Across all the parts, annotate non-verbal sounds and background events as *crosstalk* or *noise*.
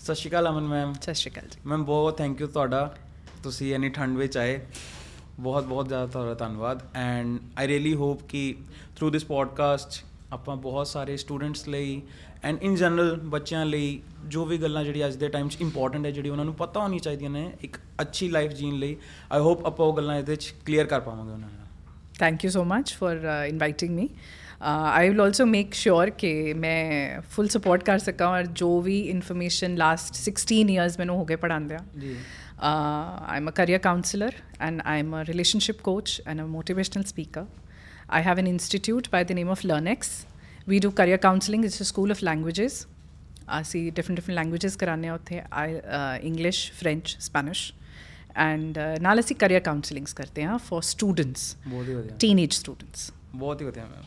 ਸਤਿ ਸ਼੍ਰੀ ਅਕਾਲ ਅਮਨ ਮੈਮ। ਸਤਿ ਸ਼੍ਰੀ ਅਕਾਲ ਜੀ। ਮੈਮ ਬਹੁਤ ਥੈਂਕ ਯੂ ਤੁਹਾਡਾ। ਤੁਸੀਂ ਇੰਨੀ ਠੰਡ ਵਿੱਚ ਆਏ। ਬਹੁਤ ਬਹੁਤ ਜ਼ਿਆਦਾ ਤੁਹਾਡਾ ਧੰਨਵਾਦ। ਐਂਡ ਆਈ ਰੀਲੀ ਹੋਪ ਕਿ ਥਰੂ ਦਿਸ ਪੋਡਕਾਸਟ ਆਪਾਂ ਬਹੁਤ ਸਾਰੇ ਸਟੂਡੈਂਟਸ ਲਈ ਐਂਡ ਇਨ ਜਨਰਲ ਬੱਚਿਆਂ ਲਈ ਜੋ ਵੀ ਗੱਲਾਂ ਜਿਹੜੀ ਅੱਜ ਦੇ ਟਾਈਮ 'ਚ ਇੰਪੋਰਟੈਂਟ ਹੈ ਜਿਹੜੀ ਉਹਨਾਂ ਨੂੰ ਪਤਾ ਹੋਣੀ ਚਾਹੀਦੀਆਂ ਨੇ ਇੱਕ ਅੱਛੀ ਲਾਈਫ ਜੀਣ ਲਈ ਆਈ ਹੋਪ ਆਪਾਂ ਉਹ ਗੱਲਾਂ ਇਹਦੇ 'ਚ ਕਲੀਅਰ ਕਰ ਪਾਵਾਂਗੇ ਉਹਨਾਂ ਨਾਲ। Thank you so much for inviting me I will also make sure ਕਿ ਮੈਂ ਫੁੱਲ ਸਪੋਰਟ ਕਰ ਸਕਾਂ ਔਰ ਜੋ ਵੀ ਇਨਫੋਰਮੇਸ਼ਨ ਲਾਸਟ 16 ਇਅਰਸ ਮੈਨੂੰ ਹੋ ਗਏ ਪੜਾਉਂਦਿਆਂ ਜੀ Uh, I'm a career counselor and I'm a relationship coach and a motivational speaker. I have an institute by the name of LearnX. We do career counseling. It's a school of languages. ਅਸੀਂ different different languages ਕਰਾਉਂਦੇ ਹਾਂ ਉੱਥੇ English French Spanish and ਨਾਲ ਅਸੀਂ career counsellings ਕਰਦੇ ਹਾਂ for students ਬਹੁਤ ਹੀ ਵਧੀਆ ਟੀਨੇਜ ਸਟੂਡੈਂਟਸ ਬਹੁਤ ਹੀ ਵਧੀਆ ਮੈਮ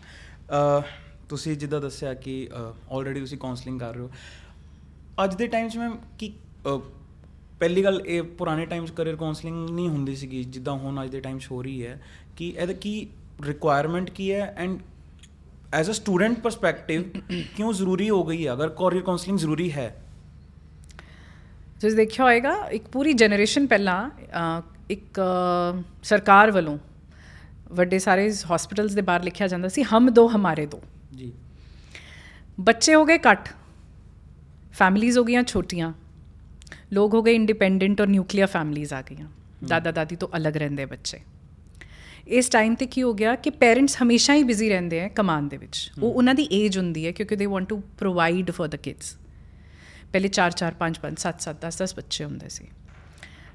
ਤੁਸੀਂ ਜਿੱਦਾਂ ਦੱਸਿਆ ਕਿ ਆਲਰੇਡੀ ਤੁਸੀਂ ਕਾਉਂਸਲਿੰਗ ਕਰ ਰਹੇ ਹੋ। ਅੱਜ ਦੇ ਟਾਈਮ 'ਚ ਮੈਮ ਕੀ ਪਹਿਲੀ ਗੱਲ ਇਹ ਪੁਰਾਣੇ ਟਾਈਮ 'ਚ ਕਰੀਅਰ ਕਾਉਂਸਲਿੰਗ ਨਹੀਂ ਹੁੰਦੀ ਸੀਗੀ ਜਿੱਦਾਂ ਹੁਣ ਅੱਜ ਦੇ ਟਾਈਮ 'ਚ ਹੋ ਰਹੀ ਹੈ। ਕਿ ਇਹਦਾ ਕੀ ਰਿਕੁਆਇਰਮੈਂਟ ਕੀ ਹੈ? And as a student perspective ਕਿਉਂ ਜ਼ਰੂਰੀ ਹੋ ਗਈ ਹੈ? ਅਗਰ ਕਰੀਅਰ ਕਾਉਂਸਲਿੰਗ ਜ਼ਰੂਰੀ ਹੈ। ਤੁਸੀਂ ਦੇਖਿਆ ਹੋਏਗਾ ਇੱਕ ਪੂਰੀ ਜਨਰੇਸ਼ਨ ਪਹਿਲਾਂ ਇੱਕ ਸਰਕਾਰ ਵੱਲੋਂ ਵੱਡੇ ਸਾਰੇ ਹਸਪੀਟਲਸ ਦੇ ਬਾਹਰ ਲਿਖਿਆ ਜਾਂਦਾ ਸੀ ਹਮ ਦੋ ਹਮਾਰੇ ਦੋ। ਜੀ। ਬੱਚੇ ਹੋ ਗਏ ਘੱਟ ਫੈਮਲੀਜ਼ ਹੋ ਗਈਆਂ ਛੋਟੀਆਂ ਲੋਕ ਹੋ ਗਏ ਇੰਡੀਪੈਂਡੈਂਟ ਔਰ ਨਿਊਕਲੀਅਰ ਫੈਮਲੀਜ਼ ਆ ਗਈਆਂ। ਦਾਦਾ ਦਾਦੀ ਤੋਂ ਅਲੱਗ ਰਹਿੰਦੇ ਬੱਚੇ। ਇਸ ਟਾਈਮ ਤੇ ਕੀ ਹੋ ਗਿਆ ਕਿ ਪੇਰੈਂਟਸ ਹਮੇਸ਼ਾ ਹੀ ਬਿਜ਼ੀ ਰਹਿੰਦੇ ਆ ਕਮਾਉਣ ਦੇ ਵਿੱਚ। ਉਹ ਉਹਨਾਂ ਦੀ ਏਜ ਹੁੰਦੀ ਹੈ ਕਿਉਂਕਿ they want to provide for the kids ਪਹਿਲੇ 4 4 5 5 7 7 10 10 ਬੱਚੇ ਹੁੰਦੇ ਸੀ।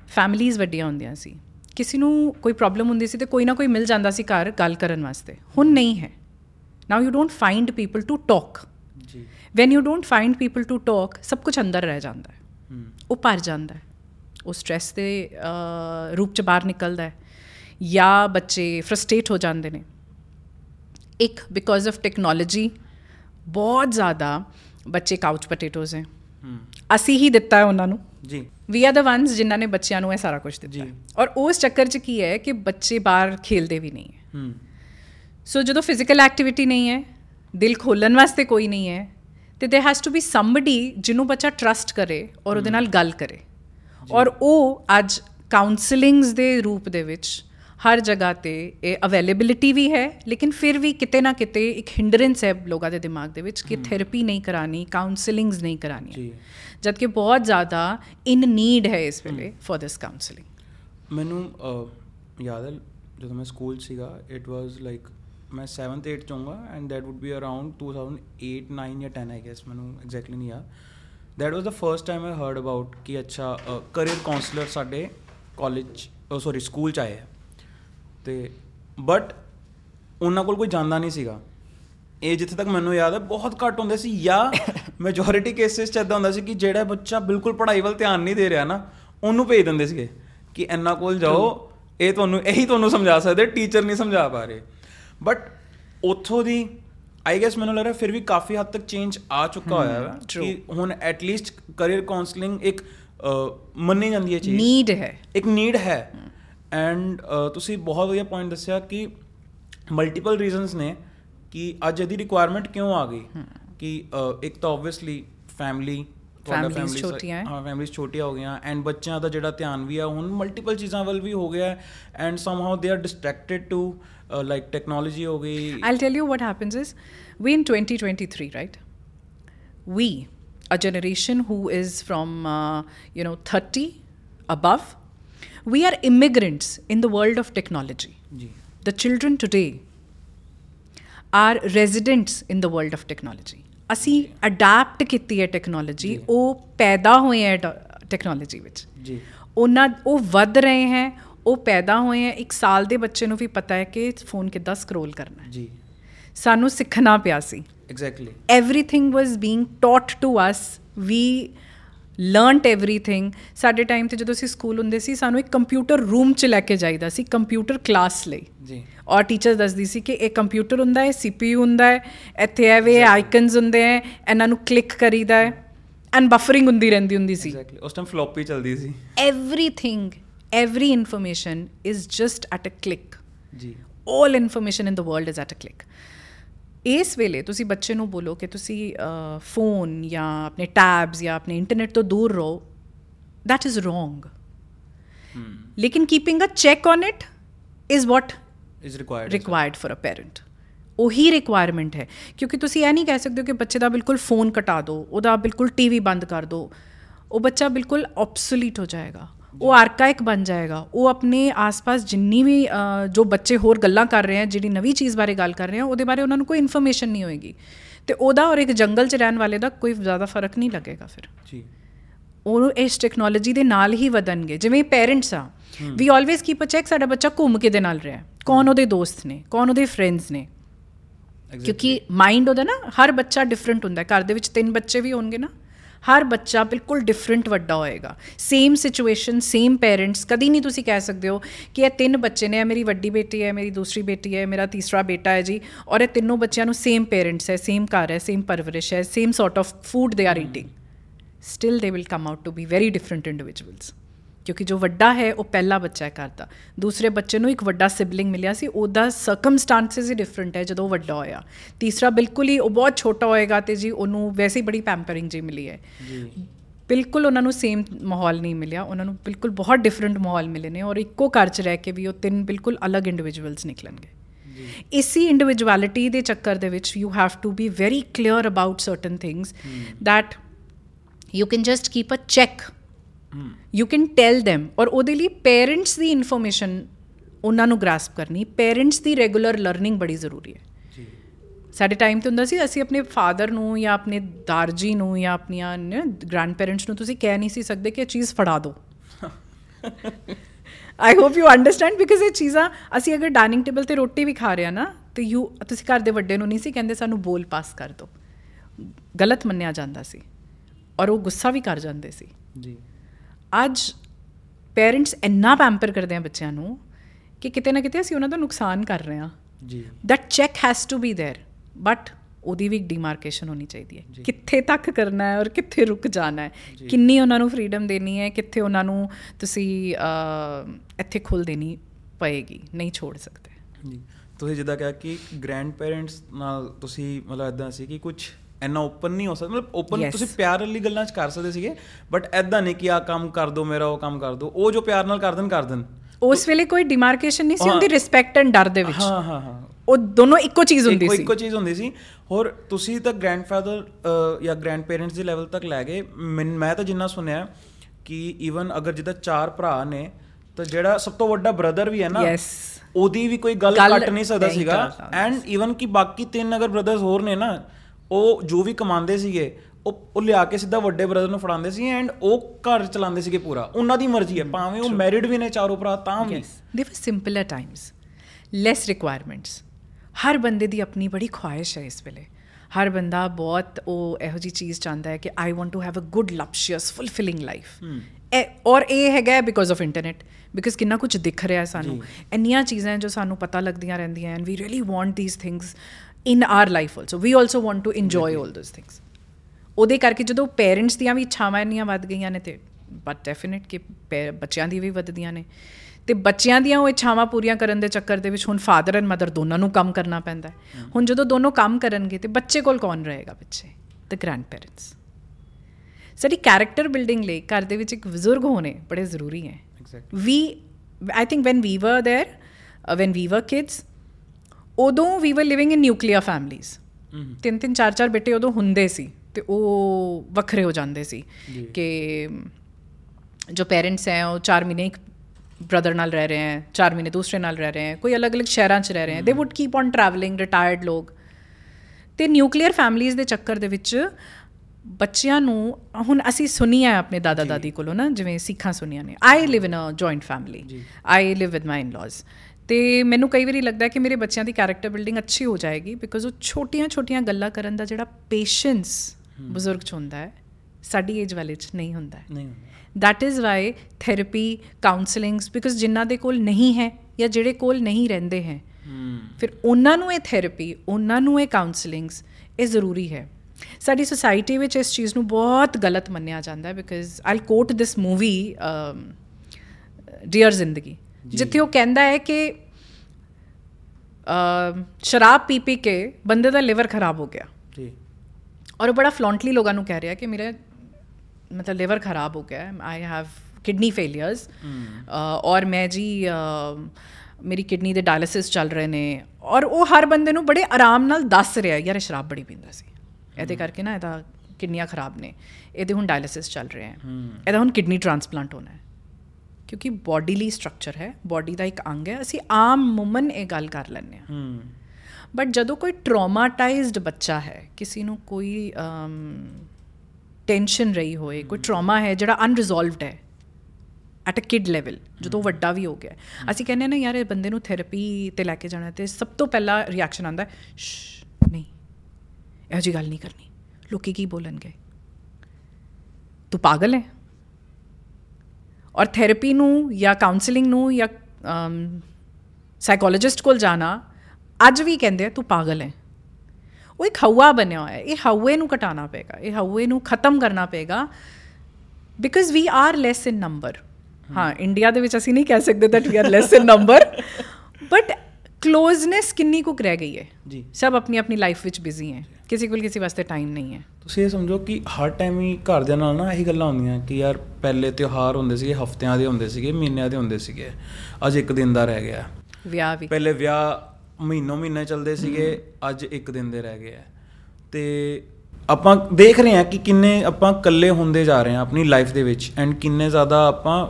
ਫੈਮਲੀਜ਼ ਵੱਡੀਆਂ ਹੁੰਦੀਆਂ ਸੀ। ਕਿਸੇ ਨੂੰ ਕੋਈ ਪ੍ਰੋਬਲਮ ਹੁੰਦੀ ਸੀ ਤੇ ਕੋਈ ਨਾ ਕੋਈ ਮਿਲ ਜਾਂਦਾ ਸੀ ਘਰ ਗੱਲ ਕਰਨ ਵਾਸਤੇ। ਹੁਣ ਨਹੀਂ ਹੈ। Now you don't find people to talk ਜੀ। When you don't find people to talk ਸਭ ਕੁਝ ਅੰਦਰ ਰਹਿ ਜਾਂਦਾ ਹੈ। ਉਹ ਭਰ ਜਾਂਦਾ ਹੈ। ਉਹ ਸਟ੍ਰੈਸ ਦੇ ਰੂਪ ਚ ਬਾਹਰ ਨਿਕਲਦਾ ਹੈ। ਜਾਂ ਬੱਚੇ ਫਰਸਟ੍ਰੇਟ ਹੋ ਜਾਂਦੇ ਨੇ। ਇੱਕ ਬਿਕੋਜ਼ ਆਫ ਟੈਕਨੋਲੋਜੀ ਬਹੁਤ ਜ਼ਿਆਦਾ ਬੱਚੇ ਕਾਊਚ ਪੋਟੇਟੋਜ਼ ਹੂੰ। ਅਸੀਂ ਹੀ ਦਿੱਤਾ ਹੈ ਉਹਨਾਂ ਨੂੰ। ਜੀ। ਵੀ ਆਰ ਦ ਵਨਸ ਜਿਨ੍ਹਾਂ ਨੇ ਬੱਚਿਆਂ ਨੂੰ ਇਹ ਸਾਰਾ ਕੁਝ ਦਿੱਤਾ ਔਰ ਉਸ ਚੱਕਰ 'ਚ ਕੀ ਹੈ ਕਿ ਬੱਚੇ ਬਾਹਰ ਖੇਲਦੇ ਵੀ ਨਹੀਂ ਹੈ ਸੋ ਜਦੋਂ ਫਿਜ਼ੀਕਲ ਐਕਟੀਵਿਟੀ ਨਹੀਂ ਹੈ ਦਿਲ ਖੋਲਣ ਵਾਸਤੇ ਕੋਈ ਨਹੀਂ ਹੈ ਤੇ ਦੇ ਹੈਜ਼ ਟੂ ਬੀ ਸਮਬਡੀ ਜਿਹਨੂੰ ਬੱਚਾ ਟਰਸਟ ਕਰੇ ਔਰ ਉਹਦੇ ਨਾਲ ਗੱਲ ਕਰੇ ਔਰ ਉਹ ਅੱਜ ਕਾਉਂਸਲਿੰਗਸ ਦੇ ਰੂਪ ਦੇ ਵਿੱਚ ਹਰ ਜਗ੍ਹਾ ਤੇ ਇਹ ਅਵੇਲੇਬਿਲਿਟੀ ਵੀ ਹੈ ਲੇਕਿਨ ਫਿਰ ਵੀ ਕਿਤੇ ਨਾ ਕਿਤੇ ਇੱਕ ਹਿੰਡਰੈਂਸ ਹੈ ਲੋਕਾਂ ਦੇ ਦਿਮਾਗ ਦੇ ਵਿੱਚ ਕਿ ਥੈਰੇਪੀ ਨਹੀਂ ਕਰਾਣੀ ਕਾਉਂਸਲਿੰਗਸ ਨਹੀਂ ਕਰਾਣੀ ਜੀ ਜਦਕਿ ਬਹੁਤ ਜ਼ਿਆਦਾ ਇਨ ਨੀਡ ਹੈ ਇਸ ਵੇਲੇ ਫॉर ਦਿਸ ਕਾਉਂਸਲਿੰਗ ਮੈਨੂੰ ਅਹ, ਯਾਦ ਹੈ ਜਦੋਂ ਮੈਂ ਸਕੂਲ 'ਚ ਸੀਗਾ ਇਟ ਵਾਸ ਲਾਈਕ ਮੈਂ 7th 8th ਚਾਹੂੰਗਾ and that would be around 2008 9 ਜਾਂ 10 ਆਈ ਗੈਸ ਮੈਨੂੰ ਐਗਜ਼ੈਕਟਲੀ ਨਹੀਂ ਯਾਦ that was the first time I heard about ਕਿ ਅੱਛਾ ਕਰੀਅਰ ਕਾਉਂਸਲਰ ਸਾਡੇ ਕਾਲਜ ਸੌਰੀ ਸਕੂਲ 'ਚ ਆਏ ਹੈ ਤੇ ਬਟ ਉਹਨਾਂ ਕੋਲ ਕੋਈ ਜਾਂਦਾ ਨਹੀਂ ਸੀਗਾ। ਇਹ ਜਿੱਥੇ ਤੱਕ ਮੈਨੂੰ ਯਾਦ ਹੈ ਬਹੁਤ ਘੱਟ ਹੁੰਦੇ ਸੀ ਜਾਂ *laughs* ਮੈਜੋਰਿਟੀ ਕੇਸਿਸ 'ਚ ਇਦਾਂ ਹੁੰਦਾ ਸੀ ਕਿ ਜਿਹੜਾ ਬੱਚਾ ਬਿਲਕੁਲ ਪੜ੍ਹਾਈ ਵੱਲ ਧਿਆਨ ਨਹੀਂ ਦੇ ਰਿਹਾ ਨਾ ਉਹਨੂੰ ਭੇਜ ਦਿੰਦੇ ਸੀਗੇ ਕਿ ਇੰਨਾ ਕੋਲ ਜਾਓ ਇਹ ਤੁਹਾਨੂੰ ਇਹੀ ਤੁਹਾਨੂੰ ਸਮਝਾ ਸਕਦੇ ਟੀਚਰ ਨਹੀਂ ਸਮਝਾ ਪਾ ਰਹੇ। ਬਟ ਉੱਥੋਂ ਦੀ ਆਈ ਗੈਸ ਮੈਨੂੰ ਲੱਗ ਰਿਹਾ ਫਿਰ ਵੀ ਕਾਫੀ ਹੱਦ ਤੱਕ ਚੇਂਜ ਆ ਚੁੱਕਾ ਹੋਇਆ ਹੈ. ਕਿ ਹੁਣ ਐਟ ਲੀਸਟ ਕਰੀਅਰ ਕਾਉਂਸਲਿੰਗ ਇੱਕ ਮੰਨੀ ਜਾਂਦੀ ਹੈ ਚੀਜ਼। ਨੀਡ ਹੈ। ਇੱਕ ਨੀਡ ਹੈ। ਐਂਡ ਤੁਸੀਂ ਬਹੁਤ ਵਧੀਆ ਪੁਆਇੰਟ ਦੱਸਿਆ ਕਿ ਮਲਟੀਪਲ ਰੀਜ਼ਨਸ ਨੇ ਕਿ ਅੱਜ ਇਹਦੀ ਰਿਕੁਆਇਰਮੈਂਟ ਕਿਉਂ ਆ ਗਈ ਕਿ ਅਹ, ਇੱਕ ਤਾਂ ਆਬਵੀਅਸਲੀ ਫੈਮਿਲੀ Families ਛੋਟੀਆਂ ਹੈ। ਹਾਂ ਫੈਮਿਲੀਜ਼ ਛੋਟੀਆਂ ਹੋ ਗਈਆਂ ਐਂਡ ਬੱਚਿਆਂ ਦਾ ਜਿਹੜਾ ਧਿਆਨ ਵੀ ਆ ਹੁਣ ਮਲਟੀਪਲ ਚੀਜ਼ਾਂ ਵੱਲ ਵੀ ਹੋ ਗਿਆ and somehow they are distracted to like technology ਹੋ ਗਈ I'll tell you what happens is we in 2023, right? We, a generation who is from, uh, you know, 30 above, we are immigrants in the world of technology. ਜੀ The children today are residents in the world of technology. ਅਸੀਂ adapt ਕੀਤੀ ਹੈ technology. ਉਹ ਪੈਦਾ ਹੋਏ ਹੈ technology ਵਿੱਚ ਜੀ ਉਹਨਾਂ ਉਹ ਵੱਧ ਰਹੇ ਹੈ ਉਹ ਪੈਦਾ ਹੋਏ ਹੈ ਇੱਕ ਸਾਲ ਦੇ ਬੱਚੇ ਨੂੰ ਵੀ ਪਤਾ ਹੈ ਕਿ ਫੋਨ ਕਿੱਦਾਂ ਸਕਰੋਲ ਕਰਨਾ ਹੈ ਜੀ ਸਾਨੂੰ ਸਿੱਖਣਾ ਪਿਆ ਸੀ exactly everything was being taught to us we learnt everything. ਸਾਡੇ ਟਾਈਮ ਤੇ ਜਦੋਂ ਅਸੀਂ ਸਕੂਲ ਹੁੰਦੇ ਸੀ ਸਾਨੂੰ ਇੱਕ ਕੰਪਿਊਟਰ ਰੂਮ 'ਚ ਲੈ ਕੇ ਜਾਈਦਾ ਸੀ ਕੰਪਿਊਟਰ ਕਲਾਸ ਲਈ। ਜੀ। ਔਰ ਟੀਚਰ ਦੱਸਦੀ ਸੀ ਕਿ ਇਹ ਕੰਪਿਊਟਰ ਹੁੰਦਾ ਹੈ CPU ਹੁੰਦਾ ਹੈ ਇੱਥੇ ਐਵੇਂ ਆਈਕਨਸ ਹੁੰਦੇ ਹੈ ਇਹਨਾਂ ਨੂੰ ਕਲਿੱਕ ਕਰੀਦਾ ਹੈ ਐਂਡ ਬਫਰਿੰਗ ਹੁੰਦੀ ਰਹਿੰਦੀ ਹੁੰਦੀ ਸੀ। ਐਗਜ਼ੈਕਟਲੀ ਉਸ ਟਾਈਮ ਫਲੋਪੀ ਚੱਲਦੀ ਸੀ। Everything every information is just at a click ਜੀ। All information in the world is at a click ਇਸ ਵੇਲੇ ਤੁਸੀਂ ਬੱਚੇ ਨੂੰ ਬੋਲੋ ਕਿ ਤੁਸੀਂ ਫੋਨ ਜਾਂ ਆਪਣੇ ਟੈਬਸ ਜਾਂ ਆਪਣੇ ਇੰਟਰਨੈਟ ਤੋਂ ਦੂਰ ਰਹੋ that is wrong. ਲੇਕਿਨ keeping a check on it is what is required required for a parent ਉਹੀ ਰਿਕੁਆਇਰਮੈਂਟ ਹੈ। ਕਿਉਂਕਿ ਤੁਸੀਂ ਇਹ ਨਹੀਂ ਕਹਿ ਸਕਦੇ ਕਿ ਬੱਚੇ ਦਾ ਬਿਲਕੁਲ ਫੋਨ ਕਟਾ ਦਿਓ ਉਹਦਾ ਬਿਲਕੁਲ ਟੀਵੀ ਬੰਦ ਕਰ ਦਿਓ ਉਹ ਬੱਚਾ ਬਿਲਕੁਲ ਆਬਸੋਲੀਟ ਹੋ ਜਾਏਗਾ। ਉਹ ਆਰਕਾਇਕ ਬਣ ਜਾਏਗਾ। ਉਹ ਆਪਣੇ ਆਸ-ਪਾਸ ਜਿੰਨੀ ਵੀ ਜੋ ਬੱਚੇ ਹੋਰ ਗੱਲਾਂ ਕਰ ਰਹੇ ਆ ਜਿਹੜੀ ਨਵੀਂ ਚੀਜ਼ ਬਾਰੇ ਗੱਲ ਕਰ ਰਹੇ ਆ ਉਹਦੇ ਬਾਰੇ ਉਹਨਾਂ ਨੂੰ ਕੋਈ ਇਨਫੋਰਮੇਸ਼ਨ ਨਹੀਂ ਹੋਏਗੀ। ਤੇ ਉਹਦਾ ਔਰ ਇੱਕ ਜੰਗਲ 'ਚ ਰਹਿਣ ਵਾਲੇ ਦਾ ਕੋਈ ਜ਼ਿਆਦਾ ਫ਼ਰਕ ਨਹੀਂ ਲੱਗੇਗਾ ਫਿਰ। ਜੀ। ਉਹ ਇਸ ਟੈਕਨੋਲੋਜੀ ਦੇ ਨਾਲ ਹੀ ਵਧਣਗੇ। ਜਿਵੇਂ ਪੇਰੈਂਟਸ ਆ we always keep a check ਸਾਡਾ ਬੱਚਾ ਘੁੰਮ ਕੇ ਦੇ ਨਾਲ ਰਿਹਾ। ਕੌਣ ਉਹਦੇ ਦੋਸਤ ਨੇ ਕੌਣ ਉਹਦੇ ਫਰੈਂਡਸ ਨੇ। ਕਿਉਂਕਿ ਮਾਈਂਡ ਉਹਦਾ ਨਾ ਹਰ ਬੱਚਾ ਡਿਫਰੈਂਟ ਹੁੰਦਾ ਘਰ ਦੇ ਵਿੱਚ ਤਿੰਨ ਬੱਚੇ ਵੀ ਹੋਣਗੇ ਨਾ। ਹਰ ਬੱਚਾ ਬਿਲਕੁਲ ਡਿਫਰੈਂਟ ਵੱਡਾ ਹੋਏਗਾ। ਸੇਮ ਸਿਚੁਏਸ਼ਨ ਸੇਮ ਪੇਰੈਂਟਸ ਕਦੀ ਨਹੀਂ ਤੁਸੀਂ ਕਹਿ ਸਕਦੇ ਹੋ ਕਿ ਇਹ ਤਿੰਨ ਬੱਚੇ ਨੇ, ਇਹ ਮੇਰੀ ਵੱਡੀ ਬੇਟੀ ਹੈ ਮੇਰੀ ਦੂਸਰੀ ਬੇਟੀ ਹੈ ਮੇਰਾ ਤੀਸਰਾ ਬੇਟਾ ਹੈ ਜੀ, ਔਰ ਇਹ ਤਿੰਨੋਂ ਬੱਚਿਆਂ ਨੂੰ ਸੇਮ ਪੇਰੈਂਟਸ ਹੈ ਸੇਮ ਘਰ ਹੈ ਸੇਮ ਪਰਵਰਿਸ਼ ਹੈ same sort of food they are eating still they will come out to be very different individuals ਕਿਉਂਕਿ ਜੋ ਵੱਡਾ ਹੈ ਉਹ ਪਹਿਲਾ ਬੱਚਾ ਹੈ ਘਰ ਦਾ। ਦੂਸਰੇ ਬੱਚੇ ਨੂੰ ਇੱਕ ਵੱਡਾ ਸਿਬਲਿੰਗ ਮਿਲਿਆ ਸੀ ਉਹਦਾ ਸਰਕਮਸਟੈਂਸਸ ਹੀ ਡਿਫਰੈਂਟ ਹੈ ਜਦੋਂ ਉਹ ਵੱਡਾ ਹੋਇਆ। ਤੀਸਰਾ ਬਿਲਕੁਲ ਹੀ ਉਹ ਬਹੁਤ ਛੋਟਾ ਹੋਏਗਾ ਤੇ ਜੀ ਉਹਨੂੰ ਵੈਸੇ ਹੀ ਬੜੀ ਪੈਂਪਰਿੰਗ ਜੀ ਮਿਲੀ ਹੈ। ਜੀ। ਬਿਲਕੁਲ ਉਹਨਾਂ ਨੂੰ ਸੇਮ ਮਾਹੌਲ ਨਹੀਂ ਮਿਲਿਆ। ਉਹਨਾਂ ਨੂੰ ਬਿਲਕੁਲ ਬਹੁਤ ਡਿਫਰੈਂਟ ਮਾਹੌਲ ਮਿਲੇ ਨੇ ਔਰ ਇੱਕੋ ਘਰ 'ਚ ਰਹਿ ਕੇ ਵੀ ਉਹ ਤਿੰਨ ਬਿਲਕੁਲ ਅਲੱਗ ਇੰਡੀਵਿਜੂਅਲਸ ਨਿਕਲਣਗੇ। ਇਸੀ ਇੰਡੀਵਿਜੁਅਲਿਟੀ ਦੇ ਚੱਕਰ ਦੇ ਵਿੱਚ you have to be very clear about certain things that you can just keep a check you can tell them ਔਰ ਉਹਦੇ ਲਈ ਪੇਰੈਂਟਸ ਦੀ ਇਨਫੋਰਮੇਸ਼ਨ ਉਹਨਾਂ ਨੂੰ ਗ੍ਰਾਸਪ ਕਰਨੀ ਪੇਰੈਂਟਸ ਦੀ ਰੈਗੂਲਰ ਲਰਨਿੰਗ ਬੜੀ ਜ਼ਰੂਰੀ ਹੈ। ਜੀ। ਸਾਡੇ ਟਾਈਮ ਤੇ ਹੁੰਦਾ ਸੀ ਅਸੀਂ ਆਪਣੇ ਫਾਦਰ ਨੂੰ ਜਾਂ ਆਪਣੇ ਦਾਰਜੀ ਨੂੰ ਜਾਂ ਆਪਣੀਆਂ ਗ੍ਰੈਂਡ ਪੇਰੈਂਟਸ ਨੂੰ ਤੁਸੀਂ ਕਹਿ ਨਹੀਂ ਸੀ ਸਕਦੇ ਕਿ ਇਹ ਚੀਜ਼ ਫੜਾ ਦਿਓ I hope you understand because ਇਹ ਚੀਜ਼ਾਂ ਅਸੀਂ ਅਗਰ ਡਾਈਨਿੰਗ ਟੇਬਲ ਤੇ ਰੋਟੀ ਵੀ ਖਾ ਰਹੇ ਆ ਨਾ ਤੇ ਯੂ ਤੁਸੀਂ ਘਰ ਦੇ ਵੱਡੇ ਨੂੰ ਨਹੀਂ ਸੀ ਕਹਿੰਦੇ ਸਾਨੂੰ ਬੋਲ ਪਾਸ ਕਰ ਦਿਓ ਗਲਤ ਮੰਨਿਆ ਜਾਂਦਾ ਸੀ। ਔਰ ਉਹ ਗੁੱਸਾ ਵੀ ਕਰ ਜਾਂਦੇ ਸੀ। ਜੀ। ਅੱਜ ਪੇਰੈਂਟਸ ਇੰਨਾ ਪੈਂਪਰ ਕਰਦੇ ਆ ਬੱਚਿਆਂ ਨੂੰ ਕਿ ਕਿਤੇ ਨਾ ਕਿਤੇ ਅਸੀਂ ਉਹਨਾਂ ਦਾ ਨੁਕਸਾਨ ਕਰ ਰਹੇ ਹਾਂ। ਜੀ। That check has to be there but ਉਹਦੀ ਵੀ ਡਿਮਾਰਕੇਸ਼ਨ ਹੋਣੀ ਚਾਹੀਦੀ ਹੈ। ਕਿੱਥੇ ਤੱਕ ਕਰਨਾ ਹੈ ਔਰ ਕਿੱਥੇ ਰੁਕ ਜਾਣਾ ਹੈ। ਕਿੰਨੀ ਉਹਨਾਂ ਨੂੰ ਫਰੀडम ਦੇਣੀ ਹੈ ਕਿੱਥੇ ਉਹਨਾਂ ਨੂੰ ਤੁਸੀਂ ਇੱਥੇ ਖੁੱਲ ਦੇਣੀ ਪਏਗੀ ਨਹੀਂ ਛੋੜ ਸਕਦੇ। ਜੀ। ਤੁਸੀਂ ਜਿੱਦਾਂ ਕਿਹਾ ਕਿ ਗ੍ਰੈਂਡ ਪੇਰੈਂਟਸ ਨਾਲ ਤੁਸੀਂ ਮਤਲਬ ਇਦਾਂ ਸੀ ਕਿ ਕੁਝ ਇੰਨਾ ਓਪਨ ਨਹੀਂ ਹੋ ਸਕਦਾ। ਮਤਲਬ ਓਪਨ. ਤੁਸੀਂ ਪਿਆਰ ਵਾਲੀ ਗੱਲਾਂ ਚ ਕਰ ਸਕਦੇ ਸੀਗੇ ਬਟ ਐਦਾਂ ਨਹੀਂ ਕਿ ਆ ਕੰਮ ਕਰ ਦੋ ਮੇਰਾ ਉਹ ਕੰਮ ਕਰ ਦੋ। ਉਹ ਜੋ ਪਿਆਰ ਨਾਲ ਕਰ ਦੇਣ ਕਰ ਦੇਣ। ਉਸ ਵੇਲੇ ਕੋਈ ਡਿਮਾਰਕੇਸ਼ਨ ਨਹੀਂ ਸੀ। ਹੁੰਦੀ ਰਿਸਪੈਕਟ ਐਂਡ ਡਰ ਦੇ ਵਿੱਚ। ਹਾਂ ਹਾਂ ਹਾਂ। ਉਹ ਦੋਨੋਂ ਇੱਕੋ ਚੀਜ਼ ਹੁੰਦੀ ਸੀ। ਇੱਕੋ ਚੀਜ਼ ਹੁੰਦੀ ਸੀ। ਹੋਰ ਤੁਸੀਂ ਤਾਂ ਗ੍ਰੈਂਡਫਾਦਰ ਜਾਂ ਗ੍ਰੈਂਡ ਪੇਰੈਂਟਸ ਦੇ ਲੈਵਲ ਤੱਕ ਲੈ ਗਏ। ਮੈਂ ਤਾਂ ਜਿੰਨਾ ਸੁਣਿਆ ਕਿ ਈਵਨ ਅਗਰ ਜਿੱਦਾਂ ਚਾਰ ਭਰਾ ਨੇ ਤਾਂ ਜਿਹੜਾ ਸਭ ਤੋਂ ਵੱਡਾ ਬ੍ਰਦਰ ਵੀ ਹੈ ਨਾ. ਉਹਦੀ ਵੀ ਕੋਈ ਗੱਲ ਕੱਟ ਨਹੀਂ ਸਕਦਾ ਸੀਗਾ। ਐਂਡ ਈਵਨ ਕਿ ਬਾਕੀ ਤਿੰਨ ਅਗਰ ਬ੍ਰਦਰਸ ਹੋਰ ਨੇ ਨਾ ਉਹ ਜੋ ਵੀ ਕਮਾਉਂਦੇ ਸੀਗੇ ਉਹ ਉਹ ਲਿਆ ਕੇ ਸਿੱਧਾ ਵੱਡੇ ਬ੍ਰਦਰ ਨੂੰ ਫੜਾਉਂਦੇ ਸੀ ਐਂਡ ਉਹ ਘਰ ਚਲਾਉਂਦੇ ਸੀਗੇ ਪੂਰਾ। ਉਹਨਾਂ ਦੀ ਮਰਜ਼ੀ ਹੈ ਭਾਵੇਂ ਉਹ ਮੈਰਿਡ ਵੀ ਨੇ ਚਾਰੋਂ ਭਰਾ ਤਾਂ ਵੀ। They were simpler times less requirements ਹਰ ਬੰਦੇ ਦੀ ਆਪਣੀ ਬੜੀ ਖੁਆਇਸ਼ ਹੈ ਇਸ ਵੇਲੇ। ਹਰ ਬੰਦਾ ਬਹੁਤ ਉਹ ਇਹੋ ਜੀ ਚੀਜ਼ ਚਾਹੁੰਦਾ ਹੈ ਕਿ I want to have a good luscious fulfilling life ਔਰ ਇਹ ਹੈਗਾ ਬਿਕੋਜ਼ ਆਫ ਇੰਟਰਨੈਟ ਬਿਕੋਜ਼ ਕਿੰਨਾ ਕੁਝ ਦਿਖ ਰਿਹਾ ਹੈ ਸਾਨੂੰ ਇੰਨੀਆਂ ਚੀਜ਼ਾਂ ਜੋ ਸਾਨੂੰ ਪਤਾ ਲੱਗਦੀਆਂ ਰਹਿੰਦੀਆਂ and we really want these things in our life also we also want to enjoy all those things ਉਹਦੇ ਕਰਕੇ ਜਦੋਂ ਪੇਰੈਂਟਸ ਦੀਆਂ ਵੀ ਇੱਛਾਵਾਂ ਇੰਨੀਆਂ ਵੱਧ ਗਈਆਂ ਨੇ ਤੇ ਬਟ ਡੈਫੀਨਿਟ ਕਿ ਬੱਚਿਆਂ ਦੀ ਵੀ ਵੱਧਦੀਆਂ ਨੇ। ਤੇ ਬੱਚਿਆਂ ਦੀਆਂ ਉਹ ਇੱਛਾਵਾਂ ਪੂਰੀਆਂ ਕਰਨ ਦੇ ਚੱਕਰ ਦੇ ਵਿੱਚ ਹੁਣ ਫਾਦਰ ਐਂਡ ਮਦਰ ਦੋਨਾਂ ਨੂੰ ਕੰਮ ਕਰਨਾ ਪੈਂਦਾ ਹੁਣ ਜਦੋਂ ਦੋਨੋਂ ਕੰਮ ਕਰਨਗੇ ਤੇ ਬੱਚੇ ਕੋਲ ਕੌਣ ਰਹੇਗਾ ਪਿੱਛੇ? ਦ ਗ੍ਰੈਂਡ ਪੇਰੈਂਟਸ ਸਾਡੀ ਕੈਰੈਕਟਰ ਬਿਲਡਿੰਗ ਲਈ ਘਰ ਦੇ ਵਿੱਚ ਇੱਕ ਬਜ਼ੁਰਗ ਹੋਣੇ ਬੜੇ ਜ਼ਰੂਰੀ ਹੈ। I think when we were there uh, when we were kids ਉਦੋਂ we were living in nuclear families. ਤਿੰਨ ਤਿੰਨ ਚਾਰ ਚਾਰ ਬੇਟੇ ਉਦੋਂ ਹੁੰਦੇ ਸੀ ਤੇ ਉਹ ਵੱਖਰੇ ਹੋ ਜਾਂਦੇ ਸੀ ਕਿ ਜੋ ਪੇਰੈਂਟਸ ਹੈ ਉਹ 4 ਮਹੀਨੇ ਇੱਕ ਬ੍ਰਦਰ ਨਾਲ ਰਹਿ ਰਹੇ ਹੈ 4 ਮਹੀਨੇ ਦੂਸਰੇ ਨਾਲ ਰਹਿ ਰਹੇ ਹੈ ਕੋਈ ਅਲੱਗ-ਅਲੱਗ ਸ਼ਹਿਰਾਂ 'ਚ ਰਹਿ ਰਹੇ ਹੈ। They would keep on travelling retired ਲੋਕ। ਤੇ ਨਿਊਕਲੀਅਰ ਫੈਮਲੀਆਂ ਦੇ ਚੱਕਰ ਦੇ ਵਿੱਚ ਬੱਚਿਆਂ ਨੂੰ ਹੁਣ ਅਸੀਂ ਸੁਣੀਆ ਆਪਣੇ ਦਾਦਾ ਦਾਦੀ ਕੋਲੋਂ ਨਾ ਜਿਵੇਂ ਸਿੱਖਾਂ ਸੁਣੀਆਂ ਨੇ। I live in a joint family I live with my in-laws ਤੇ ਮੈਨੂੰ ਕਈ ਵਾਰੀ ਲੱਗਦਾ ਕਿ ਮੇਰੇ ਬੱਚਿਆਂ ਦੀ ਕੈਰੈਕਟਰ ਬਿਲਡਿੰਗ ਅੱਛੀ ਹੋ ਜਾਏਗੀ ਬਿਕਾਜ਼ ਉਹ ਛੋਟੀਆਂ-ਛੋਟੀਆਂ ਗੱਲਾਂ ਕਰਨ ਦਾ ਜਿਹੜਾ ਪੇਸ਼ੈਂਸ ਬਜ਼ੁਰਗ ਚ ਹੁੰਦਾ ਹੈ ਸਾਡੀ ਏਜ ਵਾਲੇ ਚ ਨਹੀਂ ਹੁੰਦਾ ਨਹੀਂ ਹੁੰਦਾ। That is why therapy counselings because ਜਿਨ੍ਹਾਂ ਦੇ ਕੋਲ ਨਹੀਂ ਹੈ ਜਾਂ ਜਿਹੜੇ ਕੋਲ ਨਹੀਂ ਰਹਿੰਦੇ ਹੈ ਫਿਰ ਉਹਨਾਂ ਨੂੰ ਇਹ ਥੈਰੇਪੀ ਉਹਨਾਂ ਨੂੰ ਇਹ ਕਾਉਂਸਲਿੰਗਸ ਇਹ ਜ਼ਰੂਰੀ ਹੈ। ਸਾਡੀ ਸੋਸਾਇਟੀ ਵਿੱਚ ਇਸ ਚੀਜ਼ ਨੂੰ ਬਹੁਤ ਗਲਤ ਮੰਨਿਆ ਜਾਂਦਾ ਹੈ because I'll quote this movie Dear Zindagi. ਜਿੱਥੇ ਉਹ ਕਹਿੰਦਾ ਹੈ ਕਿ ਅ, ਸ਼ਰਾਬ ਪੀ ਪੀ ਕੇ ਬੰਦੇ ਦਾ ਲਿਵਰ ਖਰਾਬ ਹੋ ਗਿਆ ਜੀ ਔਰ ਉਹ ਬੜਾ ਫਲੌਂਟਲੀ ਲੋਕਾਂ ਨੂੰ ਕਹਿ ਰਿਹਾ ਕਿ ਮੇਰਾ ਮਤਲਬ ਲਿਵਰ ਖਰਾਬ ਹੋ ਗਿਆ ਆਈ ਹੈਵ ਕਿਡਨੀ ਫੇਲਿਅਰਸ ਔਰ ਮੈਂ ਜੀ ਮੇਰੀ ਕਿਡਨੀ ਦੇ ਡਾਇਲਿਸਿਸ ਚੱਲ ਰਹੇ ਨੇ ਔਰ ਉਹ ਹਰ ਬੰਦੇ ਨੂੰ ਬੜੇ ਆਰਾਮ ਨਾਲ ਦੱਸ ਰਿਹਾ ਯਾਰ ਸ਼ਰਾਬ ਬੜੀ ਪੀਂਦਾ ਸੀ ਇਹਦੇ ਕਰਕੇ ਨਾ ਇਹਦਾ ਕਿਡਨੀਆਂ ਖਰਾਬ ਨੇ ਇਹਦੇ ਹੁਣ ਡਾਇਲਿਸਿਸ ਚੱਲ ਰਹੇ ਹੈ ਇਹਦਾ ਹੁਣ ਕਿਡਨੀ ਟ੍ਰਾਂਸਪਲਾਂਟ ਹੋਣਾ ਹੈ ਕਿਉਂਕਿ ਬੋਡੀਲੀ ਸਟਰਕਚਰ ਹੈ ਬੋਡੀ ਦਾ ਇੱਕ ਅੰਗ ਹੈ ਅਸੀਂ ਆਮ ਮੁਮਨ ਇਹ ਗੱਲ ਕਰ ਲੈਂਦੇ ਹਾਂ। ਬਟ ਜਦੋਂ ਕੋਈ ਟਰਾਮਾਟਾਈਜ਼ਡ ਬੱਚਾ ਹੈ ਕਿਸੇ ਨੂੰ ਕੋਈ ਟੈਨਸ਼ਨ ਰਹੀ ਹੋਏ ਕੋਈ ਟਰਾਮਾ ਹੈ ਜਿਹੜਾ ਅਨਰਿਜ਼ੋਲਵਡ ਹੈ ਐਟ ਅ ਕਿਡ ਲੈਵਲ ਜਦੋਂ ਵੱਡਾ ਵੀ ਹੋ ਗਿਆ। ਅਸੀਂ ਕਹਿੰਦੇ ਨਾ ਯਾਰ ਇਹ ਬੰਦੇ ਨੂੰ ਥੈਰੇਪੀ ਤੇ ਲੈ ਕੇ ਜਾਣਾ ਤੇ ਸਭ ਤੋਂ ਪਹਿਲਾ ਰਿਐਕਸ਼ਨ ਆਉਂਦਾ ਨਹੀਂ ਇਹੋ ਜੀ ਗੱਲ ਨਹੀਂ ਕਰਨੀ। ਲੋਕੀ ਕੀ ਬੋਲਣਗੇ? ਤੂੰ ਪਾਗਲ ਹੈ? ਔਰ ਥੈਰੇਪੀ ਨੂੰ ਜਾਂ ਕਾਉਂਸਲਿੰਗ ਨੂੰ ਜਾਂ ਸਾਈਕੋਲੋਜਿਸਟ ਕੋਲ ਜਾਣਾ ਅੱਜ ਵੀ ਕਹਿੰਦੇ ਆ ਤੂੰ ਪਾਗਲ ਹੈ ਉਹ ਇੱਕ ਹਵਾ ਬਣਿਆ ਹੋਇਆ ਹੈ ਇਹ ਹਵੇ ਨੂੰ ਘਟਾਉਣਾ ਪਏਗਾ ਇਹ ਹਵੇ ਨੂੰ ਖਤਮ ਕਰਨਾ ਪਏਗਾ because we are less in number ਹਾਂ ਇੰਡੀਆ ਦੇ ਵਿੱਚ ਅਸੀਂ ਨਹੀਂ ਕਹਿ ਸਕਦੇ that we are less in number but closeness ਕਿੰਨੀ ਕੁ ਰਹਿ ਗਈ ਹੈ? ਜੀ। ਸਭ ਆਪਣੀ ਆਪਣੀ ਲਾਈਫ ਵਿੱਚ ਬਿਜ਼ੀ ਹੈ। ਕਿਸੇ ਕੋਲ ਕਿਸੇ ਵਾਸਤੇ ਟਾਈਮ ਨਹੀਂ ਹੈ। ਤੁਸੀਂ ਇਹ ਸਮਝੋ ਕਿ ਹਰ ਟਾਈਮ ਹੀ ਘਰਦਿਆਂ ਨਾਲ ਨਾ ਇਹੀ ਗੱਲਾਂ ਹੁੰਦੀਆਂ ਕਿ ਯਾਰ ਪਹਿਲੇ ਤਿਉਹਾਰ ਹੁੰਦੇ ਸੀਗੇ ਹਫ਼ਤਿਆਂ ਦੇ ਹੁੰਦੇ ਸੀਗੇ ਮਹੀਨਿਆਂ ਦੇ ਹੁੰਦੇ ਸੀਗੇ। ਅੱਜ ਇੱਕ ਦਿਨ ਦਾ ਰਹਿ ਗਿਆ। ਵਿਆਹ ਵੀ। ਪਹਿਲੇ ਵਿਆਹ ਮਹੀਨੋਂ ਮਹੀਨੇ ਚੱਲਦੇ ਸੀਗੇ ਅੱਜ ਇੱਕ ਦਿਨ ਦੇ ਰਹਿ ਗਏ ਆ ਤੇ ਆਪਾਂ ਦੇਖ ਰਹੇ ਹਾਂ ਕਿ ਕਿੰਨੇ ਆਪਾਂ ਇਕੱਲੇ ਹੁੰਦੇ ਜਾ ਰਹੇ ਹਾਂ ਆਪਣੀ ਲਾਈਫ ਦੇ ਵਿੱਚ। ਐਂਡ ਕਿੰਨੇ ਜ਼ਿਆਦਾ ਆਪਾਂ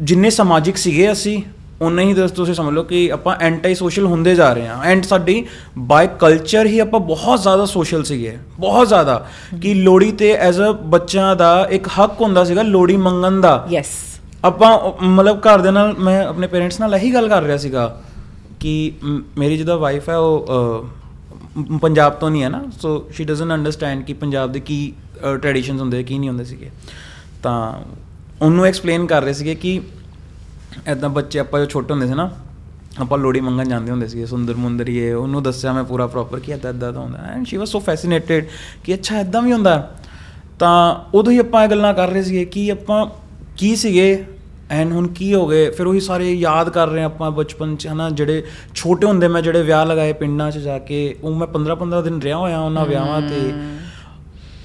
ਜਿੰਨੇ ਸਮਾਜਿਕ ਸੀਗੇ ਅਸੀਂ ਉਨੇ ਹੀ ਦੱਸ ਤੁਸੀਂ ਸਮਝ ਲਓ ਕਿ ਆਪਾਂ ਐਂਟੀ ਸੋਸ਼ਲ ਹੁੰਦੇ ਜਾ ਰਹੇ ਹਾਂ। ਐਂਡ ਸਾਡੀ ਬਾਈ ਕਲਚਰ ਹੀ ਆਪਾਂ ਬਹੁਤ ਜ਼ਿਆਦਾ ਸੋਸ਼ਲ ਸੀਗੇ। ਬਹੁਤ ਜ਼ਿਆਦਾ। ਕਿ ਲੋੜੀ ਤੇ ਐਜ਼ ਅ ਬੱਚਿਆਂ ਦਾ ਇੱਕ ਹੱਕ ਹੁੰਦਾ ਸੀਗਾ ਲੋੜੀ ਮੰਗਣ ਦਾ। ਯੈਸ ਆਪਾਂ ਮਤਲਬ ਘਰ ਦੇ ਨਾਲ ਮੈਂ ਆਪਣੇ ਪੇਰੈਂਟਸ ਨਾਲ ਇਹੀ ਗੱਲ ਕਰ ਰਿਹਾ ਸੀਗਾ ਕਿ ਮੇਰੀ ਜਿਹਦਾ ਵਾਈਫ ਹੈ ਉਹ ਪੰਜਾਬ ਤੋਂ ਨਹੀਂ ਹੈ ਨਾ। ਸੋ ਸ਼ੀ ਡਸਨਟ ਅੰਡਰਸਟੈਂਡ ਕਿ ਪੰਜਾਬ ਦੇ ਕੀ ਟ੍ਰੈਡੀਸ਼ਨਸ ਹੁੰਦੇ ਕੀ ਨਹੀਂ ਹੁੰਦੇ ਸੀਗੇ। ਤਾਂ ਉਹਨੂੰ ਐਕਸਪਲੇਨ ਕਰ ਰਹੇ ਸੀਗੇ ਕਿ ਐਦਾਂ ਬੱਚੇ ਆਪਾਂ ਜੋ ਛੋਟੇ ਹੁੰਦੇ ਸੀ ਨਾ ਆਪਾਂ ਲੋੜੀ ਮੰਗਣ ਜਾਂਦੇ ਹੁੰਦੇ ਸੀਗੇ ਸੁੰਦਰ ਮੁੰਦਰੀ ਇਹ ਉਹਨੂੰ ਦੱਸਿਆ ਮੈਂ ਪੂਰਾ ਪ੍ਰੋਪਰ ਕਿ ਐਦਾਂ ਐਦਾਂ ਹੁੰਦਾ and she was so fascinated ਕਿ ਅੱਛਾ ਐਦਾਂ ਵੀ ਹੁੰਦਾ। ਤਾਂ ਉਦੋਂ ਹੀ ਆਪਾਂ ਇਹ ਗੱਲਾਂ ਕਰ ਰਹੇ ਸੀਗੇ ਕਿ ਆਪਾਂ ਕੀ ਸੀਗੇ ਐਂਡ ਹੁਣ ਕੀ ਹੋ ਗਏ। ਫਿਰ ਉਹੀ ਸਾਰੇ ਯਾਦ ਕਰ ਰਹੇ ਆਪਾਂ ਬਚਪਨ ਚ ਹਨਾ ਜਿਹੜੇ ਛੋਟੇ ਹੁੰਦੇ ਮੈਂ ਜਿਹੜੇ ਵਿਆਹ ਲਗਾਏ ਪਿੰਡਾਂ 'ਚ ਜਾ ਕੇ ਉਹ ਮੈਂ 15 15 ਦਿਨ ਰਿਹਾ ਹੋਇਆ ਉਹਨਾਂ ਵਿਆਹਾਂ ਤੇ।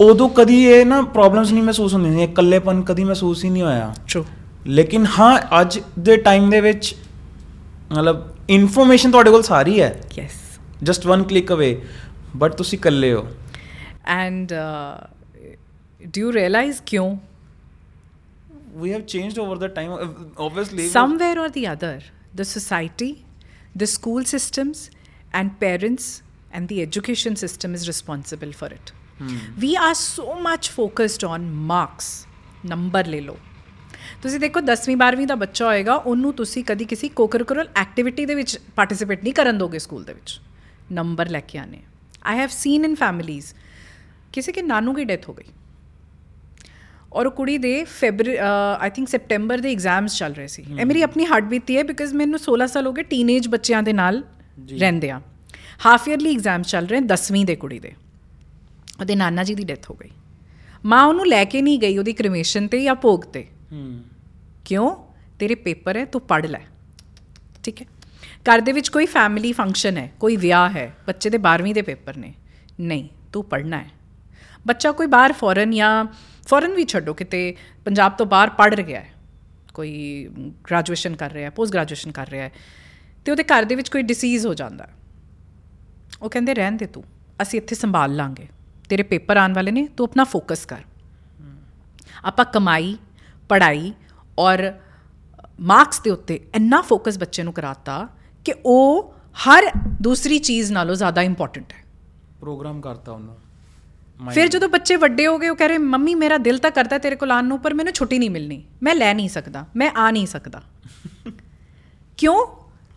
ਉਦੋਂ ਕਦੀ ਇਹ ਨਾ ਪ੍ਰੋਬਲਮਸ ਨਹੀਂ ਮਹਿਸੂਸ ਹੁੰਦੀਆਂ ਸੀ ਇਕੱਲੇਪਨ ਕਦੀ ਮਹਿਸੂਸ ਹੀ ਨਹੀਂ ਹੋਇਆ। ਟਰੂ ਲੇਕਿਨ ਹਾਂ ਅੱਜ ਦੇ ਟਾਈਮ ਦੇ ਵਿੱਚ ਮਤਲਬ ਇਨਫੋਰਮੇਸ਼ਨ ਤੁਹਾਡੇ ਕੋਲ ਸਾਰੀ ਹੈ yes just one click away but ਤੁਸੀਂ ਇਕੱਲੇ ਹੋ ਐਂਡ ਡੂ ਯੂ ਰਿਅਲਾਈਜ਼ ਕਿਉਂ we have changed over the time Uh, obviously somewhere or the other the society the school systems and parents and the education system is responsible for it we are so much focused on marks number ਲੈ ਲਓ ਤੁਸੀਂ ਦੇਖੋ 10ਵੀਂ 12ਵੀਂ ਦਾ ਬੱਚਾ ਹੋਏਗਾ ਉਹਨੂੰ ਤੁਸੀਂ ਕਦੀ ਕਿਸੇ ਕੋਕਰਕੁਲਰ ਐਕਟੀਵਿਟੀ ਦੇ ਵਿੱਚ ਪਾਰਟਿਸਿਪੇਟ ਨਹੀਂ ਕਰਨ ਦੋਗੇ ਸਕੂਲ ਦੇ ਵਿੱਚ। ਨੰਬਰ ਲੈ ਕੇ ਆਨੇ I have seen in families ਕਿਸੇ ਕੇ ਨਾਨੂ ਦੀ ਡੈਥ ਹੋ ਗਈ। ਔਰ ਉਹ ਕੁੜੀ ਦੇ ਫੈਬਰ ਆਈ ਥਿੰਕ ਸੈਪਟੈਂਬਰ ਦੇ ਐਗਜ਼ਾਮਸ ਚੱਲ ਰਹੇ ਸੀ। ਇਹ ਮੇਰੀ ਆਪਣੀ ਹਾਰਟ ਬੀਤੀ ਹੈ ਬਿਕਾਜ਼ ਮੈਨੂੰ 16 ਸਾਲ ਹੋ ਗਏ ਟੀਨੇਜ ਬੱਚਿਆਂ ਦੇ ਨਾਲ ਰਹਿੰਦੇ ਆ। ਹਾਫ ਈਅਰਲੀ ਐਗਜ਼ਾਮਸ ਚੱਲ ਰਹੇ 10ਵੀਂ ਦੇ ਕੁੜੀ ਦੇ। ਉਹਦੇ ਨਾਨਾ ਜੀ ਦੀ ਡੈਥ ਹੋ ਗਈ। ਮਾਂ ਉਹਨੂੰ ਲੈ ਕੇ ਨਹੀਂ ਗਈ ਉਹਦੀ ਕ੍ਰਿਮੇਸ਼ਨ ਤੇ ਜਾਂ ਭੋਗ ਤੇ। ਹਮ ਕਿਉਂ? ਤੇਰੇ ਪੇਪਰ ਹੈ, ਤੂੰ ਪੜ੍ਹ ਲੈ। ਠੀਕ ਹੈ? ਘਰ ਦੇ ਵਿੱਚ ਕੋਈ ਫੈਮਿਲੀ ਫੰਕਸ਼ਨ ਹੈ, ਕੋਈ ਵਿਆਹ ਹੈ, ਬੱਚੇ ਦੇ 12ਵੀਂ ਦੇ ਪੇਪਰ ਨੇ। ਨਹੀਂ, ਤੂੰ ਪੜ੍ਹਨਾ ਹੈ। ਬੱਚਾ ਕੋਈ ਬਾਹਰ ਫੋਰਨ ਜਾਂ ਫੋਰਨ ਵੀ ਛੱਡੋ, ਕਿਤੇ ਪੰਜਾਬ ਤੋਂ ਬਾਹਰ ਪੜ੍ਹ ਰਿਹਾ ਹੈ। ਕੋਈ ਗ੍ਰੈਜੂਏਸ਼ਨ ਕਰ ਰਿਹਾ ਹੈ ਪੋਸਟ ਗ੍ਰੈਜੂਏਸ਼ਨ ਕਰ ਰਿਹਾ ਹੈ, ਤੇ ਉਹਦੇ ਘਰ ਦੇ ਵਿੱਚ ਕੋਈ ਡਿਸੀਜ਼ ਹੋ ਜਾਂਦਾ ਹੈ। ਉਹ ਕਹਿੰਦੇ, ਰਹਿਣ ਦੇ ਤੂੰ, ਅਸੀਂ ਇੱਥੇ ਸੰਭਾਲ ਲਾਂਗੇ। ਤੇਰੇ ਪੇਪਰ ਆਉਣ ਵਾਲੇ ਨੇ, ਤੂੰ ਆਪਣਾ ਫੋਕਸ ਕਰ। ਆਪਾਂ ਕਮਾਈ, ਪੜ੍ਹਾਈ ਔਰ ਮਾਰਕਸ ਦੇ ਉੱਤੇ ਇੰਨਾ ਫੋਕਸ ਬੱਚੇ ਨੂੰ ਕਰਾਤਾ ਕਿ ਉਹ ਹਰ ਦੂਸਰੀ ਚੀਜ਼ ਨਾਲੋਂ ਜ਼ਿਆਦਾ ਇੰਪੋਰਟੈਂਟ ਹੈ। ਪ੍ਰੋਗਰਾਮ ਕਰਤਾ ਉਹਨੂੰ। ਫਿਰ ਜਦੋਂ ਬੱਚੇ ਵੱਡੇ ਹੋ ਗਏ ਉਹ ਕਹ ਰਹੇ ਮੰਮੀ ਮੇਰਾ ਦਿਲ ਤਾਂ ਕਰਦਾ ਤੇਰੇ ਕੋਲ ਆਉਣ ਨੂੰ ਪਰ ਮੈਨੂੰ ਛੁੱਟੀ ਨਹੀਂ ਮਿਲਣੀ। ਮੈਂ ਲੈ ਨਹੀਂ ਸਕਦਾ। ਮੈਂ ਆ ਨਹੀਂ ਸਕਦਾ। *laughs* ਕਿਉਂ?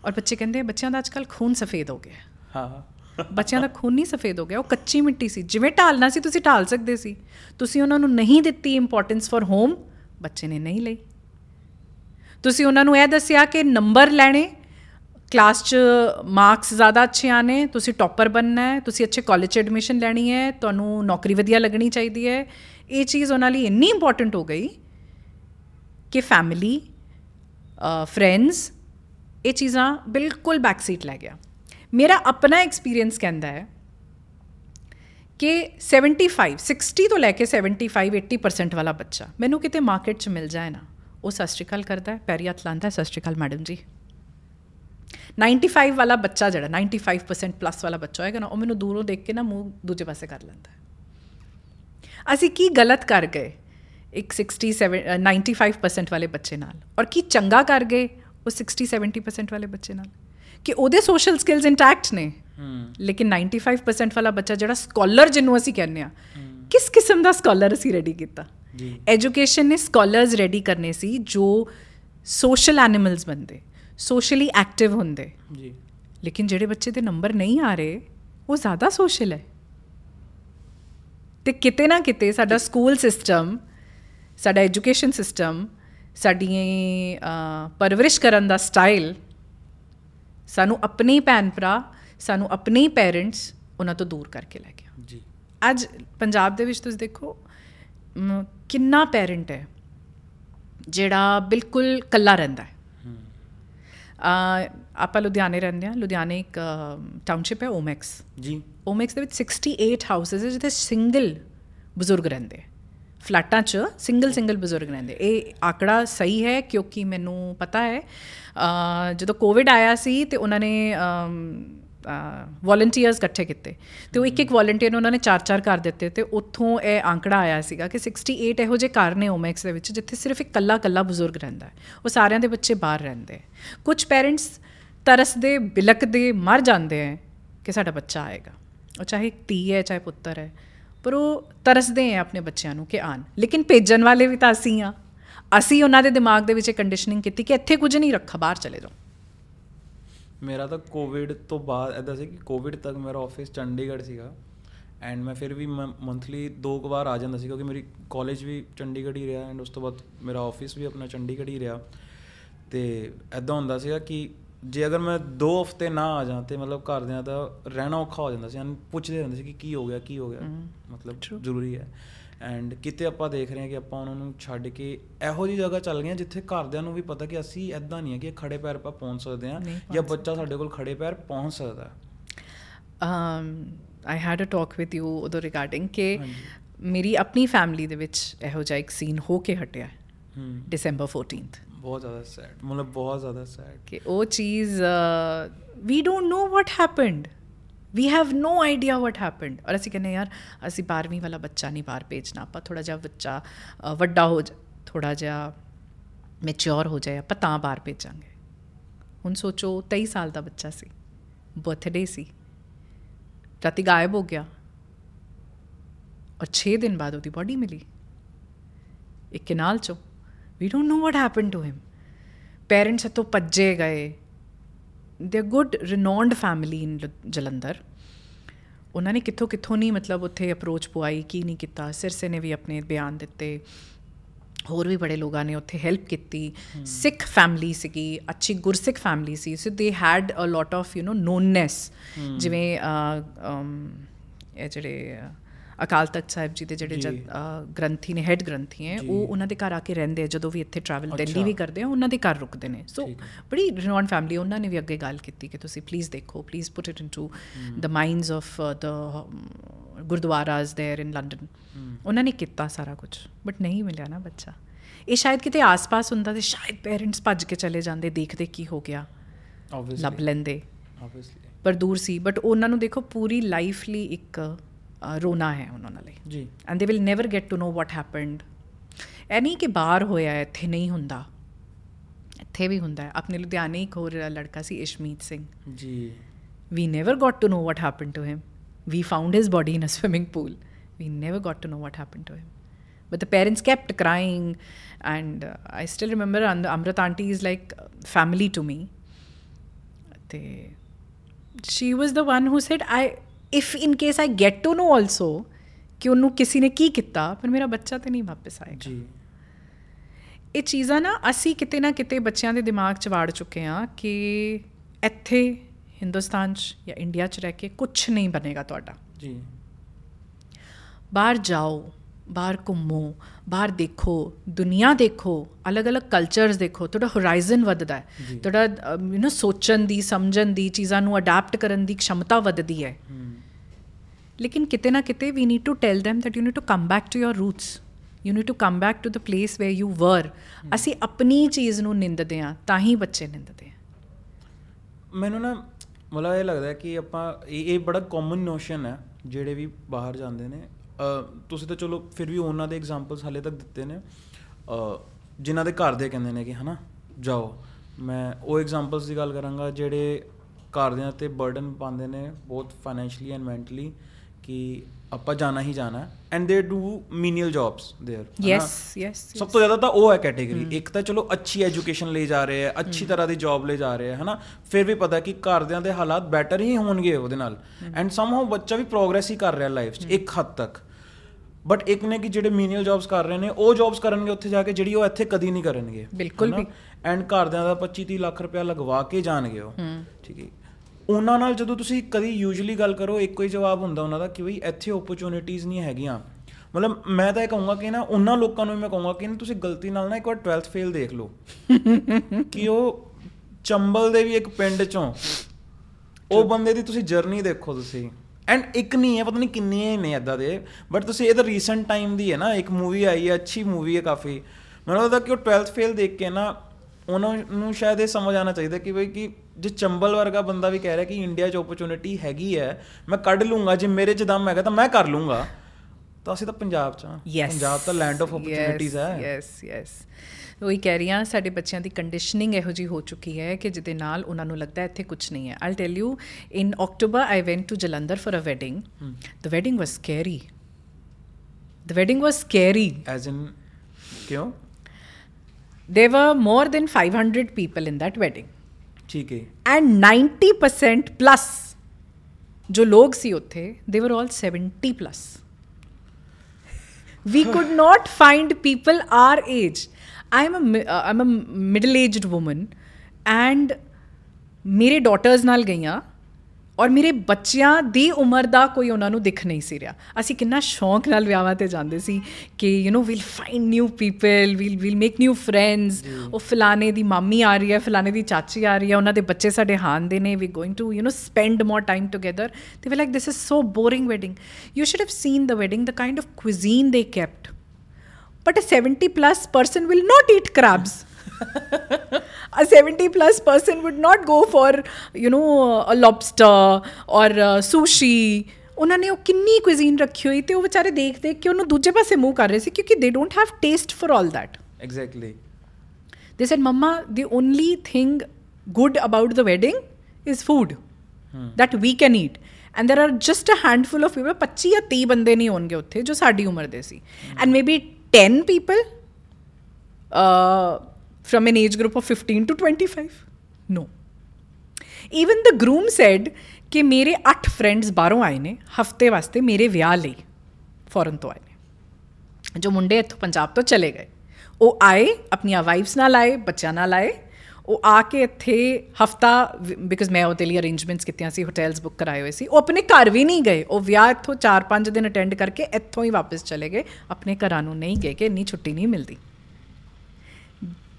ਔਰ ਬੱਚੇ ਕਹਿੰਦੇ ਬੱਚਿਆਂ ਦਾ ਅੱਜਕੱਲ ਖੂਨ ਸਫੇਦ ਹੋ ਗਿਆ ਹੈ। ਹਾਂ। ਬੱਚਿਆਂ ਦਾ ਖੂਨ ਨਹੀਂ ਸਫੇਦ ਹੋ ਗਿਆ। ਉਹ ਕੱਚੀ ਮਿੱਟੀ ਸੀ। ਜਿਵੇਂ ਢਾਲਣਾ ਸੀ ਤੁਸੀਂ ਢਾਲ ਸਕਦੇ ਸੀ। ਤੁਸੀਂ ਉਹਨਾਂ ਨੂੰ ਨਹੀਂ ਦਿੱਤੀ ਇੰਪੋਰਟੈਂਸ ਫॉर ਹੋਮ ਬੱਚੇ ਨੇ ਨਹੀਂ ਲਈ। ਤੁਸੀਂ ਉਹਨਾਂ ਨੂੰ ਇਹ ਦੱਸਿਆ ਕਿ ਨੰਬਰ ਲੈਣੇ, ਕਲਾਸ 'ਚ ਮਾਰਕਸ ਜ਼ਿਆਦਾ ਅੱਛੇ ਆਣੇ ਤੁਸੀਂ ਟੌਪਰ ਬਣਨਾ ਹੈ, ਤੁਸੀਂ ਅੱਛੇ ਕਾਲਜ 'ਚ ਐਡਮਿਸ਼ਨ ਲੈਣੀ ਹੈ, ਤੁਹਾਨੂੰ ਨੌਕਰੀ ਵਧੀਆ ਲੱਗਣੀ ਚਾਹੀਦੀ ਹੈ। ਇਹ ਚੀਜ਼ ਉਹਨਾਂ ਲਈ ਇੰਨੀ ਇੰਪੋਰਟੈਂਟ ਹੋ ਗਈ ਕਿ ਫੈਮਿਲੀ ਫਰੈਂਡਸ ਇਹ ਚੀਜ਼ਾਂ ਬਿਲਕੁਲ ਬੈਕ ਸੀਟ ਲੈ ਗਿਆ। ਮੇਰਾ ਆਪਣਾ ਐਕਸਪੀਰੀਅੰਸ ਕਹਿੰਦਾ ਹੈ ਕਿ 75 60 ਤੋਂ ਲੈ ਕੇ 75 80% ਵਾਲਾ ਬੱਚਾ ਮੈਨੂੰ ਕਿਤੇ ਮਾਰਕੀਟ 'ਚ ਮਿਲ ਜਾਏ ਨਾ। ਉਹ ਸਤਿ ਸ਼੍ਰੀ ਅਕਾਲ ਕਰਦਾ ਹੈ ਪੈਰੀ ਹੱਥ ਲਾਉਂਦਾ ਹੈ ਸਤਿ ਸ਼੍ਰੀ ਅਕਾਲ ਮੈਡਮ ਜੀ। 95 ਵਾਲਾ ਬੱਚਾ ਜਿਹੜਾ 95% ਪਲੱਸ ਵਾਲਾ ਬੱਚਾ ਹੋਏਗਾ ਨਾ ਉਹ ਮੈਨੂੰ ਦੂਰੋਂ ਦੇਖ ਕੇ ਨਾ ਮੂੰਹ ਦੂਜੇ ਪਾਸੇ ਕਰ ਲੈਂਦਾ ਹੈ। ਅਸੀਂ ਕੀ ਗਲਤ ਕਰ ਗਏ ਇੱਕ 67 95% ਵਾਲੇ ਬੱਚੇ ਨਾਲ? ਔਰ ਕੀ ਚੰਗਾ ਕਰ ਗਏ ਉਹ 60 70% ਵਾਲੇ ਬੱਚੇ ਨਾਲ? ਕਿ ਉਹਦੇ ਸੋਸ਼ਲ ਸਕਿੱਲਸ ਇੰਟੈਕਟ ਨੇ? ਲੇਕਿਨ 95% ਵਾਲਾ ਬੱਚਾ ਜਿਹੜਾ ਸਕਾਲਰ ਜਿਹਨੂੰ ਅਸੀਂ ਕਹਿੰਦੇ ਆ ਕਿਸ ਕਿਸਮ ਦਾ ਸਕਾਲਰ ਅਸੀਂ ਰੈਡੀ ਕੀਤਾ? ਐਜੂਕੇਸ਼ਨ ਨੇ ਸਕਾਲਰਸ ਰੈਡੀ ਕਰਨੇ ਸੀ ਜੋ ਸੋਸ਼ਲ ਐਨੀਮਲਸ ਬੰਦੇ ਸੋਸ਼ਲੀ ਐਕਟਿਵ ਹੁੰਦੇ। ਜੀ। ਲੇਕਿਨ ਜਿਹੜੇ ਬੱਚੇ ਦੇ ਨੰਬਰ ਨਹੀਂ ਆ ਰਹੇ ਉਹ ਜ਼ਿਆਦਾ ਸੋਸ਼ਲ ਹੈ। ਤੇ ਕਿਤੇ ਨਾ ਕਿਤੇ ਸਾਡਾ ਸਕੂਲ ਸਿਸਟਮ ਸਾਡਾ ਐਜੂਕੇਸ਼ਨ ਸਿਸਟਮ ਸਾਡੀ ਪਰਵਰਿਸ਼ ਕਰਨ ਦਾ ਸਟਾਈਲ ਸਾਨੂੰ ਆਪਣੇ ਭੈਣ ਭਰਾ ਸਾਨੂੰ ਆਪਣੇ ਪੇਰੈਂਟਸ ਉਹਨਾਂ ਤੋਂ ਦੂਰ ਕਰਕੇ ਲੈ ਗਿਆ। ਜੀ। ਅੱਜ ਪੰਜਾਬ ਦੇ ਵਿੱਚ ਤੁਸੀਂ ਦੇਖੋ ਕਿੰਨਾ ਪੈਰੈਂਟ ਹੈ ਜਿਹੜਾ ਬਿਲਕੁਲ ਕੱਲਾ ਰਹਿੰਦਾ ਹੈ। ਆਪਾਂ ਲੁਧਿਆਣੇ ਰਹਿੰਦੇ ਹਾਂ। ਲੁਧਿਆਣੇ ਇੱਕ ਟਾਊਨਸ਼ਿਪ ਹੈ ਓਮੈਕਸ ਜੀ। ਓਮੈਕਸ ਦੇ ਵਿੱਚ 68 ਹਾਊਸਸ ਹੈ ਜਿੱਥੇ ਸਿੰਗਲ ਬਜ਼ੁਰਗ ਰਹਿੰਦੇ ਫਲੈਟਾਂ 'ਚ ਸਿੰਗਲ ਸਿੰਗਲ ਬਜ਼ੁਰਗ ਰਹਿੰਦੇ ਇਹ ਆંકੜਾ ਸਹੀ ਹੈ ਕਿਉਂਕਿ ਮੈਨੂੰ ਪਤਾ ਹੈ। ਜਦੋਂ ਕੋਵਿਡ ਆਇਆ ਸੀ ਤੇ ਉਹਨਾਂ ਨੇ ਵੋਲੰਟੀਅਰਸ ਇਕੱਠੇ ਕੀਤੇ। ਤੇ ਉਹ ਇੱਕ ਇੱਕ ਵੋਲੰਟੀਅਰ ਨੂੰ ਉਹਨਾਂ ਨੇ ਚਾਰ ਚਾਰ ਕਰ ਦਿੱਤੇ ਤੇ ਉੱਥੋਂ ਇਹ ਆંકੜਾ ਆਇਆ ਸੀਗਾ ਕਿ 68 ਇਹੋ ਜਿਹੇ ਘਰ ਨੇ ਓਮੈਕਸ ਦੇ ਵਿੱਚ ਜਿੱਥੇ ਸਿਰਫ ਇੱਕ ਕੱਲਾ ਕੱਲਾ ਬਜ਼ੁਰਗ ਰਹਿੰਦਾ ਹੈ। ਉਹ ਸਾਰਿਆਂ ਦੇ ਬੱਚੇ ਬਾਹਰ ਰਹਿੰਦੇ ਕੁਝ ਪੇਰੈਂਟਸ ਤਰਸਦੇ, ਬਿਲਕਦੇ, ਮਰ ਜਾਂਦੇ ਹੈ ਕਿ ਸਾਡਾ ਬੱਚਾ ਆਏਗਾ। ਉਹ ਚਾਹੇ ਧੀ ਹੈ, ਚਾਹੇ ਪੁੱਤਰ ਹੈ, ਪਰ ਉਹ ਤਰਸਦੇ ਹੈ ਆਪਣੇ ਬੱਚਿਆਂ ਨੂੰ ਕਿ ਆਣ ਲੇਕਿਨ ਭੇਜਣ ਵਾਲੇ ਵੀ ਤਾਂ ਅਸੀਂ ਆ ਅਸੀਂ ਉਹਨਾਂ ਦੇ ਦਿਮਾਗ ਦੇ ਵਿੱਚ ਕੰਡੀਸ਼ਨਿੰਗ ਕੀਤੀ ਕਿ ਇੱਥੇ ਕੁਝ ਨਹੀਂ ਰੱਖਾ, ਬਾਹਰ ਚਲੇ ਜਾਓ। ਮੇਰਾ ਤਾਂ ਕੋਵਿਡ ਤੋਂ ਬਾਅਦ ਐਦਾਂ ਸੀ ਕਿ ਕੋਵਿਡ ਤੱਕ ਮੇਰਾ ਆਫਿਸ ਚੰਡੀਗੜ੍ਹ ਸੀਗਾ ਐਂਡ ਮੈਂ ਫਿਰ ਵੀ ਮੰਥਲੀ ਦੋ ਕੁ ਵਾਰ ਆ ਜਾਂਦਾ ਸੀ ਕਿਉਂਕਿ ਮੇਰੀ ਕਾਲਜ ਵੀ ਚੰਡੀਗੜ੍ਹ ਹੀ ਰਿਹਾ ਐਂਡ ਉਸ ਤੋਂ ਬਾਅਦ ਮੇਰਾ ਆਫਿਸ ਵੀ ਆਪਣਾ ਚੰਡੀਗੜ੍ਹ ਹੀ ਰਿਹਾ ਤੇ ਐਦਾਂ ਹੁੰਦਾ ਸੀਗਾ ਕਿ ਜੇ ਅਗਰ ਮੈਂ 2 ਹਫ਼ਤੇ ਨਾ ਆ ਜਾਂ ਤੇ ਮਤਲਬ ਘਰਦਿਆਂ ਦਾ ਰਹਿਣਾ ਔਖਾ ਹੋ ਜਾਂਦਾ ਸੀ ਐਂਡ ਪੁੱਛਦੇ ਹੁੰਦੇ ਸੀ ਕਿ ਕੀ ਹੋ ਗਿਆ ਕੀ ਹੋ ਗਿਆ? ਮਤਲਬ ਜ਼ਰੂਰੀ ਹੈ। ਐਂਡ ਕਿਤੇ ਆਪਾਂ ਦੇਖ ਰਹੇ ਹਾਂ ਕਿ ਆਪਾਂ ਉਹਨਾਂ ਨੂੰ ਛੱਡ ਕੇ ਇਹੋ ਜਿਹੀ ਜਗ੍ਹਾ ਚੱਲ ਗਏ ਹਾਂ ਜਿੱਥੇ ਘਰਦਿਆਂ ਨੂੰ ਵੀ ਪਤਾ ਕਿ ਅਸੀਂ ਐਦਾਂ ਨਹੀਂ ਹੈ ਕਿ ਖੜੇ ਪੈਰ ਆਪਾਂ ਪਹੁੰਚ ਸਕਦੇ ਹਾਂ ਜਾਂ ਬੱਚਾ ਸਾਡੇ ਕੋਲ ਖੜੇ ਪੈਰ ਪਹੁੰਚ ਸਕਦਾ ਹੈ। Um i had a talk with you ਉਦੋਂ ਰਿਗਾਰਡਿੰਗ ਕਿ। ਮੇਰੀ ਆਪਣੀ ਫੈਮਿਲੀ ਦੇ ਵਿੱਚ ਇਹੋ ਜਿਹਾ ਇੱਕ ਸੀਨ ਹੋ ਕੇ ਹਟਿਆ ਹੂੰ। ਡਿਸੈਂਬਰ 14th ਬਹੁਤ ਜ਼ਿਆਦਾ ਸੈਡ ਮਤਲਬ ਬਹੁਤ ਜ਼ਿਆਦਾ ਸੈਡ ਕਿ ਉਹ ਚੀਜ਼ we don't know what happened we have no idea what happened ਔਰ ਅਸੀਂ ਕਹਿੰਦੇ ਯਾਰ ਅਸੀਂ 12ਵੀਂ ਵਾਲਾ ਬੱਚਾ ਨਹੀਂ ਬਾਹਰ ਭੇਜਣਾ ਆਪਾਂ ਥੋੜਾ ਜਿਹਾ ਬੱਚਾ ਵੱਡਾ ਹੋ ਜਾ ਥੋੜਾ ਜਿਹਾ ਮੈਚੁਰ ਹੋ ਜਾਏ ਆਪਾਂ ਤਾਂ ਬਾਹਰ ਭੇਜਾਂਗੇ ਹੁਣ ਸੋਚੋ 23 ਸਾਲ ਦਾ ਬੱਚਾ ਸੀ ਬਰਥਡੇ ਸੀ ਰਾਤੀ ਗਾਇਬ ਹੋ ਗਿਆ ਔਰ 6 ਦਿਨ ਬਾਅਦ ਉਹਦੀ ਬਾਡੀ ਮਿਲੀ ਇੱਕ ਕਿਨਾਲ ਚੋਂ we don't know what happen to him parents ਤੋਂ ਭੱਜੇ ਗਏ they good renowned family in Jalandhar. ਉਹਨਾਂ ਨੇ ਕਿੱਥੋਂ ਕਿੱਥੋਂ ਨਹੀਂ ਮਤਲਬ ਉੱਥੇ ਅਪਰੋਚ ਪੁਆਈ ਕੀ ਨਹੀਂ ਕੀਤਾ। ਸਿਰਸੇ ਨੇ ਵੀ ਆਪਣੇ ਬਿਆਨ ਦਿੱਤੇ। ਹੋਰ ਵੀ ਬੜੇ ਲੋਕਾਂ ਨੇ ਉੱਥੇ ਹੈਲਪ ਕੀਤੀ। ਸਿੱਖ ਫੈਮਿਲੀ ਸੀਗੀ ਅੱਛੀ Gursikh family C. So they had a lot of you know nonsense ਜਿਵੇਂ ਇਹ ਜਿਹੜੇ ਅਕਾਲ ਤਖਤ ਸਾਹਿਬ ਜੀ ਦੇ ਜਿਹੜੇ ਜੀ। ਜਦ, ਅ, ਗ੍ਰੰਥੀ ਨੇ ਹੈਡ ਗ੍ਰੰਥੀ ਹੈ ਜੀ। ਉਹ ਉਹਨਾਂ ਦੇ ਘਰ ਆ ਕੇ ਰਹਿੰਦੇ ਆ ਜਦੋਂ ਵੀ ਇੱਥੇ ਟਰੈਵਲ ਦਿੱਲੀ ਅੱਛਾ। ਵੀ ਕਰਦੇ ਆ ਉਹਨਾਂ ਦੇ ਘਰ ਰੁਕਦੇ ਨੇ ਸੋ ਠੀਕ ਹੈ। ਬੜੀ ਰਿਨੋਨ ਫੈਮਿਲੀ ਉਹਨਾਂ ਨੇ ਵੀ ਅੱਗੇ ਗੱਲ ਕੀਤੀ ਕਿ ਤੁਸੀਂ ਪਲੀਜ਼ ਦੇਖੋ please put it into the minds of the gurdwaras there in London ਉਹਨਾਂ ਨੇ ਕੀਤਾ ਸਾਰਾ ਕੁਝ ਬਟ ਨਹੀਂ ਮਿਲਿਆ ਨਾ ਬੱਚਾ ਇਹ ਸ਼ਾਇਦ ਕਿਤੇ ਆਸ-ਪਾਸ ਹੁੰਦਾ ਤੇ ਸ਼ਾਇਦ ਪੇਰੈਂਟਸ ਭੱਜ ਕੇ ਚਲੇ ਜਾਂਦੇ ਦੇਖਦੇ ਕੀ ਹੋ ਗਿਆ ਲੱਭ ਆਬਵੀਅਸਲੀ ਲੈਂਦੇ ਆਬਵੀਅਸਲੀ ਪਰ ਦੂਰ ਸੀ ਬਟ ਉਹਨਾਂ ਨੂੰ ਦੇਖੋ ਪੂਰੀ ਲਾਈਫ ਲਈ ਇੱਕ ਅ, ਰੋਣਾ ਹੈ ਉਹਨਾਂ ਲਈ ਜੀ and they will never get to know what happened ਇਹ ਨਹੀਂ ਕਿ ਬਾਹਰ ਹੋਇਆ ਹੈ, ਇੱਥੇ ਨਹੀਂ ਹੁੰਦਾ ਇੱਥੇ ਵੀ ਹੁੰਦਾ ਹੈ ਆਪਣੇ ਲੁਧਿਆਣੇ ਇੱਕ ਹੋਰ ਲੜਕਾ ਸੀ Ishmeet Singh ji we never got to know what happened to him. We found his body in a swimming pool. We never got to know what happened to him. But the parents kept crying, and uh, I still remember and Amrit auntie is like uh, family to me. They, she was the one who said, "I if in case I get to know also ਕਿ ਉਹਨੂੰ ਕਿਸੇ ਨੇ ਕੀ ਕੀਤਾ ਪਰ ਮੇਰਾ ਬੱਚਾ ਤੇ ਨਹੀਂ ਵਾਪਸ ਆਏਗਾ ਜੀ ਇਹ ਚੀਜ਼ਾਂ ਨਾ ਅਸੀਂ ਕਿਤੇ ਨਾ ਕਿਤੇ ਬੱਚਿਆਂ ਦੇ ਦਿਮਾਗ 'ਚ ਵਾੜ ਚੁੱਕੇ ਹਾਂ ਕਿ ਇੱਥੇ ਹਿੰਦੁਸਤਾਨ 'ਚ ਜਾਂ ਇੰਡੀਆ 'ਚ ਰਹਿ ਕੇ ਕੁਝ ਨਹੀਂ ਬਣੇਗਾ ਤੁਹਾਡਾ ਜੀ ਬਾਹਰ ਜਾਓ ਬਾਹਰ ਘੁੰਮੋ ਬਾਹਰ ਦੇਖੋ ਦੁਨੀਆ ਦੇਖੋ ਅਲੱਗ-ਅਲੱਗ ਕਲਚਰਸ ਦੇਖੋ ਤੁਹਾਡਾ ਹੋਰਾਈਜ਼ਨ ਵੱਧਦਾ ਹੈ ਤੁਹਾਡਾ ਯੂ نو ਸੋਚਣ ਦੀ ਸਮਝਣ ਦੀ ਚੀਜ਼ਾਂ ਨੂੰ ਅਡਾਪਟ ਕਰਨ ਦੀ ਖਮਤਾ ਵੱਧਦੀ ਹੈ ਲੇਕਿਨ ਕਿਤੇ ਨਾ ਕਿਤੇ we need to tell them that you need to come back to your roots. You need to come back to the place where you were. ਅਸੀਂ ਆਪਣੀ ਚੀਜ਼ ਨੂੰ ਨਿੰਦਦੇ ਆ ਤਾਂ ਹੀ ਬੱਚੇ ਨਿੰਦਦੇ ਆ। ਮੈਨੂੰ ਨਾ ਮਤਲਬ ਇਹ ਲੱਗਦਾ ਕਿ ਆਪਾਂ ਇਹ ਇਹ ਬੜਾ ਕਾਮਨ ਨੋਸ਼ਨ ਹੈ ਜਿਹੜੇ ਵੀ ਬਾਹਰ ਜਾਂਦੇ ਨੇ। ਤੁਸੀਂ ਤਾਂ ਚਲੋ ਫਿਰ ਵੀ ਉਹਨਾਂ ਦੇ ਐਗਜ਼ਾਮਪਲਸ ਹਾਲੇ ਤੱਕ ਦਿੱਤੇ ਨੇ। ਜਿਨ੍ਹਾਂ ਦੇ ਘਰ ਦੇ ਕਹਿੰਦੇ ਨੇ ਕਿ ਹਨਾ ਜਾਓ। ਮੈਂ ਉਹ ਐਗਜ਼ਾਮਪਲਸ ਦੀ ਗੱਲ ਕਰਾਂਗਾ ਜਿਹੜੇ ਘਰਦਿਆਂ ਤੇ ਬਰਡਨ ਪਾਉਂਦੇ ਨੇ ਬਹੁਤ ਫਾਈਨੈਂਸ਼ੀਅਲੀ ਐਂਡ ਮੈਂਟਲੀ ਕਿ ਆਪਾਂ ਜਾਣਾ ਹੀ ਜਾਣਾ and they do menial jobs there yes yes ਸਭ ਤੋਂ ਜ਼ਿਆਦਾ ਤਾਂ ਉਹ ਹੈ ਕੈਟਾਗਰੀ ਇੱਕ ਤਾਂ ਚਲੋ ਅੱਛੀ ਐਜੂਕੇਸ਼ਨ ਲਈ ਜਾ ਰਹੇ ਹੈ ਅੱਛੀ ਤਰ੍ਹਾਂ ਦੀ ਜੌਬ ਲਈ ਜਾ ਰਹੇ ਹੈ ਹਨਾ ਫਿਰ ਵੀ ਪਤਾ ਕਿ ਘਰਦਿਆਂ ਦੇ ਹਾਲਾਤ ਬੈਟਰ ਹੀ ਹੋਣਗੇ ਉਹਦੇ ਨਾਲ ਐਂਡ ਸਮਹਾਉ ਬੱਚਾ ਵੀ ਪ੍ਰੋਗਰੈਸ ਹੀ ਕਰ ਰਿਹਾ ਲਾਈਫ 'ਚ ਇੱਕ ਹੱਦ ਤੱਕ ਬਟ ਇੱਕ ਨੇ ਕਿ ਜਿਹੜੇ ਮੀਨੀਅਲ ਜੌਬਸ ਕਰ ਰਹੇ ਨੇ ਉਹ ਜੌਬਸ ਕਰਨਗੇ ਉੱਥੇ ਜਾ ਕੇ ਜਿਹੜੀ ਉਹ ਇੱਥੇ ਕਦੀ ਨਹੀਂ ਕਰਨਗੇ ਬਿਲਕੁਲ ਵੀ। ਐਂਡ ਘਰਦਿਆਂ ਦਾ 25 30 ਲੱਖ ਰੁਪਇਆ ਲਗਵਾ ਕੇ ਜਾਣਗੇ ਉਹ ਠੀਕ ਹੈ ਉਹਨਾਂ ਨਾਲ ਜਦੋਂ ਤੁਸੀਂ ਕਦੀ ਯੂਜੂਲੀ ਗੱਲ ਕਰੋ ਇੱਕੋ ਹੀ ਜਵਾਬ ਹੁੰਦਾ ਉਹਨਾਂ ਦਾ ਕਿ ਬਈ ਇੱਥੇ ਓਪਰਚ्युनिटीਜ਼ ਨਹੀਂ ਹੈਗੀਆਂ। ਮਤਲਬ ਮੈਂ ਤਾਂ ਇਹ ਕਹੂੰਗਾ ਕਿ ਨਾ ਉਹਨਾਂ ਲੋਕਾਂ ਨੂੰ ਮੈਂ ਕਹੂੰਗਾ ਕਿ ਨਾ ਤੁਸੀਂ ਗਲਤੀ ਨਾਲ ਨਾ ਇੱਕ ਵਾਰ 12th ਫੇਲ ਦੇਖ ਲਓ। *laughs* ਕਿ ਉਹ ਚੰਬਲ ਦੇ ਵੀ ਇੱਕ ਪਿੰਡ ਚੋਂ ਉਹ ਬੰਦੇ ਦੀ ਤੁਸੀਂ ਜਰਨੀ ਦੇਖੋ ਤੁਸੀਂ। ਐਂਡ ਇੱਕ ਨਹੀਂ ਹੈ ਪਤਾ ਨਹੀਂ ਕਿੰਨੇ ਨੇ ਇਦਾਂ ਦੇ ਬਟ ਤੁਸੀਂ ਇਹ ਤਾਂ ਰੀਸੈਂਟ ਟਾਈਮ ਦੀ ਹੈ ਨਾ ਇੱਕ ਮੂਵੀ ਆਈ ਹੈ ਅੱਛੀ ਮੂਵੀ ਹੈ ਕਾਫੀ। ਮੈਨੂੰ ਲੱਗਦਾ ਕਿ ਉਹ 12th ਫੇਲ ਦੇਖ ਕੇ ਨਾ ਉਹਨਾਂ ਨੂੰ ਸ਼ਾਇਦ ਇਹ ਸਮਝ ਆਣਾ ਚਾਹੀਦਾ ਕਿ ਬਈ ਕਿ ਜੇ ਚੰਬਲ ਵਰਗਾ ਬੰਦਾ ਵੀ ਕਹਿ ਰਿਹਾ ਕਿ ਇੰਡੀਆ 'ਚ ਓਪਰਚ्युनिटी ਹੈਗੀ ਹੈ ਮੈਂ ਕੱਢ ਲੂੰਗਾ ਜੇ ਮੇਰੇ 'ਚ ਦਮ ਹੈਗਾ ਤਾਂ ਮੈਂ ਕਰ ਲੂੰਗਾ ਤਾਂ ਅਸੀਂ ਤਾਂ ਪੰਜਾਬ 'ਚ ਹਾਂ। ਪੰਜਾਬ ਤਾਂ ਲੈਂਡ ਆਫ ਓਪਰਚ्युनिटीज ਹੈ। ਯੈਸ ਯੈਸ ਉਹੀ ਕਹਿ ਰਹੀ ਹਾਂ ਸਾਡੇ ਬੱਚਿਆਂ ਦੀ ਕੰਡੀਸ਼ਨਿੰਗ ਇਹੋ ਜੀ ਹੋ ਚੁੱਕੀ ਹੈ ਕਿ ਜਿਹਦੇ ਨਾਲ ਉਹਨਾਂ ਨੂੰ ਲੱਗਦਾ ਇੱਥੇ ਕੁਝ ਨਹੀਂ ਹੈ। I tell you in October I went to Jalandhar for a wedding the wedding was scary the wedding was scary as in ਕਿਉਂ? There were more than 500 people in that wedding ਠੀਕ ਹੈ and 90% plus ਜੋ ਲੋਕ ਸੀ ਉੱਥੇ they were all 70 plus we could not find people our age i'm a mi- uh, i'm a middle aged woman and ਮੇਰੇ daughters ਨਾਲ ਗਈਆਂ ਔਰ ਮੇਰੇ ਬੱਚਿਆਂ ਦੀ ਉਮਰ ਦਾ ਕੋਈ ਉਹਨਾਂ ਨੂੰ ਦਿਖ ਨਹੀਂ ਸੀ ਰਿਹਾ ਅਸੀਂ ਕਿੰਨਾ ਸ਼ੌਂਕ ਨਾਲ ਵਿਆਹਾਂ ਤੇ ਜਾਂਦੇ ਸੀ ਕਿ you know we'll find new people we'll we'll make new friends ਉਹ ਫਲਾਣੇ ਦੀ ਮਾਮੀ ਆ ਰਹੀ ਹੈ ਫਲਾਣੇ ਦੀ ਚਾਚੀ ਆ ਰਹੀ ਹੈ ਉਹਨਾਂ ਦੇ ਬੱਚੇ ਸਾਡੇ ਹਾਨ ਦੇ ਨੇ we going to you know spend more time together they were like this is so boring wedding you should have seen the wedding the kind of cuisine they kept but a 70 plus person will not eat crabs a 70 plus person would not go for you know a lobster or uh, sushi ਉਹਨਾਂ ਨੇ ਉਹ ਕਿੰਨੀ cuisine ਰੱਖੀ ਹੋਈ ਤੇ ਉਹ ਵਿਚਾਰੇ ਦੇਖ ਦੇਖ ਕੇ ਉਹਨੂੰ ਦੂਜੇ ਪਾਸੇ ਮੂਵ ਕਰ ਰਹੇ ਸੀ ਕਿਉਂਕਿ they don't have taste for all that exactly they said mama the only thing good about the wedding is food that we can eat and there are just a handful of people 25 ਜਾਂ 30 ਬੰਦੇ ਨਹੀਂ ਹੋਣਗੇ ਉੱਥੇ ਜੋ ਸਾਡੀ ਉਮਰ ਦੇ ਸੀ and maybe 10 people uh, from an age group of 15 to 25 no. Even the groom said ਕਿ ਮੇਰੇ 8 ਫਰੈਂਡਸ ਬਾਹਰੋਂ ਆਏ ਨੇ ਹਫ਼ਤੇ ਵਾਸਤੇ ਮੇਰੇ ਵਿਆਹ ਲਈ ਫੋਰਨ ਤੋਂ ਆਏ ਨੇ ਜੋ ਮੁੰਡੇ ਇੱਥੋਂ ਪੰਜਾਬ ਤੋਂ ਚਲੇ ਗਏ ਉਹ ਆਏ ਆਪਣੀਆਂ ਵਾਈਫਸ ਨਾਲ ਆਏ ਬੱਚਿਆਂ ਨਾਲ ਆਏ ਉਹ ਆ ਕੇ ਇੱਥੇ ਹਫਤਾ ਬਿਕਾਜ਼ ਮੈਂ ਉਹਦੇ ਲਈ ਅਰੇਂਜਮੈਂਟਸ ਕੀਤੀਆਂ ਸੀ ਹੋਟਲਸ ਬੁੱਕ ਕਰਾਏ ਹੋਏ ਸੀ ਉਹ ਆਪਣੇ ਘਰ ਵੀ ਨਹੀਂ ਗਏ ਉਹ ਵਿਆਹ ਇੱਥੋਂ 4-5 ਦਿਨ ਅਟੈਂਡ ਕਰਕੇ ਇੱਥੋਂ ਹੀ ਵਾਪਸ ਚਲੇ ਗਏ ਆਪਣੇ ਘਰਾਂ ਨੂੰ ਨਹੀਂ ਗਏ ਕਿ ਇੰਨੀ ਛੁੱਟੀ ਨਹੀਂ ਮਿਲਦੀ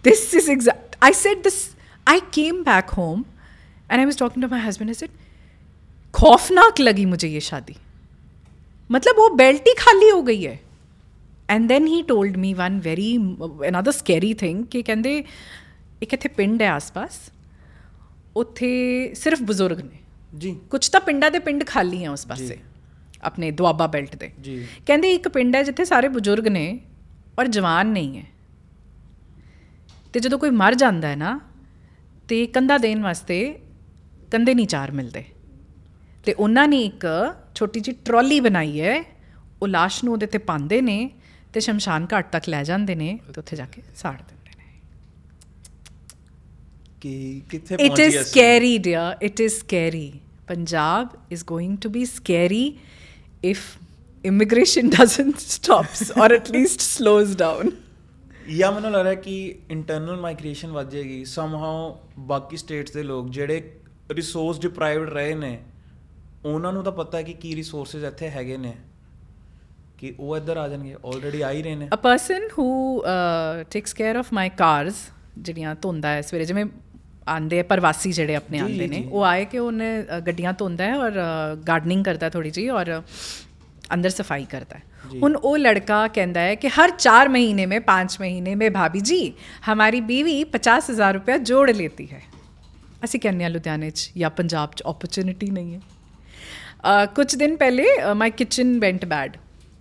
this is exact i said this i came back home and i was talking to my husband i said खौफनाक लगी मुझे ये शादी मतलब वो बेल्ट ही खाली हो गई है and then he told me one very another scary thing ਕਿ ਕਹਿੰਦੇ ਇੱਕ ਇੱਥੇ ਪਿੰਡ ਹੈ ਆਸ-ਪਾਸ ਉੱਥੇ ਸਿਰਫ ਬਜ਼ੁਰਗ ਨੇ ਜੀ ਕੁਝ ਤਾਂ ਪਿੰਡਾਂ ਦੇ ਪਿੰਡ ਖਾਲੀ ਆ ਉਸ ਪਾਸੇ ਆਪਣੇ ਦੁਆਬਾ ਬੈਲਟ ਤੇ ਜੀ ਕਹਿੰਦੇ ਇੱਕ ਪਿੰਡ ਹੈ ਜਿੱਥੇ ਸਾਰੇ ਬਜ਼ੁਰਗ ਨੇ ਔਰ ਜਵਾਨ ਨਹੀਂ ਹੈ ਤੇ ਜਦੋਂ ਕੋਈ ਮਰ ਜਾਂਦਾ ਹੈ ਨਾ ਤੇ ਕੰਧਾ ਦੇਣ ਵਾਸਤੇ ਕੰਧੇ ਨਹੀਂ ਚਾਰ ਮਿਲਦੇ ਤੇ ਉਹਨਾਂ ਨੇ ਇੱਕ ਛੋਟੀ ਜਿਹੀ ਟਰਾਲੀ ਬਣਾਈ ਹੈ ਉਹ ਲਾਸ਼ ਨੂੰ ਉਹਦੇ ਤੇ ਪਾਉਂਦੇ ਨੇ ਤੇ ਸ਼ਮਸ਼ਾਨ ਘਾਟ ਤੱਕ ਲੈ ਜਾਂਦੇ ਨੇ ਤੇ ਉੱਥੇ ਜਾ ਕੇ ਸਾੜ ਦਿੰਦੇ ਨੇ ਕਿ ਕਿੱਥੇ It ਪਹੁੰਚੀ is scary, dear. It is scary. Punjab is going to be scary if immigration *laughs* doesn't stops or at least slows down. ਜਾਂ ਮੈਨੂੰ ਲੱਗ ਰਿਹਾ ਕਿ ਇੰਟਰਨਲ ਮਾਈਗ੍ਰੇਸ਼ਨ ਵੱਧ ਜਾਏਗੀ ਸਮਹਾਉ ਬਾਕੀ ਸਟੇਟਸ ਦੇ ਲੋਕ ਜਿਹੜੇ ਰਿਸੋਰਸ ਡਿਪਰਾਈਵਡ ਰਹੇ ਨੇ ਉਹਨਾਂ ਨੂੰ ਤਾਂ ਪਤਾ ਹੈ ਕਿ ਕੀ ਰਿਸੋਰਸਸ ਇੱਥੇ ਹੈਗੇ ਨੇ ਕਿ ਉਹ ਇੱਧਰ ਆ ਜਾਣਗੇ ਆਲਰੇਡੀ ਆ ਹੀ ਰਹੇ ਨੇ a person who takes care of my cars ਜਿਹੜੀਆਂ ਧੋਂਦਾ ਹੈ ਸਵੇਰੇ ਜਿਵੇਂ ਆਂਦੇ ਪ੍ਰਵਾਸੀ ਜਿਹੜੇ ਆਪਣੇ ਆਂਦੇ ਨੇ। ਉਹ ਆਏ ਕਿ ਉਹਨੇ ਗੱਡੀਆਂ ਧੋਂਦਾ ਹੈ ਔਰ ਗਾਰਡਨਿੰਗ ਕਰਦਾ ਥੋੜੀ ਜੀ ਔਰ अंदर सफ़ाई करता है। उन ओ लड़का कहता है कि हर चार महीने में पाँच महीने में भाभी जी हमारी बीवी पचास हज़ार रुपया जोड़ लेती है। ऐसी कहने लुधियाने या पंजाब ऑपरचुनिटी नहीं है। uh, कुछ दिन पहले my kitchen went bad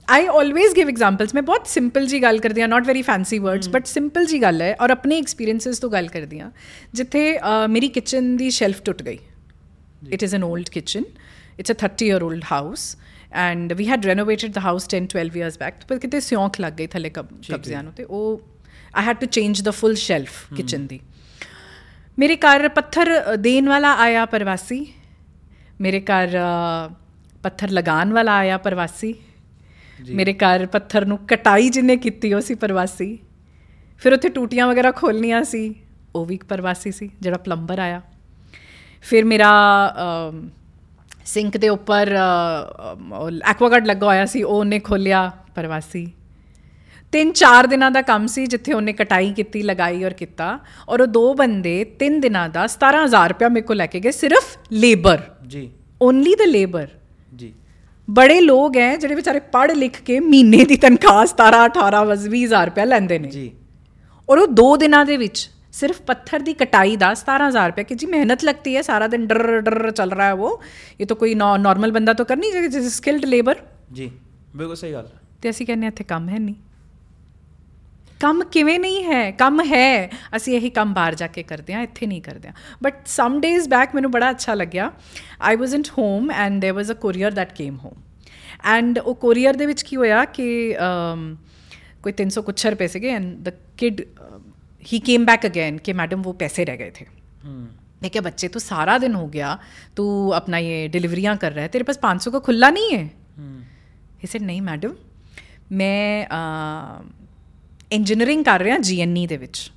I always give examples मैं बहुत सिंपल जी गल करती दिया not very fancy words but simple जी गल है और अपने एक्सपीरियंसिस तो गल करती हाँ जिथे uh, मेरी किचन की शैल्फ टुट गई। It is an old kitchen it's a thirty year old house and we had renovated the house 10 12 years back ਪਰ ਕਿਤੇ ਸਿਉਂਖ ਲੱਗ ਗਈ ਥੱਲੇ। ਕਬਜ਼ਿਆਂ ਨੂੰ ਤੇ ਉਹ I had to change the full shelf kitchen ਦੀ ਮੇਰੇ ਘਰ ਪੱਥਰ ਦੇਣ ਵਾਲਾ ਆਇਆ ਪ੍ਰਵਾਸੀ ਮੇਰੇ ਘਰ ਪੱਥਰ ਲਗਾਉਣ ਵਾਲਾ ਆਇਆ ਪ੍ਰਵਾਸੀ। ਮੇਰੇ ਘਰ ਪੱਥਰ ਨੂੰ ਕਟਾਈ ਜਿਹਨੇ ਕੀਤੀ ਉਹ ਸੀ ਪ੍ਰਵਾਸੀ ਫਿਰ ਉੱਥੇ ਟੂਟੀਆਂ ਵਗੈਰਾ ਖੋਲਣੀਆਂ ਸੀ ਉਹ ਵੀ ਇੱਕ ਪ੍ਰਵਾਸੀ ਸੀ ਜਿਹੜਾ ਪਲੰਬਰ ਆਇਆ ਫਿਰ ਮੇਰਾ ਸਿੰਕ ਦੇ ਉੱਪਰ ਐਕਵਾਗਾਰਡ ਲੱਗਾ ਹੋਇਆ ਸੀ ਉਹ ਉਹਨੇ ਖੋਲਿਆ ਪ੍ਰਵਾਸੀ। ਤਿੰਨ ਚਾਰ ਦਿਨਾਂ ਦਾ ਕੰਮ ਸੀ ਜਿੱਥੇ ਉਹਨੇ ਕਟਾਈ ਕੀਤੀ ਲਗਾਈ ਔਰ ਕੀਤਾ ਔਰ ਉਹ ਦੋ ਬੰਦੇ ਤਿੰਨ ਦਿਨਾਂ ਦਾ 17000 ਰੁਪਇਆ ਮੇਰੇ ਕੋਲ ਲੈ ਕੇ ਗਏ ਸਿਰਫ ਲੇਬਰ। ਜੀ। ਓਨਲੀ ਦ ਲੇਬਰ ਜੀ। ਬੜੇ ਲੋਕ ਹੈ ਜਿਹੜੇ ਵਿਚਾਰੇ ਪੜ੍ਹ ਲਿਖ ਕੇ ਮਹੀਨੇ ਦੀ ਤਨਖਾਹ 17 18 ਵਜ਼ 20000 ਰੁਪਇਆ ਲੈਂਦੇ ਨੇ। ਜੀ। ਔਰ ਉਹ ਦੋ ਦਿਨਾਂ ਦੇ ਵਿੱਚ ਸਿਰਫ ਪੱਥਰ ਦੀ ਕਟਾਈ ਦਾ 17000 ਰੁਪਏ ਕਿ ਜੀ ਮਿਹਨਤ लगती है सारा दिन डर डर चल रहा है वो ये तो कोई नॉर्मल बंदा तो कर नहीं सकता स्किल्ड लेबर ਜੀ ਬਿਲਕੁਲ ਸਹੀ ਗੱਲ ਹੈ ਤੇ ਅਸੀਂ ਕਹਿੰਦੇ ਹਾਂ ਇੱਥੇ ਕੰਮ ਹੈ ਨਹੀਂ ਕੰਮ ਕਿਵੇਂ ਨਹੀਂ ਹੈ ਕੰਮ ਹੈ ਅਸੀਂ ਇਹੀ ਕੰਮ ਬਾਹਰ ਜਾ ਕੇ ਕਰਦੇ ਹਾਂ ਇੱਥੇ ਨਹੀਂ ਕਰਦੇ ਹਾਂ ਬਟ ਸਮ ਡੇਜ਼ ਬੈਕ ਮੈਨੂੰ ਬੜਾ ਅੱਛਾ ਲੱਗਿਆ I was at home and there was a courier that came home and ਉਹ ਕੋਰੀਅਰ ਦੇ ਵਿੱਚ ਕੀ ਹੋਇਆ ਕਿ ਅਮ, ਕੋਈ 300 ਕੁਛ ਰੁਪਏ ਸੀਗੇ and the kid he came back again ਕਿ मैडम वो पैसे रह गए थे ਹੂੰ मैं क्या बच्चे तो सारा दिन हो गया तू अपना ये डिलीवरियां कर रहा है तेरे पास 500 का खुला नहीं है ਹੂੰ ਹੀ ਸੈਡ ਨਹੀਂ ਮੈਡਮ ਮੈਂ ਇੰਜੀਨੀਅਰਿੰਗ ਕਰ ਰਿਹਾ ਜੀਐਨਈ ਦੇ ਵਿੱਚ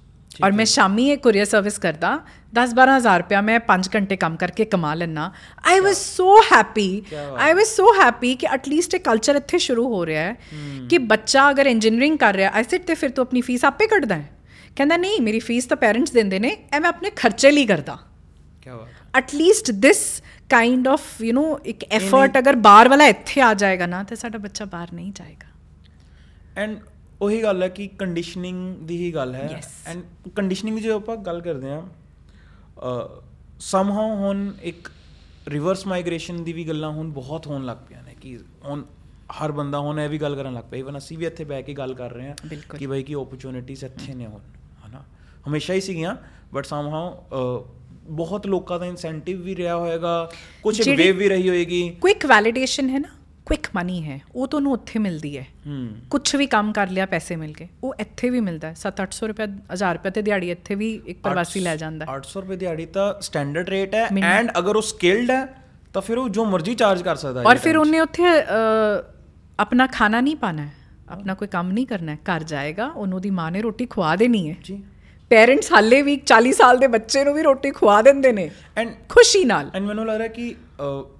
ਔਰ ਮੈਂ ਸ਼ਾਮੀ ਇਹ ਕੁਰੀਅਰ ਸਰਵਿਸ ਕਰਦਾ 10-12000 ਰੁਪਇਆ ਮੈਂ 5 ਘੰਟੇ ਕੰਮ ਕਰਕੇ ਕਮਾ ਲੈਣਾ ਆਈ ਵਾਸ ਸੋ ਹੈਪੀ ਕਿਆ ਬਾਤ ਆਈ ਵਾਸ ਸੋ ਹੈਪੀ ਕਿ ਐਟਲੀਸਟ ਇਹ ਕਲਚਰ ਇੱਥੇ ਸ਼ੁਰੂ ਹੋ ਰਿਹਾ ਹੈ ਕਿ ਬੱਚਾ ਅਗਰ ਇੰਜੀਨੀਅਰਿੰਗ ਕਰ ਰਿਹਾ ਆਈ ਸੈਡ ਤੇ ਫਿਰ ਤੂੰ ਆਪਣੀ ਫੀਸ ਆਪੇ ਕੱਢਦਾ ਹੈ ਕਹਿੰਦਾ ਨਹੀਂ ਮੇਰੀ ਫੀਸ ਤਾਂ ਪੇਰੈਂਟਸ ਦਿੰਦੇ ਨੇ ਐ ਮੈਂ ਆਪਣੇ ਖਰਚੇ ਲਈ ਕਰਦਾ। ਕੀ ਬਾਤ at least this kind of you know ਇੱਕ ਐਫਰਟ ਅਗਰ ਬਾਹਰ ਵਾਲਾ ਇੱਥੇ ਆ ਜਾਏਗਾ ਨਾ ਤੇ ਸਾਡਾ ਬੱਚਾ ਬਾਹਰ ਨਹੀਂ ਜਾਏਗਾ। ਐਂਡ ਉਹੀ ਗੱਲ ਹੈ ਕਿ ਕੰਡੀਸ਼ਨਿੰਗ ਦੀ ਹੀ ਗੱਲ ਹੈ। ਐਂਡ ਕੰਡੀਸ਼ਨਿੰਗ ਦੀ ਜੇ ਆਪਾਂ ਗੱਲ ਕਰਦੇ ਆ ਸਮਹਾਉ ਹੁਣ ਇੱਕ ਰਿਵਰਸ ਮਾਈਗ੍ਰੇਸ਼ਨ ਦੀ ਵੀ ਗੱਲਾਂ ਹੁਣ ਬਹੁਤ ਹੋਣ ਲੱਗ ਪਈਆਂ ਨੇ ਕਿ ਹੁਣ ਹਰ ਬੰਦਾ ਹੁਣ ਇਹ ਵੀ ਗੱਲ ਕਰਨ ਲੱਗ ਪਿਆ ਇਵਨ ਅਸੀਂ ਵੀ ਇੱਥੇ ਬੈ ਕੇ ਗੱਲ ਕਰ ਰਹੇ ਹਾਂ ਕਿ ਬਈ ਕਿ ਓਪਰਚ्युनिटीज ਇੱਥੇ ਨੇ ਹੁਣ। ਹਮੇਸ਼ਾ ਹੀ ਸੀਗੀਆਂ ਬਟ ਸਮਹਾਉ ਬਹੁਤ ਲੋਕਾਂ ਦਾ ਇਨਸੈਂਟਿਵ ਵੀ ਰਿਹਾ ਹੋਏਗਾ ਕੁਝ ਵੇਵ ਵੀ ਰਹੀ ਹੋਏਗੀ। ਕੁਇਕ ਵੈਲੀਡੇਸ਼ਨ ਹੈ ਨਾ ਕੁਇਕ ਮਨੀ ਹੈ ਉਹ ਤੁਹਾਨੂੰ ਉੱਥੇ ਮਿਲਦੀ ਹੈ। ਹੂੰ। ਕੁਝ ਵੀ ਕੰਮ ਕਰ ਲਿਆ ਪੈਸੇ ਮਿਲ ਗਏ ਉਹ ਇੱਥੇ ਵੀ ਮਿਲਦਾ ਹੈ। 7-800 ਰੁਪਏ 1000 ਰੁਪਏ ਤੇ ਦਿਹਾੜੀ ਇੱਥੇ ਵੀ ਇੱਕ ਪ੍ਰਵਾਸੀ ਲੈ ਜਾਂਦਾ ਹੈ। 800 ਰੁਪਏ ਦਿਹਾੜੀ ਤਾਂ ਸਟੈਂਡਰਡ ਰੇਟ ਹੈ. ਐਂਡ ਅਗਰ ਉਹ ਸਕਿਲਡ ਹੈ ਤਾਂ ਫਿਰ ਉਹ ਜੋ ਮਰਜ਼ੀ ਚਾਰਜ ਕਰ ਸਕਦਾ ਹੈ ਔਰ ਫਿਰ। ਉਹਨੇ ਉੱਥੇ ਆਪਣਾ ਖਾਣਾ ਨਹੀਂ ਪਾਣਾ ਹੈ ਆਪਣਾ ਕੋਈ ਕੰਮ ਨਹੀਂ ਕਰਨਾ ਹੈ ਘਰ ਜਾਏਗਾ ਉਹਨੂੰ ਦੀ ਮਾਂ ਨੇ ਰੋਟੀ ਖਵਾ ਦੇਣੀ ਹੈ। ਜੀ। ਪੇਰੈਂਟਸ ਹਾਲੇ ਵੀ 40 ਸਾਲ ਦੇ ਬੱਚੇ ਨੂੰ ਵੀ ਰੋਟੀ ਖਵਾ ਦਿੰਦੇ ਨੇ। ਐਂਡ ਖੁਸ਼ੀ ਨਾਲ। ਐਂਡ ਮੈਨੂੰ ਲੱਗ ਰਿਹਾ ਕਿ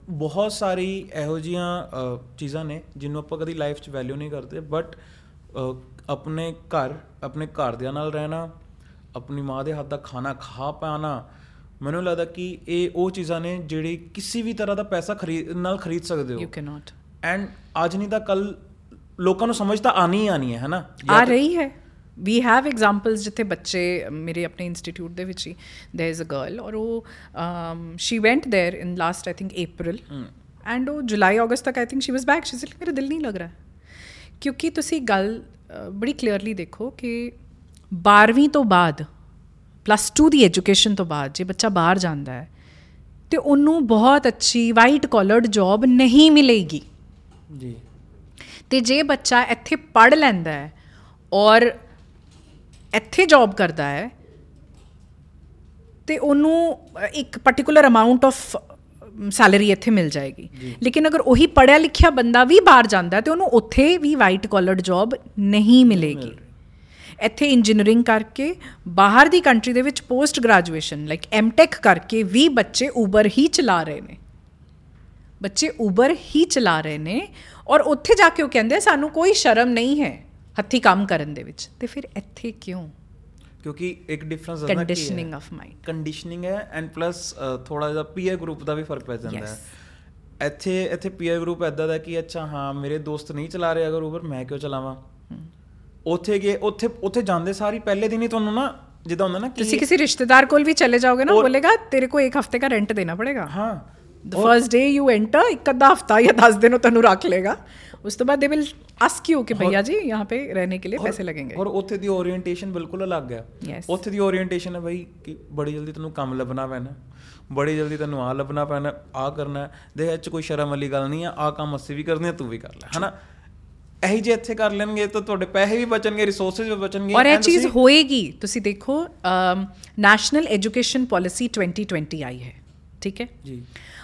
ਬਹੁਤ ਸਾਰੀ ਇਹੋ ਜੀਆਂ ਚੀਜ਼ਾਂ ਨੇ ਜਿਹਨੂੰ ਆਪਾਂ ਕਦੀ ਲਾਈਫ 'ਚ ਵੈਲਿਊ ਨਹੀਂ ਕਰਦੇ ਬਟ ਆਪਣੇ ਘਰ ਆਪਣੇ ਘਰਦਿਆਂ ਨਾਲ ਰਹਿਣਾ ਆਪਣੀ ਮਾਂ ਦੇ ਹੱਥ ਦਾ ਖਾਣਾ ਖਾ ਪਾਣਾ ਮੈਨੂੰ ਲੱਗਦਾ ਕਿ ਇਹ ਉਹ ਚੀਜ਼ਾਂ ਨੇ ਜਿਹੜੀ ਕਿਸੇ ਵੀ ਤਰ੍ਹਾਂ ਦਾ ਪੈਸਾ ਖਰੀਦ ਨਾਲ ਖਰੀਦ ਸਕਦੇ ਹੋ। ਯੂ ਕੈਨ ਨਾਟ ਐਂਡ ਅੱਜ ਨਹੀਂ ਤਾਂ ਕੱਲ ਲੋਕਾਂ ਨੂੰ ਸਮਝ ਤਾਂ ਆਣੀ ਆਣੀ ਹੈ ਹਨਾ ਆ ਰਹੀ ਹੈ। ਵੀ ਹੈਵ ਐਗਜ਼ਾਮਪਲਸ ਜਿੱਥੇ ਬੱਚੇ ਮੇਰੇ ਆਪਣੇ ਇੰਸਟੀਚਿਊਟ ਦੇ ਵਿੱਚ ਹੀ देयर इज अ गर्ल ਔਰ ਉਹ she went there in last I think April and ਉਹ ਜੁਲਾਈ ਅਗਸਤ ਤੱਕ I think she was back she said ਮੇਰਾ ਦਿਲ ਨਹੀਂ ਲੱਗ ਰਿਹਾ ਕਿਉਂਕਿ ਤੁਸੀਂ ਗੱਲ ਅ, ਬੜੀ ਕਲੀਅਰਲੀ ਦੇਖੋ ਕਿ 12ਵੀਂ ਤੋਂ ਬਾਅਦ ਪਲੱਸ 2 ਦੀ ਐਜੂਕੇਸ਼ਨ ਤੋਂ ਬਾਅਦ ਜੇ ਬੱਚਾ ਬਾਹਰ ਜਾਂਦਾ ਹੈ ਤੇ ਉਹਨੂੰ ਬਹੁਤ ਅੱਛੀ ਵਾਈਟ ਕਾਲਰਡ ਜੌਬ ਨਹੀਂ ਮਿਲੇਗੀ ਜੀ ਤੇ ਜੇ ਬੱਚਾ ਇੱਥੇ ਪੜ ਲੈਂਦਾ ਹੈ ਔਰ ਇੱਥੇ ਜੌਬ ਕਰਦਾ ਹੈ ਤੇ ਉਹਨੂੰ ਇੱਕ ਪਾਰਟਿਕੂਲਰ ਅਮਾਉਂਟ ਆਫ ਸੈਲਰੀ ਇੱਥੇ ਮਿਲ ਜਾਏਗੀ। ਲੇਕਿਨ ਅਗਰ ਉਹੀ ਪੜਿਆ ਲਿਖਿਆ ਬੰਦਾ ਵੀ ਬਾਹਰ ਜਾਂਦਾ ਤੇ ਉਹਨੂੰ ਉੱਥੇ ਵੀ ਵਾਈਟ ਕਾਲਰਡ ਜੌਬ ਨਹੀਂ ਮਿਲੇਗੀ। ਇੱਥੇ ਇੰਜੀਨੀਅਰਿੰਗ ਕਰਕੇ ਬਾਹਰ ਦੀ ਕੰਟਰੀ ਦੇ ਵਿੱਚ ਪੋਸਟ ਗ੍ਰੈਜੂਏਸ਼ਨ ਲਾਈਕ ਐਮਟੈਕ ਕਰਕੇ ਵੀ ਬੱਚੇ ਉਬਰ ਹੀ ਚਲਾ ਰਹੇ ਨੇ। ਬੱਚੇ ਉਬਰ ਹੀ ਚਲਾ ਰਹੇ ਨੇ ਔਰ ਉੱਥੇ ਜਾ ਕੇ ਉਹ ਕਹਿੰਦੇ ਸਾਨੂੰ ਕੋਈ ਸ਼ਰਮ ਨਹੀਂ ਹੈ। ਹੱਥੀ ਕੰਮ ਕਰਨ ਦੇ ਵਿੱਚ। ਤੇ ਫਿਰ ਇੱਥੇ ਕਿਉਂ? ਕਿਉਂਕਿ ਇੱਕ ਡਿਫਰੈਂਸ ਹੈ? ਕੰਡੀਸ਼ਨਿੰਗ ਆਫ ਮਾਈਂਡ ਕੰਡੀਸ਼ਨਿੰਗ ਹੈ ਐਂਡ ਪਲੱਸ ਥੋੜਾ ਜਿਹਾ ਪੀਅਰ ਗਰੁੱਪ ਦਾ ਵੀ ਫ਼ਰਕ ਪੈ ਜਾਂਦਾ ਹੈ। ਇੱਥੇ ਇੱਥੇ ਪੀਅਰ ਗਰੁੱਪ ਐਦਾਂ ਦਾ ਕਿ ਅੱਛਾ ਹਾਂ ਮੇਰੇ ਦੋਸਤ ਨਹੀਂ ਚਲਾ ਰਹੇ ਅਗਰ ਉਬਰ ਮੈਂ ਕਿਉਂ ਚਲਾਵਾਂ? ਉੱਥੇ ਗਏ ਉੱਥੇ ਉੱਥੇ ਜਾਂਦੇ ਸਾਰੀ ਪਹਿਲੇ ਦਿਨ ਹੀ ਤੁਹਾਨੂੰ ਨਾ ਜਿੱਦਾਂ ਹੁੰਦਾ ਨਾ ਕਿ ਤੁਸੀਂ ਕਿਸੇ ਰਿਸ਼ਤੇਦਾਰ ਕੋਲ ਵੀ ਚਲੇ ਜਾਓਗੇ ਨਾ ਬੋਲੇਗਾ ਤੇਰੇ ਕੋ ਇੱਕ ਹਫ਼ਤੇ ਦਾ ਰੈਂਟ ਦੇਣਾ ਪੜੇਗਾ। ਹਾਂ। The first day you enter ਇੱਕ ਅੱਧਾ ਹਫਤਾ ਜਾਂ 10 ਦਿਨ ਉਹ ਤੁਹਾਨੂੰ ਰੱਖ ਲੇਗਾ ਉਸ ਤੋਂ ਬਾਅਦ ਦੇ ਵਿਲ ਆਸਕ ਯੂ ਕਿ ਭਈਆ ਜੀ यहाँ पे रहने के लिए पैसे लगेंगे ਔਰ ਉੱਥੇ ਦੀ ਓਰੀਐਂਟੇਸ਼ਨ ਬਿਲਕੁਲ ਅਲੱਗ ਹੈ Yes. ਉੱਥੇ ਦੀ ਓਰੀਐਂਟੇਸ਼ਨ ਹੈ ਬਈ ਕਿ ਬੜੀ ਜਲਦੀ ਤੈਨੂੰ ਕੰਮ ਲੱਭਣਾ ਪੈਣਾ ਬੜੀ ਜਲਦੀ ਤੈਨੂੰ ਆ ਲੱਭਣਾ ਪੈਣਾ ਆ ਕਰਨਾ ਹੈ। ਦੇ ਇਹ 'ਚ ਕੋਈ ਸ਼ਰਮ ਵਾਲੀ ਗੱਲ ਨਹੀਂ ਆ ਆ ਕੰਮ ਅਸੀਂ ਵੀ ਕਰਨੇ ਆ ਤੂੰ ਵੀ ਕਰ ਲੈ ਹਨਾ ਇਹੀ ਜੇ ਇੱਥੇ ਕਰ ਲੈਣਗੇ ਤਾਂ ਤੁਹਾਡੇ ਪੈਸੇ ਵੀ ਬਚਣਗੇ ਰਿਸੋਰਸਸ ਵੀ ਬਚਣਗੇ ਔਰ ਇਹ and ਚੀਜ਼ ਤੁਸੀਂ- ਹੋਏਗੀ ਤੁਸੀਂ ਦੇਖੋ ਨੈਸ਼ਨਲ एजुकेशन पॉलिसी 2020 आई है ठीक है ਜੀ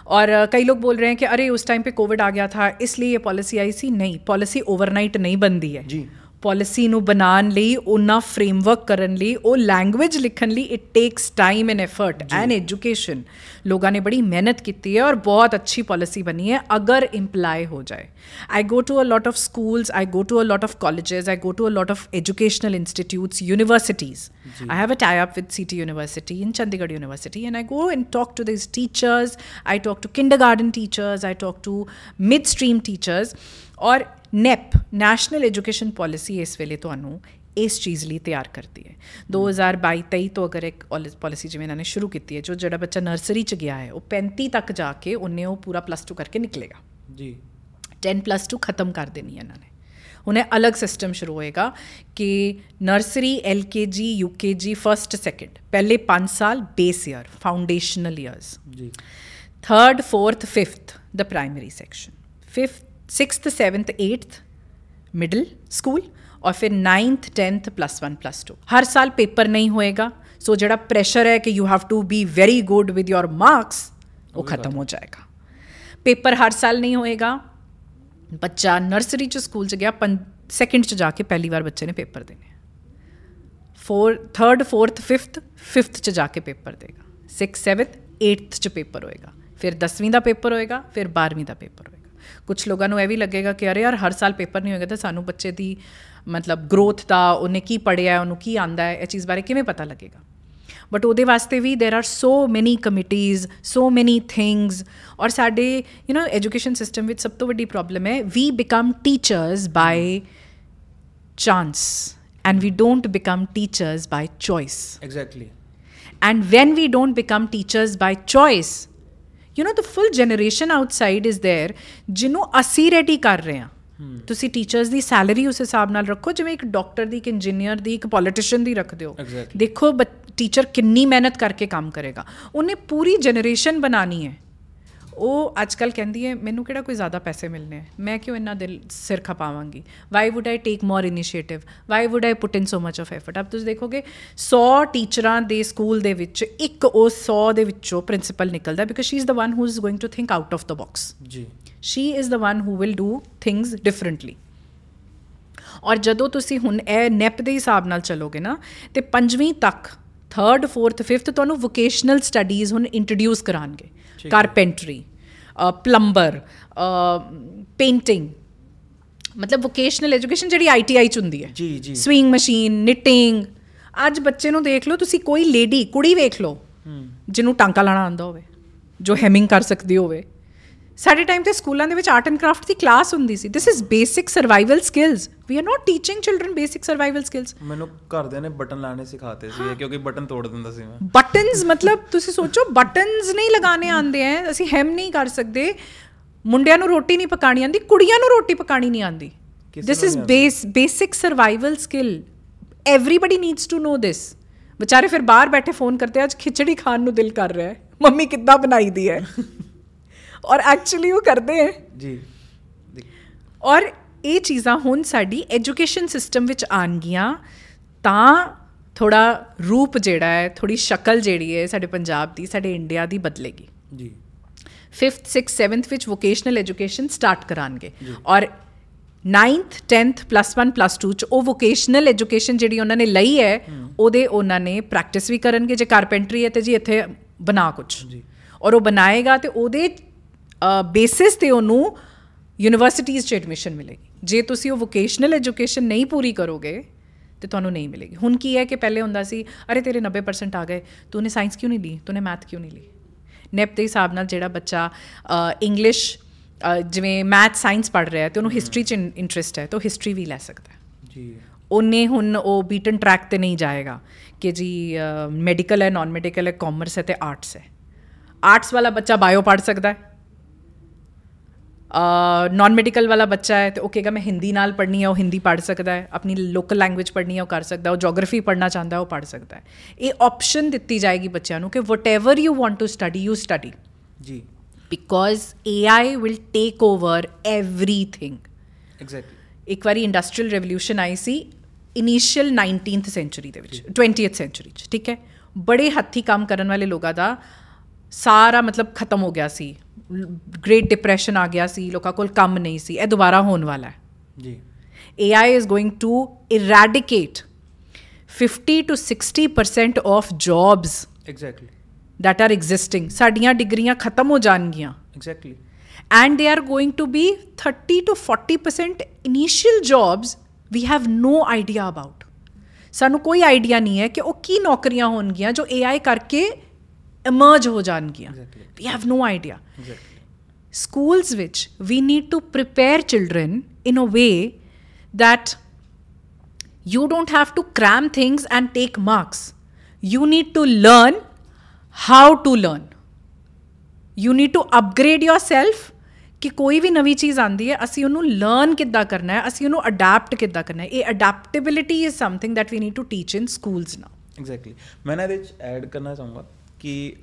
और अ, कई लोग बोल रहे हैं कि अरे उस टाइम पे कोविड आ गया था इसलिए ये पॉलिसी आई सी नहीं पॉलिसी ओवरनाइट नहीं बनती है ਜੀ ਪਾਲਿਸੀ ਨੂੰ ਬਣਾਉਣ ਲਈ ਉਹਨਾਂ ਫਰੇਮਵਰਕ ਕਰਨ ਲਈ ਉਹ ਲੈਂਗੁਏਜ ਲਿਖਣ ਲਈ it takes time and effort and education ਲੋਕਾਂ ਨੇ ਬੜੀ ਮਿਹਨਤ ਕੀਤੀ ਹੈ ਔਰ ਬਹੁਤ ਅੱਛੀ ਪਾਲਿਸੀ ਬਣੀ ਹੈ ਅਗਰ ਇੰਪਲਾਈ ਹੋ ਜਾਏ I go to a lot of schools I go to a lot of colleges I go to a lot of educational institutes universities I have a tie up with CT University in Chandigarh University, and I go and talk to these teachers. I talk to kindergarten teachers. I talk to midstream teachers. ਔਰ NEP national education policy ਇਸ ਵੇਲੇ ਤੁਹਾਨੂੰ ਇਸ ਚੀਜ਼ ਲਈ ਤਿਆਰ ਕਰਦੀ ਹੈ 2022-23 ਤੋਂ ਅਗਰ ਇੱਕ ਪਾਲਿਸੀ ਜਿਵੇਂ ਇਹਨਾਂ ਨੇ ਸ਼ੁਰੂ ਕੀਤੀ ਹੈ ਜੋ ਜਿਹੜਾ ਬੱਚਾ ਨਰਸਰੀ ਚ ਗਿਆ ਹੈ ਉਹ 35 ਤੱਕ ਜਾ ਕੇ ਉਹਨੇ ਉਹ ਪੂਰਾ ਪਲੱਸ 2 ਕਰਕੇ ਨਿਕਲੇਗਾ ਜੀ 10 ਪਲੱਸ 2 ਖਤਮ ਕਰ ਦੇਣੀ ਹੈ ਇਹਨਾਂ ਨੇ ਹੁਣ ਇਹ ਅਲੱਗ ਸਿਸਟਮ ਸ਼ੁਰੂ ਹੋਏਗਾ ਕਿ nursery LKG UKG first second ਪਹਿਲੇ 5 ਸਾਲ ਬੇਸ ਈਅਰ ਫਾਊਂਡੇਸ਼ਨਲ ਇਅਰਸ ਜੀ third, fourth, fifth, the primary section. Fifth, sixth, seventh, eighth, middle school और फिर ninth tenth plus one plus two हर साल पेपर नहीं होएगा सो ਜਿਹੜਾ ਪ੍ਰੈਸ਼ਰ ਹੈ ਕਿ you have to be very good with your marks ਉਹ ਖਤਮ ਹੋ ਜਾਏਗਾ ਪੇਪਰ ਹਰ ਸਾਲ ਨਹੀਂ ਹੋਏਗਾ ਬੱਚਾ ਨਰਸਰੀ ਚ ਸਕੂਲ ਚ ਗਿਆ ਸੈਕਿੰਡ ਚ ਜਾ ਕੇ ਪਹਿਲੀ ਵਾਰ ਬੱਚੇ ਨੇ ਪੇਪਰ ਦੇਣੇ four third fourth fifth fifth ਚ ਜਾ ਕੇ ਪੇਪਰ ਦੇਗਾ 6 7th 8th ਚ ਪੇਪਰ ਹੋਏਗਾ ਫਿਰ 10ਵੀਂ ਦਾ ਪੇਪਰ ਹੋਏਗਾ ਫਿਰ 12ਵੀਂ ਦਾ ਪੇਪਰ ਹੋਏਗਾ ਕੁਝ ਲੋਕਾਂ ਨੂੰ ਇਹ ਵੀ ਲੱਗੇਗਾ ਕਿ ਅਰੇ ਯਾਰ ਹਰ ਸਾਲ ਪੇਪਰ ਨਹੀਂ ਹੋਏਗਾ ਤਾਂ ਸਾਨੂੰ ਬੱਚੇ ਦੀ ਮਤਲਬ ਗਰੋਥ ਦਾ ਉਹਨੇ ਕੀ ਪੜਿਆ ਉਹਨੂੰ ਕੀ ਆਂਦਾ ਹੈ ਇਹ ਚੀਜ਼ ਬਾਰੇ ਕਿਵੇਂ ਪਤਾ ਲੱਗੇਗਾ ਬਟ ਉਹਦੇ ਵਾਸਤੇ ਵੀ there are so many committees so many things ਔਰ ਸਾਡੇ ਯੂ نو ਐਜੂਕੇਸ਼ਨ ਸਿਸਟਮ ਵਿੱਚ ਸਭ ਤੋਂ ਵੱਡੀ ਪ੍ਰੋਬਲਮ ਹੈ we become teachers by chance and we don't become teachers by choice exactly And when we don't become teachers by choice, you know, the full generation outside is there ਜਿਹਨੂੰ ਅਸੀਂ ready ਕਰ ਰਹੇ ਹਾਂ ਤੁਸੀਂ teachers ਦੀ salary ਉਸ ਹਿਸਾਬ ਨਾਲ ਰੱਖੋ ਜਿਵੇਂ ਇੱਕ ਡਾਕਟਰ ਦੀ ਇੱਕ ਇੰਜੀਨੀਅਰ ਦੀ ਇੱਕ ਪੋਲੀਟੀਸ਼ੀਅਨ ਦੀ ਹੋ Exactly. ਦੇਖੋ ਟੀਚਰ ਕਿੰਨੀ ਮਿਹਨਤ ਕਰਕੇ ਕੰਮ ਕਰੇਗਾ ਉਹਨੇ ਪੂਰੀ ਜਨਰੇਸ਼ਨ ਬਣਾਣੀ ਹੈ ਉਹ ਅੱਜ ਕੱਲ ਕਹਿੰਦੀ ਹੈ ਮੈਨੂੰ ਕਿਹੜਾ ਕੋਈ ਜ਼ਿਆਦਾ ਪੈਸੇ ਮਿਲਨੇ ਹੈ ਮੈਂ ਕਿਉਂ ਇੰਨਾ ਦਿਲ ਸਿਰ ਖਪਾਵਾਂਗੀ? Why would I take more initiative why would I put in so much of effort ਆਪ ਤੁਸੀਂ ਦੇਖੋਗੇ 100 ਟੀਚਰਾਂ ਦੇ ਸਕੂਲ ਦੇ ਵਿੱਚ ਇੱਕ ਉਹ 100 ਦੇ ਵਿੱਚੋਂ ਪ੍ਰਿੰਸੀਪਲ ਨਿਕਲਦਾ because she is the one who is going to think out of the box ਜੀ। She is the one who will do things differently ਔਰ ਜਦੋਂ ਤੁਸੀਂ ਹੁਣ ਇਹ ਨੈਪ ਦੇ ਹਿਸਾਬ ਨਾਲ ਚੱਲੋਗੇ ਨਾ ਤੇ ਪੰਜਵੀਂ ਤੱਕ ਥਰਡ ਫੋਰਥ ਫਿਫਥ ਤੁਹਾਨੂੰ ਵੋਕੇਸ਼ਨਲ ਸਟੱਡੀਜ਼ ਹੁਣ ਇੰਟਰੋਡਿਊਸ ਹੈ। ਕਾਰਪੈਂਟਰੀ ਪਲੰਬਰ ਪੇਂਟਿੰਗ ਮਤਲਬ ਵੋਕੇਸ਼ਨਲ ਐਜੂਕੇਸ਼ਨ ਜਿਹੜੀ ਆਈਟੀਆਈ ਚ ਹੁੰਦੀ ਹੈ। ਜੀ ਜੀ। ਸਵਿੰਗ ਮਸ਼ੀਨ ਨਿਟਿੰਗ ਅੱਜ ਬੱਚੇ ਨੂੰ ਦੇਖ ਲਓ ਤੁਸੀਂ ਕੋਈ ਲੇਡੀ ਕੁੜੀ ਵੇਖ ਲਓ ਜਿਹਨੂੰ ਟਾਂਕਾ ਲਾਣਾ ਆਉਂਦਾ ਹੋਵੇ ਜੋ ਹੈਮਿੰਗ ਕਰ ਸਕਦੀ ਹੋਵੇ। ਸਾਡੇ ਟਾਈਮ ਤੇ ਸਕੂਲਾਂ ਦੇ ਵਿੱਚ ਆਰਟ ਐਂਡ ਕਰਾਫਟ ਦੀ ਕਲਾਸ ਹੁੰਦੀ ਸੀ। This is basic survival skills we are not teaching children basic survival skills ਮੈਨੂੰ ਘਰਦਿਆਂ ਨੇ ਬਟਨ ਲਾਣੇ ਸਿਖਾਤੇ ਸੀ ਕਿਉਂਕਿ ਬਟਨ ਤੋੜ ਦਿੰਦਾ ਸੀ ਮੈਂ। ਬਟਨਸ ਮਤਲਬ ਤੁਸੀਂ ਸੋਚੋ ਬਟਨਸ ਨਹੀਂ ਲਗਾਣੇ ਆਉਂਦੇ ਐ। ਅਸੀਂ ਹੈਮ ਨਹੀਂ ਕਰ ਸਕਦੇ। ਮੁੰਡਿਆਂ ਨੂੰ ਰੋਟੀ ਨਹੀਂ ਪਕਾਣੀ ਆਉਂਦੀ ਕੁੜੀਆਂ ਨੂੰ ਰੋਟੀ ਪਕਾਣੀ ਨਹੀਂ ਆਉਂਦੀ। This is base basic survival skill everybody needs to know this ਵਿਚਾਰੇ ਫਿਰ ਬਾਹਰ ਬੈਠੇ ਫੋਨ ਕਰਦੇ ਅੱਜ ਖਿਚੜੀ ਖਾਣ ਨੂੰ ਦਿਲ ਕਰ ਰਿਹਾ ਹੈ ਮੰਮੀ ਕਿੱਦਾਂ ਬਣਾਈ ਦੀ ਹੈ *laughs* ਔਰ ਐਕਚੁਅਲੀ ਉਹ ਕਰਦੇ ਹੈ ਜੀ ਔਰ ਇਹ ਚੀਜ਼ਾਂ ਹੁਣ ਸਾਡੀ ਐਜੂਕੇਸ਼ਨ ਸਿਸਟਮ ਵਿੱਚ ਆਣਗੀਆਂ ਤਾਂ ਥੋੜਾ ਰੂਪ ਜਿਹੜਾ ਹੈ ਥੋੜੀ ਸ਼ਕਲ ਜਿਹੜੀ ਹੈ ਸਾਡੇ ਪੰਜਾਬ ਦੀ ਸਾਡੇ ਇੰਡੀਆ ਦੀ ਬਦਲੇਗੀ ਜੀ 5th 6th 7th ਵਿੱਚ ਵੋਕੇਸ਼ਨਲ ਐਜੂਕੇਸ਼ਨ ਸਟਾਰਟ ਕਰਾਂਗੇ ਔਰ 9th 10th ਪਲੱਸ 1 ਪਲੱਸ 2 ਚ ਉਹ ਵੋਕੇਸ਼ਨਲ ਐਜੂਕੇਸ਼ਨ ਜਿਹੜੀ ਉਹਨਾਂ ਨੇ ਲਈ ਹੈ ਉਹਦੇ ਉਹਨਾਂ ਨੇ ਪ੍ਰੈਕਟਿਸ ਵੀ ਕਰਨਗੇ ਜੇ ਕਾਰਪੈਂਟਰੀ ਹੈ ਤੇ ਜੀ ਇੱਥੇ ਬਣਾ ਕੁਝ ਜੀ ਔਰ ਉਹ ਬਣਾਏਗਾ ਤੇ ਉਹਦੇ ਬੇਸਿਸ ਤੇ ਉਹਨੂੰ ਯੂਨੀਵਰਸਿਟੀਆਂ 'ਚ ਐਡਮਿਸ਼ਨ ਮਿਲੇਗੀ। ਜੇ ਤੁਸੀਂ ਉਹ ਵੋਕੇਸ਼ਨਲ ਐਜੂਕੇਸ਼ਨ ਨਹੀਂ ਪੂਰੀ ਕਰੋਗੇ ਤੇ ਤੁਹਾਨੂੰ ਨਹੀਂ ਮਿਲੇਗੀ। ਹੁਣ ਕੀ ਹੈ ਕਿ ਪਹਿਲੇ ਹੁੰਦਾ ਸੀ ਅਰੇ ਤੇਰੇ 90% ਆ ਗਏ ਤੂਨੇ ਸਾਇੰਸ ਕਿਉਂ ਨਹੀਂ ਲਈ? ਤੂਨੇ ਮੈਥ ਕਿਉਂ ਨਹੀਂ ਲਈ? ਨੈਪ ਦੇ ਹਿਸਾਬ ਨਾਲ ਜਿਹੜਾ ਬੱਚਾ ਇੰਗਲਿਸ਼ ਜਿਵੇਂ ਮੈਥ ਸਾਇੰਸ ਪੜ੍ਹ ਰਿਹਾ ਹੈ ਤੇ ਉਹਨੂੰ ਹਿਸਟਰੀ 'ਚ ਇੰਟਰਸਟ ਹੈ ਤਾਂ ਹਿਸਟਰੀ ਵੀ ਲੈ ਸਕਦਾ ਜੀ। ਉਹਨੇ ਹੁਣ ਉਹ ਬੀਟਨ ਟਰੈਕ ਤੇ ਨਹੀਂ ਜਾਏਗਾ ਕਿ ਜੀ ਮੈਡੀਕਲ ਹੈ ਨਾਨ ਮੈਡੀਕਲ ਹੈ ਕਾਮਰਸ ਹੈ ਤੇ ਆਰਟਸ ਹੈ। ਆਰਟਸ ਵਾਲਾ ਬੱਚਾ ਬਾਇਓ ਪੜ੍ਹ ਸਕਦਾ ਹੈ। ਨਾਨ ਮੈਡੀਕਲ ਵਾਲਾ ਬੱਚਾ ਹੈ ਤੇ ਉਹ ਕਹੇਗਾ ਮੈਂ ਹਿੰਦੀ ਨਾਲ ਪੜ੍ਹਨੀ ਹੈ ਉਹ ਹਿੰਦੀ ਪੜ੍ਹ ਸਕਦਾ ਹੈ ਆਪਣੀ ਲੋਕਲ ਲੈਂਗੁਏਜ ਪੜ੍ਹਨੀ ਹੈ ਉਹ ਕਰ ਸਕਦਾ ਉਹ ਜੀਓਗ੍ਰਾਫੀ ਪੜ੍ਹਨਾ ਚਾਹੁੰਦਾ ਉਹ ਪੜ੍ਹ ਸਕਦਾ ਹੈ। ਇਹ ਆਪਸ਼ਨ ਦਿੱਤੀ ਜਾਏਗੀ ਬੱਚਿਆਂ ਨੂੰ ਕਿ whatever you want to study you study ਜੀ। Because AI will take over everything exactly ਇੱਕ ਵਾਰੀ ਇੰਡਸਟਰੀਅਲ ਰੈਵੋਲੂਸ਼ਨ ਆਈ ਸੀ ਇਨੀਸ਼ੀਅਲ 19th ਸੈਂਚੁਰੀ ਦੇ ਵਿੱਚ 20th ਸੈਂਚੁਰੀ ਚ ਠੀਕ ਹੈ? ਬੜੇ ਹੱਥੀ ਕੰਮ ਕਰਨ ਵਾਲੇ ਲੋਕਾਂ ਦਾ ਸਾਰਾ ਮਤਲਬ ਖਤਮ ਹੋ ਗਿਆ ਸੀ। ਗ੍ਰੇਟ ਡਿਪਰੈਸ਼ਨ ਆ ਗਿਆ ਸੀ ਲੋਕਾਂ ਕੋਲ ਕੰਮ ਨਹੀਂ ਸੀ ਇਹ ਦੁਬਾਰਾ ਹੋਣ ਵਾਲਾ ਹੈ। ਜੀ। AI is going to eradicate 50 to 60% of jobs exactly that are existing. ਸਾਡੀਆਂ ਡਿਗਰੀਆਂ ਖਤਮ ਹੋ ਜਾਣਗੀਆਂ। Exactly and they are going to be 30 to 40% initial jobs we have no idea about ਸਾਨੂੰ ਕੋਈ ਆਈਡੀਆ ਨਹੀਂ ਹੈ ਕਿ ਉਹ ਕੀ ਨੌਕਰੀਆਂ ਹੋਣਗੀਆਂ ਜੋ AI ਕਰਕੇ ਇਮਰਜ ਹੋ ਜਾਣਗੀਆਂ Exactly. we have no idea exactly schools which we need to prepare children in a way that you don't have to cram things and take marks you need to learn how to learn you need to upgrade yourself ਕਿ ਕੋਈ ਵੀ ਨਵੀਂ ਚੀਜ਼ ਆਂਦੀ ਹੈ ਅਸੀਂ ਉਹਨੂੰ learn ਕਿੱਦਾਂ ਕਰਨਾ ਹੈ ਅਸੀਂ ਉਹਨੂੰ ਅਡਾਪਟ ਕਿੱਦਾਂ ਕਰਨਾ ਹੈ ਇਹ adaptability is something that we need to teach in schools now exactly ਮੈਂ ਨਾ ਇਹਦੇ ਵਿੱਚ ਐਡ ਕਰਨਾ ਚਾਹੂੰਗਾ ਕਿ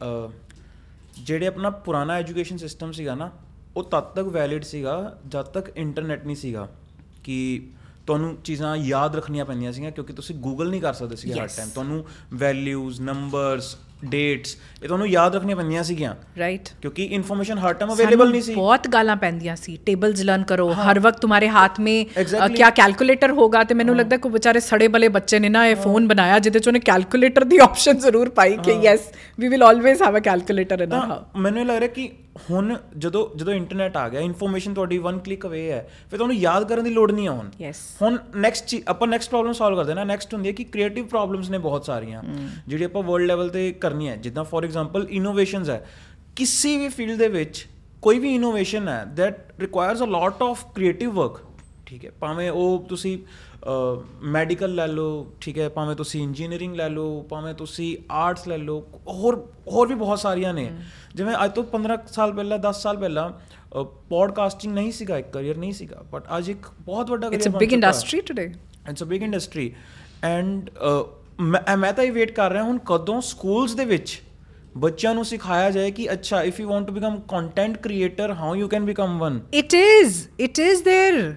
ਜਿਹੜੇ ਆਪਣਾ ਪੁਰਾਣਾ ਐਜੂਕੇਸ਼ਨ ਸਿਸਟਮ ਸੀਗਾ ਨਾ ਉਹ ਤਦ ਤੱਕ ਵੈਲਿਡ ਸੀਗਾ ਜਦ ਤੱਕ ਇੰਟਰਨੈਟ ਨਹੀਂ ਸੀਗਾ ਕਿ ਤੁਹਾਨੂੰ ਚੀਜ਼ਾਂ ਯਾਦ ਰੱਖਣੀਆਂ ਪੈਂਦੀਆਂ ਸੀਗੀਆਂ ਕਿਉਂਕਿ ਤੁਸੀਂ ਗੂਗਲ ਨਹੀਂ ਕਰ ਸਕਦੇ ਸੀ ਹਰ. ਟਾਈਮ ਤੁਹਾਨੂੰ ਵੈਲਿਊਜ਼ ਨੰਬਰਸ ਡੇਟਸ ਇਹ ਤੁਹਾਨੂੰ ਯਾਦ ਰੱਖਣੀਆਂ ਪੈਂਦੀਆਂ ਸੀਗੀਆਂ। ਰਾਈਟ ਕਿਉਂਕਿ ਇਨਫੋਰਮੇਸ਼ਨ ਹਰ ਟਾਈਮ ਅਵੇਲੇਬਲ ਨਹੀਂ ਸੀ। ਬਹੁਤ ਗਾਲਾਂ ਪੈਂਦੀਆਂ ਸੀ। ਟੇਬਲਸ ਲਰਨ ਕਰੋ ਹਰ ਵਕਤ ਤੁਹਾਡੇ ਹੱਥ ਮੇ. ਕੀ ਕੈਲਕੂਲੇਟਰ ਹੋਗਾ ਤੇ ਮੈਨੂੰ ਲੱਗਦਾ ਕੋਈ ਵਿਚਾਰੇ ਸੜੇ ਬਲੇ ਬੱਚੇ ਨੇ ਨਾ ਇਹ ਫੋਨ ਬਣਾਇਆ ਜਿਹਦੇ ਚ ਉਹਨੇ ਕੈਲਕੂਲੇਟਰ ਦੀ ਆਪਸ਼ਨ ਜ਼ਰੂਰ ਪਾਈ ਕਿ yes we will always have a calculator in our ਮੈਨੂੰ ਲੱਗ ਰਿਹਾ ਕਿ ਹੁਣ ਜਦੋਂ ਜਦੋਂ ਇੰਟਰਨੈਟ ਆ ਗਿਆ ਇਨਫੋਰਮੇਸ਼ਨ ਤੁਹਾਡੀ ਵਨ ਕਲਿੱਕ ਅਵੇ ਹੈ ਫਿਰ ਤੁਹਾਨੂੰ ਯਾਦ ਕਰਨ ਦੀ ਲੋੜ ਨਹੀਂ ਆ ਹੁਣ ਨੈਕਸਟ ਆਪਾਂ ਨੈਕਸਟ ਪ੍ਰੋਬਲਮ ਸੋਲਵ ਕਰਦੇ ਨਾ। ਨੈਕਸਟ ਹੁੰਦੀ ਹੈ ਕਿ ਕ੍ਰੀਏਟਿਵ ਪ੍ਰੋਬਲਮਸ ਨੇ ਬਹੁਤ ਸਾਰੀਆਂ ਜਿਹੜੀ ਆਪਾਂ ਵਰਲਡ ਲੈਵਲ ਤੇ ਕਰਨੀ ਹੈ। ਜਿੱਦਾਂ ਫੋਰ ਐਗਜ਼ਾਮਪਲ ਇਨੋਵੇਸ਼ਨਸ ਹੈ। ਕਿਸੇ ਵੀ ਫੀਲਡ ਦੇ ਵਿੱਚ ਕੋਈ ਵੀ ਇਨੋਵੇਸ਼ਨ ਹੈ that requires a lot of creative work ਠੀਕ ਹੈ। ਭਾਵੇਂ ਉਹ ਤੁਸੀਂ ਮੈਡੀਕਲ ਲੈ ਲਓ ਠੀਕ ਹੈ ਭਾਵੇਂ ਤੁਸੀਂ ਇੰਜੀਨੀਅਰਿੰਗ ਲੈ ਲਓ ਭਾਵੇਂ ਤੁਸੀਂ ਆਰਟਸ ਲੈ ਲਓ ਹੋਰ ਹੋਰ ਵੀ ਬਹੁਤ ਸਾਰੀਆਂ ਨੇ ਜਿਵੇਂ ਅੱਜ ਤੋਂ 15 ਸਾਲ ਪਹਿਲਾਂ 10 ਸਾਲ ਪਹਿਲਾਂ ਪੋਡਕਾਸਟਿੰਗ ਨਹੀਂ ਸੀਗਾ ਇੱਕ ਕਰੀਅਰ ਨਹੀਂ ਸੀਗਾ ਬਟ ਅੱਜ ਇੱਕ ਬਹੁਤ ਵੱਡਾ ਇਟਸ ਅ career ਬਣ ਬਿਗ ਚੁੱਕਾ। Industry today it's a big industry and ਮੈਂ ਮੈਂ ਤਾਂ ਇਹ ਵੇਟ ਕਰ ਰਿਹਾ ਹੁਣ ਕਦੋਂ ਸਕੂਲਸ ਦੇ ਵਿੱਚ ਬੱਚਿਆਂ ਨੂੰ ਸਿਖਾਇਆ ਜਾਏ ਕਿ ਅੱਛਾ if you want to become content creator how you can become one it is it is there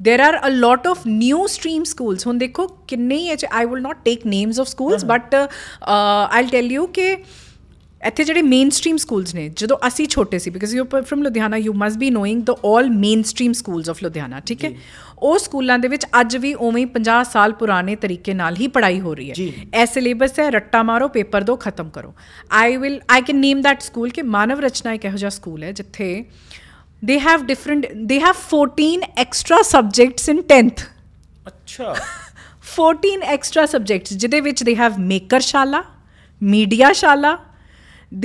there are a lot of new stream schools. ਹੁਣ ਦੇਖੋ ਕਿੰਨੇ ਹੀ I will not take names of schools but I'll tell you ਕਿ ਇੱਥੇ ਜਿਹੜੇ main stream schools ਨੇ ਜਦੋਂ ਅਸੀਂ ਛੋਟੇ ਸੀ because you from Ludhiana you must be knowing the all main stream schools of Ludhiana ਠੀਕ ਹੈ ਉਹ ਸਕੂਲਾਂ ਦੇ ਵਿੱਚ ਅੱਜ ਵੀ ਉਵੇਂ ਹੀ 50 ਸਾਲ ਪੁਰਾਣੇ ਤਰੀਕੇ ਨਾਲ ਹੀ ਪੜ੍ਹਾਈ ਹੋ ਰਹੀ ਹੈ। ਇਹ ਸਿਲੇਬਸ ਹੈ ਰੱਟਾ ਮਾਰੋ ਪੇਪਰ ਦੋ ਖਤਮ ਕਰੋ I will I can name that school ਕਿ ਮਾਨਵ ਰਚਨਾ ਇੱਕ ਇਹੋ ਜਿਹਾ ਸਕੂਲ ਹੈ ਜਿੱਥੇ They have different they have 14 extra subjects in 10th ਅੱਛਾ 14 ਐਕਸਟਰਾ ਸਬਜੈਕਟਸ ਜਿਹਦੇ ਵਿੱਚ they have maker shala media shala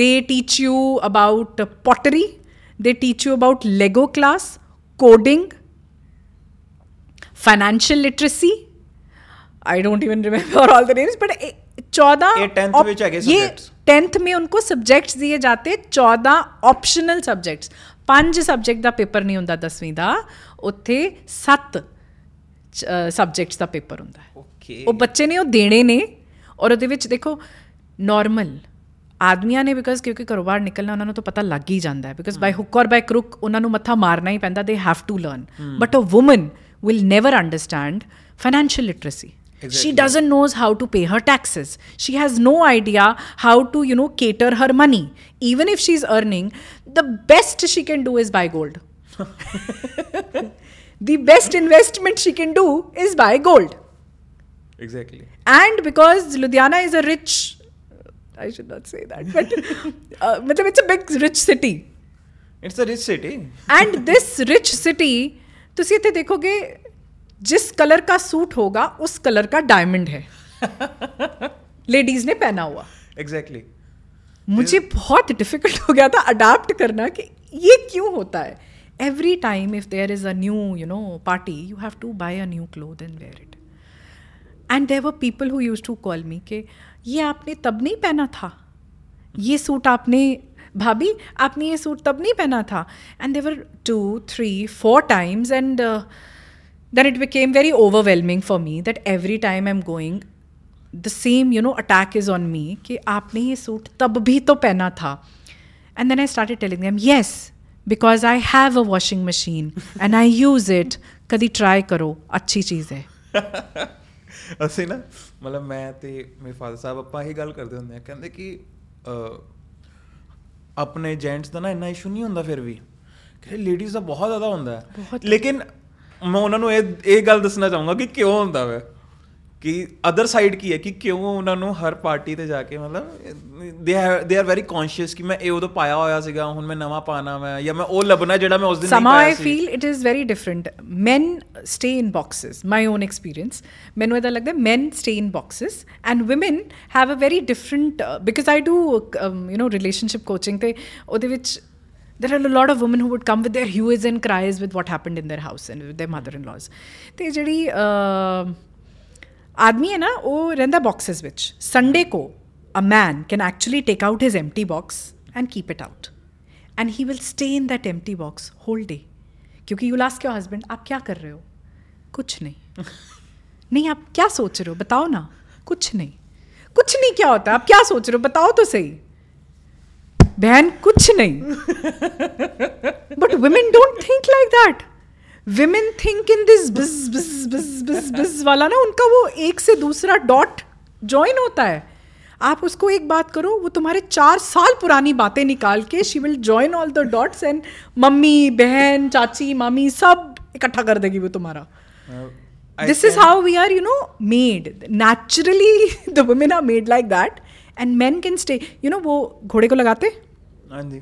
they teach you about pottery they teach you about lego class coding financial literacy i don't even remember all the names but eh, 14 ये 10th op- ਵਿੱਚ ਹੈਗੇ ये subjects। 10th में उनको subjects दिए जाते 14 optional subjects ਪੰਜ subject ਦਾ ਪੇਪਰ ਨਹੀਂ ਹੁੰਦਾ 10ਵੀਂ ਦਾ ਉੱਥੇ 7 ਸਬਜੈਕਟਸ ਦਾ ਪੇਪਰ ਹੁੰਦਾ ਹੈ। ਓਕੇ ਉਹ ਬੱਚੇ ਨੇ ਉਹ ਦੇਣੇ ਨੇ ਔਰ ਉਹਦੇ ਵਿੱਚ ਦੇਖੋ ਨਾਰਮਲ ਆਦਮੀਆਂ ਨੇ ਬਿਕਾਜ਼ ਕਿਉਂਕਿ ਘਰੋਂ ਬਾਹਰ ਨਿਕਲਣਾ ਉਹਨਾਂ ਨੂੰ ਤਾਂ ਪਤਾ ਲੱਗ ਹੀ ਜਾਂਦਾ ਹੈ ਬਿਕਾਜ਼ ਬਾਈ ਹੁੱਕ ਔਰ ਬਾਈ ਕਰੁਕ ਉਹਨਾਂ ਨੂੰ ਮੱਥਾ ਮਾਰਨਾ ਹੀ ਪੈਂਦਾ they have to learn but a woman will never understand financial literacy Exactly. She doesn't knows how to pay her taxes. She has no idea how to, you know, cater her money. Even if she's earning, the best she can do is buy gold. *laughs* the best investment she can do is buy gold. Exactly. And because Ludhiana is a rich, I should not say that, but *laughs* uh, it's a big rich city. It's a rich city. and this rich city, ਤੁਸੀਂ ਇੱਥੇ ਦੇਖੋਗੇ जिस colour का suit होगा उस colour का diamond है। *laughs* Ladies ने पहना हुआ। Exactly exactly. मुझे बहुत डिफ़िकल्ट हो गया था अडाप्ट करना कि ये क्यों होता है। Every time if there is a new you know party you have to buy a new cloth and wear it and there were people who use to call me के ये आपने तब नहीं पहना था? ये सूट आपने भाभी आपने ये सूट तब नहीं पहना था? And there were two three four times and then it became very overwhelming for me that every time I'm going, the same, you know, attack is on me कि आपने ये सूट तब भी तो पहना था. And then I started telling them, yes, because I have a washing machine and I use it. कभी try करो, अच्छी चीज़ है. ਅਸੀਂ ਨਾ ਮਤਲਬ ਮੈਂ ਤੇ ਮੇਰੇ ਫਾਦਰ ਸਾਹਿਬ ਆਪਾਂ ਇਹੀ ਗੱਲ ਕਰਦੇ ਹੁੰਦੇ ਆ ਕਹਿੰਦੇ ਕਿ ਅਹ, ਆਪਣੇ ਜੈਂਟਸ ਦਾ ਨਾ ਇੰਨਾ ਇਸ਼ੂ ਨਹੀਂ ਹੁੰਦਾ ਫਿਰ ਵੀ ਕਿ ਲੇਡੀਜ਼ ਦਾ ਬਹੁਤ ਜ਼ਿਆਦਾ ਹੁੰਦਾ ਹੈ ਬਹੁਤ। ਲੇਕਿਨ ਮੈਂ ਉਹਨਾਂ ਨੂੰ ਇਹ ਇਹ ਗੱਲ ਦੱਸਣਾ ਚਾਹੂੰਗਾ ਕਿ ਕਿਉਂ ਹੁੰਦਾ ਵਾ ਕਿ ਅਦਰ ਸਾਈਡ ਕੀ ਹੈ ਕਿ ਕਿਉਂ ਉਹਨਾਂ ਨੂੰ ਹਰ ਪਾਰਟੀ ਤੇ ਜਾ ਕੇ ਮਤਲਬ ਦੇ ਦੇ ਆਰ ਵੈਰੀ ਕੌਨਸ਼ੀਅਸ ਕਿ ਮੈਂ ਇਹ ਉਦੋਂ ਪਾਇਆ ਹੋਇਆ ਸੀਗਾ ਹੁਣ ਮੈਂ ਨਵਾਂ ਪਾਣਾ ਮੈਂ ਜਾਂ ਮੈਂ ਉਹ ਲੱਭਣਾ ਜਿਹੜਾ ਮੈਂ ਉਸ ਦਿਨ ਨਹੀਂ ਪਾਇਆ ਸੀ feel it is very different. Men stay in boxes. My own experience. ਮੈਨੂੰ ਇਹਦਾ ਲੱਗਦਾ men stay in boxes and women have a very different uh, because I do um, you know relationship coaching ਤੇ ਉਹਦੇ ਵਿੱਚ there are a lot of women who would come with their hues and cries with what happened in their house and with their mother-in-laws ਤੇ ਜਿਹੜੀ uh, ਆਦਮੀ ਹੈ ਨਾ ਉਹ ਰਹਿੰਦਾ boxes ਵਿੱਚ ਸੰਡੇ ਕੋ a man can actually take out his empty box and keep it out and he will stay in that empty box whole day क्योंकि you'll ask your husband आप क्या कर रहे हो कुछ नहीं नहीं आप क्या सोच रहे हो बताओ ना कुछ नहीं कुछ नहीं क्या होता आप क्या सोच रहे हो बताओ तो सही बहन कुछ नहीं। But women don't think like that women think in this बिज बिज बिज बिज बिज वाला ना उनका वो एक से दूसरा डॉट ज्वाइन होता है। आप उसको एक बात करो वो तुम्हारे चार साल पुरानी बातें निकाल के she will join all the dots and mummy बहन चाची मामी सब इकट्ठा कर देगी वो तुम्हारा। This is how we are you know made naturally the women are made like that and man can stay you know वो घोड़े को लगाते? ਹਾਂਜੀ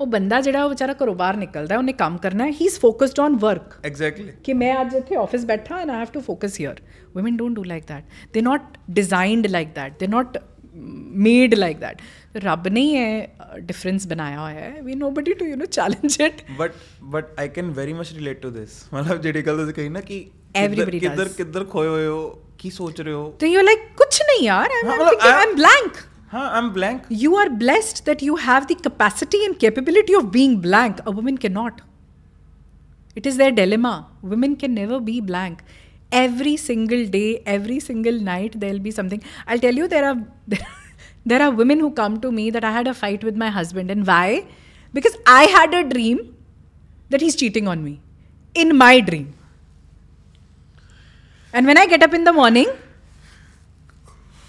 ਉਹ ਬੰਦਾ ਜਿਹੜਾ ਉਹ ਵਿਚਾਰਾ ਘਰੋਂ ਬਾਹਰ ਨਿਕਲਦਾ ਹੈ ਉਹਨੇ ਕੰਮ ਕਰਨਾ ਹੈ he is focused on work exactly ਕਿ ਮੈਂ ਅੱਜ ਇੱਥੇ ਆਫਿਸ ਬੈਠਾ and I have to focus here women don't do like that. They're not designed like that. They're not made like that. ਰੱਬ ਨੇ ਹੀ ਇਹ ਡਿਫਰੈਂਸ ਬਣਾਇਆ ਹੋਇਆ ਹੈ ਵੀ nobody to you know challenge it. But but I can very much relate to this ਮਤਲਬ ਜਿਹੜੀ ਗੱਲ ਤੁਸੀਂ ਕਹੀ ਨਾ ਕਿ ਕਿੱਧਰ- Everybody ਕਿੱਧਰ does. ਕਿੱਧਰ ਖੋਏ ਹੋਏ ਹੋ ਕੀ ਸੋਚ ਰਹੇ ਹੋ तो you're like ਕੁਛ ਨਹੀਂ ਯਾਰ I'm, ਹਾਂ, I'm, Huh, I'm blank. You are blessed that you have the capacity and capability of being blank. A woman cannot. It is their dilemma. Women can never be blank. Every single day, every single night, there'll be something. I'll tell you, there are *laughs* there are women who come to me that I had a fight with my husband, and why? Because I had a dream that he's cheating on me in my dream. And when I get up in the morning,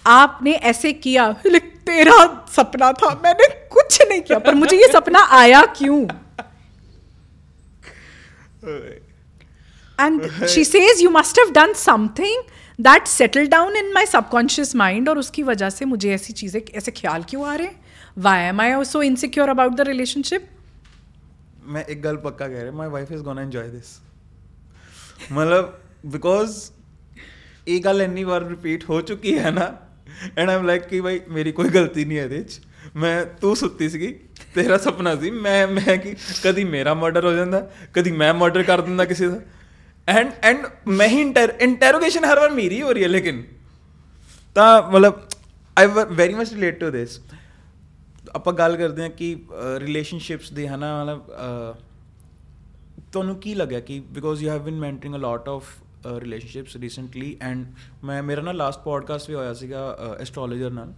आपने ऐसे किया *laughs* तेरा सपना था, मैंने कुछ नहीं किया, पर मुझे ये सपना आया क्यों? And she says you must have done something that settle down in my subconscious mind और उसकी वजह से मुझे ऐसी चीज़ें, ऐसे ख्याल क्यों आ रहे? Why am I so insecure about the relationship मैं एक गल पक्का कह रहा my wife is gonna enjoy this मतलब बिकॉज़ एक गल इन्नी बार रिपीट हो चुकी है ना ਐਂਡ ਆਮ ਲਾਈਕ ਕਿ ਭਾਈ ਮੇਰੀ ਕੋਈ ਗਲਤੀ ਨਹੀਂ ਹੈ ਇਹਦੇ ਵਿੱਚ ਮੈਂ ਤੂੰ ਸੁੱਤੀ ਸੀਗੀ ਤੇਰਾ ਸੁਪਨਾ ਸੀ ਮੈਂ ਮੈਂ ਕਿ ਕਦੀ ਮੇਰਾ ਮਰਡਰ ਹੋ ਜਾਂਦਾ ਕਦੀ ਮੈਂ ਮਰਡਰ ਕਰ ਦਿੰਦਾ ਕਿਸੇ ਦਾ ਐਂਡ ਐਂਡ ਮੈਂ ਹੀ ਇੰਟਰੋਗੇਸ਼ਨ ਹਰ ਵਾਰ ਮੇਰੀ ਹੋ ਰਹੀ ਹੈ ਲੇਕਿਨ ਤਾਂ ਮਤਲਬ I very much relate to this ਆਪਾਂ ਗੱਲ ਕਰਦੇ ਹਾਂ ਕਿ ਰਿਲੇਸ਼ਨਸ਼ਿਪਸ ਦੇ ਹਨਾ ਮਤਲਬ ਅਹ, ਤੁਹਾਨੂੰ ਕੀ ਲੱਗਿਆ ਕਿ because you have been mentoring a lot of relationships recently and ਮੈਂ ਮੇਰਾ ਨਾ ਲਾਸਟ ਪੋਡਕਾਸਟ ਵੀ ਹੋਇਆ ਸੀਗਾ ਐਸਟ੍ਰੋਲੋਜਰ ਨਾਲ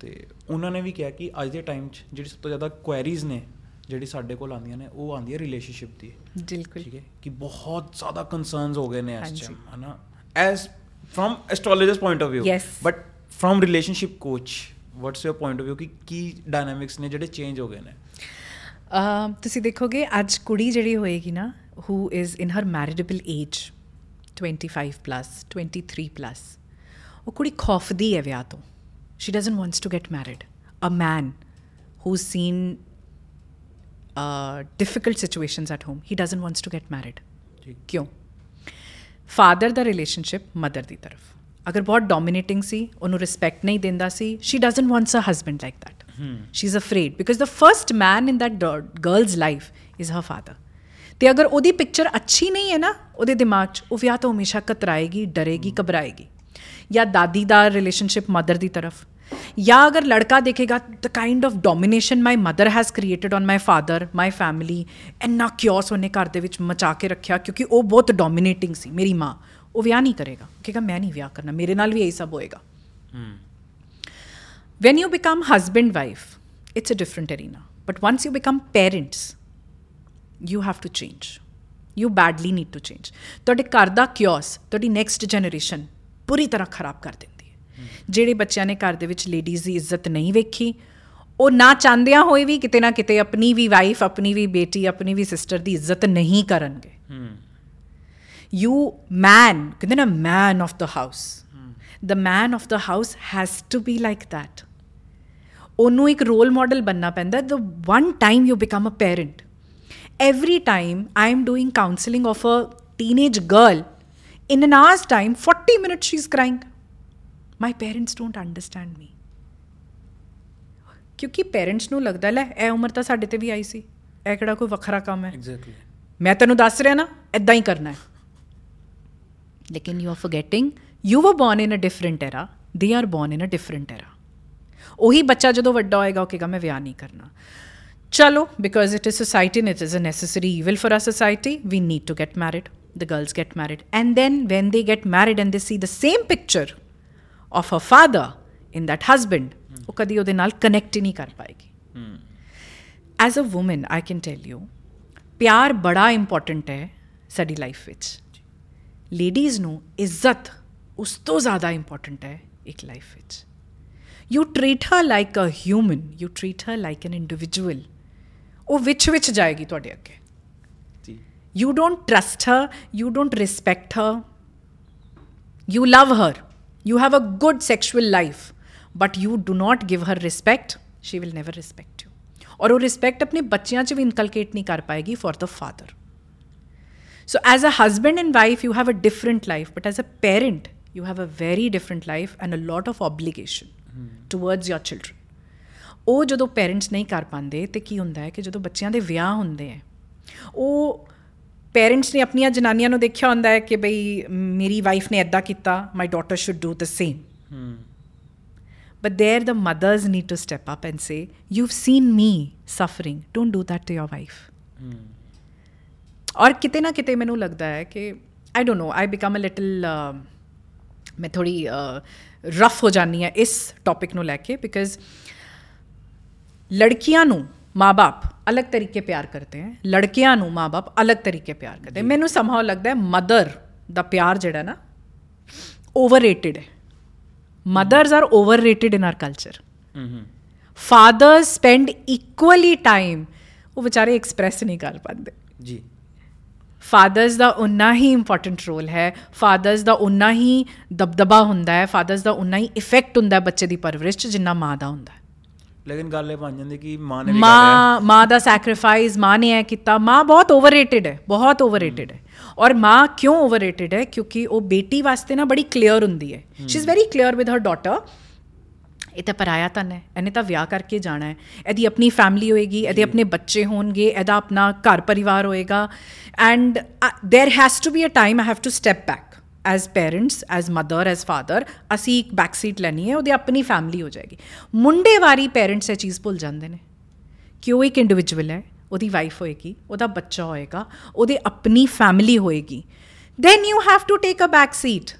ਤੇ ਉਹਨਾਂ ਨੇ ਵੀ ਕਿਹਾ ਕਿ ਅੱਜ ਦੇ ਟਾਈਮ 'ਚ ਜਿਹੜੀ ਸਭ ਤੋਂ ਜ਼ਿਆਦਾ ਕੁਐਰੀਜ਼ ਨੇ ਜਿਹੜੀ ਸਾਡੇ ਕੋਲ ਆਉਂਦੀਆਂ ਨੇ ਉਹ ਆਉਂਦੀ ਹੈ ਰਿਲੇਸ਼ਨਸ਼ਿਪ ਦੀ। ਬਿਲਕੁਲ। ਠੀਕ ਹੈ? ਕਿ ਬਹੁਤ ਜ਼ਿਆਦਾ ਕਨਸਰਨਸ ਹੋ ਗਏ ਨੇ ਇਸ ਟਾਈਮ ਹਨਾ? As from astrologer's point of View but from relationship coach what's your point of View? ਕਿ ਕੀ ਡਾਇਨਾਮਿਕਸ ਨੇ ਜਿਹੜੇ ਚੇਂਜ ਹੋ ਗਏ ਨੇ? ਤੁਸੀਂ ਦੇਖੋਗੇ ਅੱਜ ਕੁੜੀ ਜਿਹੜੀ ਹੋਏਗੀ ਨਾ who is in her marriageable age 25 plus 23 plus ਉਹ ਕੁੜੀ ਖੌਫਦੀ ਹੈ ਵਿਆਹ ਤੋਂ। She doesn't wants to get married a man who seen difficult situations at home he doesn't wants to get married ਕਿਉਂ? ਫਾਦਰ ਦਾ ਰਿਲੇਸ਼ਨਸ਼ਿਪ ਮਦਰ ਦੀ ਤਰਫ। ਅਗਰ ਬਹੁਤ ਡੋਮਿਨੇਟਿੰਗ ਸੀ ਉਹਨੂੰ ਰਿਸਪੈਕਟ ਨਹੀਂ ਦਿੰਦਾ ਸੀ she doesn't wants a husband like that she is afraid because the first man in that girl's life is her father ਤੇ ਅਗਰ ਉਹਦੀ ਪਿਕਚਰ ਅੱਛੀ ਨਹੀਂ ਹੈ ਨਾ ਉਹਦੇ ਦਿਮਾਗ 'ਚ ਉਹ ਵਿਆਹ ਤੋਂ ਹਮੇਸ਼ਾ ਕਤਰਾਏਗੀ ਡਰੇਗੀ ਘਬਰਾਏਗੀ। ਜਾਂ ਦਾਦੀ ਦਾ ਰਿਲੇਸ਼ਨਸ਼ਿਪ ਮਦਰ ਦੀ ਤਰਫ। ਜਾਂ ਅਗਰ ਲੜਕਾ ਦੇਖੇਗਾ the kind of domination my mother has created on my father my family ਇੰਨਾ ਕਿਓਸ ਉਹਨੇ ਘਰ ਦੇ ਵਿੱਚ ਮਚਾ ਕੇ ਰੱਖਿਆ ਕਿਉਂਕਿ ਉਹ ਬਹੁਤ ਡੋਮੀਨੇਟਿੰਗ ਸੀ ਮੇਰੀ ਮਾਂ। ਉਹ ਵਿਆਹ ਨਹੀਂ ਕਰੇਗਾ। ਕਹੇਗਾ ਮੈਂ ਨਹੀਂ ਵਿਆਹ ਕਰਨਾ ਮੇਰੇ ਨਾਲ ਵੀ ਇਹੀ ਸਭ ਹੋਏਗਾ। when you become husband wife it's a different arena. But once you become parents you have to change. You badly need to change. ਤੁਹਾਡੇ ਘਰ ਦਾ ਕਿਓਸ ਤੁਹਾਡੀ ਨੈਕਸਟ ਜਨਰੇਸ਼ਨ ਪੂਰੀ ਤਰ੍ਹਾਂ ਖਰਾਬ ਕਰ ਦਿੰਦੀ ਹੈ। ਜਿਹੜੇ ਬੱਚਿਆਂ ਨੇ ਘਰ ਦੇ ਵਿੱਚ ਲੇਡੀਜ਼ ਦੀ ਇੱਜ਼ਤ ਨਹੀਂ ਵੇਖੀ ਉਹ ਨਾ ਚਾਹੁੰਦਿਆਂ ਹੋਏ ਵੀ ਕਿਤੇ ਨਾ ਕਿਤੇ ਆਪਣੀ ਵੀ ਵਾਈਫ ਆਪਣੀ ਵੀ ਬੇਟੀ ਆਪਣੀ ਵੀ ਸਿਸਟਰ ਦੀ ਇੱਜ਼ਤ ਨਹੀਂ ਕਰਨਗੇ। you man ਕਹਿੰਦੇ ਨਾ man of the house the man of the house has to be like that ਉਹਨੂੰ ਇੱਕ ਰੋਲ ਮਾਡਲ ਬੰਨਾ ਪੈਂਦਾ the one time you become a parent every time i am doing counseling of a teenage girl in an hour's time 40 minutes she's crying. My parents don't understand me. ਕਿਉਂਕਿ parents ਨੂੰ ਲੱਗਦਾ ਲੈ ਇਹ ਉਮਰ ਤਾਂ ਸਾਡੇ ਤੇ ਵੀ ਆਈ ਸੀ ਇਹ ਕਿਹੜਾ ਕੋਈ ਵੱਖਰਾ ਕੰਮ ਹੈ ਐਗਜ਼ੈਕਟਲੀ ਮੈਂ ਤੈਨੂੰ ਦੱਸ ਰਿਹਾ ਨਾ ਇਦਾਂ ਹੀ ਕਰਨਾ ਹੈ ਲੇਕਿਨ you are forgetting you were born in a different era they are born in a different era ਉਹੀ ਬੱਚਾ ਜਦੋਂ ਵੱਡਾ ਹੋਏਗਾ ਉਹ ਕਹੇਗਾ ਮੈਂ ਵਿਆਹ ਨਹੀਂ ਕਰਨਾ ਚਲੋ because it is society and it is a necessary evil for our society we need to get married the girls get married and then when they get married and they see the same picture of her father in that husband ਉਹ ਕਦੀ ਉਹਦੇ ਨਾਲ connect ਹੀ ਨਹੀਂ ਕਰ ਪਾਏਗੀ as a woman I can tell you ਪਿਆਰ ਬੜਾ important ਹੈ ਸਾਡੀ ਲਾਈਫ ਵਿੱਚ ਲੇਡੀਜ਼ ਨੂੰ ਇੱਜ਼ਤ ਉਸ ਤੋਂ ਜ਼ਿਆਦਾ ਇੰਪੋਰਟੈਂਟ ਹੈ ਇੱਕ ਲਾਈਫ ਵਿੱਚ you treat her like a human you treat her like an individual ਉਹ ਵਿੱਚ ਵਿੱਚ ਜਾਏਗੀ ਤੁਹਾਡੇ ਅੱਗੇ ਜੀ don't trust her you don't respect her you love her you have a good sexual life but you do not give her respect she will never respect you ਔਰ ਉਹ respect ਆਪਣੇ ਬੱਚਿਆਂ 'ਚ ਵੀ ਇਨਕਲਕੇਟ ਨਹੀਂ ਕਰ ਪਾਏਗੀ for the father so as a husband and wife you have a different life but as a parent you have a very different life and a lot of obligation towards your children ਉਹ ਜਦੋਂ parents ਨਹੀਂ ਕਰ ਪਾਉਂਦੇ ਤੇ ਕੀ ਹੁੰਦਾ ਹੈ ਕਿ ਜਦੋਂ ਬੱਚਿਆਂ ਦੇ ਵਿਆਹ ਹੁੰਦੇ ਹੈ ਉਹ ਪੇਰੈਂਟਸ ਨੇ ਆਪਣੀਆਂ ਜਨਾਨੀਆਂ ਨੂੰ ਦੇਖਿਆ ਹੁੰਦਾ ਹੈ ਕਿ ਬਈ ਮੇਰੀ ਵਾਈਫ ਨੇ ਐਦਾਂ ਕੀਤਾ my daughter should do the same But there, the mothers need to step up and say, You've seen me suffering. Don't do that to your wife. ਔਰ ਕਿਤੇ ਨਾ ਕਿਤੇ ਮੈਨੂੰ ਲੱਗਦਾ ਹੈ ਕਿ I don't know I become a little ਮੈਂ ਥੋੜੀ ਰਫ ਹੋ ਜਾਨੀ ਹੈ ਇਸ ਟੌਪਿਕ ਨੂੰ ਲੈ ਕੇ ਬਿਕਾਜ਼ ਲੜਕੀਆਂ ਨੂੰ ਮਾਪੇ ਅਲੱਗ ਤਰੀਕੇ ਪਿਆਰ ਕਰਦੇ ਹੈ ਲੜਕਿਆਂ ਨੂੰ ਮਾਪੇ ਅਲੱਗ ਤਰੀਕੇ ਪਿਆਰ ਕਰਦੇ ਮੈਨੂੰ ਸਮਹਾਉ ਲੱਗਦਾ ਹੈ ਮਦਰ ਦਾ ਪਿਆਰ ਜਿਹੜਾ ਨਾ ਓਵਰਰੇਟਡ ਹੈ। Mothers are overrated in our culture. ਹੂੰ fathers spend equally time ਉਹ ਵਿਚਾਰੇ ਐਕਸਪ੍ਰੈਸ ਨਹੀਂ ਕਰ ਪਾਉਂਦੇ। ਜੀ। ਫਾਦਰਸ ਦਾ ਉਨਾ ਹੀ ਇੰਪੋਰਟੈਂਟ ਰੋਲ ਹੈ ਫਾਦਰਸ ਦਾ ਉਨਾ ਹੀ ਦਬਦਬਾ ਹੁੰਦਾ ਹੈ ਫਾਦਰਸ ਦਾ ਉਨਾ ਹੀ ਇਫੈਕਟ ਹੁੰਦਾ ਹੈ ਬੱਚੇ ਦੀ ਪਰਵਰਿਸ਼ ਜਿੰਨਾ ਮਾਂ ਦਾ ਹੁੰਦਾ ਹੈ। ਲੇਕਿਨ ਗੱਲ ਇਹ ਬਣ ਜਾਂਦੀ ਕਿ ਮਾਂ ਨੇ ਵੀ ਕਰਿਆ ਮਾਂ ਮਾਂ ਦਾ ਸੈਕਰੀਫਾਈਸ ਮਾਂ ਨੇ ਇਹ ਕੀਤਾ ਮਾਂ ਬਹੁਤ ਓਵਰਰੇਟਡ ਹੈ ਬਹੁਤ ਓਵਰਰੇਟਡ ਹੈ ਔਰ ਮਾਂ ਕਿਉਂ ਓਵਰਰੇਟਡ ਹੈ ਕਿਉਂਕਿ ਉਹ ਬੇਟੀ ਵਾਸਤੇ ਨਾ ਬੜੀ ਕਲੀਅਰ ਹੁੰਦੀ ਹੈ she is very clear with her daughter ਇਹ ਤਾਂ ਪਰਾਇਆ ਤਨ ਹੈ ਇਹਨੇ ਤਾਂ ਵਿਆਹ ਕਰਕੇ ਜਾਣਾ ਹੈ ਇਹਦੀ ਆਪਣੀ ਫੈਮਿਲੀ ਹੋਏਗੀ ਇਹਦੇ ਆਪਣੇ ਬੱਚੇ ਹੋਣਗੇ ਇਹਦਾ ਆਪਣਾ ਘਰ ਪਰਿਵਾਰ ਹੋਏਗਾ and there has to be a time I have to step back as parents as mother as father ਅਸੀਂ ਇੱਕ ਬੈਕ ਸੀਟ ਲੈਣੀ ਹੈ, ਉਹਦੀ ਆਪਣੀ ਫੈਮਿਲੀ ਹੋ ਜਾਏਗੀ। ਮੁੰਡੇ ਵਾਰੀ ਪੇਰੈਂਟਸ ਇਹ ਚੀਜ਼ ਭੁੱਲ ਜਾਂਦੇ ਨੇ। ਕਿ ਉਹ ਇੱਕ ਇੰਡੀਵਿਜੂਅਲ ਹੈ, ਉਹਦੀ ਵਾਈਫ ਹੋਏਗੀ, ਉਹਦਾ ਬੱਚਾ ਹੋਏਗਾ, ਉਹਦੀ ਆਪਣੀ ਫੈਮਿਲੀ ਹੋਏਗੀ। Then you have to take a back seat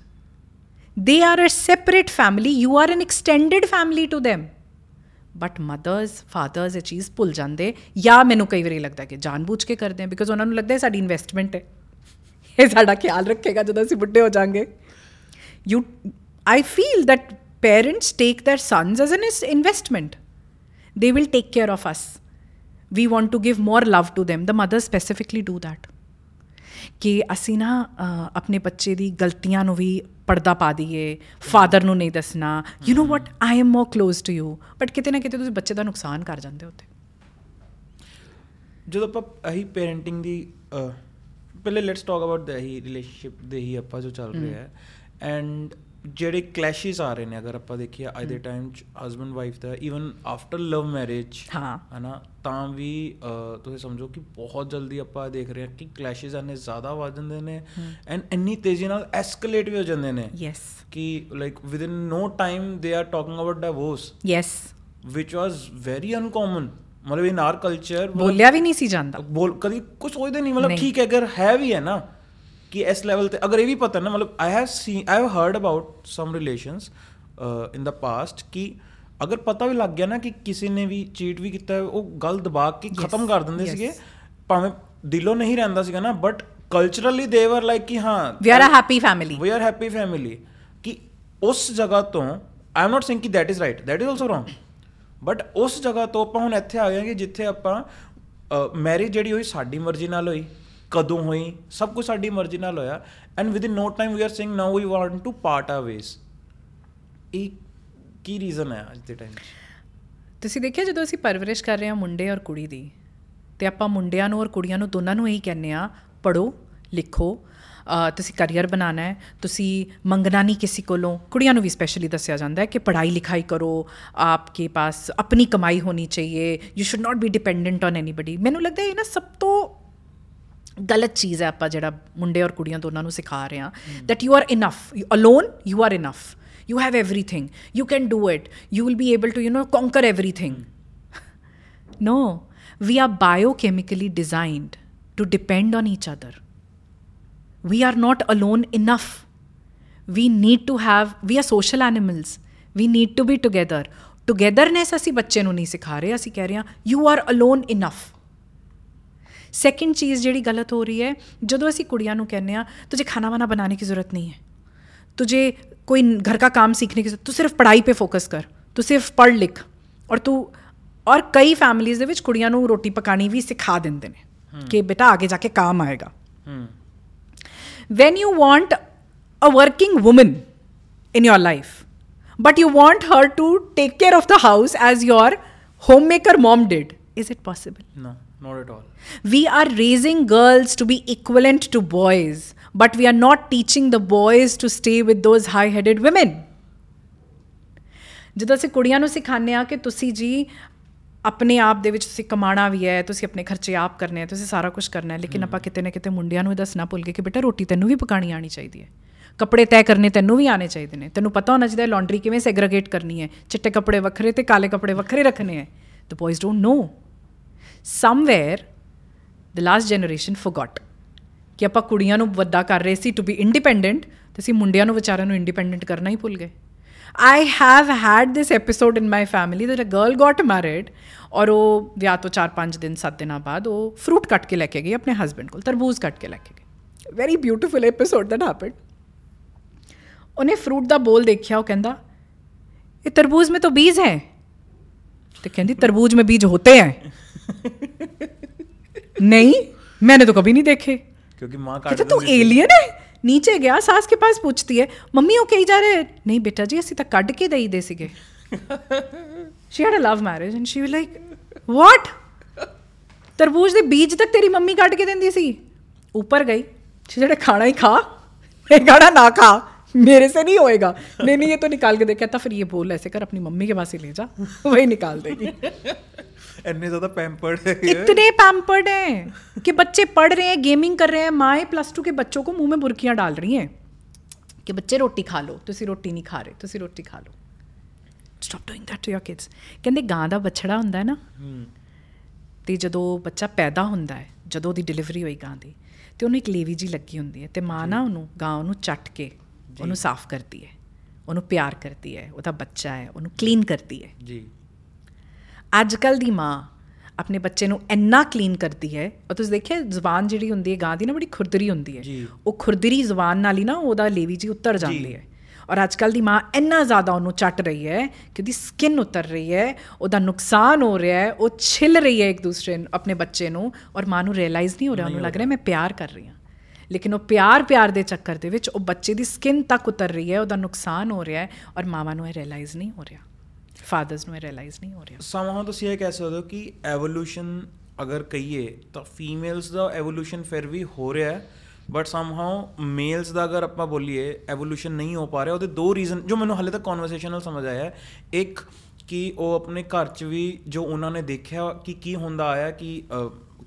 they are a separate family, you are an extended family to them but mothers fathers ਇਹ ਚੀਜ਼ ਭੁੱਲ ਜਾਂਦੇ। ਜਾਂ ਮੈਨੂੰ ਕਈ ਵਾਰੀ ਲੱਗਦਾ ਕਿ ਜਾਣਬੁੱਝ ਕੇ ਕਰਦੇ ਆ ਬਿਕਾਜ਼ ਉਹਨਾਂ ਨੂੰ ਲੱਗਦਾ ਹੈ ਸਾਡੀ ਇਨਵੈਸਟਮੈਂਟ ਹੈ। ਇਹ ਸਾਡਾ ਖਿਆਲ ਰੱਖੇਗਾ ਜਦੋਂ ਅਸੀਂ ਬੁੱਢੇ ਹੋ ਜਾਾਂਗੇ you I feel that parents take their sons as an investment. They will take care of us. We want to give more love to them. The mothers specifically do that. ਕਿ ਅਸੀਂ ਨਾ ਆਪਣੇ ਬੱਚੇ ਦੀ ਗਲਤੀਆਂ ਨੂੰ ਵੀ ਪਰਦਾ ਪਾ ਦਈਏ ਫਾਦਰ ਨੂੰ ਨਹੀਂ ਦੱਸਣਾ you know what I am more close to you but ਕਿਤੇ ਨਾ ਕਿਤੇ ਤੁਸੀਂ ਬੱਚੇ ਦਾ ਨੁਕਸਾਨ ਕਰ ਜਾਂਦੇ ਹੋ ਤੇ ਜਦੋਂ ਆਪਾਂ ਅਹੀ ਪੇਰੈਂਟਿੰਗ ਦੀ ਪਹਿਲੇ ਲੈਟਸ ਟਾਕ ਅਬਾਊਟ ਦ ਹੀ ਰਿਲੇਸ਼ਨਸ਼ਿਪ ਦੇ ਹੀ ਆਪਾਂ ਜੋ ਚੱਲ ਰਿਹਾ ਹੈ। ਐਂਡ ਜਿਹੜੇ ਕਲੈਸ਼ਸ ਆ ਰਹੇ ਨੇ ਅਗਰ ਆਪਾਂ ਦੇਖੀਏ ਅੱਜ ਦੇ ਟਾਈਮ ਚ ਹਸਬੰਡ ਵਾਈਫ ਦਾ ਇਵਨ ਆਫਟਰ ਲਵ ਮੈਰਿਜ ਹਾਂ। ਹਨਾ ਤਾਂ ਵੀ ਤੁਸੀਂ ਸਮਝੋ ਕਿ ਬਹੁਤ ਜਲਦੀ ਆਪਾਂ ਦੇਖ ਰਹੇ ਹਾਂ ਕਿ ਕਲੈਸ਼ਸ ਇੰਨੇ ਜ਼ਿਆਦਾ ਵੱਧ ਜਾਂਦੇ ਨੇ ਐਂਡ ਇੰਨੀ ਤੇਜ਼ੀ ਨਾਲ ਐਸਕੇਲੇਟ ਵੀ ਹੋ ਜਾਂਦੇ ਨੇ ਯੈਸ ਕਿ like within no time they are talking about divorce yes which was very uncommon ਮਤਲਬ ਇਨ ਆਰ ਕਲਚਰ ਬੋਲਿਆ ਵੀ ਨਹੀਂ ਸੀ ਜਾਂਦਾ ਬੋਲ ਕਦੀ ਕੁਝ ਸੋਚਦੇ ਨਹੀਂ ਮਤਲਬ। ਠੀਕ ਹੈ ਅਗਰ ਹੈ ਵੀ ਹੈ ਨਾ ਕਿ ਇਸ ਲੈਵਲ ਤੇ ਅਗਰ ਇਹ ਵੀ ਪਤਾ ਨਾ ਮਤਲਬ I have seen I have heard about some relations in the past ਕਿ ਅਗਰ ਪਤਾ ਵੀ ਲੱਗ ਗਿਆ ਨਾ ਕਿ ਕਿਸੇ ਨੇ ਵੀ ਚੀਟ ਵੀ ਕੀਤਾ ਉਹ ਗੱਲ ਦਬਾ ਕੇ ਖਤਮ ਕਰ ਦਿੰਦੇ. ਸੀਗੇ ਭਾਵੇਂ ਦਿਲੋਂ ਨਹੀਂ ਰਹਿੰਦਾ ਸੀਗਾ ਨਾ ਬਟ ਕਲਚਰਲੀ ਦੇ ਵਰ ਲਾਈਕ ਕਿ ਹਾਂ we are a happy family we are happy family ਕਿ ਉਸ ਜਗ੍ਹਾ ਤੋਂ ਆਈ ਐਮ ਨਾਟ ਸੇਇੰਗ ਕਿ that is right that is also wrong but ਉਸ ਜਗ੍ਹਾ ਤੋਂ ਆਪਾਂ ਹੁਣ ਇੱਥੇ ਆ ਗਏ ਹਾਂ ਕਿ ਜਿੱਥੇ ਆਪਾਂ ਮੈਰਿਜ ਜਿਹੜੀ ਹੋਈ ਸਾਡੀ ਮਰਜ਼ੀ ਨਾਲ ਹੋਈ ਕਦੋਂ ਹੋਈ ਸਭ ਕੁਝ ਸਾਡੀ ਮਰਜ਼ੀ ਨਾਲ ਹੋਇਆ। And within no time we are saying now we want to part our ways ਇਹ ਕੀ ਰੀਜ਼ਨ ਹੈ ਅੱਜ ਦੇ ਟਾਈਮ 'ਚ? ਤੁਸੀਂ ਦੇਖਿਆ ਜਦੋਂ ਅਸੀਂ ਪਰਵਰਿਸ਼ ਕਰ ਰਹੇ ਹਾਂ ਮੁੰਡੇ ਔਰ ਕੁੜੀ ਦੀ ਤੇ ਆਪਾਂ ਮੁੰਡਿਆਂ ਨੂੰ ਔਰ ਕੁੜੀਆਂ ਨੂੰ ਦੋਨਾਂ ਨੂੰ ਇਹੀ ਕਹਿੰਨੇ ਆ ਪੜੋ ਲਿਖੋ ਅ, ਤੁਸੀਂ ਕੈਰੀਅਰ ਬਣਾਉਣਾ ਹੈ ਤੁਸੀਂ ਮੰਗਣਾ ਨਹੀਂ ਕਿਸੇ ਕੋਲੋਂ ਕੁੜੀਆਂ ਨੂੰ ਵੀ ਸਪੈਸ਼ਲੀ ਦੱਸਿਆ ਜਾਂਦਾ ਹੈ ਕਿ ਪੜ੍ਹਾਈ ਲਿਖਾਈ ਕਰੋ ਆਪਕੇ ਪਾਸ ਆਪਣੀ ਕਮਾਈ ਹੋਣੀ ਚਾਹੀਏ you should not be dependent on anybody ਮੈਨੂੰ ਲੱਗਦਾ ਹੈ ਇਹ ਨਾ ਸਭ ਤੋਂ ਗਲਤ ਚੀਜ਼ ਹੈ ਆਪਾਂ ਜਿਹੜਾ ਮੁੰਡੇ ਔਰ ਕੁੜੀਆਂ ਦੋਨਾਂ ਨੂੰ ਸਿਖਾ ਰਹੇ ਹਾਂ that you are enough alone you are enough you have everything you can do it you will be able to you know conquer everything no we are biochemically designed to depend on each other we are not alone enough we need to have we are social animals we need to be together togetherness ਅਸੀਂ ਬੱਚੇ ਨੂੰ ਨਹੀਂ ਸਿਖਾ ਰਹੇ ਅਸੀਂ ਕਹਿ ਰਹੇ ਹਾਂ you are alone enough second चीज़ ਜਿਹੜੀ ਗਲਤ ਹੋ ਰਹੀ ਹੈ ਜਦੋਂ ਅਸੀਂ ਕੁੜੀਆਂ ਨੂੰ ਕਹਿੰਦੇ ਆ तुझे खाना वाना बनाने की ज़रूरत नहीं है तुझे कोई घर का काम सीखने की तू सिर्फ पढ़ाई पे फोकस कर तू सिर्फ पढ़ लिख और तू ਔਰ ਕਈ ਫੈਮਲੀਜ਼ ਦੇ ਵਿੱਚ ਕੁੜੀਆਂ ਨੂੰ ਰੋਟੀ ਪਕਾਣੀ ਵੀ ਸਿਖਾ ਦਿੰਦੇ ਨੇ ਕਿ ਬੇਟਾ ਅੱਗੇ ਜਾ ਕੇ ਕੰਮ ਆਏਗਾ ਹੂੰ when you want a working woman in your life, but you want her to take care of the house as your homemaker mom did, is it possible? no not at all We are raising girls to be equivalent to boys, but we are not teaching the boys to stay with those high headed women. ਜਦੋਂ ਅਸੀਂ ਕੁੜੀਆਂ ਨੂੰ ਸਿਖਾਉਂਦੇ ਆ ਕਿ ਤੁਸੀਂ ਜੀ ਆਪਣੇ ਆਪ ਦੇ ਵਿੱਚ ਤੁਸੀਂ ਕਮਾਣਾ ਵੀ ਹੈ ਤੁਸੀਂ ਆਪਣੇ ਖਰਚੇ ਆਪ ਕਰਨੇ ਆ ਤੁਸੀਂ ਸਾਰਾ ਕੁਝ ਕਰਨਾ ਹੈ ਲੇਕਿਨ ਆਪਾਂ ਕਿਤੇ ਨਾ ਕਿਤੇ ਮੁੰਡਿਆਂ ਨੂੰ ਇਹ ਦੱਸਣਾ ਭੁੱਲ ਗਏ ਕਿ ਬੇਟਾ ਰੋਟੀ ਤੈਨੂੰ ਵੀ ਪਕਾਣੀ ਆਣੀ ਚਾਹੀਦੀ ਹੈ। ਕੱਪੜੇ ਤੈਅ ਕਰਨੇ ਤੈਨੂੰ ਵੀ ਆਣੇ ਚਾਹੀਦੇ ਨੇ। ਤੈਨੂੰ ਪਤਾ ਹੋਣਾ ਚਾਹੀਦਾ ਲਾਂਡਰੀ ਕਿਵੇਂ ਸੈਗਰੀਗੇਟ ਕਰਨੀ ਹੈ ਚਿੱਟੇ ਕੱਪੜੇ ਵੱਖਰੇ ਤੇ ਕਾਲੇ ਕੱਪੜੇ ਵੱਖਰੇ ਰੱਖਣੇ ਹੈ। The boys don't know somewhere the last generation forgot ਕਿ ਆਪਾਂ ਕੁੜੀਆਂ ਨੂੰ ਵੱਡਾ ਕਰ ਰਹੇ ਸੀ ਟੂ ਬੀ ਇੰਡੀਪੈਂਡੈਂਟ ਤੇ ਅਸੀਂ ਮੁੰਡਿਆਂ ਨੂੰ ਵਿਚਾਰਿਆਂ ਨੂੰ ਇੰਡੀਪੈਂਡੈਂਟ ਕਰਨਾ ਹੀ ਭੁੱਲ ਗਏ। I have had this episode in my family that a girl got married और वो या तो चार पाँच दिन सात दिन बाद वो फ्रूट कट के लेके गई अपने हस्बैंड को तरबूज कट के लेके गई। Very beautiful episode that happened उन्हें फ्रूट का बोल देखिया वो कहता ये तरबूज में तो बीज हैं। तो कहती तरबूज में बीज होते हैं। *laughs* नहीं मैंने तो कभी नहीं देखे। क्योंकि माँ का तू एलियन है? नीचे गया सास के पास पूछती है मम्मी वो कही जा रहे हैं नहीं बेटा जी ਅਸੀਂ ਤਾਂ ਕੱਢ ਕੇ ਦੇਈ ਦੇ ਸੀਗੇ she had a love marriage and she was like what ਤਰਬੂਜ ਦੇ ਬੀਜ ਤੱਕ ਤੇਰੀ ਮੰਮੀ ਕੱਢ ਕੇ ਦਿੰਦੀ ਸੀ ਉੱਪਰ ਗਈ ਜਿਹੜਾ ਖਾਣਾ ਹੀ ਖਾ ਇਹ ਖਾਣਾ ਨਾ खा मेरे से नहीं होएगा नहीं नहीं ये तो निकाल के दे कहता फिर ये बोल ऐसे कर अपनी मम्मी के पास ही ले जा वही निकाल देगी ਇੰਨੇ ਜ਼ਿਆਦਾ ਪੈਂਪਰਡ ਹੈ इतने पैम्पर्ड हैं कि बच्चे पढ़ रहे हैं गेमिंग कर रहे हैं माएँ प्लस टू के बच्चों को मुंह में बुरकियां डाल रही हैं कि बच्चे रोटी खा लो ਤੁਸੀਂ ਰੋਟੀ ਨਹੀਂ ਖਾ ਰਹੇ ਤੁਸੀਂ ਰੋਟੀ ਖਾ ਲਓ stop doing that to your kids ਕਹਿੰਦੇ ਗਾਂ ਦਾ ਬਛੜਾ ਹੁੰਦਾ ਹੈ ਨਾ ਹੂੰ ਤੇ ਜਦੋਂ ਬੱਚਾ ਪੈਦਾ ਹੁੰਦਾ ਹੈ ਜਦੋਂ ਉਹਦੀ ਡਿਲੀਵਰੀ ਹੋਈ ਗਾਂ ਦੀ ਤੇ ਉਹਨੂੰ ਇੱਕ ਲੇਵੀ ਜੀ ਲੱਗੀ ਹੁੰਦੀ ਹੈ ਤੇ ਮਾਂ ਨਾ ਉਹਨੂੰ ਗਾਂ ਉਹਨੂੰ ਚੱਟ ਕੇ ਉਹਨੂੰ ਸਾਫ਼ ਕਰਦੀ ਹੈ ਉਹਨੂੰ ਪਿਆਰ ਕਰਦੀ ਹੈ ਉਹਦਾ ਬੱਚਾ ਹੈ ਉਹਨੂੰ ਕਲੀਨ ਕਰਦੀ ਹੈ ਜੀ ਅੱਜ ਕੱਲ ਦੀ ਮਾਂ ਆਪਣੇ ਬੱਚੇ ਨੂੰ ਇੰਨਾ ਕਲੀਨ ਕਰਦੀ ਹੈ। ਔਰ ਤੁਸੀਂ ਦੇਖਿਆ ਜ਼ੁਬਾਨ ਜਿਹੜੀ ਹੁੰਦੀ ਹੈ ਗਾਂ ਦੀ ਨਾ ਬੜੀ ਖੁਰਦਰੀ ਹੁੰਦੀ ਹੈ। ਉਹ ਖੁਰਦਰੀ ਜ਼ੁਬਾਨ ਨਾਲ ਹੀ ਨਾ ਉਹਦਾ ਲੇਵੀ ਜੀ ਉਤਰ ਜਾਂਦੀ ਹੈ। ਔਰ ਅੱਜ ਕੱਲ ਦੀ ਮਾਂ ਇੰਨਾ ਜ਼ਿਆਦਾ ਉਹਨੂੰ ਚੱਟ ਰਹੀ ਹੈ ਕਿ ਉਹਦੀ ਸਕਿਨ ਉਤਰ ਰਹੀ ਹੈ ਉਹਦਾ ਨੁਕਸਾਨ ਹੋ ਰਿਹਾ ਹੈ ਉਹ ਛਿੱਲ ਰਹੀ ਹੈ ਇੱਕ ਦੂਸਰੇ ਨੂੰ ਆਪਣੇ ਬੱਚੇ ਨੂੰ। ਔਰ ਮਾਂ ਨੂੰ ਰਿਅਲਾਈਜ਼ ਨਹੀਂ ਹੋ ਰਿਹਾ ਉਹਨੂੰ ਲੱਗ ਰਿਹਾ ਮੈਂ ਪਿਆਰ ਕਰ ਰਹੀ ਹਾਂ। ਲੇਕਿਨ ਉਹ ਪਿਆਰ ਪਿਆਰ ਦੇ ਚੱਕਰ ਦੇ ਵਿੱਚ ਉਹ ਬੱਚੇ ਦੀ ਸਕਿਨ ਤੱਕ ਉਤਰ ਰਹੀ ਹੈ ਉਹਦਾ ਨੁਕਸਾਨ ਹੋ ਰਿਹਾ ਹੈ। ਔਰ ਮਾਵਾਂ ਨੂੰ ਇਹ ਰਿਅਲਾਈਜ਼ ਨਹੀਂ ਹੋ ਰਿਹਾ। ਫਾਦਰਸ ਨੂੰ ਰਿਅਲਾਈਜ਼ ਨਹੀਂ ਹੋ ਰਿਹਾ। ਸਮਾਂ ਤੁਸੀਂ ਇਹ ਕਹਿ ਸਕਦੇ ਹੋ ਕਿ ਐਵੋਲੂਸ਼ਨ ਅਗਰ ਕਹੀਏ ਤਾਂ ਫੀਮੇਲਸ ਦਾ ਐਵੋਲੂਸ਼ਨ ਫਿਰ ਵੀ ਹੋ ਰਿਹਾ ਹੈ ਬਟ ਸਮਹਾਉ ਮੇਲਸ ਦਾ ਅਗਰ ਆਪਾਂ ਬੋਲੀਏ ਐਵੋਲੂਸ਼ਨ ਨਹੀਂ ਹੋ ਪਾ ਰਿਹਾ ਉਹਦੇ ਦੋ ਰੀਜ਼ਨ ਜੋ ਮੈਨੂੰ ਹਾਲੇ ਤੱਕ ਕਨਵਰਸੇਸ਼ਨ ਨਾਲ ਸਮਝ ਆਇਆ ਹੈ। ਇੱਕ ਕਿ ਉਹ ਆਪਣੇ ਘਰ 'ਚ ਵੀ ਜੋ ਉਹਨਾਂ ਨੇ ਦੇਖਿਆ ਕਿ ਕੀ ਹੁੰਦਾ ਆਇਆ ਕਿ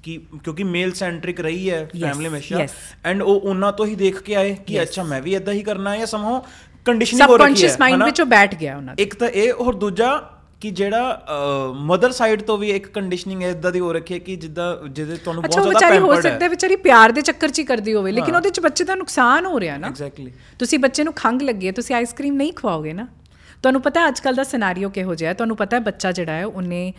ਕਿ ਕਿਉਂਕਿ ਮੇਲ ਸੈਂਟ੍ਰਿਕ ਰਹੀ ਹੈ ਫੈਮਿਲੀ ਹਮੇਸ਼ਾ. ਐਂਡ ਉਹ ਉਹਨਾਂ ਤੋਂ ਹੀ ਦੇਖ ਕੇ ਆਏ ਕਿ ਅੱਛਾ ਮੈਂ ਵੀ ਇਦਾਂ ਹੀ ਕਰਨਾ ਹੈ ਸਮਹਾਉ ਕੰਡੀਸ਼ਨਿੰਗ ਹੋ ਰਹੀ ਹੈ ਸਬਕੌਂਸ਼ੀਅਸ ਮਾਈਂਡ? ਵਿੱਚ ਉਹ ਬੈਠ ਗਿਆ ਉਹਨਾਂ ਦੇ। ਇੱਕ ਤਾਂ ਇਹ ਔਰ ਦੂਜਾ ਕਿ ਜਿਹੜਾ ਮਦਰ ਸਾਈਡ ਤੋਂ ਵੀ ਇੱਕ ਕੰਡੀਸ਼ਨਿੰਗ ਇਦਾਂ ਦੀ ਹੋ ਰੱਖੀ ਹੈ ਕਿ ਜਿੱਦਾਂ ਜਿਹਦੇ ਤੁਹਾਨੂੰ ਬਹੁਤ ਜ਼ਿਆਦਾ ਹੋ ਪੈਂਪਰਡ ਸਕਦਾ ਹੈ ਹੈ ਵਿਚਾਰੀ ਪਿਆਰ ਦੇ ਚੱਕਰ 'ਚ ਹੀ ਕਰਦੀ ਹੋਵੇ ਲੇਕਿਨ ਹਾਂ। ਉਹਦੇ 'ਚ ਬੱਚੇ ਦਾ ਨੁਕਸਾਨ ਹੋ ਰਿਹਾ ਨਾ। ਐਗਜ਼ੈਕਟਲੀ ਤੁਸੀਂ ਬੱਚੇ ਨੂੰ ਖੰਗ ਲੱਗੀ ਹੈ ਤੁਸੀਂ ਆਈਸਕ੍ਰੀਮ ਨਹੀਂ ਖਵਾਓਗੇ ਨਾ। ਤੁਹਾਨੂੰ ਪਤਾ ਹੈ ਅੱਜ ਕੱਲ ਦਾ ਸਿਨੈਰੀਓ ਕਿਹੋ ਜਿਹਾ ਹੈ? ਤੁਹਾਨੂੰ ਪਤਾ ਹੈ ਬੱਚਾ ਜਿਹੜਾ ਹੈ ਉਹਨੇ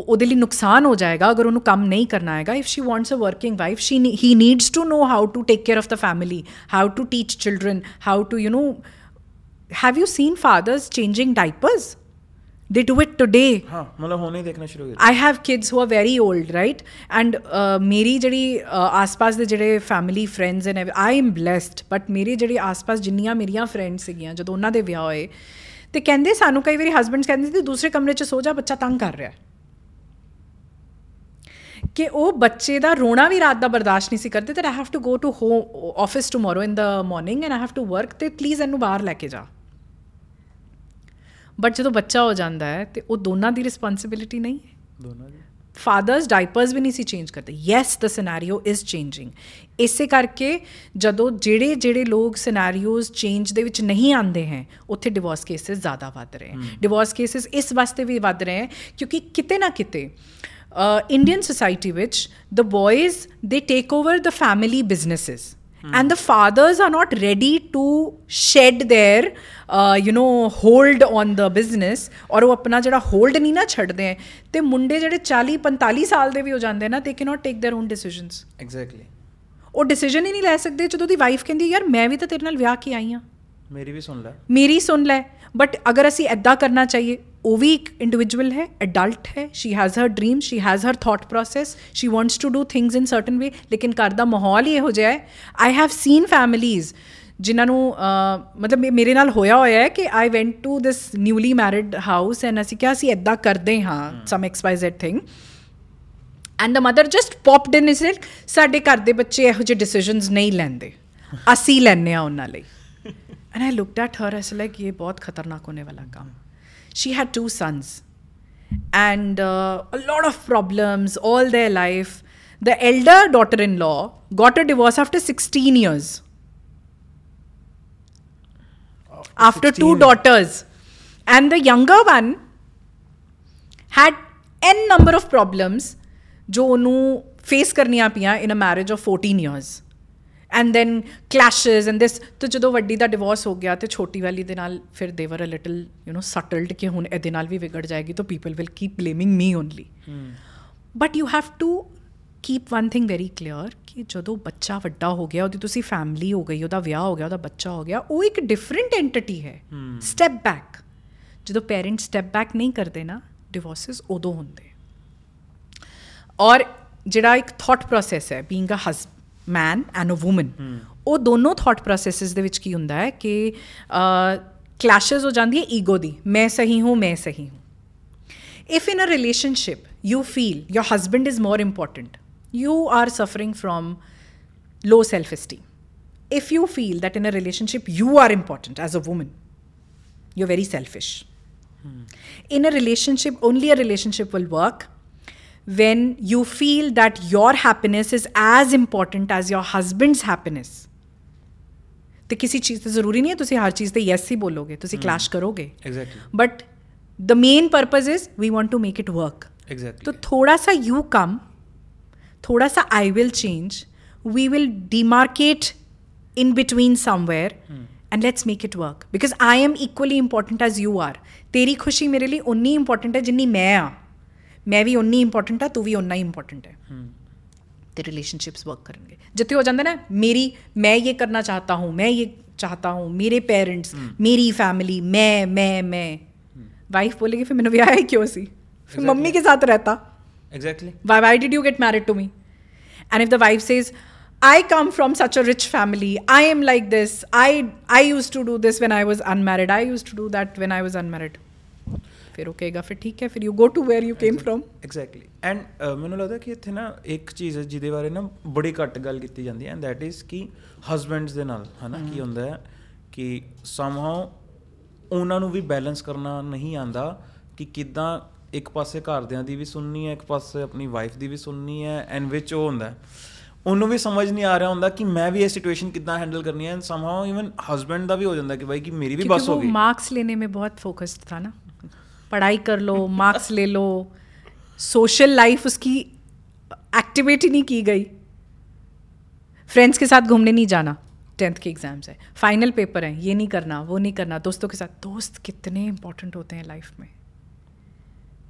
ਉਹਦੇ ਲਈ ਨੁਕਸਾਨ ਹੋ ਜਾਏਗਾ ਅਗਰ ਉਹਨੂੰ ਕੰਮ ਨਹੀਂ ਕਰਨਾ ਹੈਗਾ। If she wants a working wife she he needs to know how to take care of the family how to teach children how to you know have you seen fathers changing diapers they do it today. हाँ मतलब होने देखना शुरू किया I have kids who are very old right and मेरी ਜਿਹੜੀ ਆਸ-ਪਾਸ ਦੇ ਜਿਹੜੇ family friends and I am blessed but ਮੇਰੇ ਜਿਹੜੇ ਆਸ-ਪਾਸ ਜਿੰਨੀਆਂ ਮੇਰੀਆਂ ਫਰੈਂਡਸ ਸੀਗੀਆਂ ਜਦੋਂ ਉਹਨਾਂ ਦੇ ਵਿਆਹ ਹੋਏ ਤੇ ਕਹਿੰਦੇ ਸਾਨੂੰ ਕਈ ਵਾਰੀ ਹਸਬੰਡਸ ਕਹਿੰਦੇ ਸੀ ਦੂਸਰੇ ਕਮਰੇ 'ਚ ਸੋ ਜਾ ਬੱਚਾ ਤੰਗ ਕਰ ਰਿਹਾ ਹੈ ਕਿ ਉਹ ਬੱਚੇ ਦਾ ਰੋਣਾ ਵੀ ਰਾਤ ਦਾ ਬਰਦਾਸ਼ਤ ਨਹੀਂ ਸੀ ਕਰਦੇ ਤੇ I have to go to home office tomorrow in the morning and I have to work ਤੇ ਪਲੀਜ਼ ਇਹਨੂੰ ਬਾਹਰ ਲੈ ਕੇ ਜਾ। ਬਟ ਜਦੋਂ ਬੱਚਾ ਹੋ ਜਾਂਦਾ ਹੈ ਤੇ ਉਹ ਦੋਨਾਂ ਦੀ ਰਿਸਪੌਂਸਿਬਿਲਿਟੀ ਨਹੀਂ ਹੈ। ਦੋਨਾਂ ਦੀ? ਫਾਦਰਸ ਡਾਈਪਰਸ ਵੀ ਨਹੀਂ ਸੀ ਚੇਂਜ ਕਰਦੇ। Yes the scenario is changing ਇਸੇ ਕਰਕੇ ਜਦੋਂ ਜਿਹੜੇ ਜਿਹੜੇ ਲੋਕ ਸਿਨੈਰੀਓਜ਼ ਚੇਂਜ ਦੇ ਵਿੱਚ ਨਹੀਂ ਆਉਂਦੇ ਹੈ ਉੱਥੇ ਡਿਵੋਰਸ ਕੇਸਿਸ ਜ਼ਿਆਦਾ ਵੱਧ ਰਹੇ ਹਨ ਡਿਵੋਰਸ ਕੇਸਿਸ ਇਸ ਵਾਸਤੇ ਵੀ ਵੱਧ ਰਹੇ ਹਨ ਕਿਉਂਕਿ ਕਿਤੇ ਨਾ ਕਿਤੇ uh, Indian society, which the boys they take over the family businesses. Mm. And the fathers are not ready to shed their, uh, you know, hold on the business or ਉਹ ਆਪਣਾ ਜਿਹੜਾ hold ਨਹੀਂ ਨਾ ਛੱਡਦੇ ਤੇ ਮੁੰਡੇ ਜਿਹੜੇ 40 45 ਸਾਲ ਦੇ ਵੀ ਹੋ ਜਾਂਦੇ ਨਾ they cannot take their own decisions exactly ਉਹ ਡਿਸੀਜਨ ਹੀ ਨਹੀਂ ਲੈ ਸਕਦੇ ਜਦੋਂ ਦੀ ਵਾਈਫ ਕਹਿੰਦੀ ਯਾਰ ਮੈਂ ਵੀ ਤਾਂ ਤੇਰੇ ਨਾਲ ਵਿਆਹ ਕੇ ਆਈ ਆ ਮੇਰੀ ਵੀ ਸੁਣ ਲੈ ਮੇਰੀ ਸੁਣ ਲੈ ਬਟ ਅਗਰ ਅਸੀਂ ਐਦਾਂ ਕਰਨਾ ਚਾਹੀਏ ਉਹ ਵੀ ਇੱਕ ਇੰਡੀਵਿਜੂਅਲ ਹੈ ਅਡਲਟ ਹੈ she has her dream she has her thought process she wants to do things in certain way ਲੇਕਿਨ ਘਰ ਦਾ ਮਾਹੌਲ ਹੀ ਇਹੋ ਜਿਹਾ ਹੈ। ਆਈ ਹੈਵ ਸੀਨ ਫੈਮਿਲੀਜ਼ ਜਿਨ੍ਹਾਂ ਨੂੰ ਮਤਲਬ ਮੇਰੇ ਨਾਲ ਹੋਇਆ ਹੋਇਆ ਹੈ ਕਿ I went to this newly married house and ਅਸੀਂ ਕਿਹਾ ਅਸੀਂ ਐਦਾਂ ਕਰਦੇ ਹਾਂ some X Y Z thing and the mother just popped in it ਸਾਡੇ ਘਰ ਦੇ ਬੱਚੇ ਇਹੋ ਜਿਹੇ ਡਿਸੀਜਨਸ ਨਹੀਂ ਲੈਂਦੇ। ਅਸੀਂ ਲੈਂਦੇ ਆ ਉਹਨਾਂ ਲਈ। And I looked at her as like ਇਹ ਬਹੁਤ ਖਤਰਨਾਕ ਹੋਣੇ ਵਾਲਾ ਕੰਮ she had two sons and uh, a lot of problems all their life. The elder daughter in law got a divorce after 16 years. After, after 16 two daughters. And the younger one had n number of problems जो उन्होंने face करनी a marriage of 14 years fourteen and then clashes and this ਤੇ ਜਦੋਂ ਵੱਡੀ ਦਾ divorce ਹੋ ਗਿਆ ਤੇ ਛੋਟੀ ਵਾਲੀ ਦੇ ਨਾਲ ਫਿਰ they were a little you know settled ਕਿ ਹੁਣ ਇਹਦੇ ਨਾਲ ਵੀ ਵਿਗੜ ਜਾਏਗੀ ਤਾਂ people will keep blaming me only but you have to keep one thing very clear ਕਿ ਜਦੋਂ ਬੱਚਾ ਵੱਡਾ ਹੋ ਗਿਆ ਉਹਦੀ ਤੁਸੀਂ ਫੈਮਿਲੀ ਹੋ ਗਈ ਉਹਦਾ ਵਿਆਹ ਹੋ ਗਿਆ ਉਹਦਾ ਬੱਚਾ ਹੋ ਗਿਆ ਉਹ ਇੱਕ ਡਿਫਰੈਂਟ ਐਂਟੀਟੀ ਹੈ। ਸਟੈਪ ਬੈਕ ਜਦੋਂ ਪੇਰੈਂਟਸ ਸਟੈਪ ਬੈਕ ਨਹੀਂ ਕਰਦੇ ਨਾ ਡਿਵੋਰਸਸ ਉਦੋਂ ਹੁੰਦੇ। ਔਰ ਜਿਹੜਾ ਇੱਕ ਥਾਟ ਪ੍ਰੋਸੈਸ ਹੈ being a husband and a woman ਉਹ ਦੋਨੋਂ ਥਾਟ ਪ੍ਰੋਸੈਸਸ ਦੇ ਵਿੱਚ ਕੀ ਹੁੰਦਾ ਹੈ ਕਿ ਕਲੈਸ਼ਸ ਹੋ ਜਾਂਦੀ ਹੈ ਈਗੋ ਦੀ ਮੈਂ ਸਹੀ ਹੂੰ ਮੈਂ ਸਹੀ ਹੂੰ if in a relationship you feel your husband is more important you are suffering from low self esteem if you feel that in a relationship you are important as a woman you're very selfish in a relationship only a relationship will work when you feel that your happiness is as important as your husband's happiness. तो किसी चीज़ तो ज़रूरी नहीं है तुम हर चीज़ तो yes ही बोलोगे तुम क्लैश hmm. करोगे। But the main purpose is we want to make it work तो थोड़ा सा यू कम थोड़ा सा I will change we will demarcate in between somewhere hmm. and let's make it work. Because i am equally important as you are. तेरी खुशी मेरे लिए उन्नी इंपॉर्टेंट है जिन्नी मैं आ मैं भी उन्नी इंपॉर्टेंट ਆ हाँ, तू भी उन्ना ही इंपॉर्टेंट है। तो रिलेशनशिप्स वर्क करेंगे। जितने हो ਜਾਂਦਾ ना मेरी मैं ये करना चाहता हूँ मैं ये चाहता हूँ मेरे पेरेंट्स हम्म। मेरी फैमिली मैं मैं मैं। हम्म। वाइफ बोलेगी फिर मैंने ब्याह क्यों सी? फिर मम्मी के साथ रहता। Exactly why why did you get married to me and if the wife says I come from such a rich family I am like this I I used to do this when I was unmarried I used to do that when I was unmarried ਫਿਰ ਉਹ ਕਹੇਗਾ ਫਿਰ ਠੀਕ ਹੈ ਫਿਰ you go to where you came from exactly and ਮੈਨੂੰ ਲੱਗਦਾ ਕਿ ਇੱਥੇ ਨਾ ਇੱਕ ਚੀਜ਼ ਹੈ ਜਿਹਦੇ ਬਾਰੇ ਨਾ ਬੜੀ ਘੱਟ ਗੱਲ ਕੀਤੀ ਜਾਂਦੀ ਹੈ ਐਂਡ ਥੈਟ ਇਜ਼ ਕਿ ਹਸਬੈਂਡਸ ਦੇ ਨਾਲ ਹਨਾ ਕੀ ਹੁੰਦਾ ਹੈ ਕਿ ਸਮਹਾਉ ਉਹਨਾਂ ਨੂੰ ਵੀ ਬੈਲੈਂਸ ਕਰਨਾ ਨਹੀਂ ਆਂਦਾ ਕਿ ਕਿਦਾਂ ਇੱਕ ਪਾਸੇ ਘਰਦਿਆਂ ਦੀ ਵੀ ਸੁਣਨੀ ਹੈ ਇੱਕ ਪਾਸੇ ਆਪਣੀ ਵਾਈਫ ਦੀ ਵੀ ਸੁਣਨੀ ਹੈ ਐਂਡ ਵਿਚ ਉਹ ਹੁੰਦਾ ਉਹਨੂੰ ਵੀ ਸਮਝ ਨਹੀਂ ਆ ਰਿਹਾ ਹੁੰਦਾ ਕਿ ਮੈਂ ਵੀ ਇਹ ਸਿਚੁਏਸ਼ਨ ਕਿੱਦਾਂ ਹੈਂਡਲ ਕਰਨੀ ਹੈ ਐਂਡ ਸਮਹਾਉ ਇਵਨ ਹਸਬੰਡ ਦਾ ਵੀ ਹੋ ਜਾਂਦਾ ਕਿ ਭਾਈ ਕਿ ਮੇਰੀ ਵੀ ਬਸ ਹੋ ਗਈ। ਕਿਉਂਕਿ ਉਹ ਮਾਰਕਸ ਲੈਣੇ ਮੇ ਬਹੁਤ ਫੋਕਸਡ ਥਾ ਨਾ। पढ़ाई कर लो *laughs* मार्क्स ले लो। सोशल लाइफ उसकी एक्टिवेट ही नहीं की गई। फ्रेंड्स के साथ घूमने नहीं जाना टेंथ के एग्ज़ाम्स है। फाइनल पेपर है ये नहीं करना वो नहीं करना। दोस्तों के साथ दोस्त कितने इंपॉर्टेंट होते हैं लाइफ में।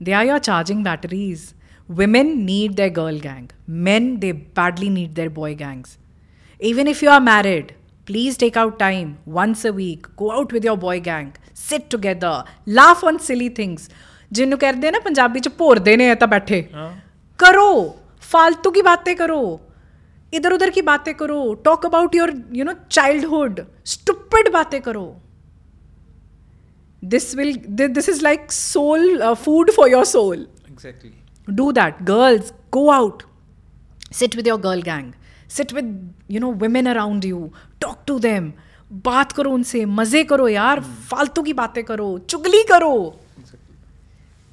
They are your charging batteries women need their girl gang. Men they badly need their boy gangs. Even if you are married please take out time once a week go out with your boy gang sit together laugh on silly things ਜਿਹਨੂੰ ਕਹਿੰਦੇ ਆ ਨਾ ਪੰਜਾਬੀ ਚ ਭੋਰਦੇ ਨੇ ਤਾਂ ਬੈਠੇ ਹਾਂ करो फालतू की बातें करो इधर उधर की बातें करो talk about your you know childhood stupid बातें करो this will this is like soul food for your soul exactly do that girls go out sit with your girl gang sit with you know women around you talk to them बात करो उनसे मजे करो यार फालतू की बातें करो चुगली करो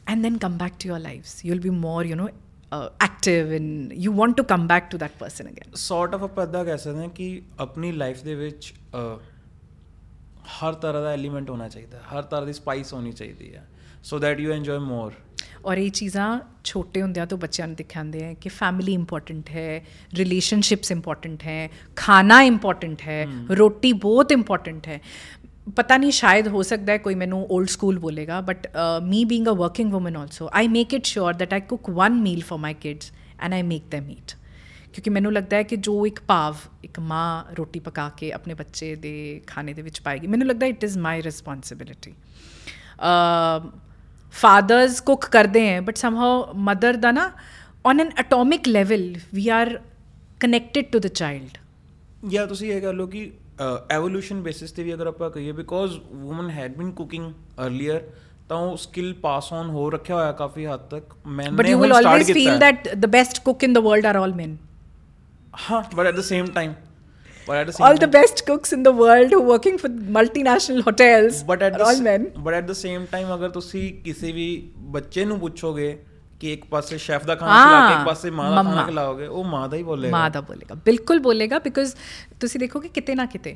and then come back to your lives you'll be more you know uh, active and you want to come back to that person again sort of ਆਪਾਂ ਇਦਾਂ ਕਹਿ ਸਕਦੇ ਹਾਂ ਕਿ ਆਪਣੀ ਲਾਈਫ ਦੇ ਵਿੱਚ ਅਹ, ਹਰ ਤਰ੍ਹਾਂ ਦਾ ਐਲੀਮੈਂਟ ਹੋਣਾ ਚਾਹੀਦਾ ਹੈ ਹਰ ਤਰ੍ਹਾਂ ਦੀ ਸਪਾਈਸ ਹੋਣੀ ਚਾਹੀਦੀ ਹੈ so that you enjoy more ਔਰ ਇਹ ਚੀਜ਼ਾਂ ਛੋਟੇ ਹੁੰਦਿਆਂ ਤੋਂ ਬੱਚਿਆਂ ਨੂੰ ਦਿਖਾਉਂਦੇ ਹੈ ਕਿ ਫੈਮਿਲੀ ਇੰਪੋਰਟੈਂਟ ਹੈ ਰਿਲੇਸ਼ਨਸ਼ਿਪਸ ਇੰਪੋਰਟੈਂਟ ਹੈ ਖਾਣਾ ਇੰਪੋਰਟੈਂਟ ਹੈ ਰੋਟੀ ਬਹੁਤ ਇੰਪੋਰਟੈਂਟ ਹੈ ਪਤਾ ਨਹੀਂ ਸ਼ਾਇਦ ਹੋ ਸਕਦਾ ਹੈ ਕੋਈ ਮੈਨੂੰ old school ਬੋਲੇਗਾ but me being a working woman also I make it sure that I cook one meal for my kids and I make them eat. ਕਿਉਂਕਿ ਮੈਨੂੰ ਲੱਗਦਾ ਹੈ ਕਿ ਜੋ ਇੱਕ ਭਾਵ ਇੱਕ ਮਾਂ ਰੋਟੀ ਪਕਾ ਕੇ ਆਪਣੇ ਬੱਚੇ ਦੇ ਖਾਣੇ ਦੇ ਵਿੱਚ ਪਾਏਗੀ ਮੈਨੂੰ ਲੱਗਦਾ it is my responsibility fathers cook ਕਰਦੇ ਹੈ ਬਟ ਸਮਹਾਉ ਮਦਰ ਦਾ ਨਾ on an atomic level we are connected to the child ਜਾਂ ਤੁਸੀਂ ਇਹ ਕਹ ਲਓ ਕਿ ਐਵੋਲੂਸ਼ਨ ਬੇਸਿਸ ਤੇ ਵੀ ਅਗਰ ਆਪਾਂ ਕਹੀਏ because women had been cooking earlier ਤਾਂ ਉਹ ਸਕਿੱਲ ਪਾਸ ਔਨ ਹੋ ਰੱਖਿਆ ਹੋਇਆ ਕਾਫੀ ਹੱਦ ਤੱਕ ਮੈਂ but you will always feel that the best cook in the world are all men. ਹਾਂ but at the same time but at the all the best cooks in the world who are working for multinational hotels but at are all men. But at the same time ਅਗਰ ਤੁਸੀਂ ਕਿਸੇ ਵੀ ਬੱਚੇ ਨੂੰ ਪੁੱਛੋਗੇ ਕਿ ਇੱਕ ਪਾਸੇ chef ਦਾ ਖਾਣਾ ਖਿਲਾ ਕੇ ਇੱਕ ਪਾਸੇ ਮਾਂ ਦਾ ਖਾਣਾ। ਖਿਲਾਓਗੇ ਉਹ ਮਾਂ ਦਾ ਹੀ ਬੋਲੇਗਾ ਮਾਂ ਦਾ ਬੋਲੇਗਾ ਬਿਲਕੁਲ ਬੋਲੇਗਾ ਬਿਕਾਜ਼ ਤੁਸੀਂ ਦੇਖੋਗੇ ਕਿਤੇ ਨਾ ਕਿਤੇ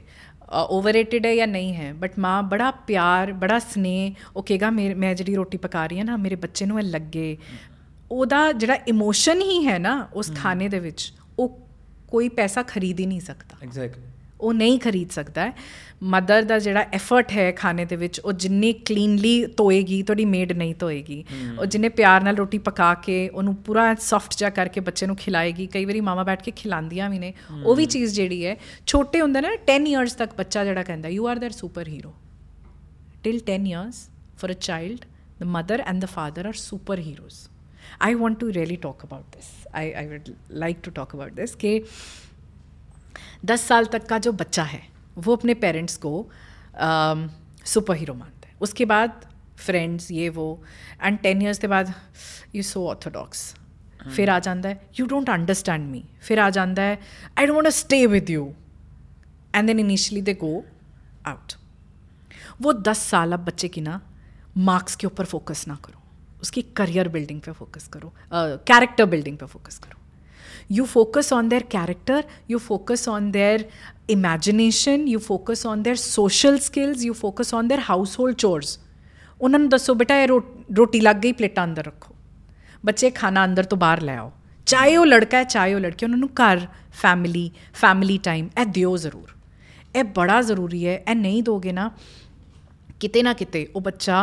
ਓਵਰਰੇਟਡ ਹੈ ਜਾਂ ਨਹੀਂ ਹੈ ਬਟ ਮਾਂ ਬੜਾ ਪਿਆਰ ਬੜਾ ਸਨੇਹ ਉਹ ਕਹੇਗਾ ਮੈਂ ਜਿਹੜੀ ਰੋਟੀ ਪਕਾ ਰਹੀ ਹਾਂ ਨਾ ਮੇਰੇ ਬੱਚੇ ਨੂੰ ਇਹ ਲੱਗੇ ਉਹਦਾ ਜਿਹੜਾ ਇਮੋਸ਼ਨ ਹੀ ਹੈ ਨਾ ਉਸ ਖਾਣੇ ਦੇ ਵਿੱਚ ਉਹ ਕੋਈ ਪੈਸਾ ਖਰੀਦ ਹੀ ਨਹੀਂ ਸਕਦਾ ਐਗਜ਼ੈਕਟਲੀ ਉਹ ਨਹੀਂ ਖਰੀਦ ਸਕਦਾ ਹੈ ਮਦਰ ਦਾ ਜਿਹੜਾ ਐਫਰਟ ਹੈ ਖਾਣੇ ਦੇ ਵਿੱਚ ਉਹ ਜਿੰਨੀ ਕਲੀਨਲੀ ਧੋਏਗੀ ਤੁਹਾਡੀ ਮੇਡ ਨਹੀਂ ਧੋਏਗੀ ਉਹ ਜਿੰਨੇ ਪਿਆਰ ਨਾਲ ਰੋਟੀ ਪਕਾ ਕੇ ਉਹਨੂੰ ਪੂਰਾ ਸੌਫਟ ਜਿਹਾ ਕਰਕੇ ਬੱਚੇ ਨੂੰ ਖਿਲਾਏਗੀ ਕਈ ਵਾਰੀ ਮਾਮਾ ਬੈਠ ਕੇ ਖਿਲਾਉਂਦੀਆਂ ਵੀ ਨੇ ਉਹ ਵੀ ਚੀਜ਼ ਜਿਹੜੀ ਹੈ ਛੋਟੇ ਹੁੰਦੇ ਨੇ 10 ਇਅਰਸ ਤੱਕ ਬੱਚਾ ਜਿਹੜਾ ਕਹਿੰਦਾ you are their superhero till 10 years for a child the mother and the father are superheroes i want to really talk about this i, I would like to talk about this कि दस साल तक का जो बच्चा है वो अपने पेरेंट्स को सुपर हीरो मानता है। उसके बाद फ्रेंड्स ये वो एंड टेन ईयर्स के बाद यू सो ऑर्थोडॉक्स फिर आ जाता है यू डोंट अंडरस्टैंड मी फिर आ जाता है I don't want stay with you and then initially they go out वो दस साल अब बच्चे की ना मार्क्स के ऊपर फोकस ना करो। उसकी करियर बिल्डिंग पे फोकस करो कैरेक्टर बिल्डिंग पे फोकस करो you focus on their character you focus on their imagination you focus on their social skills you focus on their household chores ਉਹਨਾਂ ਨੂੰ ਦੱਸੋ ਬੇਟਾ ਇਹ ਰੋ- ਰੋਟੀ ਲੱਗ ਗਈ ਪਲੇਟਾਂ ਅੰਦਰ ਰੱਖੋ ਬੱਚੇ ਖਾਣਾ ਅੰਦਰ ਤੋਂ ਬਾਹਰ ਲੈ ਆਓ ਚਾਹੇ ਉਹ ਲੜਕਾ ਹੈ ਚਾਹੇ ਉਹ ਲੜਕੀ ਉਹਨਾਂ ਨੂੰ ਘਰ ਫੈਮਿਲੀ ਫੈਮਿਲੀ ਟਾਈਮ ਇਹ ਦਿਓ ਜ਼ਰੂਰ ਇਹ ਬੜਾ ਜ਼ਰੂਰੀ ਹੈ ਇਹ ਨਹੀਂ ਦੋਗੇ ਨਾ ਕਿਤੇ ਨਾ ਕਿਤੇ ਉਹ ਬੱਚਾ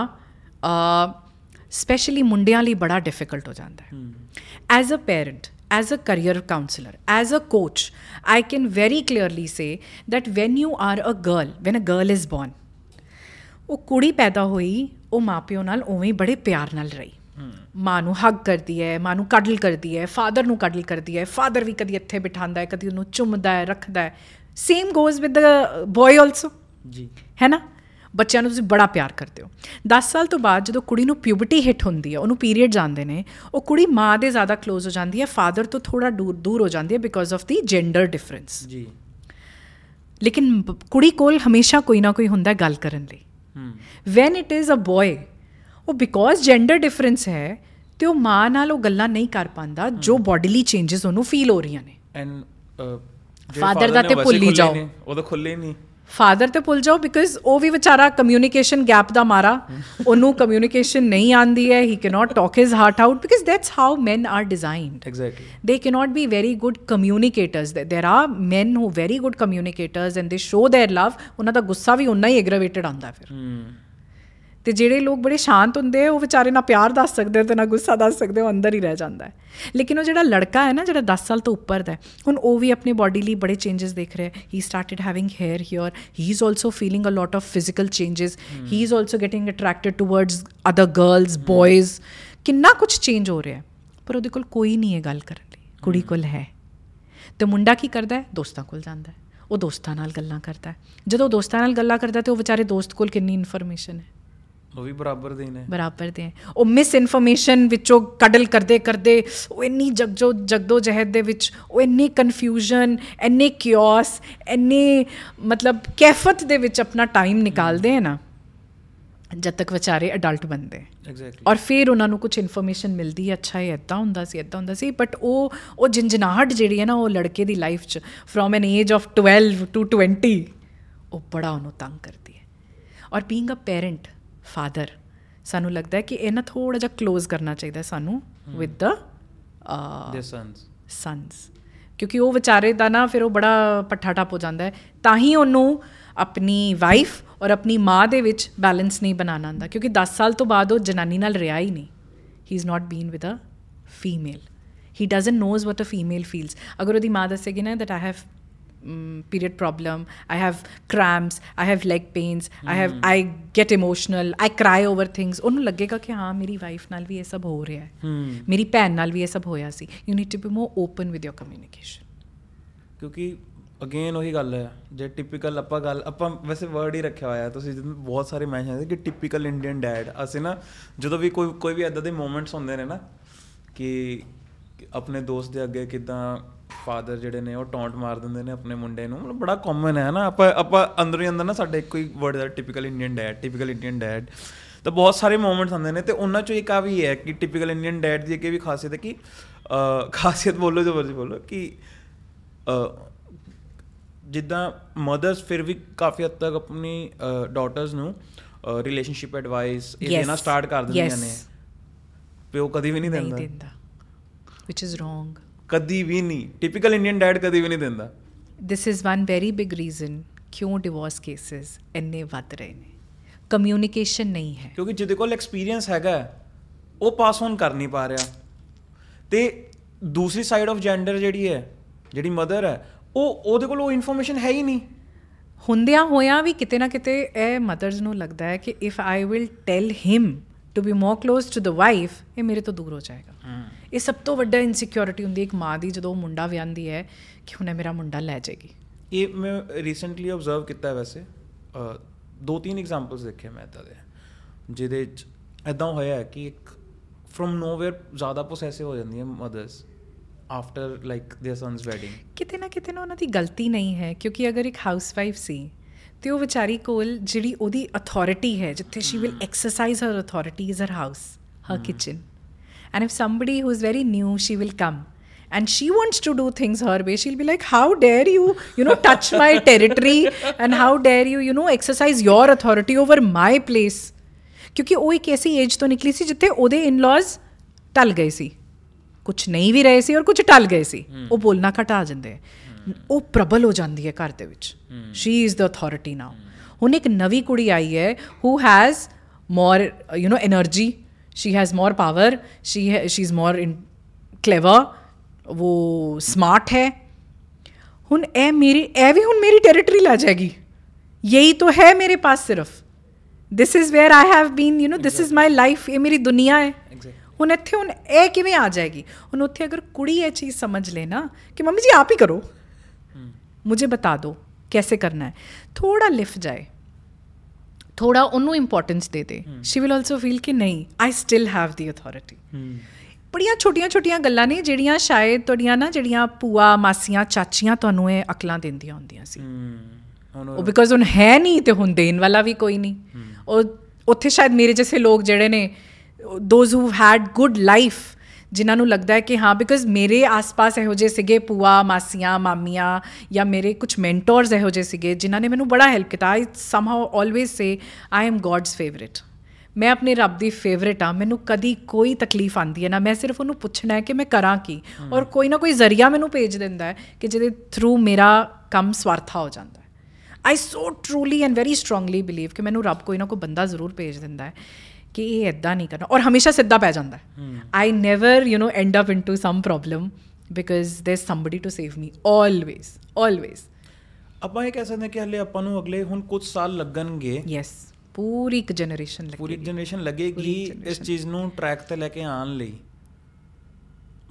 ਸਪੈਸ਼ਲੀ ਮੁੰਡਿਆਂ ਲਈ ਬੜਾ ਡਿਫਿਕਲਟ ਹੋ ਜਾਂਦਾ ਹੈ as a parent as a career counselor as a coach i can very clearly say that when you are a girl when a girl is born ਉਹ ਕੁੜੀ ਪੈਦਾ ਹੋਈ ਉਹ ਮਾਪਿਓ ਨਾਲ ਉਵੇਂ ਬੜੇ ਪਿਆਰ ਨਾਲ ਰਹੀ ਮਾਂ ਨੂੰ ਹੱਗ ਕਰਦੀ ਹੈ ਮਾਂ ਨੂੰ ਕਡਲ ਕਰਦੀ ਹੈ ਫਾਦਰ ਨੂੰ ਕਡਲ ਕਰਦੀ ਹੈ ਫਾਦਰ ਵੀ ਕਦੀ ਇੱਥੇ ਬਿਠਾਉਂਦਾ ਹੈ ਕਦੀ ਉਹਨੂੰ ਚੁੰਮਦਾ ਹੈ ਰੱਖਦਾ ਹੈ same goes with the boy also ਜੀ ਹੈ ਨਾ ਬੱਚਿਆਂ ਨੂੰ ਤੁਸੀਂ ਬੜਾ ਪਿਆਰ ਕਰਦੇ ਹੋ। 10 ਸਾਲ ਤੋਂ ਬਾਅਦ ਜਦੋਂ ਕੁੜੀ ਨੂੰ ਪਿਊਬਰਟੀ ਹਿੱਟ ਹੁੰਦੀ ਹੈ ਉਹਨੂੰ ਪੀਰੀਅਡਸ ਆਉਂਦੇ ਨੇ ਉਹ ਕੁੜੀ ਮਾਂ ਦੇ ਜ਼ਿਆਦਾ ক্লোਜ਼ ਹੋ ਜਾਂਦੀ ਹੈ ਫਾਦਰ ਤੋਂ ਥੋੜਾ ਦੂਰ ਦੂਰ ਹੋ ਜਾਂਦੀ ਹੈ because of the gender difference ਜੀ। ਲੇਕਿਨ ਕੁੜੀ ਕੋਲ ਹਮੇਸ਼ਾ ਕੋਈ ਨਾ ਕੋਈ ਹੁੰਦਾ ਗੱਲ ਕਰਨ ਲਈ। When it is a boy ਉਹ ਬਿਕੋਜ਼ ਜੈਂਡਰ ਡਿਫਰੈਂਸ ਹੈ ਤੇ ਉਹ ਮਾਂ ਨਾਲ ਉਹ ਗੱਲਾਂ ਨਹੀਂ ਕਰ ਪਾਂਦਾ ਜੋ ਬਾਡੀਲੀ ਚੇਂਜਸ ਉਹਨੂੰ ਫੀਲ ਹੋ ਰਹੀਆਂ ਨੇ। ਐਂਡ ਫਾਦਰ ਦਾ ਤੇ ਭੁੱਲੀ ਜਾਓ। ਉਹਦਾ ਖੁੱਲੇ ਨਹੀਂ ਫਾਦਰ ਤੇ ਭੁੱਲ ਜਾਓ ਬਿਕਾਜ਼ ਉਹ ਵੀ ਵਿਚਾਰਾ ਕਮਿਊਨੀਕੇਸ਼ਨ ਗੈਪ ਦਾ ਮਾਰਾ। ਉਹਨੂੰ ਕਮਿਊਨੀਕੇਸ਼ਨ ਨਹੀਂ ਆਂਦੀ ਹੈ he cannot talk his heart out because that's how men are designed exactly they cannot be very good communicators. There- there are men who very good communicators and they show their love ਉਹਨਾਂ ਦਾ ਗੁੱਸਾ ਵੀ ਉਨਾ ਹੀ ਐਗਰਾਵੇਟਡ ਆਉਂਦਾ ਫਿਰ। ਹੂੰ। ਤੇ ਜਿਹੜੇ ਲੋਕ ਬੜੇ ਸ਼ਾਂਤ ਹੁੰਦੇ ਆ ਉਹ ਵਿਚਾਰੇ ਨਾ ਪਿਆਰ ਦੱਸ ਸਕਦੇ ਤੇ ਨਾ ਗੁੱਸਾ ਦੱਸ ਸਕਦੇ ਉਹ ਅੰਦਰ ਹੀ ਰਹਿ ਜਾਂਦਾ ਹੈ। ਲੇਕਿਨ ਉਹ ਜਿਹੜਾ ਲੜਕਾ ਹੈ ਨਾ ਜਿਹੜਾ 10 ਸਾਲ ਤੋਂ ਉੱਪਰ ਦਾ ਹੁਣ ਉਹ ਵੀ ਆਪਣੇ ਬਾਡੀ ਲਈ ਬੜੇ ਚੇਂਜਸ ਦੇਖ ਰਿਹਾ ਹੈ। He started having hair here he is also feeling a lot of physical changes he. Is also getting attracted towards other girls boys ਕਿੰਨਾ ਕੁਝ ਚੇਂਜ ਹੋ ਰਿਹਾ ਹੈ। ਪਰ ਉਹਦੇ ਕੋਲ ਕੋਈ ਨਹੀਂ ਹੈ ਗੱਲ ਕਰਨ ਲਈ। ਕੁੜੀ ਕੋਲ ਹੈ। ਤੇ ਮੁੰਡਾ ਕੀ ਕਰਦਾ ਹੈ? ਦੋਸਤਾਂ ਕੋਲ ਜਾਂਦਾ ਹੈ। ਉਹ ਦੋਸਤਾਂ ਨਾਲ ਗੱਲਾਂ ਕਰਦਾ ਹੈ। ਜਦੋਂ ਦੋਸਤਾਂ ਨਾਲ ਗੱਲਾਂ ਕਰਦਾ ਤੇ ਉਹ ਵਿਚਾਰੇ ਦੋਸਤ ਕੋਲ ਕਿੰਨੀ ਇਨਫੋਰਮੇਸ਼ਨ ਹੈ। ਉਹ ਵੀ ਬਰਾਬਰ ਦੇ ਨੇ ਬਰਾਬਰ ਦੇ। ਉਹ ਮਿਸ ਇਨਫੋਰਮੇਸ਼ਨ ਵਿੱਚੋਂ ਕਡਲ ਕਰਦੇ ਕਰਦੇ ਉਹ ਇੰਨੀ ਜਗਜੋ ਜਗਦੋ ਜਹਿਦ ਦੇ ਵਿੱਚ ਉਹ ਇੰਨੀ ਕਨਫਿਊਜ਼ਨ ਇੰਨੇ ਕਿਓਸ ਇੰਨੇ ਮਤਲਬ ਕੈਫਤ ਦੇ ਵਿੱਚ ਆਪਣਾ ਟਾਈਮ ਨਿਕਾਲਦੇ ਹੈ ਨਾ ਜਦ ਤੱਕ ਵਿਚਾਰੇ ਅਡਲਟ ਬਣਦੇ ਹੈ। ਐਗਜ਼ੈਕਟਲੀ ਔਰ ਫਿਰ ਉਹਨਾਂ ਨੂੰ ਕੁਝ ਇਨਫੋਰਮੇਸ਼ਨ ਮਿਲਦੀ ਹੈ ਅੱਛਾ ਇਹ ਇਦਾਂ ਹੁੰਦਾ ਸੀ ਇਦਾਂ ਹੁੰਦਾ ਸੀ ਬਟ ਉਹ ਉਹ ਜਿੰਜਨਾਹਟ ਜਿਹੜੀ ਹੈ ਨਾ ਉਹ ਲੜਕੇ ਦੀ ਲਾਈਫ 'ਚ from an age of 12 to 20 ਉਹ ਬੜਾ ਉਹਨੂੰ ਤੰਗ ਕਰਦੀ ਹੈ ਔਰ ਬੀਇੰਗ ਅ ਪੈਰੈਂਟ ਫਾਦਰ। ਸਾਨੂੰ ਲੱਗਦਾ ਹੈ ਕਿ ਇਹ ਨਾ ਥੋੜਾ ਜਿਹਾ ক্লোਜ਼ ਕਰਨਾ ਚਾਹੀਦਾ ਸਾਨੂੰ ਵਿਦ ਦ ਦੇ ਸਨਸ ਸਨਸ ਕਿਉਂਕਿ ਉਹ ਵਿਚਾਰੇ ਦਾ ਨਾ ਫਿਰ ਉਹ ਬੜਾ ਪੱਠਾ ਟੱਪ ਹੋ ਜਾਂਦਾ ਹੈ। ਤਾਂ ਹੀ ਉਹਨੂੰ ਆਪਣੀ ਵਾਈਫ ਔਰ ਆਪਣੀ ਮਾਂ ਦੇ ਵਿੱਚ ਬੈਲੈਂਸ ਨਹੀਂ ਬਣਾਉਣਾ ਆਉਂਦਾ। ਕਿਉਂਕਿ 10 ਸਾਲ ਤੋਂ ਬਾਅਦ ਉਹ ਜਨਾਨੀ ਨਾਲ ਰਿਹਾ ਹੀ ਨਹੀਂ। He is not been with a female he doesn't knows what a female feels ਅਗਰ ਉਹਦੀ ਮਾਂ ਦੱਸੇਗੀ ਨਾ that I have period problem. I have cramps. I have leg pains. I have i get emotional. I cry over things. ਉਹਨੂੰ ਲੱਗੇਗਾ ਕਿ ਹਾਂ ਮੇਰੀ ਵਾਈਫ ਨਾਲ ਵੀ ਇਹ ਸਭ ਹੋ ਰਿਹਾ ਹੈ ਮੇਰੀ ਭੈਣ ਨਾਲ ਵੀ ਇਹ ਸਭ ਹੋਇਆ ਸੀ you need to be more open with your communication ਕਿਉਂਕਿ ਅਗੇਨ ਉਹੀ ਗੱਲ ਹੈ ਜੇ ਟਿਪੀਕਲ ਆਪਾਂ ਗੱਲ ਆਪਾਂ ਵੈਸੇ ਵਰਡ ਹੀ ਰੱਖਿਆ ਹੋਇਆ ਤੁਸੀਂ ਬਹੁਤ ਸਾਰੇ ਮੈਂਸ਼ਨ ਕਿ ਟਿਪੀਕਲ ਇੰਡੀਅਨ ਡੈਡ ਅਸੀਂ ਨਾ ਜਦੋਂ ਵੀ ਕੋਈ ਕੋਈ ਵੀ ਐਦਾਂ ਦੇ ਮੂਮੈਂਟਸ ਹੁੰਦੇ ਨੇ ਨਾ ਕਿ ਆਪਣੇ ਦੋਸਤ ਦੇ ਅੱਗੇ ਕਿਦਾਂ ਫਾਦਰ ਜਿਹੜੇ ਨੇ ਉਹ ਟੌਂਟ ਮਾਰ ਦਿੰਦੇ ਨੇ ਆਪਣੇ ਮੁੰਡੇ ਨੂੰ। ਮਤਲਬ ਬੜਾ ਕਾਮਨ ਹੈ ਨਾ ਆਪਾਂ ਆਪਾਂ ਅੰਦਰੋਂ ਹੀ ਅੰਦਰ ਨਾ ਸਾਡੇ ਇੱਕੋ ਹੀ ਵਰਡ ਹੈ typical Indian dad typical Indian dad ਤਾਂ ਬਹੁਤ ਸਾਰੇ ਮੂਮੈਂਟਸ ਹੁੰਦੇ ਨੇ ਤੇ ਉਹਨਾਂ ਚੋਂ ਇੱਕ ਆ ਵੀ ਹੈ ਕਿ ਟਿਪੀਕਲ ਇੰਡੀਅਨ ਡੈਡ ਦੀ ਅੱਗੇ ਵੀ ਖਾਸੀਅਤ ਹੈ ਕਿ ਖਾਸੀਅਤ ਬੋਲੋ ਜੋ ਮਰਜ਼ੀ ਬੋਲੋ ਕਿ ਜਿੱਦਾਂ ਮਦਰਸ ਫਿਰ ਵੀ ਕਾਫੀ ਹੱਦ ਤੱਕ ਆਪਣੀ ਡਾਟਰਸ ਨੂੰ ਰਿਲੇਸ਼ਨਸ਼ਿਪ ਐਡਵਾਈਸ ਇਹ. ਦੇਣਾ ਸਟਾਰਟ ਕਰ ਦਿੰਦੀਆਂ. ਨੇ। ਪਿਓ ਕਦੀ ਵੀ ਨਹੀਂ ਦਿੰਦਾ। ਵਿਚ ਇਜ਼ ਰੋਂਗ ਕਦੀ ਵੀ ਨਹੀਂ ਟਿਪੀਕਲ ਇੰਡੀਅਨ ਡੈਡ ਕਦੀ ਵੀ ਨਹੀਂ ਦਿੰਦਾ। This is one very big reason ਕਿਉਂ ਡਿਵੋਰਸ ਕੇसेस ਇੰਨੇ ਵੱਧ ਰਹੇ ਨੇ। ਕਮਿਊਨੀਕੇਸ਼ਨ ਨਹੀਂ ਹੈ। ਕਿਉਂਕਿ ਜਿਹਦੇ ਕੋਲ ਐਕਸਪੀਰੀਅੰਸ ਹੈਗਾ ਉਹ ਪਾਸ ਔਨ ਕਰ ਨਹੀਂ ਪਾ ਰਿਹਾ। ਤੇ ਦੂਸਰੀ ਸਾਈਡ ਆਫ ਜੈਂਡਰ ਜਿਹੜੀ ਹੈ ਜਿਹੜੀ ਮਦਰ ਹੈ ਉਹ ਉਹਦੇ ਕੋਲ ਉਹ ਇਨਫੋਰਮੇਸ਼ਨ ਹੈ ਹੀ ਨਹੀਂ। ਹੁੰਦਿਆਂ ਹੋਇਆਂ ਵੀ ਕਿਤੇ ਨਾ ਕਿਤੇ ਇਹ ਮਦਰਸ ਨੂੰ ਲੱਗਦਾ ਹੈ ਕਿ if I will tell him to be more close to the wife ਇਹ ਮੇਰੇ ਤੋਂ ਦੂਰ ਹੋ ਜਾਏਗਾ। ਇਹ ਸਭ ਤੋਂ ਵੱਡਾ ਇਨਸਿਕਿਉਰਿਟੀ ਹੁੰਦੀ ਹੈ ਇੱਕ ਮਾਂ ਦੀ ਜਦੋਂ ਉਹ ਮੁੰਡਾ ਵਿਆਹਦੀ ਹੈ ਕਿ ਹੁਣੇ ਮੇਰਾ ਮੁੰਡਾ ਲੈ ਜਾਏਗੀ ਇਹ ਮੈਂ ਰੀਸੈਂਟਲੀ ਆਬਜ਼ਰਵ ਕੀਤਾ ਹੈ ਵੈਸੇ ਅਹ, ਦੋ ਤਿੰਨ ਐਗਜ਼ਾਮਪਲਸ ਦੇਖੇ ਮੈਂ ਇੱਦਾਂ ਦੇ ਜਿਹਦੇ ਚ ਐਦਾਂ ਹੋਇਆ ਹੈ ਕਿ ਇੱਕ ਫਰਮ ਨੋਵੇਅਰ ਜ਼ਿਆਦਾ ਪੋਸੈਸਿਵ ਹੋ ਜਾਂਦੀਆਂ mothers after like their sons wedding ਕਿਤੇ ਨਾ ਕਿਤੇ ਨਾ ਉਹਨਾਂ ਦੀ ਗਲਤੀ ਨਹੀਂ ਹੈ ਕਿਉਂਕਿ ਅਗਰ ਇੱਕ ਹਾਊਸਵਾਈਫ ਸੀ ਤੇ ਉਹ ਵਿਚਾਰੀ ਕੋਲ ਜਿਹੜੀ ਉਹਦੀ ਅਥਾਰਟੀ ਹੈ ਜਿੱਥੇ she will exercise her authority is her house her kitchen And if somebody who's very new, she will come and she wants to do things her way she'll be like how dare you you know touch my territory and how dare you you know exercise your authority over my place ਕਿਉਂਕਿ ਉਹ ਇੱਕ ਐਸੀ age ਤੋਂ ਨਿਕਲੀ ਸੀ ਜਿੱਥੇ ਉਹਦੇ in-laws ਟਲ ਗਏ ਸੀ ਕੁਝ ਨਹੀਂ ਵੀ ਰਹੇ ਸੀ ਔਰ ਕੁਝ ਟਲ ਗਏ ਸੀ ਉਹ ਬੋਲਣਾ ਘਟਾ ਜਾਂਦੇ ਉਹ ਪ੍ਰਬਲ ਹੋ ਜਾਂਦੀ ਹੈ ਘਰ ਦੇ ਵਿੱਚ she is the authority now ਹੁਣ ਇੱਕ ਨਵੀਂ ਕੁੜੀ ਆਈ ਹੈ who has more you know energy she has more power she she is more clever ਉਹ ਸਮਾਰਟ ਹੈ ਹੁਣ ਇਹ ਮੇਰੀ ਇਹ ਵੀ ਹੁਣ ਮੇਰੀ ਟੈਰੀਟਰੀ ਲਾ ਜਾਏਗੀ ਯਹੀ ਤਾਂ ਹੈ ਮੇਰੇ ਪਾਸ ਸਿਰਫ this is where I have been you know this is my life ਇਹ ਮੇਰੀ ਦੁਨੀਆ ਹੈ ਐਗਜ਼ੈਕਟ ਹੁਣ ਇੱਥੇ ਹੁਣ ਇਹ ਕਿਵੇਂ ਆ ਜਾਏਗੀ ਹੁਣ ਉੱਥੇ ਅਗਰ ਕੁੜੀ ਇਹ ਚੀਜ਼ ਸਮਝ ਲੈ ਨਾ ਕਿ ਮੰਮੀ ਜੀ ਆਪ ਹੀ ਕਰੋ मुझे बता दो कैसे करना है थोड़ा लिफ्ट जाए ਥੋੜਾ ਉਹਨੂੰ ਇੰਪੋਰਟੈਂਸ ਦੇ ਦੇ ਸ਼ੀ ਵਿਲ ਆਲਸੋ ਫੀਲ ਕਿ ਨਹੀਂ I still have the authority ਬੜੀਆਂ ਛੋਟੀਆਂ-ਛੋਟੀਆਂ ਗੱਲਾਂ ਨੇ ਜਿਹੜੀਆਂ ਸ਼ਾਇਦ ਤੁਹਾਡੀਆਂ ਨਾ ਜਿਹੜੀਆਂ ਭੂਆ ਮਾਸੀਆਂ ਚਾਚੀਆਂ ਤੁਹਾਨੂੰ ਇਹ ਅਕਲਾਂ ਦਿੰਦੀਆਂ ਹੁੰਦੀਆਂ ਸੀ ਉਹ ਬਿਕੋਜ਼ ਹੁਣ ਹੈ ਨਹੀਂ ਤੇ ਹੁਣ ਦੇਣ ਵਾਲਾ ਵੀ ਕੋਈ ਨਹੀਂ ਉਹ ਉੱਥੇ ਸ਼ਾਇਦ ਮੇਰੇ ਜਿਹੇ ਲੋਕ ਜਿਹੜੇ ਨੇ those who had good life ਜਿਨ੍ਹਾਂ ਨੂੰ ਲੱਗਦਾ ਹੈ ਕਿ ਹਾਂ ਬਿਕੋਜ਼ ਮੇਰੇ ਆਸ-ਪਾਸ ਇਹੋ ਜਿਹੇ ਸੀਗੇ ਭੂਆ ਮਾਸੀਆਂ ਮਾਮੀਆਂ ਜਾਂ ਮੇਰੇ ਕੁਝ ਮੈਂਟਰਸ ਇਹੋ ਜਿਹੇ ਸੀਗੇ ਜਿਨ੍ਹਾਂ ਨੇ ਮੈਨੂੰ ਬੜਾ ਹੈਲਪ ਕੀਤਾ। I somehow always say I am God's favourite ਮੈਂ ਆਪਣੇ ਰੱਬ ਦੀ ਫੇਵਰਿਟ ਆ ਮੈਨੂੰ ਕਦੀ ਕੋਈ ਤਕਲੀਫ ਆਂਦੀ ਹੈ ਨਾ। ਮੈਂ ਸਿਰਫ ਉਹਨੂੰ ਪੁੱਛਣਾ ਹੈ ਕਿ ਮੈਂ ਕਰਾਂ ਕੀ। ਔਰ ਕੋਈ ਨਾ ਕੋਈ ਜ਼ਰੀਆ ਮੈਨੂੰ ਭੇਜ ਦਿੰਦਾ ਹੈ ਕਿ ਜਿਹਦੇ ਥਰੂ ਮੇਰਾ ਕੰਮ ਸਵਾਰਥਾ ਹੋ ਜਾਂਦਾ ਹੈ। I so truly and very strongly believe ਕਿ ਮੈਨੂੰ ਰੱਬ ਕੋਈ ਨਾ ਕੋਈ ਬੰਦਾ ਜ਼ਰੂਰ ਭੇਜ ਦਿੰਦਾ ਹੈ। ਕਿ ਇਹ ਇਦਾਂ ਨਹੀਂ ਕਰਨਾ। ਔਰ ਹਮੇਸ਼ਾ ਸਿੱਧਾ ਪੈ ਜਾਂਦਾ I never you know end up into some problem because there somebody to save me always always ਆਪਾਂ ਇਹ ਕਹਿ ਸਕਦੇ ਕਿ ਹਲੇ ਆਪਾਂ ਨੂੰ ਅਗਲੇ ਹੁਣ ਕੁਝ ਸਾਲ ਲੱਗਣਗੇ। ਯੈਸ ਪੂਰੀ ਇੱਕ ਜਨਰੇਸ਼ਨ ਪੂਰੀ ਲੱਗੀ ਜਨਰੇਸ਼ਨ ਲੱਗੇਗੀ ਇਸ ਚੀਜ਼ ਨੂੰ ਟਰੈਕ ਤੇ ਲੈ ਕੇ ਆਉਣ ਲਈ।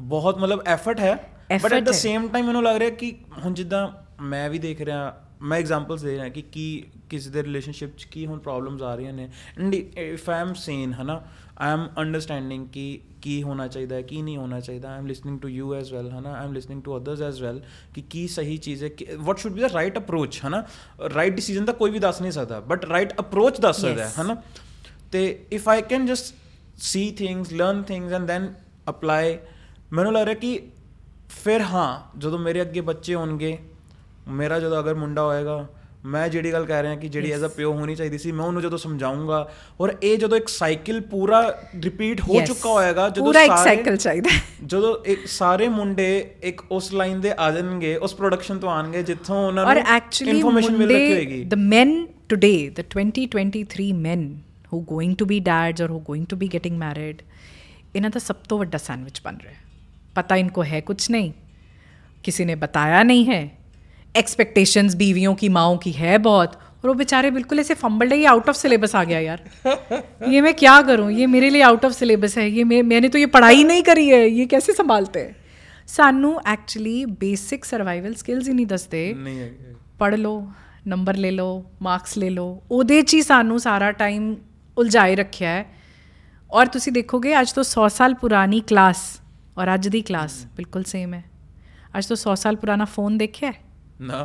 ਬਹੁਤ ਮਤਲਬ ਐਫਰਟ ਹੈ। But at the. Same time ਮੈਨੂੰ ਲੱਗ ਰਿਹਾ ਕਿ ਹੁਣ ਜਿੱਦਾਂ ਮੈਂ ਵੀ ਦੇਖ ਰਿਹਾ ਮੈਂ ਐਗਜ਼ਾਮਪਲਸ ਦੇ ਰਿਹਾ ਕਿ ਕੀ ਕਿਸੇ ਦੇ ਰਿਲੇਸ਼ਨਸ਼ਿਪ ਚ ਕੀ ਹੁਣ ਪ੍ਰੋਬਲਮਸ ਆ ਰਹੀਆਂ ਨੇ। And if I am sane ਹਨਾ ਆਈ ਐਮ ਅੰਡਰਸਟੈਂਡਿੰਗ ਕਿ ਕੀ ਹੋਣਾ ਚਾਹੀਦਾ ਹੈ ਕੀ ਨਹੀਂ ਹੋਣਾ ਚਾਹੀਦਾ। I am listening to you as well ਹਨਾ I am listening to others as well ਕਿ ਕੀ ਸਹੀ ਚੀਜ਼ ਹੈ what should be the right approach ਹਨਾ। ਰਾਈਟ ਡਿਸੀਜਨ ਤਾਂ ਕੋਈ ਵੀ ਦੱਸ ਨਹੀਂ ਸਕਦਾ ਬਟ ਰਾਈਟ ਅਪਰੋਚ ਦੱਸ ਸਕਦਾ ਹੈ. ਹਨਾ। ਤੇ if I can just see things learn things and then apply ਮੈਨੂੰ ਲੱਗ ਰਿਹਾ ਕਿ ਫਿਰ ਹਾਂ ਜਦੋਂ ਮੇਰੇ ਅੱਗੇ ਬੱਚੇ ਹੋਣਗੇ ਮੇਰਾ ਜਦੋਂ ਅਗਰ ਮੁੰਡਾ ਹੋਏਗਾ ਮੈਂ ਜਿਹੜੀ ਗੱਲ ਕਹਿ ਰਿਹਾ ਕਿ ਜਿਹੜੀ ਐਜ਼ ਅ ਪਿਓ ਹੋਣੀ ਚਾਹੀਦੀ ਸੀ ਮੈਂ ਉਹਨੂੰ ਜਦੋਂ ਸਮਝਾਉਂਗਾ ਔਰ ਇਹ ਜਦੋਂ ਇੱਕ ਸਾਈਕਲ ਪੂਰਾ ਰਿਪੀਟ ਹੋ ਚੁੱਕਾ ਹੋਏਗਾ ਜਦੋਂ ਪੂਰਾ ਇੱਕ ਸਾਈਕਲ ਚਾਹੀਦਾ ਜਦੋਂ ਇੱਕ ਸਾਰੇ ਮੁੰਡੇ ਇੱਕ ਉਸ ਲਾਈਨ ਦੇ ਆ ਜਾਣਗੇ ਉਸ ਪ੍ਰੋਡਕਸ਼ਨ ਤੋਂ ਆਣਗੇ ਜਿੱਥੋਂ ਉਹਨਾਂ ਨੂੰ ਇਨਫੋਰਮੇਸ਼ਨ ਮਿਲ ਰਹੀ ਹੋਏਗੀ ਦ men today the 2023 men who going to be dads or who going to be getting married ਇਹਨਾਂ ਦਾ ਸਭ ਤੋਂ ਵੱਡਾ ਸੈਂਡਵਿਚ ਬਣ ਰਿਹਾ ਪਤਾ ਇਨਕੋ ਹੈ ਕੁਝ ਨਹੀਂ ਕਿਸੇ ਨੇ ਬਤਾਇਆ ਨਹੀਂ ਹੈ एक्सपेक्टेशंस बीवियों की माओ की है बहुत और वो बेचारे बिल्कुल ऐसे फंबल है ये आउट ऑफ सिलेबस आ गया यार ये मैं क्या करूं ये मेरे लिए आउट ऑफ सिलेबस है ये मैं मैंने तो ये पढ़ाई नहीं करी है ये कैसे संभालते हैं ਸਾਨੂੰ ਐਕਚੁਅਲੀ ਬੇਸਿਕ ਸਰਵਾਈਵਲ ਸਕਿੱਲਸ ਹੀ ਨਹੀਂ ਦੱਸਦੇ ਨਹੀਂ ਹੈਗੇ ਪੜ੍ਹ ਲਓ ਨੰਬਰ ਲੈ ਲਓ ਮਾਰਕਸ ਲੈ ਲਓ ਉਹਦੇ 'ਚ ਹੀ ਸਾਨੂੰ ਸਾਰਾ ਟਾਈਮ ਉਲਝਾਏ ਰੱਖਿਆ ਹੈ ਔਰ ਤੁਸੀਂ ਦੇਖੋਗੇ ਅੱਜ ਤੋਂ 100 ਸਾਲ ਪੁਰਾਣੀ ਕਲਾਸ ਔਰ ਅੱਜ ਦੀ ਕਲਾਸ ਬਿਲਕੁਲ ਸੇਮ ਹੈ ਅੱਜ ਤੋਂ 100 ਸਾਲ ਪੁਰਾਣਾ ਫੋਨ ਦੇਖਿਆ ਹੈ? ਨਾ।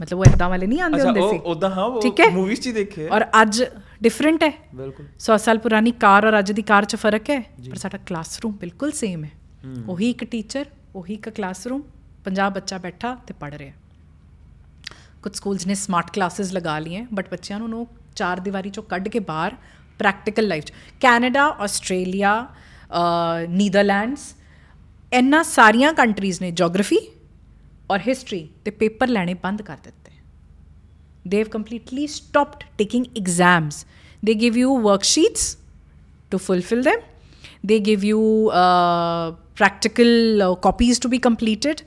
ਮਤਲਬ ਉਹ ਇਦਾਂ ਵਾਲੇ ਨਹੀਂ ਆਉਂਦੇ ਅੱਛਾ ਹੁੰਦੇ ਉਹ ਸੀ। ਉਦਾਂ ਹਾਂ ਉਹ ਠੀਕ ਹੈ? ਮੂਵੀਜ਼ 'ਚ ਹੀ ਦੇਖੇ। ਔਰ ਅੱਜ ਡਿਫਰੈਂਟ ਹੈ। ਬਿਲਕੁਲ। 100 ਸਾਲ ਪੁਰਾਣੀ ਕਾਰ ਔਰ ਅੱਜ ਦੀ ਕਾਰ 'ਚ ਫ਼ਰਕ ਹੈ ਪਰ ਸਾਡਾ ਕਲਾਸਰੂਮ ਬਿਲਕੁਲ ਸੇਮ ਹੈ। ਉਹੀ ਇੱਕ ਟੀਚਰ ਉਹੀ ਇੱਕ ਕਲਾਸਰੂਮ 50 ਬੱਚਾ ਬੈਠਾ ਤੇ ਪੜ ਰਿਹਾ। ਕੁਝ ਸਕੂਲਸ ਨੇ ਸਮਾਰਟ ਕਲਾਸਿਸ ਲਗਾ ਲਈਆਂ ਬਟ ਬੱਚਿਆਂ ਨੂੰ ਉਹ ਚਾਰ ਦੀਵਾਰੀ ਚੋਂ ਕੱਢ ਕੇ ਬਾਹਰ ਪ੍ਰੈਕਟੀਕਲ ਲਾਈਫ ਚ। ਕੈਨੇਡਾ ਆਸਟ੍ਰੇਲੀਆ ਨੀਦਰਲੈਂਡਸ ਇਹਨਾਂ ਸਾਰੀਆਂ ਕੰਟਰੀਜ਼ ਨੇ ਜੀਓਗ੍ਰਾਫੀ ਔਰ ਹਿਸਟਰੀ ਤੇ ਪੇਪਰ ਲੈਣੇ ਬੰਦ ਕਰ ਦਿੱਤੇ they've completely stopped taking exams they give you worksheets to fulfill them they give you uh, practical uh, copies to be completed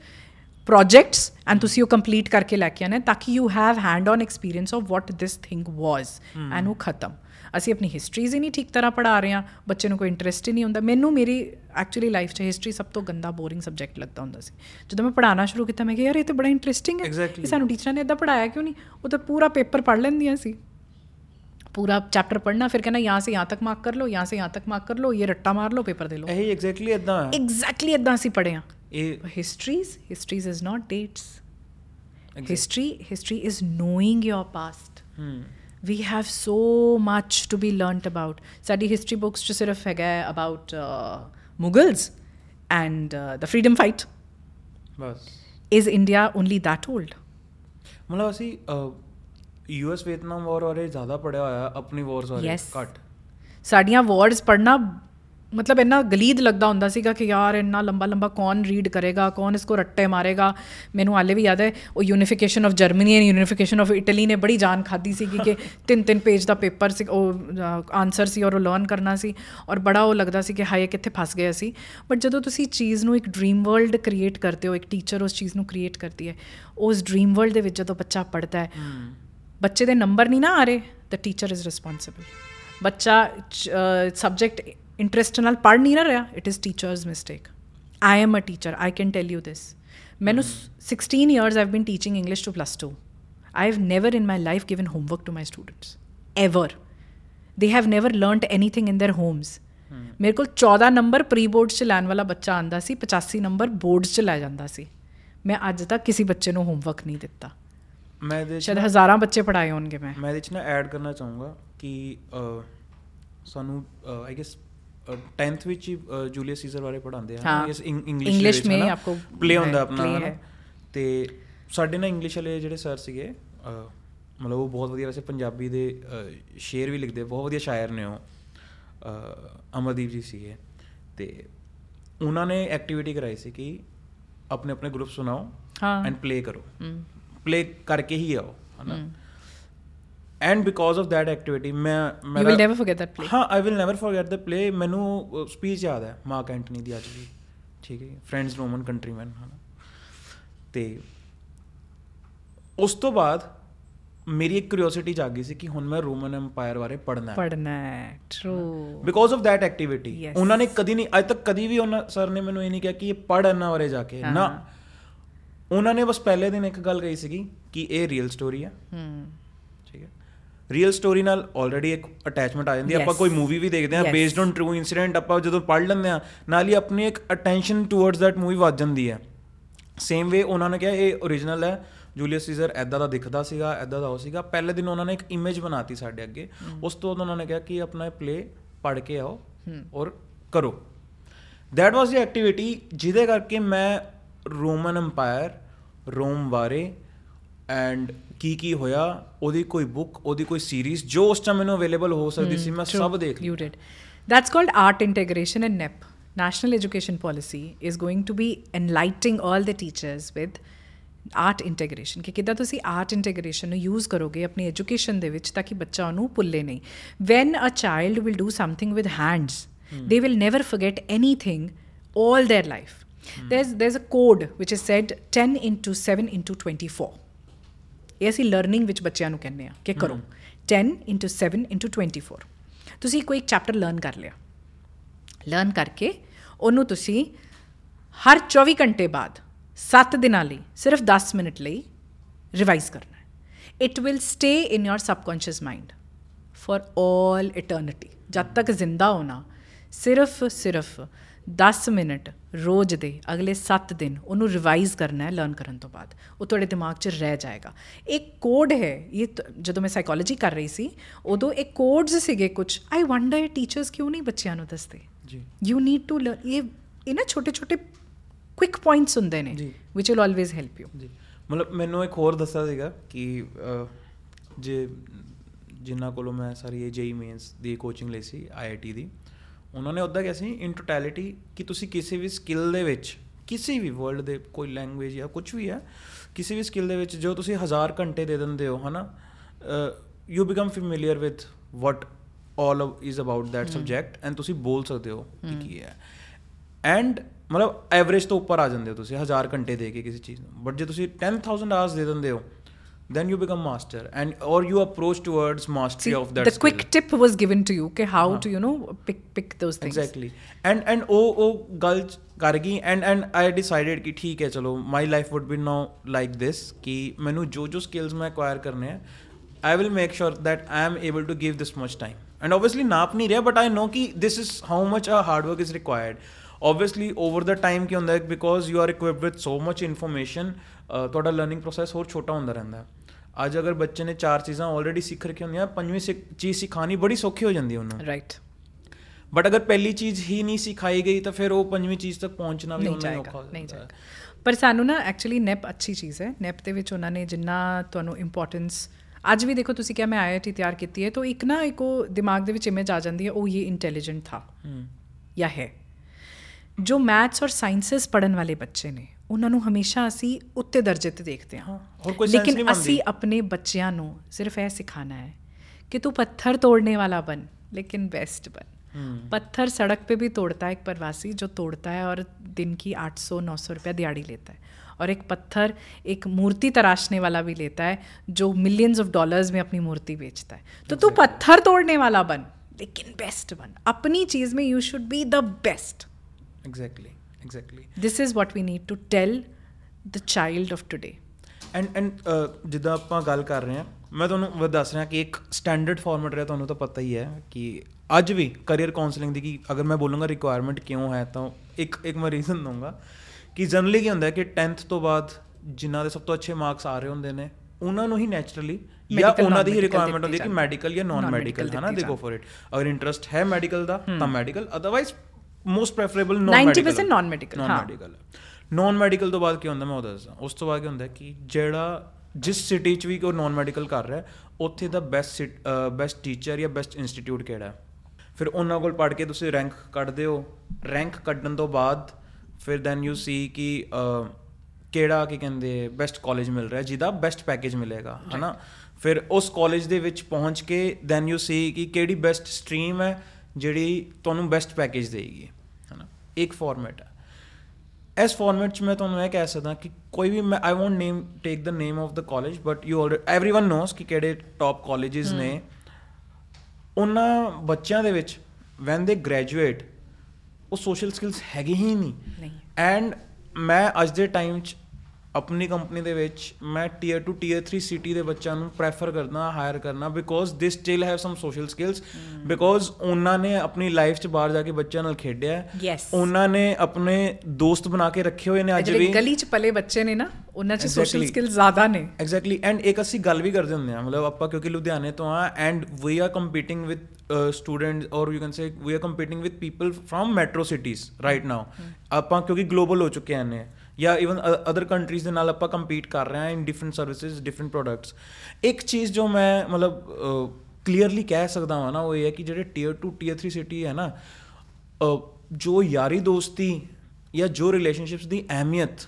projects and ਤੁਸੀਂ ਉਹ ਕੰਪਲੀਟ ਕਰਕੇ ਲੈ ਕੇ ਆਣਾ ਤਾਂ ਕਿ you have hand on experience of what this thing was and ਉਹ ਖਤਮ ਅਸੀਂ ਆਪਣੀ ਹਿਸਟਰੀਜ਼ ਹੀ ਨਹੀਂ ਠੀਕ ਤਰ੍ਹਾਂ ਪੜ੍ਹਾ ਰਹੇ ਹਾਂ ਬੱਚੇ ਨੂੰ ਕੋਈ ਇੰਟਰਸਟ ਹੀ ਨਹੀਂ ਹੁੰਦਾ ਮੈਨੂੰ ਮੇਰੀ ਐਕਚੁਅਲੀ ਲਾਈਫ 'ਚ ਹਿਸਟਰੀ ਸਭ ਤੋਂ ਗੰਦਾ ਬੋਰਿੰਗ ਸਬਜੈਕਟ ਲੱਗਦਾ ਹੁੰਦਾ ਸੀ ਜਦੋਂ ਮੈਂ ਪੜ੍ਹਾਉਣਾ ਸ਼ੁਰੂ ਕੀਤਾ ਮੈਂ ਕਿਹਾ ਯਾਰ ਇਹ ਤਾਂ ਬੜਾ ਇੰਟਰਸਟਿੰਗ ਹੈ Exactly. ਇਹ ਸਾਨੂੰ ਟੀਚਰਾਂ ਨੇ ਇਦਾਂ ਪੜਾਇਆ ਕਿਉਂ ਨਹੀਂ ਉਹ ਤਾਂ ਪੂਰਾ ਪੇਪਰ ਪੜ੍ਹ ਲੈਂਦੀਆਂ ਸੀ पूरा चैप्टर पढ़ना फिर कहना यहाँ से यहाँ तक मार्क कर लो यहाँ से यहाँ तक मार्क कर लो ये रट्टा मार लो पेपर दे लो ਇਹੀ ਐਗਜ਼ੈਕਟਲੀ ਇਦਾਂ ਹੈ एग्जैक्टली इदा ਅਸੀਂ ਪੜ੍ਹੇ ਹਾਂ ਇਹ histories histories is not dates history history is knowing your past ਹੂੰ we have so much to be learnt about. ਸਾਡੀ ਹਿਸਟਰੀ ਬੁੱਕਸ ਚ ਸਿਰਫ ਹੈਗਾ about Mughals and the freedom fight bus is india only that old? ਮਤਲਬ ਅਸੀਂ US Vietnam ਵਾਰ ਬਾਰੇ ਜ਼ਿਆਦਾ ਪੜਿਆ ਹੋਇਆ ਆਪਣੀ ਵਾਰਸ ਬਾਰੇ Yes. ਘੱਟ ਸਾਡੀਆਂ ਵਾਰਡਸ ਪੜਨਾ ਮਤਲਬ ਇੰਨਾ ਗਲੀਦ ਲੱਗਦਾ ਹੁੰਦਾ ਸੀਗਾ ਕਿ ਯਾਰ ਇੰਨਾ ਲੰਬਾ ਲੰਬਾ ਕੌਣ ਰੀਡ ਕਰੇਗਾ ਕੌਣ ਇਸਕੋ ਰੱਟੇ ਮਾਰੇਗਾ। ਮੈਨੂੰ ਹਾਲੇ ਵੀ ਯਾਦ ਹੈ ਉਹ unification of Germany and unification of Italy ਨੇ ਬੜੀ ਜਾਨ ਖਾਦੀ ਸੀ ਕਿ *laughs* ਤਿੰਨ ਤਿੰਨ ਪੇਜ ਦਾ ਪੇਪਰ ਸੀ ਉਹ ਆਨਸਰ ਸੀ ਔਰ ਉਹ ਲਰਨ ਕਰਨਾ ਸੀ ਔਰ ਬੜਾ ਉਹ ਲੱਗਦਾ ਸੀ ਕਿ ਹਾਏ ਕਿੱਥੇ ਫਸ ਗਏ ਅਸੀਂ। ਬਟ ਜਦੋਂ ਤੁਸੀਂ ਚੀਜ਼ ਨੂੰ ਇੱਕ ਡ੍ਰੀਮ ਵਰਲਡ ਕ੍ਰੀਏਟ ਕਰਦੇ ਹੋ ਇੱਕ ਟੀਚਰ ਉਸ ਚੀਜ਼ ਨੂੰ ਕ੍ਰੀਏਟ ਕਰਦੀ ਹੈ ਉਸ ਡ੍ਰੀਮ ਵਰਲਡ ਦੇ ਵਿੱਚ ਜਦੋਂ ਬੱਚਾ ਪੜਦਾ ਹੈ ਬੱਚੇ ਦੇ ਨੰਬਰ ਨਹੀਂ ਨਾ ਆ ਰਹੇ ਦ ਟੀਚਰ ਇਜ਼ ਰਿਸਪੌਂਸਿਬਲ ਬੱਚਾ ਸਬਜੈਕਟ ਇੰਟਰਸਟ ਨਾਲ ਪੜ ਨਹੀਂ ਨਾ ਰਿਹਾ it is teachers mistake I am a teacher I can tell you this ਮੈਨੂੰ 16 years I've been teaching English to plus 2 I have never in my life given homework to my students ever they have never learned anything in their homes ਮੇਰੇ ਕੋਲ 14 number pre board ਚ ਲੈਣ ਵਾਲਾ ਬੱਚਾ ਆਂਦਾ ਸੀ 85 number board ਚ ਲੈ ਜਾਂਦਾ ਸੀ ਮੈਂ ਅੱਜ ਤੱਕ ਕਿਸੇ ਬੱਚੇ ਨੂੰ ਹੋਮਵਰਕ ਨਹੀਂ ਦਿੱਤਾ ਮੈਂ ਇਹਦੇ 'ਚ ਸ਼ਾਇਦ ਹਜ਼ਾਰਾਂ ਬੱਚੇ ਪੜਾਏ ਹੋਣਗੇ ਮੈਂ ਮੈਂ ਇਹਦੇ 'ਚ ਨਾ ਐਡ ਕਰਨਾ ਚਾਹੂੰਗਾ ਕਿ ਅਹ, ਸਾਨੂੰ ਆਈ ਗੈਸ 10th ਵਿੱਚ ਹੀ ਜੂਲੀਅਸ ਸੀਜ਼ਰ ਬਾਰੇ ਪੜਾਉਂਦੇ ਆ। ਇਸ ਇੰਗਲਿਸ਼ ਇੰਗਲਿਸ਼ ਮੇ ਆਪਕੋ ਪਲੇ ਹੁੰਦਾ ਆਪਣਾ ਤੇ ਸਾਡੇ ਨਾਲ ਇੰਗਲਿਸ਼ ਵਾਲੇ ਜਿਹੜੇ ਸਰ ਸੀਗੇ ਮਤਲਬ ਉਹ ਬਹੁਤ ਵਧੀਆ ਵੈਸੇ ਪੰਜਾਬੀ ਦੇ ਸ਼ੇਰ ਵੀ ਲਿਖਦੇ ਬਹੁਤ ਵਧੀਆ ਸ਼ਾਇਰ ਨੇ ਉਹ ਅਮਰਦੀਪ ਜੀ ਸੀਗੇ। ਤੇ ਉਹਨਾਂ ਨੇ ਐਕਟੀਵਿਟੀ ਕਰਾਈ ਸੀ ਕਿ ਆਪਣੇ ਆਪਣੇ ਗਰੁੱਪ ਸੁਣਾਓ ਐਂਡ ਪਲੇ ਕਰੋ। ਪਲੇ ਕਰਕੇ ਹੀ ਆਓ ਹਨਾ? And because of that activity ਮੈਂ you ਮੇਰਾ- will never forget that play. ਹਾਂ I will never forget the play ਮੈਨੂੰ ਸਪੀਚ ਯਾਦ ਹੈ ਮਾਰਕ ਐਂਟਨੀ ਦੀ ਅੱਜ ਵੀ। ਠੀਕ ਹੈ ਫਰੈਂਡਸ ਰੋਮਨ ਕੰਟਰੀਮੈਨ ਹਨਾ? ਤੇ ਉਸ ਤੋਂ ਬਾਅਦ ਮੇਰੀ ਇੱਕ ਕਿਉਰਿਓਸਿਟੀ ਜਾਗੀ ਸੀ ਕਿ ਹੁਣ ਮੈਂ ਰੋਮਨ ਐਮਪਾਇਰ ਬਾਰੇ ਪੜ੍ਹਨਾ ਹੈ। ਪੜਨਾ ਹੈ true because of that activity. ਉਹਨਾਂ ਨੇ ਕਦੀ ਨਹੀਂ ਅੱਜ ਤੱਕ ਕਦੀ ਵੀ ਉਹਨਾਂ ਸਰ ਨੇ ਮੈਨੂੰ ਇਹ ਨਹੀਂ ਕਿਹਾ ਕਿ ਇਹ ਪੜ੍ਹ ਇਹਨਾਂ ਬਾਰੇ ਜਾ ਕੇ। ਨਾ। ਹਾਂ। ਉਹਨਾਂ ਨੇ ਬਸ ਪਹਿਲੇ ਦਿਨ ਇੱਕ ਗੱਲ ਕਹੀ ਸੀਗੀ ਕਿ ਇਹ ਰੀਅਲ ਸਟੋਰੀ ਹੈ ਹੈ। ਰੀਅਲ ਸਟੋਰੀ ਨਾਲ ਆਲਰੇਡੀ ਇੱਕ ਅਟੈਚਮੈਂਟ ਆ ਜਾਂਦੀ ਹੈ ਆਪਾਂ. ਕੋਈ ਮੂਵੀ ਵੀ ਦੇਖਦੇ ਹਾਂ Yes. Based on true incident ਆਪਾਂ ਜਦੋਂ ਪੜ੍ਹ ਲੈਂਦੇ ਹਾਂ ਨਾਲ ਹੀ ਆਪਣੀ ਇੱਕ ਅਟੈਂਸ਼ਨ ਟੁਵਰਡਸ that ਮੂਵੀ ਵੱਧ ਜਾਂਦੀ ਹੈ ਸੇਮ ਵੇ ਉਹਨਾਂ ਨੇ ਕਿਹਾ ਇਹ ਓਰੀਜਨਲ ਹੈ। ਜੂਲੀਅਸ ਸੀਜ਼ਰ ਐਦਾਂ ਦਾ ਦਿਖਦਾ ਸੀਗਾ ਐਦਾਂ ਦਾ ਉਹ ਸੀਗਾ। ਪਹਿਲੇ ਦਿਨ ਉਹਨਾਂ ਨੇ ਇੱਕ ਇਮੇਜ ਬਣਾਤੀ ਸਾਡੇ ਅੱਗੇ। ਉਸ ਤੋਂ ਉਹਨਾਂ ਨੇ ਕਿਹਾ ਕਿ ਆਪਣਾ ਪਲੇ ਪੜ੍ਹ ਕੇ ਆਓ ਔਰ ਕਰੋ। ਦੈਟ ਵਾਸ ਦੀ ਐਕਟੀਵਿਟੀ ਜਿਹਦੇ ਕਰਕੇ ਮੈਂ ਰੋਮਨ ਐਮਪਾਇਰ ਰੋਮ ਬਾਰੇ ਐਂਡ ਕੀ ਕੀ ਹੋਇਆ ਉਹਦੀ ਕੋਈ ਬੁੱਕ ਉਹਦੀ ਕੋਈ ਸੀਰੀਜ਼ ਜੋ ਉਸ ਟਾਈਮ ਮੈਨੂੰ ਅਵੇਲੇਬਲ ਹੋ ਸਕਦੀ ਸੀ ਮੈਂ ਸਭ ਦੇਖ You did. That's called art integration in NEP. National Education Policy is going to be enlightening all the teachers with art integration ਕਿ ਕਿੱਦਾਂ ਤੁਸੀਂ ਆਰਟ ਇੰਟੀਗ੍ਰੇਸ਼ਨ ਨੂੰ ਯੂਜ਼ ਕਰੋਗੇ ਆਪਣੀ ਐਜੂਕੇਸ਼ਨ ਦੇ ਵਿੱਚ ਤਾਂ ਕਿ ਬੱਚਾ ਉਹਨੂੰ ਭੁੱਲੇ ਨਹੀਂ when a child will do something with hands they will never forget anything all their life there's there's a code which is said 10 into 7 into 24 ਇਹ ਅਸੀਂ ਲਰਨਿੰਗ ਵਿੱਚ ਬੱਚਿਆਂ ਨੂੰ ਕਹਿੰਦੇ ਆ ਕਿ ਕਰੋ। 10 7 24 ਤੁਸੀਂ ਕੋਈ ਚੈਪਟਰ ਲਰਨ ਕਰ ਲਿਆ। ਲਰਨ ਕਰਕੇ ਉਹਨੂੰ ਤੁਸੀਂ ਹਰ 24 ਘੰਟੇ ਬਾਅਦ 7 ਦਿਨਾਂ ਲਈ ਸਿਰਫ 10 ਮਿੰਟ ਲਈ ਰਿਵਾਈਜ਼ ਕਰਨਾ ਹੈ। It will stay in your subconscious mind for all eternity ਜਦ ਤੱਕ ਜ਼ਿੰਦਾ ਹੋਣਾ ਸਿਰਫ ਸਿਰਫ 10 ਮਿੰਟ ਰੋਜ਼ ਦੇ ਅਗਲੇ 7 ਦਿਨ ਉਹਨੂੰ ਰਿਵਾਈਜ਼ ਕਰਨਾ ਹੈ ਲਰਨ ਕਰਨ ਤੋਂ ਬਾਅਦ। ਉਹ ਤੁਹਾਡੇ ਦਿਮਾਗ 'ਚ ਰਹਿ ਜਾਏਗਾ। ਇੱਕ ਕੋਡ ਹੈ ਇਹ ਜਦੋਂ ਮੈਂ ਸਾਈਕੋਲੋਜੀ ਕਰ ਰਹੀ ਸੀ ਉਦੋਂ ਇਹ ਕੋਡਸ ਸੀਗੇ ਕੁਝ ਆਈ ਵੰਡਰ ਟੀਚਰਸ ਕਿਉਂ ਨਹੀਂ ਬੱਚਿਆਂ ਨੂੰ ਦੱਸਦੇ? ਜੀ। ਯੂ ਨੀਡ ਟੂ ਲਰਨ ਇਹ ਇਹ ਨਾ ਛੋਟੇ ਛੋਟੇ ਕੁਇਕ ਪੁਆਇੰਟਸ ਹੁੰਦੇ ਨੇ। Which will always help you ਜੀ। ਮਤਲਬ ਮੈਨੂੰ ਇੱਕ ਹੋਰ ਦੱਸਿਆ ਸੀਗਾ ਕਿ ਜੇ ਜਿਨ੍ਹਾਂ ਕੋਲੋਂ ਮੈਂ ਸਾਰੀ ਇਹ ਜੇਈ ਮੇਨਸ ਦੀ ਕੋਚਿੰਗ ਲਈ ਸੀ ਆਈਆਈਟੀ ਦੀ ਉਹਨਾਂ ਨੇ ਉੱਦਾਂ ਕਿਹਾ ਸੀ ਇਨ ਟੋਟੈਲਿਟੀ ਕਿ ਤੁਸੀਂ ਕਿਸੇ ਵੀ ਸਕਿੱਲ ਦੇ ਵਿੱਚ ਕਿਸੇ ਵੀ ਵਰਲਡ ਦੇ ਕੋਈ ਲੈਂਗੁਏਜ ਜਾਂ ਕੁਝ ਵੀ ਹੈ ਕਿਸੇ ਵੀ ਸਕਿੱਲ ਦੇ ਵਿੱਚ ਜੋ ਤੁਸੀਂ ਹਜ਼ਾਰ ਘੰਟੇ ਦੇ ਦਿੰਦੇ ਹੋ ਹਨਾ you become familiar with what all is about that subject and ਤੁਸੀਂ ਬੋਲ ਸਕਦੇ ਹੋ ਕਿ ਕੀ ਹੈ ਐਂਡ ਮਤਲਬ ਐਵਰੇਜ ਤੋਂ ਉੱਪਰ ਆ ਜਾਂਦੇ ਹੋ ਤੁਸੀਂ ਹਜ਼ਾਰ ਘੰਟੇ ਦੇ ਕੇ ਕਿਸੇ ਚੀਜ਼ ਨੂੰ ਬਟ ਜੇ ਤੁਸੀਂ 10000 ਆਵਰਸ ਦੇ ਦਿੰਦੇ ਹੋ then you become master and or you approach towards mastery See, of that the skill. quick tip was given to you कि how हाँ. to you know pick pick those things exactly and and ਉਹ ਉਹ ਗੱਲ ਚ- ਕਰ ਗਈ and and I decided ਕਿ ਠੀਕ ਹੈ ਚਲੋ my life would be now like this ਕਿ ਮੈਨੂੰ ਜੋ ਜੋ skills ਮੈਂ acquire ਕਰਨੇ ਆ I will make sure that I am able to give this much time and obviously ਨਾਪ ਨਹੀਂ ਰਿਹਾ but I know ਕਿ this is how much a hard work is required obviously over the time ਕੀ ਹੁੰਦਾ ਹੈ because you are equipped with so much information ਅਹ ਤੁਹਾਡਾ learning process ਹੋਰ ਛੋਟਾ ਹੁੰਦਾ ਰਹਿੰਦਾ ਹੈ ਅੱਜ ਅਗਰ ਬੱਚੇ ਨੇ ਚਾਰ ਚੀਜ਼ਾਂ ਆਲਰੇਡੀ ਸਿੱਖ ਰੱਖੀਆਂ ਹੁੰਦੀਆਂ ਪੰਜਵੀਂ ਚੀਜ਼ ਸਿਖਾਣੀ ਬੜੀ ਸੌਖੀ ਹੋ ਜਾਂਦੀ ਹੈ ਉਹਨੂੰ right. ਬਟ ਅਗਰ ਪਹਿਲੀ ਚੀਜ਼ ਹੀ ਨਹੀਂ ਸਿਖਾਈ ਗਈ ਤਾਂ ਫਿਰ ਉਹ ਪੰਜਵੀਂ ਚੀਜ਼ ਤੱਕ ਪਹੁੰਚਣਾ ਵੀ ਉਹਨਾਂ ਨੂੰ ਔਖਾ ਹੋ ਨਹੀਂ ਜਾਂਦਾ। ਹੈ। ਜਾਏਗਾ। ਪਰ ਸਾਨੂੰ ਨਾ ਐਕਚੁਅਲੀ ਨੈਪ ਅੱਛੀ ਚੀਜ਼ ਹੈ। ਨੈਪ ਦੇ ਵਿੱਚ ਉਹਨਾਂ ਨੇ ਜਿੰਨਾ ਤੁਹਾਨੂੰ ਇੰਪੋਰਟੈਂਸ ਅੱਜ ਵੀ ਦੇਖੋ ਤੁਸੀਂ ਕਿਹਾ ਮੈਂ ਆਈਆਈਟੀ ਤਿਆਰ ਕੀਤੀ ਹੈ ਤਾਂ ਇੱਕ ਨਾ ਇੱਕ ਉਹ ਦਿਮਾਗ ਦੇ ਵਿੱਚ ਇਮੇਜ ਆ ਜਾਂਦੀ ਹੈ ਉਹ ਇਹ ਇੰਟੈਲੀਜੈਂਟ ਥਾ ਜਾਂ ਹੈ। ਜੋ ਮੈਥਸ ਔਰ ਸਾਇੰਸਸ ਪੜਨ ਵਾਲੇ ਬੱਚੇ ਨੇ ਉਹਨਾਂ ਨੂੰ ਹਮੇਸ਼ਾ ਅਸੀਂ ਉੱਤੇ ਦਰਜੇ ਤੇ ਦੇਖਦੇ ਹਾਂ ਹਾਂ, ਹੋਰ ਕੋਈ sense ਨਹੀਂ ਲੇਕਿਨ ਬਣਦੀ। ਅਸੀਂ ਆਪਣੇ ਬੱਚਿਆਂ ਨੂੰ ਸਿਰਫ ਇਹ ਸਿਖਾਣਾ ਹੈ ਕਿ ਤੂੰ ਪੱਥਰ ਤੋੜਨੇ वाला बन लेकिन बेस्ट बन पत्थर सड़क पे भी तोड़ता है एक प्रवासी जो तोड़ता है और दिन की 800 900 रुपया दिहाड़ी लेता है और एक पत्थर एक मूर्ति तराशने वाला भी लेता है जो मिलियंस ऑफ डॉलर्स में अपनी मूर्ति बेचता है तो तू पत्थर तोड़ने वाला बन लेकिन बेस्ट बन अपनी चीज में you should be the best exactly exactly this is what we need to tell the child of today. And and ਜਿੱਦਾਂ ਆਪਾਂ ਗੱਲ ਕਰ ਰਹੇ ਹਾਂ ਮੈਂ ਤੁਹਾਨੂੰ ਵ- ਦੱਸ ਰਿਹਾ ਕਿ ਇੱਕ ਸਟੈਂਡਰਡ ਫਾਰਮੈਟ ਰਿਹਾ ਤੁਹਾਨੂੰ ਤਾਂ ਪਤਾ ਹੀ ਹੈ ਕਿ ਅੱਜ ਵੀ ਕੈਰੀਅਰ ਕਾਉਂਸਲਿੰਗ ਦੀ ਕਿ ਅਗਰ ਮੈਂ ਬੋਲੂੰਗਾ ਰਿਕੁਆਇਰਮੈਂਟ ਕਿਉਂ ਹੈ ਤਾਂ ਇੱਕ ਇੱਕ ਮੈਂ ਰੀਜ਼ਨ ਦਊਂਗਾ ਕਿ ਜਨਰਲੀ ਕੀ ਹੁੰਦਾ ਹੈ ਕਿ 10th ਤੋਂ ਬਾਅਦ ਜਿਨ੍ਹਾਂ ਦੇ ਸਭ ਤੋਂ ਅੱਛੇ ਮਾਰਕਸ ਆ ਰਹੇ ਹੁੰਦੇ ਨੇ ਉਹਨਾਂ ਨੂੰ ਹੀ ਨੈਚੁਰਲੀ ਜਾਂ ਉਹਨਾਂ ਦੀ ਹੀ ਰਿਕੁਆਇਰਮੈਂਟ ਹੁੰਦੀ ਹੈ ਕਿ ਮੈਡੀਕਲ ਜਾਂ ਨਾਨ ਮੈਡੀਕਲ ਹੈ ਨਾ ਦੇ ਗੋ ਫॉर ਇਟ ਅਗਰ ਇੰਟਰਸਟ ਹੈ ਮੈਡੀਕਲ ਦਾ ਤਾਂ medical otherwise most preferable non 90% medical non-medical, non ਹਾਂ। ਮੈਡੀਕਲ ਨਾਨ ਮੈਡੀਕਲ ਤੋਂ ਬਾਅਦ ਕੀ ਹੁੰਦਾ ਮੈਂ ਉਹ ਦੱਸਦਾ ਉਸ ਤੋਂ ਬਾਅਦ ਕੀ ਹੁੰਦਾ ਕਿ ਜਿਹੜਾ ਜਿਸ ਸਿਟੀ 'ਚ ਵੀ ਕੋਈ ਨਾਨ ਮੈਡੀਕਲ ਕਰ ਰਿਹਾ ਉੱਥੇ ਦਾ ਬੈਸਟ ਬੈਸਟ ਟੀਚਰ ਜਾਂ ਬੈਸਟ ਇੰਸਟੀਚਿਊਟ ਕਿਹੜਾ ਹੈ ਫਿਰ ਉਹਨਾਂ ਕੋਲ ਪੜ੍ਹ ਕੇ ਤੁਸੀਂ ਰੈਂਕ ਕੱਢਦੇ ਹੋ ਰੈਂਕ ਕੱਢਣ ਤੋਂ ਬਾਅਦ ਫਿਰ ਦੈਨ ਯੂ ਸੀ ਕਿ ਕਿਹੜਾ ਕੀ ਕਹਿੰਦੇ ਬੈਸਟ ਕਾਲਜ ਮਿਲ ਰਿਹਾ ਜਿਹਦਾ ਬੈਸਟ ਪੈਕੇਜ ਮਿਲੇਗਾ ਹਨਾ ਫਿਰ ਉਸ ਕਾਲਜ ਦੇ ਵਿੱਚ ਪਹੁੰਚ ਕੇ ਦੈਨ ਯੂ ਸੀ ਕਿ ਕਿਹੜੀ ਬੈਸਟ ਸਟਰੀਮ ਹੈ ਜਿਹੜੀ ਤੁਹਾਨੂੰ ਬੈਸਟ ਪੈਕੇਜ ਦੇਗੀ ਹਨਾ ਇੱਕ ਫਾਰਮੈਟ ਹੈ ਇਸ ਫਾਰਮੈਟ ਚ ਮੈਂ ਤੁਹਾਨੂੰ ਇਹ ਕਹਿ ਸਕਦਾ ਕਿ ਕੋਈ ਵੀ ਮੈਂ I won't name take the name of the college but you already everyone knows ਕਿ ਕਿਹੜੇ ਟਾਪ ਕਾਲਜਸ ਨੇ ਉਹਨਾਂ ਬੱਚਿਆਂ ਦੇ ਵਿੱਚ ਵੈਨ ਦੇ ਗ੍ਰੈਜੂਏਟ ਉਹ ਸੋਸ਼ਲ ਸਕਿੱਲਸ ਹੈਗੇ ਹੀ ਨਹੀਂ ਨਹੀਂ ਐਂਡ ਮੈਂ ਅੱਜ ਦੇ ਟਾਈਮ 'ਚ ਆਪਣੀ ਕੰਪਨੀ ਦੇ ਵਿੱਚ ਮੈਂ ਟੀਅਰ 2 ਟੀਅਰ 3 ਸਿਟੀ ਦੇ ਬੱਚਿਆਂ ਨੂੰ ਪ੍ਰੈਫਰ ਕਰਨਾ ਹਾਇਰ ਕਰਨਾ because they still have some social skills because ਉਹਨਾਂ ਨੇ ਆਪਣੀ ਲਾਈਫ 'ਚ ਬਾਹਰ ਜਾ ਕੇ ਬੱਚਿਆਂ ਨਾਲ ਖੇਡਿਆ. ਉਹਨਾਂ ਨੇ ਆਪਣੇ ਦੋਸਤ ਬਣਾ ਕੇ ਰੱਖੇ ਹੋਏ ਨੇ ਅੱਜ ਵੀ। ਗਲੀ ਚ ਪਲੇ ਬੱਚੇ ਨੇ ਨਾ ਉਹਨਾਂ ਚ ਸੋਸ਼ਲ Exactly. ਸਕਿੱਲ ਜ਼ਿਆਦਾ ਨੇ। ਐਗਜ਼ੈਕਟਲੀ ਐਂਡ ਇੱਕ ਅਸੀਂ ਗੱਲ ਵੀ ਕਰਦੇ ਹੁੰਦੇ ਆ ਮਤਲਬ ਆਪਾਂ ਕਿਉਂਕਿ ਲੁਧਿਆਣੇ ਤੋਂ ਆ and we are competing with students or you can say we are competing with people from metro cities right now ਆਪਾਂ ਕਿਉਂਕਿ ਗਲੋਬਲ ਹੋ ਚੁੱਕੇ ਹਾਂ ਨੇ ਜਾਂ ਇਵਨ ਅਦਰ ਕੰਟਰੀਜ਼ ਦੇ ਨਾਲ ਆਪਾਂ ਕੰਪੀਟ ਕਰ ਰਹੇ ਹਾਂ in different services different products ਇੱਕ ਚੀਜ਼ ਜੋ ਮੈਂ ਮਤਲਬ ਕਲੀਅਰਲੀ ਕਹਿ ਸਕਦਾ ਹਾਂ ਨਾ ਉਹ ਇਹ ਹੈ ਕਿ ਜਿਹੜੇ ਟੀਅਰ 2 ਟੀਅਰ 3 ਸਿਟੀ ਹੈ ਨਾ ਜੋ ਯਾਰੀ ਦੋਸਤੀ ਜਾਂ ਜੋ ਰਿਲੇਸ਼ਨਸ਼ਿਪਸ ਦੀ ਅਹਿਮੀਅਤ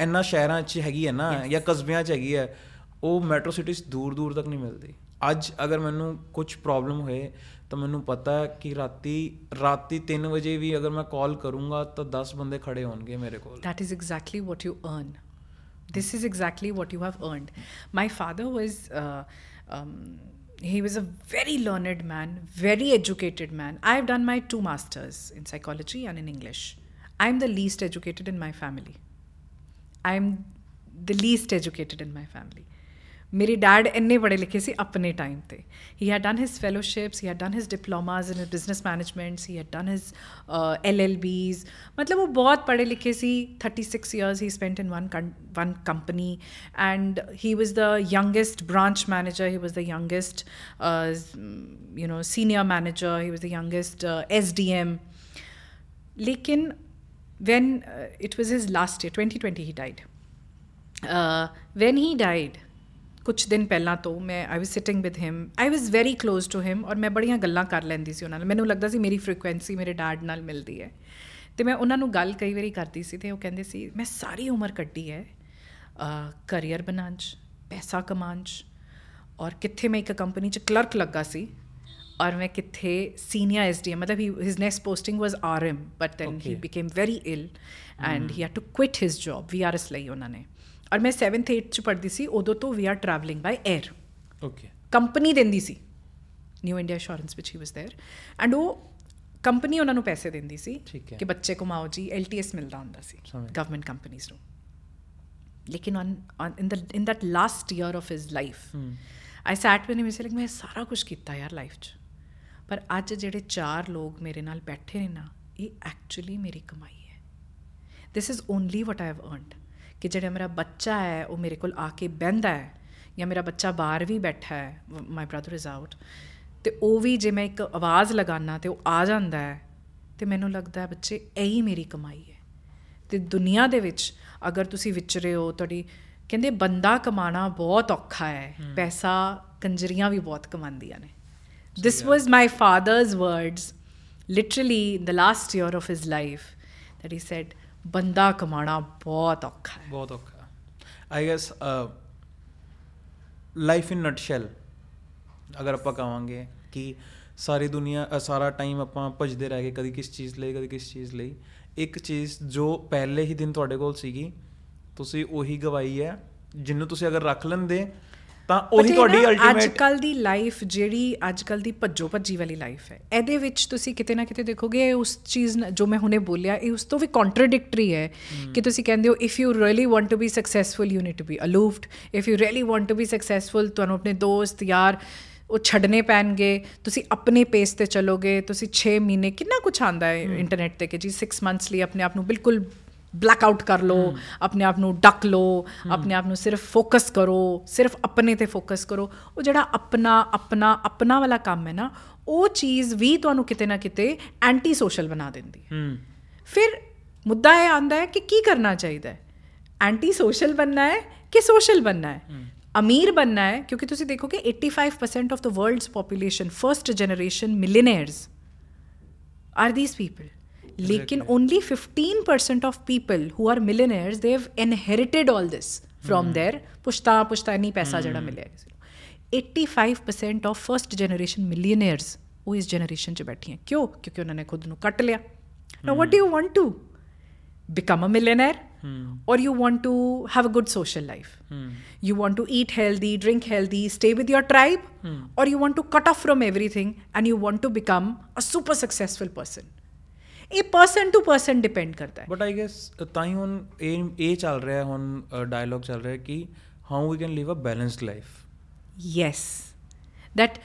ਇੰਨਾ ਸ਼ਹਿਰਾਂ 'ਚ ਹੈਗੀ ਹੈ ਨਾ ਜਾਂ ਕਸਬਿਆਂ 'ਚ ਹੈਗੀ ਹੈ ਉਹ ਮੈਟਰੋ ਸਿਟੀਜ਼ ਦੂਰ ਦੂਰ ਤੱਕ ਨਹੀਂ ਮਿਲਦੀ। ਅੱਜ ਅਗਰ ਮੈਨੂੰ ਕੁਝ ਪ੍ਰੋਬਲਮ ਹੋਏ ਤਾਂ ਮੈਨੂੰ ਪਤਾ ਹੈ ਕਿ ਰਾਤੀ ਰਾਤੀ 3 ਵਜੇ ਵੀ ਅਗਰ ਮੈਂ ਕਾਲ ਕਰੂੰਗਾ ਤਾਂ 10 ਬੰਦੇ ਖੜੇ ਹੋਣਗੇ ਮੇਰੇ ਕੋਲ That is exactly what you earn. This is exactly what you have earned. My father was, uh, um, he was a very learned man, very educated man. I've done my two masters in psychology and in English. I'm the least educated in my family. I'm the least educated in my family. ਮੇਰੇ dad ਇੰਨੇ ਬੜੇ ਲਿਖੇ ਸੀ ਆਪਣੇ time ਤੇ he had done his fellowships he had done his diplomas in business managements he had done his LLBs ਮਤਲਬ ਉਹ ਬਹੁਤ ਪੜੇ ਲਿਖੇ ਸੀ 36 years he spent in one one company and he was the youngest branch manager he was the youngest you know senior manager he was the youngest SDM ਲੇਕਿਨ when uh, it was his last year 2020 he died uh, when he died ਕੁਝ ਦਿਨ ਪਹਿਲਾਂ ਤੋਂ ਮੈਂ I was sitting with him I was very close to him ਔਰ ਮੈਂ ਬੜੀਆਂ ਗੱਲਾਂ ਕਰ ਲੈਂਦੀ ਸੀ ਉਹਨਾਂ ਨਾਲ। ਮੈਨੂੰ ਲੱਗਦਾ ਸੀ ਮੇਰੀ ਫ੍ਰੀਕੁਐਂਸੀ ਮੇਰੇ ਡੈਡ ਨਾਲ ਮਿਲਦੀ ਹੈ। ਤੇ ਮੈਂ ਉਹਨਾਂ ਨੂੰ ਗੱਲ ਕਈ ਵਾਰੀ ਕਰਦੀ ਸੀ ਤੇ ਉਹ ਕਹਿੰਦੇ ਸੀ ਮੈਂ ਸਾਰੀ ਉਮਰ ਕੱਢੀ ਹੈ ਕਰੀਅਰ ਬਣਾਉਣ 'ਚ ਪੈਸਾ ਕਮਾਉਣ 'ਚ ਔਰ ਕਿੱਥੇ ਮੈਂ ਇੱਕ ਕੰਪਨੀ 'ਚ ਕਲਰਕ ਲੱਗਾ ਸੀ ਔਰ ਮੈਂ ਕਿੱਥੇ ਸੀਨੀਅਰ ਐਸਡੀਐਮ ਮਤਲਬ he his next posting was RM but then he became very ill and he had to quit his job VRS ਲਈ ਉਹਨਾਂ ਨੇ। ਔਰ ਮੈਂ 7th 8th ਚ ਪੜ੍ਹਦੀ ਸੀ ਉਦੋਂ ਤੋਂ we are travelling by air okay company ਦਿੰਦੀ ਸੀ ਨਿਊ ਇੰਡੀਆ ਇੰਸ਼ੋਰੈਂਸ ਵਿੱਚ ਹੀ ਵਾਸ देयर ਐਂਡ ਉਹ ਕੰਪਨੀ ਉਹਨਾਂ ਨੂੰ ਪੈਸੇ ਦਿੰਦੀ ਸੀ ਕਿ ਬੱਚੇ ਕਮਾਓ ਜੀ ਐਲਟੀਐਸ ਮਿਲਦਾ ਹੁੰਦਾ ਸੀ ਗਵਰਨਮੈਂਟ ਕੰਪਨੀਆਂ ਨੂੰ। ਲੇਕਿਨ on in the in that last year of his life I sat with him ਇਸੇ ਲਾਈਕ ਮੈਂ ਸਾਰਾ ਕੁਝ ਕੀਤਾ ਯਾਰ ਲਾਈਫ 'ਚ। ਪਰ ਅੱਜ ਜਿਹੜੇ ਚਾਰ ਲੋਕ ਮੇਰੇ ਨਾਲ ਬੈਠੇ ਨੇ ਨਾ ਇਹ ਐਕਚੁਅਲੀ ਮੇਰੀ ਕਮਾਈ ਹੈ। This is only what I have earned ਕਿ ਜਿਹੜਾ ਮੇਰਾ ਬੱਚਾ ਹੈ ਉਹ ਮੇਰੇ ਕੋਲ ਆ ਕੇ ਬਹਿੰਦਾ ਹੈ ਜਾਂ ਮੇਰਾ ਬੱਚਾ ਬਾਹਰ ਵੀ ਬੈਠਾ ਹੈ ਮਾਈ ਬ੍ਰਦਰ ਇਜ਼ ਆਊਟ ਤੇ ਉਹ ਵੀ ਜੇ ਮੈਂ ਇੱਕ ਆਵਾਜ਼ ਲਗਾਨਾ ਤੇ ਉਹ ਆ ਜਾਂਦਾ ਹੈ ਤੇ ਮੈਨੂੰ ਲੱਗਦਾ ਹੈ ਬੱਚੇ ਇਹੀ ਮੇਰੀ ਕਮਾਈ ਹੈ। ਤੇ ਦੁਨੀਆ ਦੇ ਵਿੱਚ ਅਗਰ ਤੁਸੀਂ ਵਿਚਰੇ ਹੋ ਤੁਹਾਡੀ ਕਹਿੰਦੇ ਬੰਦਾ ਕਮਾਣਾ ਬਹੁਤ ਔਖਾ ਹੈ ਪੈਸਾ ਕੰਜਰੀਆਂ ਵੀ ਬਹੁਤ ਕਮਾਉਂਦੀਆਂ ਨੇ। Was my father's words literally in the last year of his life that he said ਬੰਦਾ ਕਮਾਣਾ ਬਹੁਤ ਔਖਾ ਹੈ। ਬਹੁਤ ਔਖਾ I gas life in nutshell ਅਗਰ ਆਪਾਂ ਕਹਾਂਗੇ ਕਿ ਸਾਰੀ ਦੁਨੀਆ ਅ, ਸਾਰਾ ਟਾਈਮ ਆਪਾਂ ਭਜਦੇ ਰਹਿ ਗਏ ਕਦੀ ਕਿਸ ਚੀਜ਼ ਲਈ ਕਦੀ ਕਿਸ ਚੀਜ਼ ਲਈ। ਇੱਕ ਚੀਜ਼ ਜੋ ਪਹਿਲੇ ਹੀ ਦਿਨ ਤੁਹਾਡੇ ਕੋਲ ਸੀਗੀ ਤੁਸੀਂ ਉਹੀ ਗਵਾਈ ਹੈ ਜਿਹਨੂੰ ਤੁਸੀਂ ਅਗਰ ਰੱਖ ਲੈਂਦੇ ਤਾਂ ਉਹੀ ਤੁਹਾਡੀ ਅੱਜ ਅਲਟੀਮੇਟ ਕੱਲ ਦੀ ਲਾਈਫ ਜਿਹੜੀ ਅੱਜ ਕੱਲ ਦੀ ਭੱਜੋ ਭੱਜੀ ਵਾਲੀ ਲਾਈਫ ਹੈ ਇਹਦੇ ਵਿੱਚ ਤੁਸੀਂ ਕਿਤੇ ਨਾ ਕਿਤੇ ਦੇਖੋਗੇ ਉਸ ਚੀਜ਼ ਜੋ ਮੈਂ ਹੁਣੇ ਬੋਲਿਆ ਇਹ ਉਸ ਤੋਂ ਵੀ ਕੰਟਰਡਿਕਟਰੀ ਹੈ ਕਿ ਤੁਸੀਂ ਕਹਿੰਦੇ ਹੋ if you really want to be successful you need to be aloofed if you really want to be successful ਤੁਹਾਨੂੰ ਆਪਣੇ ਦੋਸਤ ਯਾਰ ਉਹ ਛੱਡਨੇ ਪੈਣਗੇ। ਤੁਸੀਂ ਆਪਣੇ ਪੇਸ ਤੇ ਚਲੋਗੇ। ਤੁਸੀਂ 6 ਮਹੀਨੇ ਕਿੰਨਾ ਕੁਝ ਆਂਦਾ ਹੈ ਇੰਟਰਨੈਟ ਤੇ ਕਿ ਜੀ 6 ਮੰਥਸ ਲਈ ਆਪਣੇ ਆਪ ਨੂੰ ਬਿਲਕੁਲ ਬਲੈਕ ਆਊਟ ਕਰ ਲਓ ਆਪਣੇ ਆਪ ਨੂੰ ਡੱਕ ਲਓ ਆਪਣੇ ਆਪ ਨੂੰ ਸਿਰਫ ਫੋਕਸ ਕਰੋ ਸਿਰਫ ਆਪਣੇ ਤੇ ਫੋਕਸ ਕਰੋ ਉਹ ਜਿਹੜਾ ਆਪਣਾ ਆਪਣਾ ਆਪਣਾ ਵਾਲਾ ਕੰਮ ਹੈ ਨਾ ਉਹ ਚੀਜ਼ ਵੀ ਤੁਹਾਨੂੰ ਕਿਤੇ ਨਾ ਕਿਤੇ ਐਂਟੀ ਸੋਸ਼ਲ ਬਣਾ ਦਿੰਦੀ ਹੈ ਫਿਰ ਮੁੱਦਾ ਇਹ ਆਂਦਾ ਹੈ ਕਿ ਕੀ ਕਰਨਾ ਚਾਹੀਦਾ ਹੈ ਐਂਟੀ ਸੋਸ਼ਲ ਬੰਨਾ ਹੈ ਕਿ ਸੋਸ਼ਲ ਬੰਨਾ ਹੈ ਅਮੀਰ ਬੰਨਾ ਹੈ ਕਿਉਂਕਿ ਤੁਸੀਂ ਦੇਖੋਗੇ 85% of the world's population first generation millionaires are these people lekin only 15% of people who are millionaires they've inherited all this from their ਪੁਸ਼ਤਾ ਪੁਸ਼ਤਾ ਨਹੀਂ ਪੈਸਾ ਜਿਹੜਾ ਮਿਲਿਆ ਕਿਸੇ ਨੂੰ 85% of first generation millionaires ਉਹ ਇਸ ਜਨਰੇਸ਼ਨ 'ਚ ਬੈਠੀਆਂ ਕਿਉਂ ਕਿਉਂਕਿ ਉਹਨਾਂ ਨੇ ਖੁਦ ਨੂੰ ਕੱਟ ਲਿਆ now what do you want to become a millionaire or you want to have a good social life you want to eat healthy drink healthy stay with your tribe or you want to cut off from everything and you want to become a super successful person ਇਹ person to person depend ਕਰਦਾ ਹੈ। But I guess ਤਾਂ ਹੀ ਹੁਣ ਇਹ ਇਹ ਚੱਲ ਰਿਹਾ ਹੁਣ ਡਾਇਲੌਗ ਚੱਲ ਰਿਹਾ ਕਿ how we can live a balanced life yes that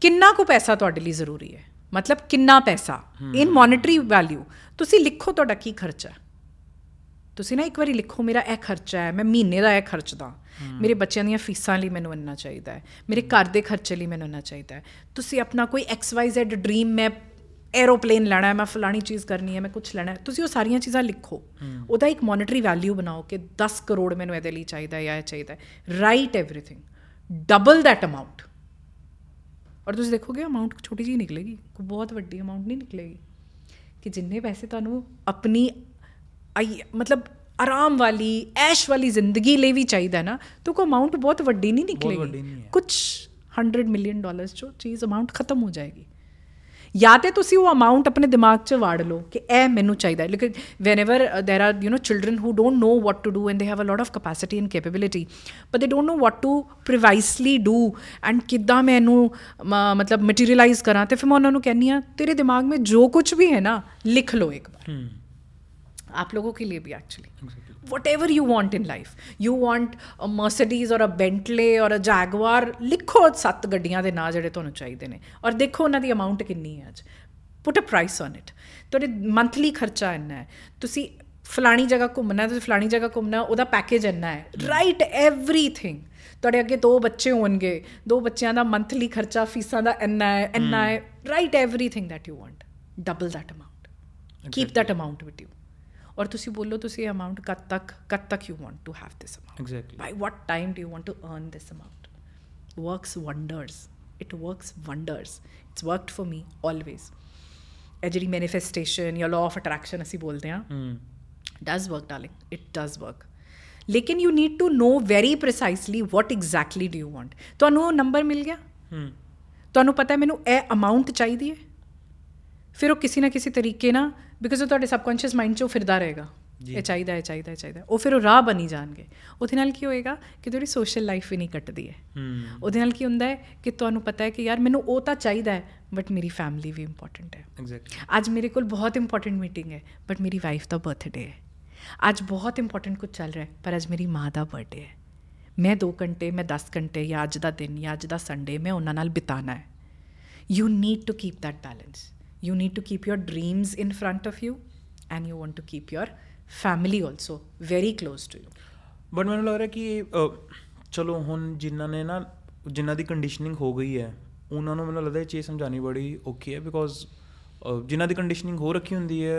ਕਿੰਨਾ ਕੁ ਪੈਸਾ ਤੁਹਾਡੇ ਲਈ ਜ਼ਰੂਰੀ ਹੈ? ਮਤਲਬ ਕਿੰਨਾ ਪੈਸਾ? ਇਨ ਮੋਨਿਟਰੀ ਵੈਲਿਊ ਤੁਸੀਂ ਲਿਖੋ ਤੁਹਾਡਾ ਕੀ ਖਰਚਾ ਹੈ? ਤੁਸੀਂ ਨਾ ਇੱਕ ਵਾਰੀ ਲਿਖੋ ਮੇਰਾ ਇਹ ਖਰਚਾ ਹੈ ਮੈਂ ਮਹੀਨੇ ਦਾ ਇਹ ਖਰਚਦਾ। ਮੇਰੇ ਬੱਚਿਆਂ ਦੀਆਂ ਫੀਸਾਂ ਲਈ ਮੈਨੂੰ ਇੰਨਾ ਚਾਹੀਦਾ ਹੈ। ਮੇਰੇ ਘਰ ਦੇ ਖਰਚੇ ਲਈ ਮੈਨੂੰ ਇੰਨਾ ਚਾਹੀਦਾ ਹੈ। ਤੁਸੀਂ ਆਪਣਾ ਕੋਈ XYZ ਡ੍ਰੀਮ ਮੈਂ ਐਰੋਪਲੇਨ ਲੈਣਾ ਹੈ ਮੈਂ ਫਲਾਣੀ ਚੀਜ਼ ਕਰਨੀ ਹੈ ਮੈਂ ਕੁਝ ਲੈਣਾ ਹੈ। ਤੁਸੀਂ ਉਹ ਸਾਰੀਆਂ ਚੀਜ਼ਾਂ ਲਿਖੋ। ਉਹਦਾ ਇੱਕ ਮੋਨਿਟਰੀ ਵੈਲਿਊ ਬਣਾਓ ਕਿ 10 ਕਰੋੜ ਮੈਨੂੰ ਇਹਦੇ ਲਈ ਚਾਹੀਦਾ ਹੈ ਜਾਂ ਇਹ ਚਾਹੀਦਾ ਹੈ। Right everything double that amount ਔਰ ਤੁਸੀਂ ਦੇਖੋਗੇ ਅਮਾਉਂਟ ਛੋਟੀ ਜਿਹੀ ਨਿਕਲੇਗੀ। ਕੋਈ ਬਹੁਤ ਵੱਡੀ ਅਮਾਉਂਟ ਨਹੀਂ ਨਿਕਲੇਗੀ। ਕਿ ਜਿੰਨੇ ਪੈਸੇ ਤੁਹਾਨੂੰ ਆਪਣੀ ਮਤਲਬ ਆਰਾਮ ਵਾਲੀ ਐਸ਼ ਵਾਲੀ ਜ਼ਿੰਦਗੀ ਲਈ ਵੀ ਚਾਹੀਦਾ ਨਾ ਤਾਂ ਕੋ ਅਮਾਉਂਟ ਬਹੁਤ ਵੱਡੀ ਨਹੀਂ ਨਿਕਲੇਗੀ। ਕੁਝ 100 ਮਿਲੀਅਨ ਡਾਲਰਸ ਚੋ ਚੀਜ਼ ਅਮਾਉਂਟ ਖਤਮ ਹੋ ਜਾਏਗੀ। ਜਾਂ ਤੇ ਤੁਸੀਂ ਉਹ ਅਮਾਉਂਟ ਆਪਣੇ ਦਿਮਾਗ 'ਚ ਵਾੜ ਲਓ ਕਿ ਇਹ ਮੈਨੂੰ ਚਾਹੀਦਾ ਲੇਕਿਨ whenever there are you know children who don't know what to do and they have a lot of capacity and capability but they don't know what to precisely do and ਕਿੱਦਾਂ ਮੈਂ ਇਹਨੂੰ ਮਤਲਬ ਮਟੀਰੀਅਲਾਈਜ਼ ਕਰਾਂ ਤੇ ਫਿਰ ਮੈਂ ਉਹਨਾਂ ਨੂੰ ਕਹਿੰਨੀ ਆ ਤੇਰੇ ਦਿਮਾਗ ਮੇ ਜੋ ਕੁਝ ਵੀ ਹੈ ਨਾ ਲਿਖ ਲਓ ਇੱਕ ਬਾਰ आप लोगों के लिए भी actually whatever you want in life. You want a mercedes or a bentley or a jaguar ਲਿਖੋ ਸੱਤ ਗੱਡੀਆਂ ਦੇ ਨਾਂ ਜਿਹੜੇ ਤੁਹਾਨੂੰ ਚਾਹੀਦੇ ਨੇ। ਔਰ ਦੇਖੋ ਉਹਨਾਂ ਦੀ ਅਮਾਉਂਟ ਕਿੰਨੀ ਹੈ ਅੱਜ। Put a price on it ਤੁਹਾਡੇ ਮੰਥਲੀ ਖਰਚਾ ਇੰਨਾ ਹੈ। ਤੁਸੀਂ ਫਲਾਣੀ ਜਗ੍ਹਾ ਘੁੰਮਣਾ ਤੁਸੀਂ ਫਲਾਣੀ ਜਗ੍ਹਾ ਘੁੰਮਣਾ ਉਹਦਾ ਪੈਕੇਜ ਇੰਨਾ ਹੈ। ਰਾਈਟ ਐਵਰੀਥਿੰਗ ਤੁਹਾਡੇ ਅੱਗੇ ਦੋ ਬੱਚੇ ਹੋਣਗੇ ਦੋ ਬੱਚਿਆਂ ਦਾ ਮੰਥਲੀ ਖਰਚਾ ਫੀਸਾਂ ਦਾ ਇੰਨਾ ਹੈ ਇੰਨਾ ਹੈ। Right everything that you want double that amount keep that amount with you ਔਰ ਤੁਸੀਂ ਬੋਲੋ ਤੁਸੀਂ ਅਮਾਉਂਟ ਕਦ ਤੱਕ ਕਦ ਤੱਕ you want to have this amount exactly by what time do you want to earn this amount works wonders it works wonders it's worked for me always ਇਹ ਜਿਹੜੀ ਮੈਨੀਫੈਸਟੇਸ਼ਨ ਜਾਂ ਲਾਅ ਆਫ ਅਟਰੈਕਸ਼ਨ ਅਸੀਂ ਬੋਲਦੇ ਹਾਂ does work darling it does work ਲੇਕਿਨ you need to know very precisely what exactly do you want ਤੁਹਾਨੂੰ ਉਹ number ਮਿਲ ਗਿਆ ਤੁਹਾਨੂੰ ਪਤਾ ਹੈ ਮੈਨੂੰ ਇਹ ਅਮਾਉਂਟ ਚਾਹੀਦੀ ਹੈ ਫਿਰ ਉਹ ਕਿਸੇ ਨਾ ਕਿਸੇ ਤਰੀਕੇ ਨਾਲ ਬਿਕਾਜ਼ ਉਹ ਤੁਹਾਡੇ ਸਬਕੌਂਸ਼ੀਅਸ ਮਾਈਂਡ 'ਚ ਉਹ ਫਿਰਦਾ ਰਹੇਗਾ। ਇਹ ਚਾਹੀਦਾ ਹੈ ਚਾਹੀਦਾ ਹੈ ਚਾਹੀਦਾ। ਉਹ ਫਿਰ ਉਹ ਰਾਹ ਬਣੀ ਜਾਣਗੇ। ਉਹਦੇ ਨਾਲ ਕੀ ਹੋਏਗਾ ਕਿ ਤੁਹਾਡੀ ਸੋਸ਼ਲ ਲਾਈਫ ਵੀ ਨਹੀਂ ਕੱਟਦੀ ਹੈ। ਉਹਦੇ ਨਾਲ ਕੀ ਹੁੰਦਾ ਹੈ ਕਿ ਤੁਹਾਨੂੰ ਪਤਾ ਹੈ ਕਿ ਯਾਰ ਮੈਨੂੰ ਉਹ ਤਾਂ ਚਾਹੀਦਾ ਹੈ ਬਟ ਮੇਰੀ ਫੈਮਿਲੀ ਵੀ ਇੰਪੋਰਟੈਂਟ ਹੈ। ਐਗਜ਼ੈਕਟਲੀ ਅੱਜ ਮੇਰੇ ਕੋਲ ਬਹੁਤ ਇੰਪੋਰਟੈਂਟ ਮੀਟਿੰਗ ਹੈ ਬਟ ਮੇਰੀ ਵਾਈਫ ਦਾ ਬਰਥਡੇ ਹੈ। ਅੱਜ ਬਹੁਤ ਇੰਪੋਰਟੈਂਟ ਕੁਝ ਚੱਲ ਰਿਹਾ ਹੈ ਪਰ ਅੱਜ ਮੇਰੀ ਮਾਂ ਦਾ ਬਰਥਡੇ ਹੈ। ਮੈਂ 2 ਘੰਟੇ ਮੈਂ 10 ਘੰਟੇ ਜਾਂ ਅੱਜ ਦਾ ਦਿਨ ਜਾਂ ਅੱਜ ਦਾ ਸੰਡੇ ਮੈਂ ਉਹਨਾਂ ਨਾਲ ਬਿਤਾਣਾ ਹੈ। You need to keep that balance you need to keep your dreams in front of you and you want to keep your family also very close to you. But ਮੈਨੂੰ ਲੱਗ ਰਿਹਾ ਕਿ ਅ, ਚਲੋ ਹੁਣ ਜਿਨ੍ਹਾਂ ਨੇ ਨਾ ਜਿਨ੍ਹਾਂ ਦੀ ਕੰਡੀਸ਼ਨਿੰਗ ਹੋ ਗਈ ਹੈ ਉਹਨਾਂ ਨੂੰ ਮੈਨੂੰ ਲੱਗਦਾ ਇਹ ਚੀਜ਼ ਸਮਝਾਣੀ ਬੜੀ ਔਖੀ ਹੈ ਬਿਕੋਜ਼ ਜਿਨ੍ਹਾਂ ਦੀ ਕੰਡੀਸ਼ਨਿੰਗ ਹੋ ਰੱਖੀ ਹੁੰਦੀ ਹੈ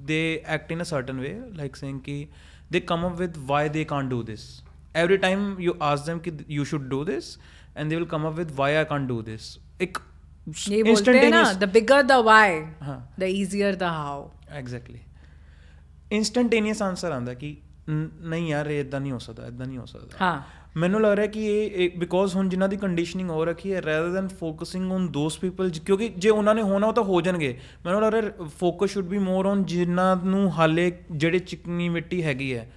they act in a certain way like saying ਕਿ they come up with why they can't do this every time you ask them ਕਿ you should do this and they will come up with why I can't do this ਇੱਕ ये बोलते हैं ना instantaneous- the bigger the why हाँ। the easier the how exactly instantaneous answer ਆਂਦਾ ਕਿ ਨ- ਨਹੀਂ ਯਾਰ ਇਹ ਇਦਾਂ ਨਹੀਂ ਹੋ ਸਕਦਾ ਇਦਾਂ ਨਹੀਂ ਹੋ ਸਕਦਾ ਹਾਂ ਮੈਨੂੰ ਲੱਗ ਰਿਹਾ ਕਿ ਇਹ ਬਿਕੋਜ਼ ਹੁਣ ਜਿਨ੍ਹਾਂ ਦੀ ਕੰਡੀਸ਼ਨਿੰਗ ਹੋ ਰੱਖੀ ਹੈ rather than focusing on those people ਕਿਉਂਕਿ ਜੇ ਉਹਨਾਂ ਨੇ ਹੋਣਾ ਉਹ ਤਾਂ ਹੋ ਜਾਣਗੇ ਮੈਨੂੰ ਲੱਗ ਰਿਹਾ focus should be more on ਜਿਨ੍ਹਾਂ ਨੂੰ ਹਾਲੇ ਜਿਹੜੇ ਚਿਕਨੀ ਮਿੱਟੀ ਹੈਗੀ ਹੈ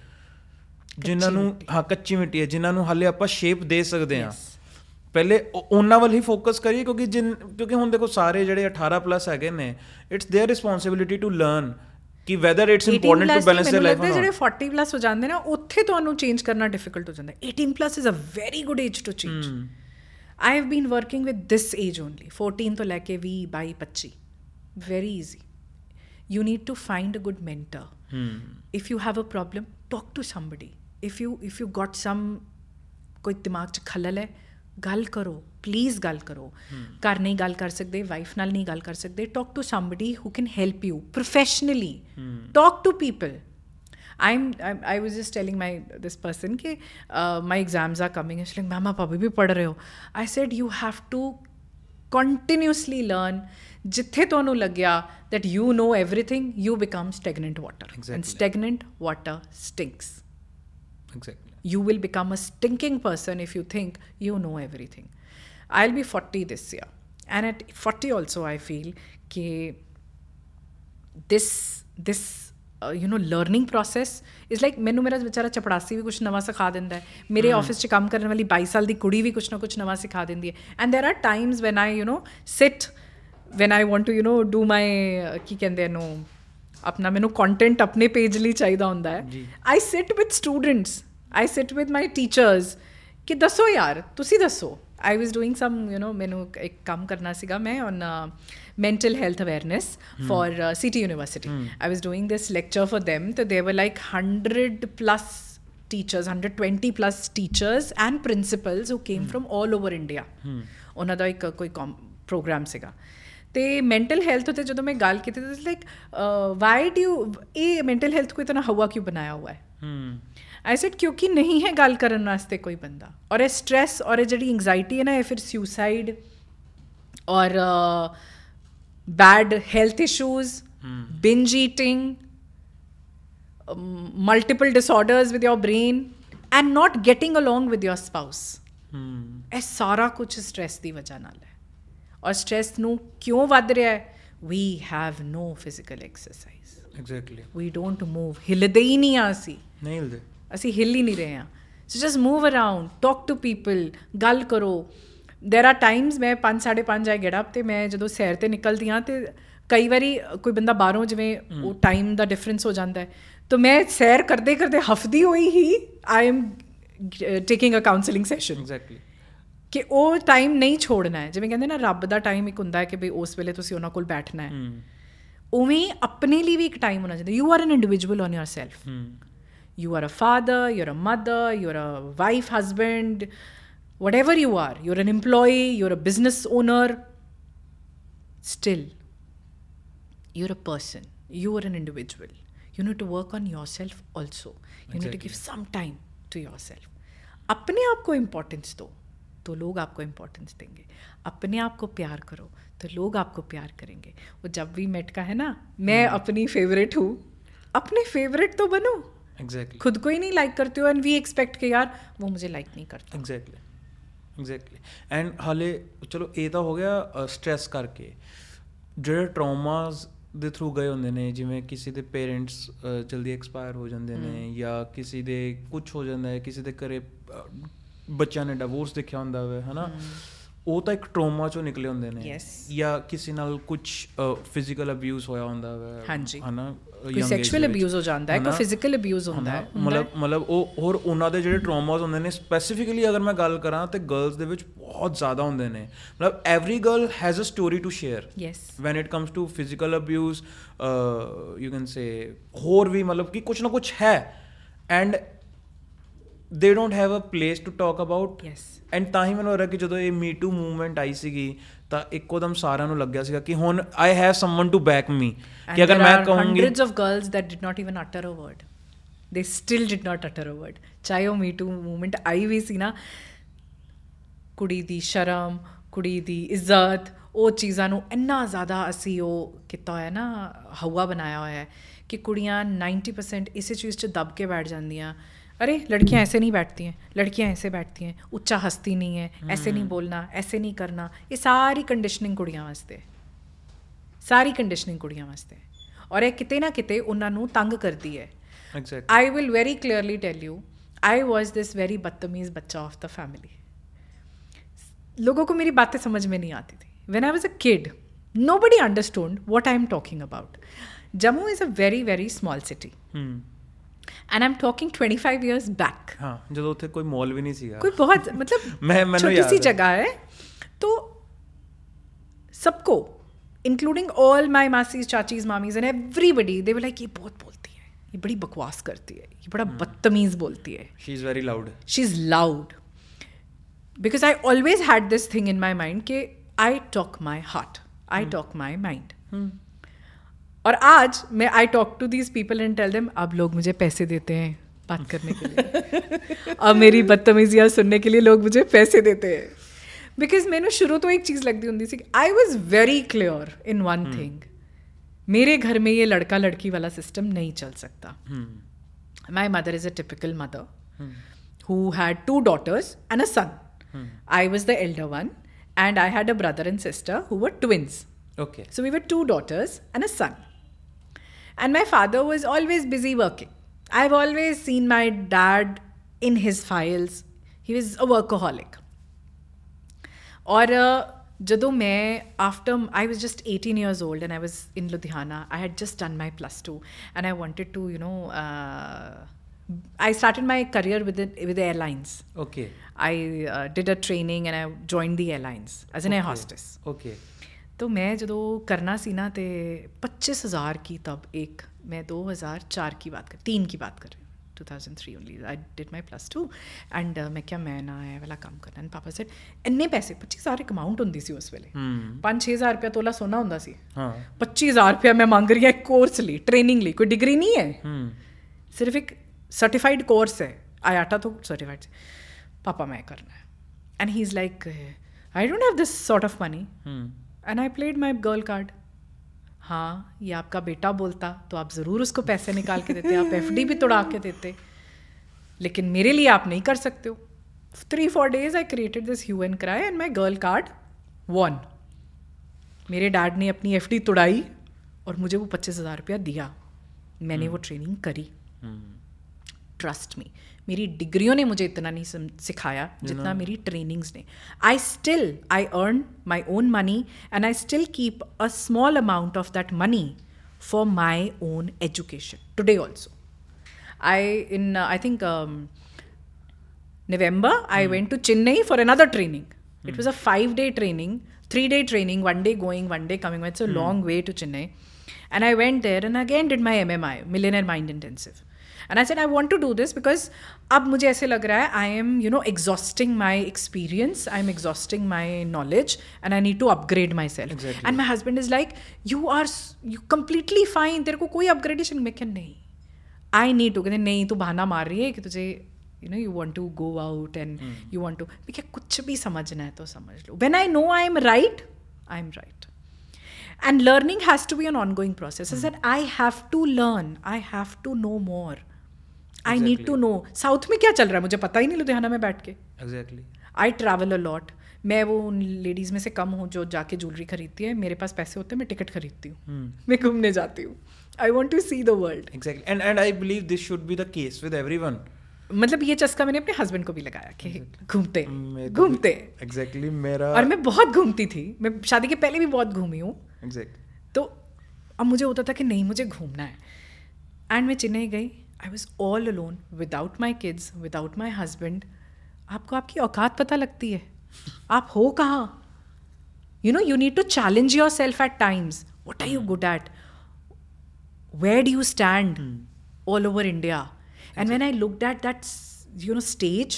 ਜਿਨ੍ਹਾਂ ਨੂੰ ਹਾਂ ਕੱਚੀ ਮਿੱਟੀ ਹੈ ਜਿਨ੍ਹਾਂ ਨੂੰ ਹਾਲੇ ਆਪਾਂ ਸ਼ੇਪ ਦੇ ਸਕਦੇ ਹਾਂ ਪਹਿਲੇ ਉਹ- ਉਹਨਾਂ ਵੱਲ ਹੀ ਫੋਕਸ ਕਰੀਏ ਕਿਉਂਕਿ ਜਿਨ ਕਿਉਂਕਿ ਹੁਣ ਦੇਖੋ ਸਾਰੇ ਜਿਹੜੇ 18 ਪਲੱਸ ਹੈਗੇ ਨੇ it's their responsibility to learn ਕਿ whether it's 18 important to plus balance ਨਹੀਂ, देयर ਮੈਨੂੰ ਲਾਈਫ ਲੱਗਦਾ ਜਿਹੜੇ 40 ਪਲੱਸ ਹੋ ਜਾਂਦੇ ਨਾ ਉੱਥੇ ਤੁਹਾਨੂੰ ਚੇਂਜ ਕਰਨਾ ਡਿਫਿਕਲਟ ਹੋ ਜਾਂਦਾ ਹੈ 18 plus is a very good age to change I have been working with this age only 14 ਤੋਂ ਲੈ ਕੇ 20 22 25 very easy you need to find a good mentor if you have a problem talk to somebody if you if you got some ਕੋਈ ਦਿਮਾਗ 'ਚ ਖਲਲ ਹੈ ਗੱਲ ਕਰੋ please ਗੱਲ ਕਰੋ ਘਰ ਨਹੀਂ ਗੱਲ ਕਰ ਸਕਦੇ ਵਾਈਫ ਨਾਲ ਨਹੀਂ ਗੱਲ ਕਰ ਸਕਦੇ talk to somebody who can help you professionally talk to people I'm, I'm I was just telling my this person ke uh, my exams are coming and she's like mama papa bhi pad rahe ho I said you have to continuously learn ਜਿੱਥੇ ਤੁਹਾਨੂੰ ਲੱਗਿਆ that you know everything you become stagnant water exactly. and stagnant water stinks exactly You will become a stinking person if you think you know everything. I'll be 40 this year. And at 40 also, I feel that this, this uh, you know, learning process is like, I have been a chapadasi bhi kuch nawa sikha denda hai. Mere hmm. office che kaam karne wali 22 saal di kudi bhi kuch na kuch nawa. And there are times when I, you know, sit, when I want to, you know, do my, uh, ki kende hai, no, अपना मैनू content अपने page ली चाहिए होंगे I sit I sit with my teachers ਕਿ ਦੱਸੋ ਯਾਰ ਤੁਸੀਂ ਦੱਸੋ I was doing some you know ਮੈਨੂੰ ਇੱਕ ਕੰਮ ਕਰਨਾ ਸੀਗਾ ਮੈਂ on mental health awareness for uh, city university i was doing this lecture for them so there were like 100 plus teachers 120 plus teachers and principals who came from all over india ਉਹਨਾਂ ਦਾ ਇੱਕ ਕੋਈ programme ਸੀਗਾ ਤੇ mental health ਉਤੇ ਜਦੋਂ ਮੈਂ ਗੱਲ ਕੀਤੀ ਤਾਂ ਲਾਈਕ ਵਾਈ ਡੂ ਇਹ ਮੈਂਟਲ ਹੈਲਥ ਕੋਈ ਇਤਨਾ ਹਵਾ ਕਿਉਂ ਬਣਾਇਆ ਹੋਇਆ ਹੈ आई सेड क्योंकि ਨਹੀਂ ਹੈ ਗੱਲ ਕਰਨ ਵਾਸਤੇ ਕੋਈ ਬੰਦਾ ਔਰ ਇਹ ਸਟ्रेस ਔਰ ਇਹ ਜਿਹੜੀ ਐਂਗਜ਼ਾਇਟੀ ਹੈ ਨਾ ਇਹ ਫਿਰ ਸੁਸਾਈਡ ਔਰ bad health issues binge eating multiple disorders with your brain and not getting along with your spouse ਇਹ ਸਾਰਾ ਕੁਝ ਸਟ्रेस ਦੀ ਵਜ੍ਹਾ ਨਾਲ ਹੈ ਔਰ ਸਟ्रेस ਨੂੰ ਕਿਉਂ ਵੱਧ ਰਿਹਾ ਹੈ we have no physical exercise exactly we don't move ਹਿਲਦੇ ਹੀ ਨਹੀਂ ਆਸੀ ਨਹੀਂ ਹਿਲਦੇ ਅਸੀਂ ਹਿੱਲ ਹੀ ਨਹੀਂ ਰਹੇ ਹਾਂ so just move around talk to people ਗੱਲ ਕਰੋ देयर ਆਰ ਟਾਈਮਸ ਮੈਂ 5 5:30 ਆਈ ਗੈਟ ਅਪ ਤੇ ਮੈਂ ਜਦੋਂ ਸੈਰ ਤੇ ਨਿਕਲਦੀ ਹਾਂ ਤੇ ਕਈ ਵਾਰੀ ਕੋਈ ਬੰਦਾ ਬਾਹਰੋਂ ਜਿਵੇਂ ਉਹ ਟਾਈਮ ਦਾ ਡਿਫਰੈਂਸ ਹੋ ਜਾਂਦਾ ਹੈ ਤਾਂ ਮੈਂ ਸੈਰ ਕਰਦੇ ਕਰਦੇ ਹਫਦੀ ਹੋਈ ਹੀ I am taking a counselling session exactly ਕਿ ਉਹ ਟਾਈਮ ਨਹੀਂ ਛੋੜਨਾ ਹੈ ਜਿਵੇਂ ਕਹਿੰਦੇ ਨਾ ਰੱਬ ਦਾ ਟਾਈਮ ਇੱਕ ਹੁੰਦਾ ਹੈ ਕਿ ਬਈ ਉਸ ਵੇਲੇ ਤੁਸੀਂ ਉਹਨਾਂ ਕੋਲ ਬੈਠਣਾ ਹੈ ਹਮ ਉਵੇਂ ਹੀ ਆਪਣੇ ਲਈ ਵੀ ਇੱਕ ਟਾਈਮ ਹੋਣਾ ਚਾਹੀਦਾ you are an individual on yourself hmm you are a father, you're a mother, you're a wife, husband, whatever you are, you're an employee, you're a business owner, still, you're a person, you are an individual. You need to work on yourself also. You need to give some time to yourself. अपने आप को importance दो तो लोग आपको importance देंगे अपने आप को प्यार करो तो लोग आपको प्यार करेंगे वो जब भी मेट का है ना मैं अपनी फेवरेट हूँ अपने फेवरेट तो बनो एग्जैक्टली खुद को ही नहीं लाइक करते हो एंड वी एक्सपेक्ट के यार वो मुझे लाइक नहीं करता। एग्जैक्टली ਐਗਜ਼ੈਕਟਲੀ ਐਂਡ ਹਾਲੇ ਚਲੋ ਇਹ ਤਾਂ ਹੋ ਗਿਆ ਸਟ्रेस ਕਰਕੇ ਜਿਹੜੇ ਟਰਾਮਾਸ ਦੇ ਥਰੂ ਗਏ ਹੁੰਦੇ ਨੇ ਜਿਵੇਂ ਕਿਸੇ ਦੇ ਪੇਰੈਂਟਸ ਜਲਦੀ ਐਕਸਪਾਇਰ ਹੋ ਜਾਂਦੇ ਨੇ ਜਾਂ ਕਿਸੇ ਦੇ ਕੁਝ ਹੋ ਜਾਂਦਾ ਹੈ ਕਿਸੇ ਦੇ ਘਰੇ ਬੱਚਿਆਂ ਨੇ ਡਿਵੋਰਸ ਦੇਖਿਆ ਹੁੰਦਾ ਹੋਵੇ ਹਨਾ ਉਹ ਤਾਂ ਇੱਕ ਟਰੋਮਾ ਚੋਂ ਨਿਕਲੇ ਹੁੰਦੇ ਨੇ ਜਾਂ ਕਿਸੇ ਨਾਲ ਕੁਝ ਫਿਜ਼ੀਕਲ ਅਬਿਊਜ਼ ਹੋਇਆ ਹੁੰਦਾ ਹੋਵੇ ਹਨਾ ਕੋਈ ਸੈਕਸ਼ੂਅਲ ਅਬਿਊਜ਼ ਹੋ ਜਾਂਦਾ ਹੈ ਕੋਈ? ਫਿਜ਼ੀਕਲ ਅਬਿਊਜ਼ ਹੁੰਦਾ ਹੈ ਮਤਲਬ ਮਤਲਬ ਉਹ ਹੋਰ ਉਹਨਾਂ ਦੇ ਜਿਹੜੇ ਟਰਾਮਾਸ ਹੁੰਦੇ ਨੇ ਸਪੈਸੀਫਿਕਲੀ ਅਗਰ ਮੈਂ ਗੱਲ ਕਰਾਂ ਤੇ ਗਰਲਸ ਦੇ ਵਿੱਚ ਬਹੁਤ ਜ਼ਿਆਦਾ ਹੁੰਦੇ ਨੇ। ਮਤਲਬ every girl has a story to share yes when it comes to physical abuse you can say ਹੋਰ ਵੀ ਮਤਲਬ ਕਿ ਕੁਝ ਨਾ ਕੁਝ ਹੈ। And they don't have a place to talk about yes and ਤਾਂ ਹੀ ਮੈਨੂੰ ਲੱਗਾ ਕਿ ਜਦੋਂ ਇਹ ਮੀ ਟੂ ਮੂਵਮੈਂਟ ਆਈ ਸੀਗੀ ਤਾਂ ਇੱਕੋਦਮ ਸਾਰਿਆਂ ਨੂੰ ਲੱਗਿਆ ਸੀਗਾ ਕਿ ਹੁਣ I have someone to back me ਕਿ ਅਗਰ ਮੈਂ ਕਹੂੰਗੀ hundreds of girls that did not even utter a word. They still did not utter a word. ਚਾਹੇ ਉਹ ਮੀ ਟੂ ਮੂਵਮੈਂਟ ਆਈ ਵੀ ਸੀ ਨਾ ਕੁੜੀ ਦੀ ਸ਼ਰਮ ਕੁੜੀ ਦੀ ਇੱਜ਼ਤ ਉਹ ਚੀਜ਼ਾਂ ਨੂੰ ਇੰਨਾ ਜ਼ਿਆਦਾ ਅਸੀਂ ਉਹ ਕੀਤਾ ਹੋਇਆ ਨਾ ਹਵਾ ਬਣਾਇਆ ਹੋਇਆ ਹੈ ਕਿ ਕੁੜੀਆਂ 90% ਇਸੇ ਚੀਜ਼ 'ਚ ਦਬ ਕੇ ਬੈਠ ਜਾਂਦੀਆਂ अरे लड़कियां ऐसे नहीं बैठती हैं लड़कियां ऐसे बैठती हैं उच्चा हंसती नहीं है ऐसे नहीं बोलना ऐसे नहीं करना ये सारी कंडीशनिंग ਕੁੜੀਆਂ ਵਾਸਤੇ ਹੈ। ਸਾਰੀ ਕੰਡੀਸ਼ਨਿੰਗ ਕੁੜੀਆਂ ਵਾਸਤੇ ਹੈ। ਔਰ ਇਹ ਕਿਤੇ ਨਾ ਕਿਤੇ ਉਹਨਾਂ ਨੂੰ ਤੰਗ ਕਰਦੀ ਹੈ exactly I will very clearly tell you I was this very बदतमीज बच्चा ऑफ द फैमिली लोगों को मेरी बातें समझ में नहीं आती थी when I was a kid nobody understood what I am talking about Jammu is a very very small city ਹੂੰ and I am talking 25 years back हाँ ਜਦੋਂ ਉੱਥੇ ਕੋਈ ਮਾਲ ਵੀ ਨਹੀਂ ਸੀਗਾ ਕੋਈ ਬਹੁਤ ਮਤਲਬ ਮੈਂ ਮੈਨੂੰ ਯਾਦ ਛੋਟੀ तो सबको इंक्लूडिंग ऑल माई मासीज चाचीज मामीज एंड एवरीबडी दे लाइक ये बहुत बोलती है। ये बड़ी बकवास करती है। ये बड़ा hmm. बदतमीज बोलती है। She is very loud she is loud because I always had this thing in my mind कि I talk my heart I talk my mind और आज मैं I talk to these people and tell them अब लोग मुझे पैसे देते हैं बात करने के लिए. *laughs* और मेरी बदतमीजियाँ सुनने के लिए लोग मुझे पैसे देते हैं। बिकॉज़ मैंने शुरू तो एक चीज़ लगती होंगी सी I was very clear in one thing मेरे घर में ये लड़का लड़की वाला सिस्टम नहीं चल सकता। My mother is a typical mother who had two daughters and a son I was the elder one and I had a brother and sister who twins okay so we were two daughters and a son And my father was always busy working. I've always seen my dad in his files. He was a workaholic. Or, uh, जदों me after I was just 18 years old and I was in Ludhiana. I had just done my plus two, and I wanted to, you know, uh, I started my career with the, with airlines. Okay. I uh, did a training and I joined the airlines as an air hostess. Okay. तो मैं ਜਦੋਂ ਕਰਨਾ ਸੀ ਨਾ ਤੇ 25000 की तब एक मैं 2004 की बात कर तीन की बात कर रही हूँ 2003 only I did my plus two and uh, ਮੈਂ ਕਿਹਾ ਮੈਂ ਨਾ ਇਹ ਵਾਲਾ ਕੰਮ ਕਰਨਾ and ਪਾਪਾ said ਇੰਨੇ ਪੈਸੇ 25000 ਇੱਕ ਅਮਾਉਂਟ ਹੁੰਦੀ ਸੀ ਉਸ ਵੇਲੇ ਹੂੰ 5-6000 ਰੁਪਏ ਤੋਲਾ ਸੋਨਾ ਹੁੰਦਾ ਸੀ ਹਾਂ 25000 ਰੁਪਏ ਮੈਂ ਮੰਗ ਰਹੀ ਹਾਂ ਇੱਕ ਕੋਰਸ ਲਈ ਟ੍ਰੇਨਿੰਗ ਲਈ ਕੋਈ ਡਿਗਰੀ ਨਹੀਂ ਹੈ ਹੂੰ ਸਿਰਫ ਇੱਕ ਸਰਟੀਫਾਈਡ ਕੋਰਸ ਹੈ ਆਇਆਟਾ ਤੋਂ ਸਰਟੀਫਾਈਡ ਪਾਪਾ ਮੈਂ ਕਰਨਾ ਹੈ and he is like I don't have this sort of money ਹੂੰ and I played my girl card हाँ ये आपका बेटा बोलता तो आप ज़रूर उसको पैसे निकाल के देते आप एफडी भी तोड़ा के देते। लेकिन मेरे लिए आप नहीं कर सकते हो। Three four days I created this hue and cry and my girl card one मेरे डैड ने अपनी एफ़ डी तोड़ाई और मुझे वो पच्चीस हज़ार रुपया दिया। मैंने hmm. वो ट्रेनिंग करी। ट्रस्ट मी मेरी डिग्रियों ने मुझे इतना नहीं सम- सिखाया जितना मेरी ट्रेनिंग्स ने I still I earn my own money and I still keep a small amount of that money for my own education today also I in I think November, I went to Chennai for another training. It was a five day training, three day training, one day going, one day coming. It's a long way to Chennai. And I went there and again did my MMI, Millionaire Mind Intensive. And I said, I want to do this because अब मुझे ऐसे लग रहा है I am, you know, exhausting my experience, I'm exhausting my knowledge, and I need to upgrade myself. Exactly. And my husband is like, you are s- you completely fine. तेरे को कोई upgradation मैं क्या नहीं आई नीड टू कहते नहीं तू बहाना मार रही है कि तुझे you know you want to go out and you want to मैं क्या कुछ भी समझना है तो समझ लो when I know I am right I am right and learning has to be an ongoing process is that I have to learn I have to know more I need to know south में क्या चल रहा है? मुझे पता ही नहीं लुधियाना में बैठ के। एग्जैक्टली आई ट्रैवल अलॉट मैं वो उन लेडीज़ में से कम हूँ जो जाके ज्वेलरी खरीदती है। मेरे पास पैसे होते हैं मैं टिकट खरीदती हूँ। Hmm. मैं घूमने जाती हूँ। I want to see the world exactly and and I believe this should be the case with everyone मतलब ये चस्का मैंने अपने हस्बैंड को भी लगाया कि घूमते घूमते एग्जैक्टली मेरा और मैं बहुत घूमती थी। मैं शादी के पहले भी बहुत घूमी हूँ। एग्जैक्ट तो अब मुझे होता था कि नहीं मुझे घूमना है। एंड मैं चेन्नई गई। I was all alone without my kids without my husband आपको आपकी औकात पता लगती है आप हो कहाँ you know you need to challenge yourself at times what are you good at where do you stand all over India? And when I looked at that, s- you know, stage,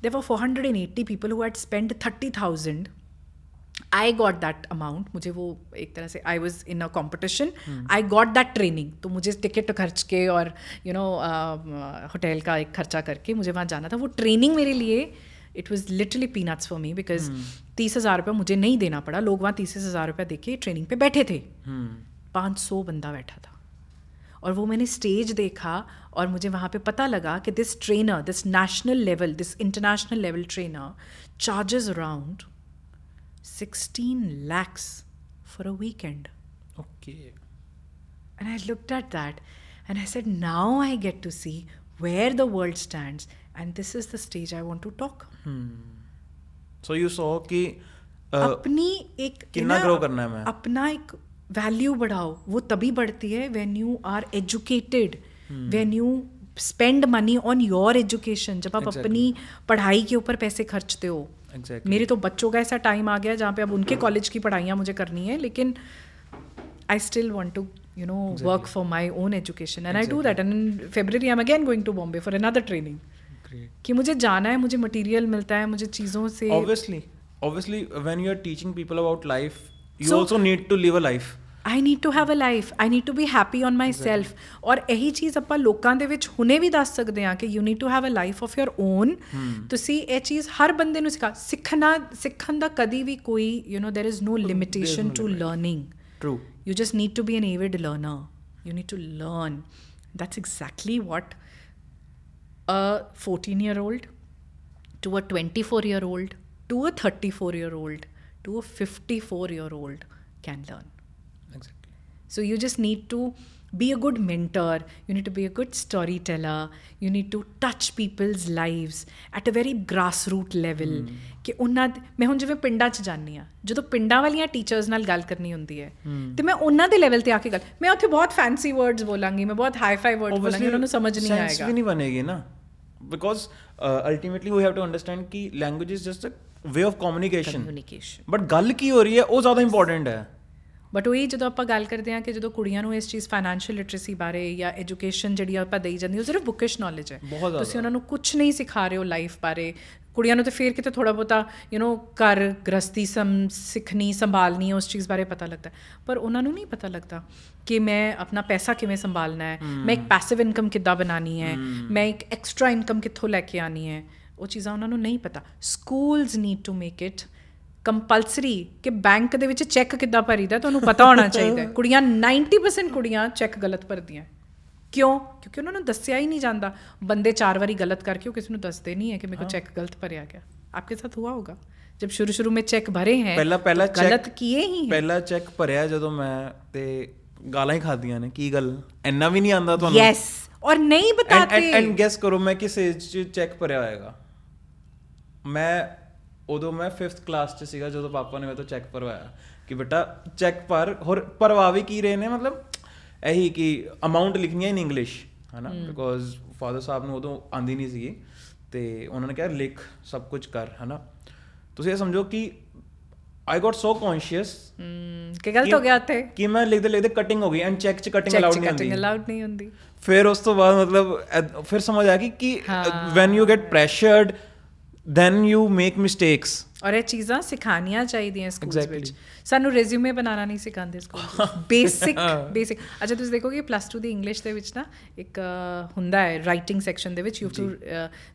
there were 480 people who had spent 30,000. I got that amount मुझे वो एक तरह से I was in a competition I got that training तो मुझे ticket खर्च के और यू नो होटल का एक खर्चा करके मुझे वहाँ जाना था। वो ट्रेनिंग मेरे लिए it was literally peanuts for me because तीस हज़ार रुपया मुझे नहीं देना पड़ा। लोग वहाँ तीस हज़ार रुपया दे के ट्रेनिंग पे बैठे थे। पाँच सौ बंदा बैठा था। और वो मैंने स्टेज देखा और मुझे वहाँ पे पता लगा कि this trainer this national level this international level trainer charges around 16 lakhs for a weekend. Okay. And I looked at that and I said, now I get to see where the world stands, and this is the stage I want to talk. Hmm. So you saw कि uh, अपनी एक कितना grow करना है मैं अपना एक value बढ़ाओ वो तभी बढ़ती है when you are educated when you spend money on your education जब आप exactly. अपनी पढ़ाई के ऊपर पैसे खर्चते हो Exactly. मेरे तो बच्चों का ऐसा टाइम आ गया जहाँ पे अब उनके कॉलेज की पढ़ाइयाँ मुझे करनी है लेकिन I still want to you know work for my own education and I do that and in February I am again going to Bombay for another training Great. कि मुझे जाना है मुझे मटेरियल मिलता है मुझे चीज़ों से obviously obviously when you are teaching people about life you So- also need to live a life. I need to have a life I need to be happy on myself ਔਰ ਇਹੀ ਚੀਜ਼ ਆਪਾਂ ਲੋਕਾਂ ਦੇ ਵਿੱਚ ਹੁਣੇ ਵੀ ਦੱਸ ਸਕਦੇ ਹਾਂ ਕਿ you need to have a life of your own ਤੁਸੀਂ ਇਹ ਚੀਜ਼ ਹਰ ਬੰਦੇ ਨੂੰ ਸਿਖਾ ਸਿੱਖਣਾ ਸਿੱਖਣ ਦਾ ਕਦੀ ਵੀ ਕੋਈ you know there is no limitation to learning true you just need to be an avid learner you need to learn that's exactly what a 14 year old to a 24 year old to a 34 year old to a 54 year old can learn exactly So you just need to be a good mentor you need to be a good storyteller you need to touch people's lives at a very grassroot level ਕਿ ਉਹਨਾਂ ਮੈਂ ਹੁਣ ਜਿਵੇਂ ਪਿੰਡਾਂ 'ਚ ਜਾਂਦੀ ਆ ਜਦੋਂ ਪਿੰਡਾਂ ਵਾਲੀਆਂ ਟੀਚਰਸ ਨਾਲ ਗੱਲ ਕਰਨੀ ਹੁੰਦੀ ਹੈ ਤੇ ਮੈਂ ਉਹਨਾਂ ਦੇ ਲੈਵਲ ਤੇ ਆ ਕੇ ਗੱਲ ਮੈਂ ਉੱਥੇ ਬਹੁਤ ਫੈਂਸੀ ਵਰਡਸ ਬੋਲਾਂਗੀ ਮੈਂ ਬਹੁਤ ਹਾਈ ਫਾਈ ਵਰਡਸ ਬੋਲਾਂਗੀ ਉਹਨਾਂ ਨੂੰ ਸਮਝ ਨਹੀਂ sense ਆਏਗਾ ਵੀ ਨਹੀਂ ਬਣੇਗੀ ਨਾ because uh, ultimately we have to understand ਕਿ language is just a way of communication communication but ਗੱਲ ਕੀ ਹੋ ਰਹੀ ਹੈ ਉਹ ਜ਼ਿਆਦਾ ਇੰਪੋਰਟੈਂਟ ਹੈ ਬਟ ਉਹੀ ਜਦੋਂ ਆਪਾਂ ਗੱਲ ਕਰਦੇ ਹਾਂ ਕਿ ਜਦੋਂ ਕੁੜੀਆਂ ਨੂੰ ਇਸ ਚੀਜ਼ ਫਾਈਨੈਂਸ਼ੀਅਲ ਲਿਟਰੇਸੀ ਬਾਰੇ ਜਾਂ ਐਜੂਕੇਸ਼ਨ ਜਿਹੜੀ ਆਪਾਂ ਦੇਈ ਜਾਂਦੀ ਉਹ ਸਿਰਫ ਬੁਕਿਸ਼ ਨੌਲੇਜ ਹੈ। ਤੁਸੀਂ ਉਹਨਾਂ ਨੂੰ ਕੁਝ ਨਹੀਂ ਸਿਖਾ ਰਹੇ ਹੋ ਲਾਈਫ ਬਾਰੇ। ਕੁੜੀਆਂ ਨੂੰ ਤੇ ਫੇਰ ਕਿਤੇ ਥੋੜਾ ਬਹੁਤਾ ਯੂ نو ਘਰ ਗ੍ਰਸਤੀ ਸਮ ਸਿੱਖਣੀ ਸੰਭਾਲਣੀ ਉਸ ਚੀਜ਼ ਬਾਰੇ ਪਤਾ ਲੱਗਦਾ। ਪਰ ਉਹਨਾਂ ਨੂੰ ਨਹੀਂ ਪਤਾ ਲੱਗਦਾ ਕਿ ਮੈਂ ਆਪਣਾ ਪੈਸਾ ਕਿਵੇਂ ਸੰਭਾਲਣਾ ਹੈ। ਮੈਂ ਇੱਕ ਪੈਸਿਵ ਇਨਕਮ ਕਿੱਦਾਂ ਬਣਾਉਣੀ ਹੈ। ਮੈਂ ਇੱਕ ਐਕਸਟਰਾ ਇਨਕਮ ਕਿੱਥੋਂ ਲੈ ਕੇ ਆਣੀ ਹੈ। ਉਹ ਚੀਜ਼ਾਂ ਉਹਨਾਂ ਨੂੰ ਨਹੀਂ ਪਤਾ। Schools need to make it compulsory ਕਿ ਬੈਂਕ ਦੇ ਵਿੱਚ ਚੈੱਕ ਕਿੱਦਾਂ ਭਰੀਦਾ ਤੁਹਾਨੂੰ ਪਤਾ ਹੋਣਾ *laughs* ਚਾਹੀਦਾ ਹੈ। ਕੁੜੀਆਂ 90% ਕੁੜੀਆਂ ਚੈੱਕ ਗਲਤ ਭਰਦੀਆਂ ਕਿਉਂ ਕਿਉਂਕਿ ਉਹਨਾਂ ਨੂੰ ਦੱਸਿਆ ਹੀ ਨਹੀਂ ਜਾਂਦਾ ਬੰਦੇ ਚਾਰ ਵਾਰੀ ਗਲਤ ਕਰਕੇ ਉਹ ਕਿਸੇ ਨੂੰ ਦੱਸਦੇ ਨਹੀਂ ਹੈ ਕਿ ਮੇਰੇ ਕੋ ਚੈੱਕ गलत भरया गया आपके साथ हुआ होगा जब शुरू शुरू में चेक भरे हैं ਪਹਿਲਾ ਪਹਿਲਾ तो गलत किए ही हैं ਪਹਿਲਾ ਚੈੱਕ ਭਰਿਆ ਜਦੋਂ ਮੈਂ ਤੇ ਗਾਲਾਂ ਹੀ ਖਾਦੀਆਂ ਨੇ ਕੀ ਗੱਲ ਇੰਨਾ ਵੀ ਨਹੀਂ ਆਂਦਾ ਤੁਹਾਨੂੰ यस और नहीं बताते ਐਂਡ ਗੈਸ ਕਰੋ ਮੈਂ ਕਿਸ ਏਜ 'ਚ ਚੈੱਕ ਭਰਿਆ ਹੋਏਗਾ ਮੈਂ ਉਦੋਂ ਮੈਂ 5th ਕਲਾਸ 'ਚ ਸੀਗਾ ਜਦੋਂ ਪਾਪਾ ਨੇ ਮੇਰੇ ਤੋਂ ਚੈੱਕ ਪਰਵਾਇਆ ਕਿ ਬੇਟਾ ਚੈੱਕ ਪਰ ਹੋਰ ਪਰਵਾਵੇ ਕੀ ਰਹੇ ਨੇ? ਮਤਲਬ ਇਹੀ ਕਿ ਅਮਾਉਂਟ ਲਿਖਣੀ ਹੈ ਇਨ ਇੰਗਲਿਸ਼ ਹਨਾ ਬਿਕੋਜ਼ ਫਾਦਰ ਸਾਹਿਬ ਨੂੰ ਉਦੋਂ ਆਂਦੀ ਨਹੀਂ ਸੀਗੀ ਤੇ ਉਹਨਾਂ ਨੇ ਕਿਹਾ ਲਿਖ ਸਭ ਕੁਝ ਕਰ ਹਨਾ? ਤੁਸੀਂ ਇਹ ਸਮਝੋ ਕਿ ਆਈ ਗਾਟ ਸੋ ਕੌਨਸ਼ੀਅਸ ਕਿ ਗਲਤ ਹੋ ਗਿਆ ਤੇ ਕਿ ਮੈਂ ਲਿਖਦੇ ਲਿਖਦੇ ਕਟਿੰਗ ਹੋ ਗਈ ਐਂਡ ਚੈੱਕ ਚ ਕਟਿੰਗ ਅਲਾਉਡ ਨਹੀਂ ਹੁੰਦੀ। ਕਟਿੰਗ ਅਲਾਉਡ ਨਹੀਂ ਹੁੰਦੀ। ਫਿਰ ਉਸ ਤੋਂ ਬਾਅਦ ਮਤਲਬ ਫਿਰ ਸਮਝ ਆ ਗਈ ਕਿ when you get pressured then you make mistakes ਔਰ ਇਹ ਚੀਜ਼ਾਂ ਸਿਖਾਣੀਆਂ ਚਾਹੀਦੀਆਂ ਸਕੂਲਸ ਵਿੱਚ ਸਾਨੂੰ ਰੈਜ਼ਿਊਮੇ ਬਣਾਉਣਾ ਨਹੀਂ ਸਿਖਾਉਂਦੇ ਸਕੂਲ ਬੇਸਿਕ ਬੇਸਿਕ ਅੱਛਾ ਤੁਸੀਂ ਦੇਖੋਗੇ ਪਲੱਸ 2 ਦੀ ਇੰਗਲਿਸ਼ ਦੇ ਵਿੱਚ ਨਾ ਇੱਕ ਹੁੰਦਾ ਹੈ ਰਾਈਟਿੰਗ ਸੈਕਸ਼ਨ ਦੇ ਵਿੱਚ ਯੂ ਟੂ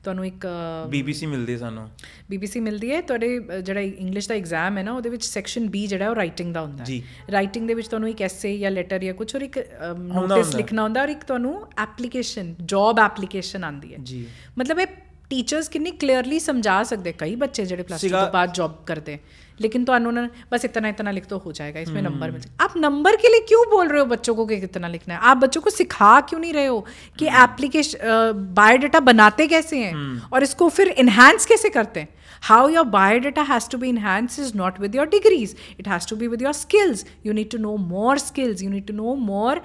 ਤੁਹਾਨੂੰ ਇੱਕ ਬੀਬੀਸੀ ਮਿਲਦੀ ਸਾਨੂੰ ਬੀਬੀਸੀ ਮਿਲਦੀ ਹੈ ਤੁਹਾਡੇ ਜਿਹੜਾ ਇੰਗਲਿਸ਼ ਦਾ ਐਗਜ਼ਾਮ ਹੈ ਨਾ ਉਹਦੇ ਵਿੱਚ ਸੈਕਸ਼ਨ ਬੀ ਜਿਹੜਾ ਉਹ ਰਾਈਟਿੰਗ ਦਾ ਹੁੰਦਾ ਹੈ ਰਾਈਟਿੰਗ ਦੇ ਵਿੱਚ ਤੁਹਾਨੂੰ ਇੱਕ ਐਸੇ ਜਾਂ ਲੈਟਰ ਜਾਂ ਕੁਝ ਹੋਰ ਇੱਕ ਨੋਟਿਸ ਲਿਖਣਾ ਹੁੰਦਾ ਔਰ ਇੱਕ ਤੁਹਾਨੂੰ ਐਪਲੀਕੇਸ਼ਨ ਜੌਬ ਐਪਲੀਕੇਸ਼ਨ ਆਉਂਦੀ ਹੈ ਜੀ ਮਤਲਬ ਇਹ टीचर्स कितनी क्लियरली समझा सकते कई बच्चे ਜਿਹੜੇ प्लस टू सिखा- के बाद जॉब करते हैं लेकिन तो उन्होंने बस इतना इतना लिख तो हो जाएगा इसमें नंबर मिल जाएगा आप नंबर के लिए क्यों बोल रहे हो बच्चों को कि कितना लिखना है आप बच्चों को सिखा क्यों नहीं रहे हो कि एप्लीकेशन बायोडाटा बनाते कैसे हैं और इसको फिर इन्हांस कैसे करते हैं how your biodata has to be enhanced is not with your degrees it has to be with your skills you need to know more skills you need to know more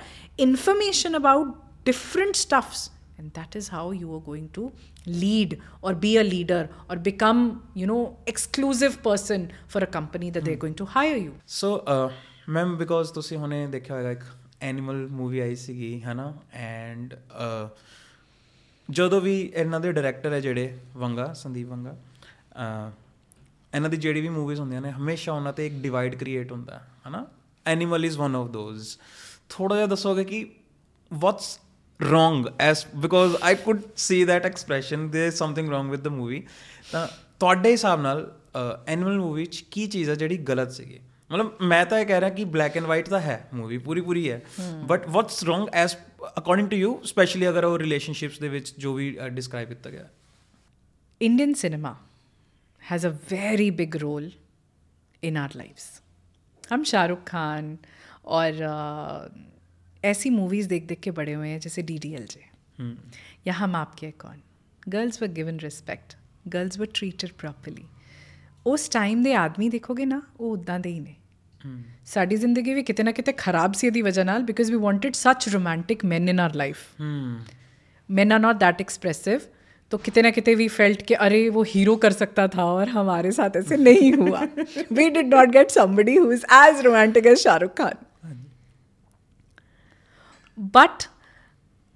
information about different stuffs and that is how you are going to lead or be a leader or become you know exclusive person for a company that they're going to hire you. So ma'am because ਤੁਸੀਂ ਹੁਣੇ ਦੇਖਿਆ ਹੋਵੇਗਾ ਇੱਕ animal movie ਆਈ ਸੀਗੀ ਹਨਾ and ਜਦੋਂ ਵੀ ਇਹਨਾਂ ਦੇ ਡਾਇਰੈਕਟਰ ਹੈ ਜਿਹੜੇ ਵੰਗਾ ਸੰਦੀਪ ਵੰਗਾ ਇਹਨਾਂ ਦੀ ਜਿਹੜੀ ਵੀ ਮੂਵੀਜ਼ ਹੁੰਦੀਆਂ ਨੇ ਹਮੇਸ਼ਾ ਉਹਨਾਂ ਤੇ ਇੱਕ ਡਿਵਾਈਡ ਕ੍ਰੀਏਟ ਹੁੰਦਾ ਹਨਾ animal is one of those ਥੋੜਾ ਜਿਹਾ ਦੱਸੋਗੇ ਕਿ what's wrong as because I could see that expression there is something wrong with the movie. ਤਾਂ ਤੁਹਾਡੇ ਹਿਸਾਬ ਨਾਲ ਐਨੀਮਲ ਮੂਵੀ ਚ ਕੀ ਚੀਜ਼ ਹੈ ਜਿਹੜੀ ਗਲਤ ਸੀਗੀ? ਮਤਲਬ ਮੈਂ ਤਾਂ ਇਹ ਕਹਿ ਰਿਹਾ ਕਿ ਬਲੈਕ ਐਂਡ ਵਾਈਟ ਤਾਂ ਹੈ ਮੂਵੀ ਪੂਰੀ ਪੂਰੀ ਹੈ। But what's wrong as according to you specially ਅਗਰ ਉਹ ਰਿਲੇਸ਼ਨਸ਼ਿਪਸ ਦੇ ਵਿੱਚ ਜੋ ਵੀ ਡਿਸਕ੍ਰਾਈਬ ਕੀਤਾ ਗਿਆ। Indian cinema has a very big role in our lives hmm Shahrukh Khan ਔਰ ऐसी मूवीज़ देख देख के बड़े हुए हैं जैसे डी डी एल जे या हम आपके कौन girls were given respect girls were treated properly ਉਸ ਟਾਈਮ ਦੇ ਆਦਮੀ ਦੇਖੋਗੇ ਨਾ ਉਹ ਉਦਾਂ ਦੇ ਹੀ ਨੇ ਸਾਡੀ ਜ਼ਿੰਦਗੀ ਵੀ ਕਿਤੇ ਨਾ ਕਿਤੇ ਖਰਾਬ ਸੀ ਇਹਦੀ ਵਜ੍ਹਾ ਨਾਲ because we wanted such romantic men in our life men are not that expressive तो कितने ना कितने वी फेल्ट कि अरे वो हीरो कर सकता था और हमारे साथ ऐसे नहीं हुआ we did not get somebody who is as romantic as Shahrukh Khan but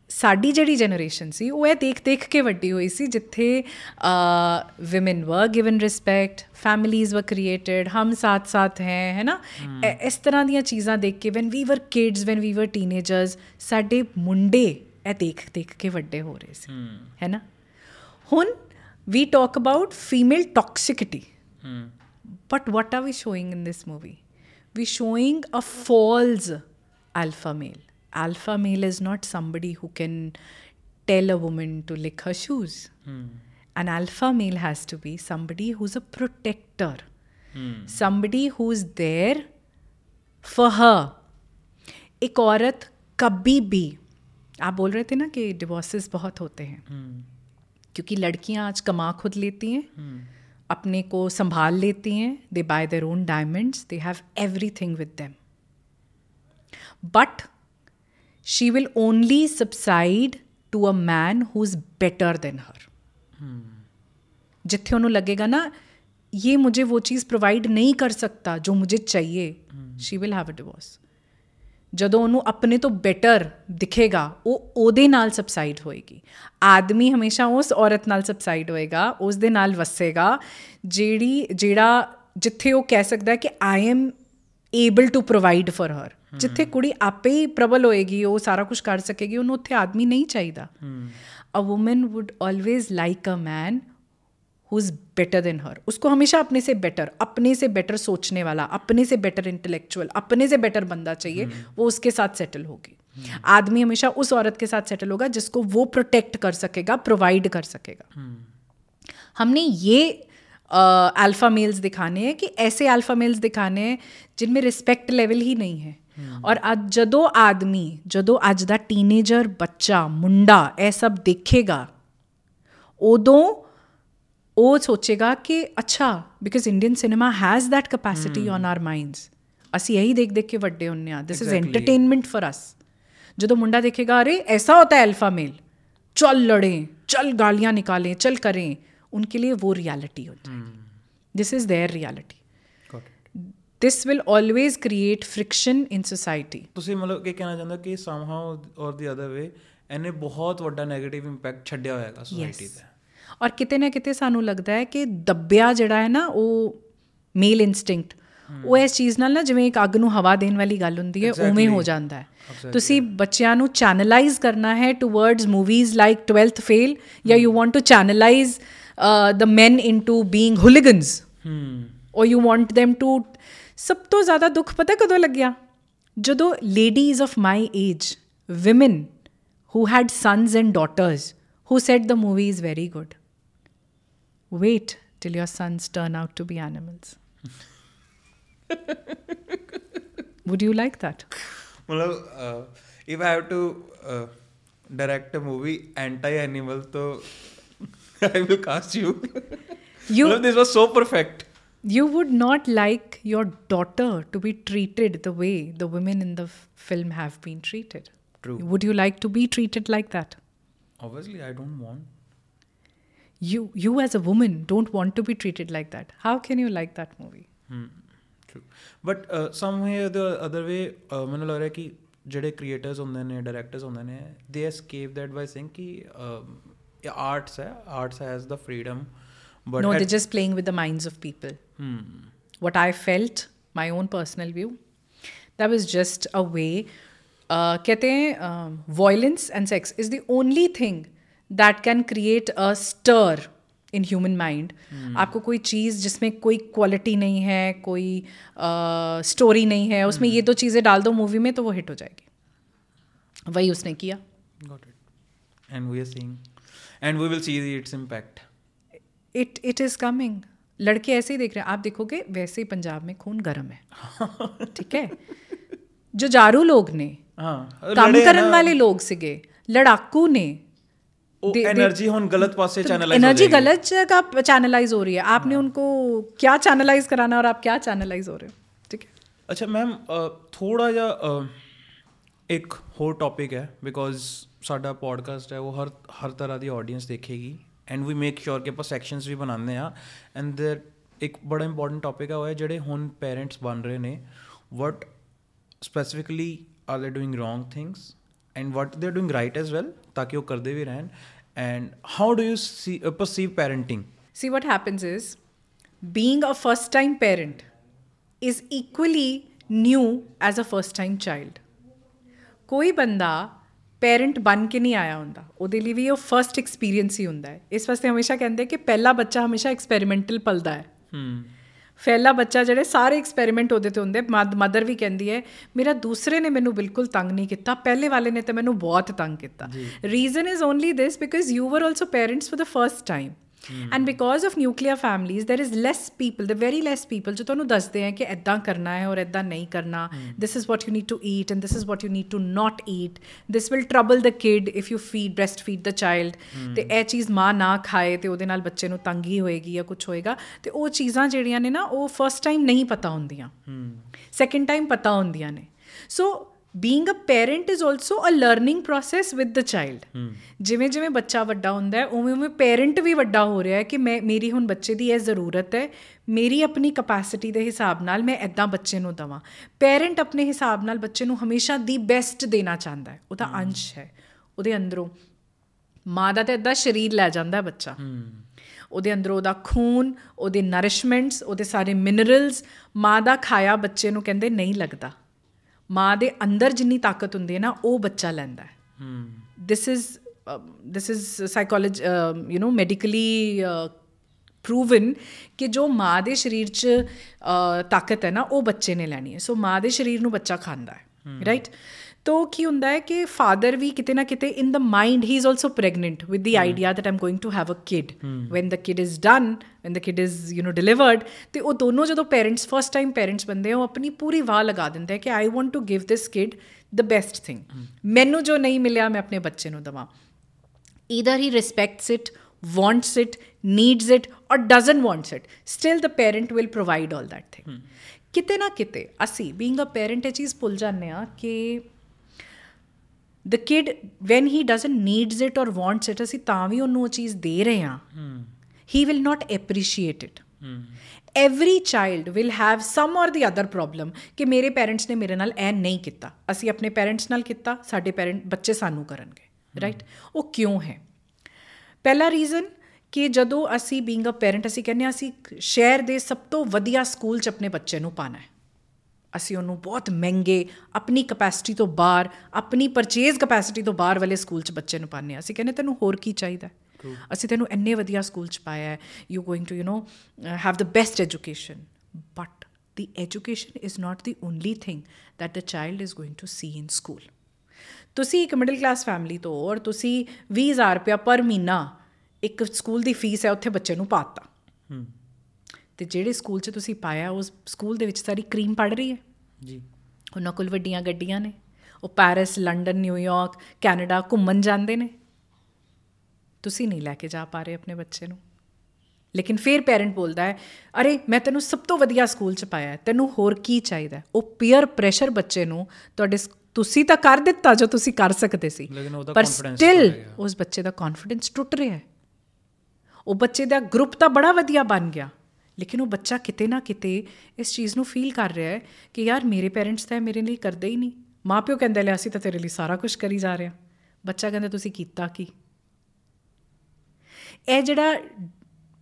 ਸਾਡੀ ਜਿਹੜੀ ਜਨਰੇਸ਼ਨ ਸੀ ਉਹ ਇਹ ਦੇਖ ਦੇਖ ਕੇ ਵੱਡੀ ਹੋਈ ਸੀ ਜਿੱਥੇ women were given respect families were created ਹਮ ਸਾਥ ਸਾਥ ਹੈ ਹੈ ਨਾ ਇਸ ਤਰ੍ਹਾਂ ਦੀਆਂ ਚੀਜ਼ਾਂ ਦੇਖ ਕੇ when we were kids when we were teenagers ਸਾਡੇ ਮੁੰਡੇ ਇਹ ਦੇਖ ਦੇਖ ਕੇ ਵੱਡੇ ਹੋ ਰਹੇ ਸੀ ਹੈ ਨਾ ਹੁਣ we talk about female toxicity. but what are we showing in this movie? We're showing a false alpha male. Alpha male is not somebody who can tell a woman to lick her shoes an alpha male has to be somebody who's a protector somebody who's there for her एक औरत कभी भी आप बोल रहे थे ना कि डिवोर्सेस बहुत होते हैं hmm. क्योंकि लड़कियाँ आज कमा खुद लेती हैं hmm. अपने को संभाल लेती हैं they buy their own diamonds they have everything with them but she will only subside to a man who's better than her. जिथे उन्हें लगेगा ना, ये मुझे वो चीज़ प्रोवाइड नहीं कर सकता जो मुझे चाहिए. She will have a divorce ਜਦੋਂ ਉਹਨੂੰ ਆਪਣੇ ਤੋਂ ਬੈਟਰ ਦਿਖੇਗਾ ਉਹ ਉਹਦੇ ਨਾਲ ਸਬਸਾਈਡ ਹੋਏਗੀ ਆਦਮੀ ਹਮੇਸ਼ਾ ਉਸ ਔਰਤ ਨਾਲ ਸਬਸਾਈਡ ਹੋਏਗਾ ਉਸ ਦੇ ਨਾਲ ਵਸੇਗਾ ਜਿਹੜੀ ਜਿਹੜਾ ਜਿੱਥੇ ਉਹ ਕਹਿ ਸਕਦਾ ਕਿ I am able to provide for her ਜਿੱਥੇ ਕੁੜੀ ਆਪੇ ਹੀ ਪ੍ਰਬਲ ਹੋਏਗੀ ਉਹ ਸਾਰਾ ਕੁਝ ਕਰ ਸਕੇਗੀ ਉਹਨੂੰ ਉੱਥੇ ਆਦਮੀ ਨਹੀਂ ਚਾਹੀਦਾ a woman would always like a man who is better than her उसको हमेशा अपने से बेटर अपने से बेटर सोचने वाला अपने से बेटर इंटेलेक्चुअल अपने से बेटर बंदा चाहिए वो उसके साथ सेटल होगी आदमी हमेशा उस औरत के साथ सेटल होगा जिसको वो प्रोटेक्ट कर सकेगा प्रोवाइड कर सकेगा हमने ये अल्फ़ा मेल्स दिखाने हैं कि ऐसे अल्फ़ा मेल्स दिखाने हैं जिनमें रिस्पैक्ट लेवल ही नहीं है ਔਰ ਅੱਜ ਜਦੋਂ ਆਦਮੀ ਜਦੋਂ ਅੱਜ ਦਾ ਟੀਨੇਜਰ ਬੱਚਾ ਮੁੰਡਾ ਇਹ ਸਭ ਦੇਖੇਗਾ ਉਦੋਂ ਉਹ ਸੋਚੇਗਾ ਕਿ ਅੱਛਾ because Indian cinema has that capacity on our minds ਅਸੀਂ ਇਹੀ ਦੇਖ ਦੇਖ ਕੇ ਵੱਡੇ ਹੁੰਨੇ ਆ this is entertainment for us ਜਦੋਂ ਮੁੰਡਾ ਦੇਖੇਗਾ ਅਰੇ ਐਸਾ ਹੁੰਦਾ ਹੈ ਅਲਫਾ ਮੇਲ चल लड़ें चल गालियाँ निकालें चल करें उनके लिए वो रियलिटी हो जाएगी this is their reality this will always create friction in society. ਤੁਸੀਂ ਮਤਲਬ ਕੀ ਕਹਿਣਾ ਚਾਹੁੰਦੇ ਹੋ ਕਿ ਸਮਹਾਉ ਔਰ ਦੀ ਅਦਰ ਵੇ ਇਹਨੇ ਬਹੁਤ ਵੱਡਾ 네ਗੇਟਿਵ ਇੰਪੈਕਟ ਛੱਡਿਆ ਹੋਇਆਗਾ ਸੋਸਾਇਟੀ ਤੇ। ਔਰ ਕਿਤੇ ਨਾ ਕਿਤੇ ਸਾਨੂੰ ਲੱਗਦਾ ਹੈ ਕਿ ਦੱਬਿਆ ਜਿਹੜਾ ਹੈ ਨਾ ਉਹ ਮੇਲ ਇਨਸਟਿੰਕਟ ਉਹ ਇਸ ਚੀਜ਼ ਨਾਲ ਨਾ ਜਿਵੇਂ ਇੱਕ ਅੱਗ ਨੂੰ ਹਵਾ ਦੇਣ ਵਾਲੀ ਗੱਲ ਹੁੰਦੀ ਹੈ ਉਵੇਂ ਹੋ ਜਾਂਦਾ ਹੈ। ਤੁਸੀਂ ਬੱਚਿਆਂ ਨੂੰ ਚੈਨਲਾਈਜ਼ ਕਰਨਾ ਹੈ towards movies like 12th fail ਜਾਂ you want to channelise the men into being hooligans hmm. ਔਰ ਯੂ ਵਾਂਟ them ਟੂ ਸਭ ਤੋਂ ਜ਼ਿਆਦਾ ਦੁੱਖ ਪਤਾ ਕਦੋਂ ਲੱਗਿਆ ਜਦੋਂ ladies of my age women who had sons and daughters who said the movie is very good. Wait till your sons turn out to be animals. Would you like that? Well, uh, if I have to uh, direct a movie anti animal, so I will cast you. you well, this was so perfect. you would not like your daughter to be treated the way the women in the f- film have been treated. True. Would you like to be treated like that? Obviously, I don't want. You, you as a woman don't want to be treated like that. How can you like that movie? Hmm. True. But uh, some way or the other way, uh, ਮੈਨੂੰ ਲੱਗ creators ਕਿ ਜਿਹੜੇ directors ਹੁੰਦੇ ਨੇ directors ਹੁੰਦੇ ਨੇ they escape that by saying arts, arts ਹੈ arts has the freedom But no they're just playing with the minds of people what I felt, my own personal view, that was just a way. Uh, कहते हैं um, violence and sex is the only thing that can create a stir in human mind. आपको कोई चीज़ जिसमें कोई quality नहीं है कोई story नहीं है उसमें ये दो चीज़ें डाल दो मूवी में तो वो हिट हो जाएगी वही उसने किया got it and we are seeing and we will see the, its impact It it is coming लड़के ऐसे ही देख रहे हैं। आप देखोगे वैसे ही पंजाब में खून गर्म है। *laughs* ठीक है? जो जारू लोग ने हाँ। काम करने वाले लोग सिगे लड़ाकू ने एनर्जी तो हो गलत पास से चैनलाइज एनर्जी गलत जगह चैनलाइज हो रही है। आपने हाँ। उनको क्या चैनलाइज कराना और आप क्या चैनलाइज हो रहे हो? ठीक है? अच्छा मैम थोड़ा या एक होर टॉपिक है बिकॉज़ साडा पॉडकास्ट है वो हर हर तरह की ऑडियंस देखेगी। ਐਂਡ ਵੀ ਮੇਕ ਸ਼ੋਰ ਕਿ ਆਪਾਂ ਸੈਕਸ਼ਨਸ ਵੀ ਬਣਾਉਂਦੇ ਆ ਐਂਡ देयर ਇੱਕ ਬੜਾ ਇੰਪੋਰਟੈਂਟ ਟੌਪਿਕ ਹੈ ਉਹ ਹੈ ਜਿਹੜੇ ਹੁਣ ਪੇਰੈਂਟਸ ਬਣ ਰਹੇ ਨੇ what specifically are they doing wrong things and what they are doing right as well ਤਾਂ ਕਿ ਉਹ ਕਰਦੇ ਵੀ ਰਹਿਣ and how do you see perceive parenting See, what happens is being a first time parent is equally new as a first time child. ਕੋਈ ਬੰਦਾ parent ਬਣ ਕੇ ਨਹੀਂ ਆਇਆ ਹੁੰਦਾ। ਉਹਦੇ ਲਈ ਵੀ ਉਹ ਫਰਸਟ ਐਕਸਪੀਰੀਅੰਸ ਹੀ ਹੁੰਦਾ ਹੈ। ਇਸ ਵਾਸਤੇ ਹਮੇਸ਼ਾ ਕਹਿੰਦੇ ਕਿ ਪਹਿਲਾ ਬੱਚਾ ਹਮੇਸ਼ਾ ਐਕਸਪੈਰੀਮੈਂਟਲ ਪਲਦਾ ਹੈ। ਹਮ ਪਹਿਲਾ ਬੱਚਾ ਜਿਹੜੇ ਸਾਰੇ ਐਕਸਪੈਰੀਮੈਂਟ ਉਹਦੇ ਤੇ ਹੁੰਦੇ। ਮਦਰ ਵੀ ਕਹਿੰਦੀ ਹੈ ਮੇਰਾ ਦੂਸਰੇ ਨੇ ਮੈਨੂੰ ਬਿਲਕੁਲ ਤੰਗ ਨਹੀਂ ਕੀਤਾ ਪਹਿਲੇ ਵਾਲੇ ਨੇ ਤਾਂ ਮੈਨੂੰ ਬਹੁਤ ਤੰਗ ਕੀਤਾ। Reason is only this because you were also parents for the first time and because of nuclear families there is less people the very less people ਜੋ ਤੁਹਾਨੂੰ ਦੱਸਦੇ ਆ ਕਿ ਐਦਾਂ ਕਰਨਾ ਹੈ ਔਰ ਐਦਾਂ ਨਹੀਂ ਕਰਨਾ this is what you need to eat and this is what you need to not eat this will trouble the kid if you feed breast feed the child ਤੇ ਇਹ ਚੀਜ਼ ਮਾਂ ਨਾ ਖਾਏ ਤੇ ਉਹਦੇ ਨਾਲ ਬੱਚੇ ਨੂੰ ਤੰਗੀ ਹੋਏਗੀ ਜਾਂ ਕੁਝ ਹੋਏਗਾ ਤੇ ਉਹ ਚੀਜ਼ਾਂ ਜਿਹੜੀਆਂ ਨੇ ਨਾ ਉਹ ਫਰਸਟ ਟਾਈਮ ਨਹੀਂ ਪਤਾ ਹੁੰਦੀਆਂ ਸੈਕੰਡ ਟਾਈਮ ਪਤਾ ਹੁੰਦੀਆਂ ਨੇ ਸੋ being a parent is also a learning process with the child ਜਿਵੇਂ ਜਿਵੇਂ ਬੱਚਾ ਵੱਡਾ ਹੁੰਦਾ ਹੈ ਉਵੇਂ ਉਵੇਂ ਪੈਰੈਂਟ ਵੀ ਵੱਡਾ ਹੋ ਰਿਹਾ ਹੈ ਕਿ ਮੈਂ ਮੇਰੀ ਹੁਣ ਬੱਚੇ ਦੀ ਇਹ ਜ਼ਰੂਰਤ ਹੈ ਮੇਰੀ ਆਪਣੀ ਕਪੈਸਿਟੀ ਦੇ ਹਿਸਾਬ ਨਾਲ ਮੈਂ ਐਦਾਂ ਬੱਚੇ ਨੂੰ ਦਵਾਂ। ਪੈਰੈਂਟ ਆਪਣੇ ਹਿਸਾਬ ਨਾਲ ਬੱਚੇ ਨੂੰ ਹਮੇਸ਼ਾ ਦੀ ਬੈਸਟ ਦੇਣਾ ਚਾਹੁੰਦਾ ਹੈ। ਉਹਦਾ ਅੰਸ਼ ਹੈ ਉਹਦੇ ਅੰਦਰੋਂ। ਮਾਂ ਦਾ ਤਾਂ ਐਦਾਂ ਸਰੀਰ ਲੈ ਜਾਂਦਾ ਬੱਚਾ। ਉਹਦੇ ਅੰਦਰੋਂ ਉਹਦਾ ਖੂਨ ਉਹਦੇ ਨਰਿਸ਼ਮੈਂਟਸ ਉਹਦੇ ਸਾਰੇ ਮਿਨਰਲਸ ਮਾਂ ਦਾ ਖਾਇਆ ਬੱਚੇ ਨੂੰ ਕਹਿੰਦੇ ਨਹੀਂ ਲੱਗਦਾ। ਮਾਂ ਦੇ ਅੰਦਰ ਜਿੰਨੀ ਤਾਕਤ ਹੁੰਦੀ ਹੈ ਨਾ ਉਹ ਬੱਚਾ ਲੈਂਦਾ ਹੈ। ਹਮ this is this is psychology uh, you know medically uh, proven ਕਿ ਜੋ ਮਾਂ ਦੇ ਸਰੀਰ 'ਚ ਤਾਕਤ ਹੈ ਨਾ ਉਹ ਬੱਚੇ ਨੇ ਲੈਣੀ ਹੈ। ਸੋ ਮਾਂ ਦੇ ਸਰੀਰ ਨੂੰ ਬੱਚਾ ਖਾਂਦਾ ਹੈ। ਰਾਈਟ ਤੋ ਕੀ ਹੁੰਦਾ ਹੈ ਕਿ ਫਾਦਰ ਵੀ ਕਿਤੇ ਨਾ ਕਿਤੇ in the mind he is also pregnant with the idea that I'm going to have a kid when the kid is done when the kid is you know delivered ਤੇ ਉਹ ਦੋਨੋਂ ਜਦੋਂ ਪੇਰੈਂਟਸ ਫਸਟ ਟਾਈਮ ਪੇਰੈਂਟਸ ਬੰਦੇ ਉਹ ਆਪਣੀ ਪੂਰੀ ਵਾਹ ਲਗਾ ਦਿੰਦੇ ਕਿ I want to give this kid the best thing ਮੈਨੂੰ ਜੋ ਨਹੀਂ ਮਿਲਿਆ ਮੈਂ ਆਪਣੇ ਬੱਚੇ ਨੂੰ ਦਵਾਂ। Either he respects it wants it needs it or doesn't wants it still the parent will provide all that thing. ਕਿਤੇ ਨਾ ਕਿਤੇ ਅਸੀਂ being a parent ਇਹ ਚੀਜ਼ ਭੁੱਲ ਜਾਂਦੇ ਆ ਕਿ the kid, when he doesn't needs it or wants it, ਅਸੀਂ ਤਾਂ ਵੀ ਉਹਨੂੰ ਉਹ ਚੀਜ਼ ਦੇ ਰਹੇ ਹਾਂ। He will not appreciate it every child will have some or the other problem ਕਿ ਮੇਰੇ ਪੈਰੈਂਟਸ ਨੇ ਮੇਰੇ ਨਾਲ ਐ ਨਹੀਂ ਕੀਤਾ। ਅਸੀਂ ਆਪਣੇ ਪੈਰੈਂਟਸ ਨਾਲ ਕੀਤਾ, ਸਾਡੇ ਪੈਰੈਂਟ ਬੱਚੇ ਸਾਨੂੰ ਕਰਨਗੇ ਰਾਈਟ ਉਹ ਕਿਉਂ ਹੈ? ਪਹਿਲਾ ਰੀਜ਼ਨ ਕਿ ਜਦੋਂ ਅਸੀਂ ਬੀਇੰਗ ਅ ਪੈਰੈਂਟ ਅਸੀਂ ਕਹਿੰਦੇ ਹਾਂ ਅਸੀਂ ਸ਼ਹਿਰ ਦੇ ਸਭ ਤੋਂ ਵਧੀਆ ਸਕੂਲ 'ਚ ਆਪਣੇ ਬੱਚੇ ਨੂੰ ਪਾਣਾ ਹੈ। ਅਸੀਂ ਉਹਨੂੰ ਬਹੁਤ ਮਹਿੰਗੇ ਆਪਣੀ ਕਪੈਸਿਟੀ ਤੋਂ ਬਾਹਰ ਆਪਣੀ ਪਰਚੇਜ਼ ਕਪੈਸਿਟੀ ਤੋਂ ਬਾਹਰ ਵਾਲੇ ਸਕੂਲ 'ਚ ਬੱਚੇ ਨੂੰ ਪਾਣੇ ਅਸੀਂ ਕਹਿੰਦੇ ਤੈਨੂੰ ਹੋਰ ਕੀ ਚਾਹੀਦਾ? ਅਸੀਂ ਤੈਨੂੰ ਇੰਨੇ ਵਧੀਆ ਸਕੂਲ 'ਚ ਪਾਇਆ ਹੈ। You going to you know have the best education but the education is not the only thing that the child is going to see in school. ਤੁਸੀਂ ਇੱਕ ਮਿਡਲ ਕਲਾਸ ਫੈਮਿਲੀ ਤੋਂ ਔਰ ਤੁਸੀਂ 20000 ਰੁਪਇਆ ਪਰ ਮਹੀਨਾ ਇੱਕ ਸਕੂਲ ਦੀ ਫੀਸ ਹੈ ਉੱਥੇ ਬੱਚੇ ਨੂੰ ਪਾਤਾ ਤੇ ਜਿਹੜੇ ਸਕੂਲ 'ਚ ਤੁਸੀਂ ਪਾਇਆ ਉਸ ਸਕੂਲ ਦੇ ਵਿੱਚ ਸਾਰੀ ਕਰੀਮ ਪੜ ਰਹੀ ਹੈ? ਜੀ। ਉਹਨਾਂ ਕੋਲ ਵੱਡੀਆਂ ਗੱਡੀਆਂ ਨੇ? ਉਹ ਪੈਰਿਸ ਲੰਡਨ ਨਿਊਯਾਰਕ ਕੈਨੇਡਾ ਘੁੰਮਣ ਜਾਂਦੇ ਨੇ? ਤੁਸੀਂ ਨਹੀਂ ਲੈ ਕੇ ਜਾ ਪਾ ਰਹੇ ਆਪਣੇ ਬੱਚੇ ਨੂੰ। ਲੇਕਿਨ ਫਿਰ ਪੈਰੈਂਟ ਬੋਲਦਾ ਹੈ ਅਰੇ ਮੈਂ ਤੈਨੂੰ ਸਭ ਤੋਂ ਵਧੀਆ ਸਕੂਲ 'ਚ ਪਾਇਆ ਤੈਨੂੰ ਹੋਰ ਕੀ ਚਾਹੀਦਾ ਹੈ?" ਉਹ ਪੀਅਰ ਪ੍ਰੈਸ਼ਰ ਬੱਚੇ ਨੂੰ ਤੁਹਾਡੇ ਤੁਸੀਂ ਤਾਂ ਕਰ ਦਿੱਤਾ ਜੋ ਤੁਸੀਂ ਕਰ ਸਕਦੇ ਸੀ। ਪਰ ਸਟਿਲ। ਉਸ ਬੱਚੇ ਦਾ ਕੌਨਫੀਡੈਂਸ ਟੁੱਟ ਰਿਹਾ ਹੈ। ਉਹ ਬੱਚੇ ਦਾ ਗਰੁੱਪ ਤਾਂ ਬੜਾ ਵਧੀਆ ਬਣ ਗਿਆ। ਲੇਕਿਨ ਉਹ ਬੱਚਾ ਕਿਤੇ ਨਾ ਕਿਤੇ ਇਸ ਚੀਜ਼ ਨੂੰ ਫੀਲ ਕਰ ਰਿਹਾ ਹੈ ਕਿ ਯਾਰ ਮੇਰੇ ਪੇਰੈਂਟਸ ਤਾਂ ਮੇਰੇ ਲਈ ਕਰਦੇ ਹੀ ਨਹੀਂ। ਮਾਪਿਓ ਕਹਿੰਦੇ ਲੈ ਅਸੀਂ ਤਾਂ ਤੇਰੇ ਲਈ ਸਾਰਾ ਕੁਝ ਕਰੀ ਜਾ ਰਹੇ ਹਾਂ। ਬੱਚਾ ਕਹਿੰਦਾ ਤੁਸੀਂ ਕੀਤਾ ਕੀ? ਇਹ ਜਿਹੜਾ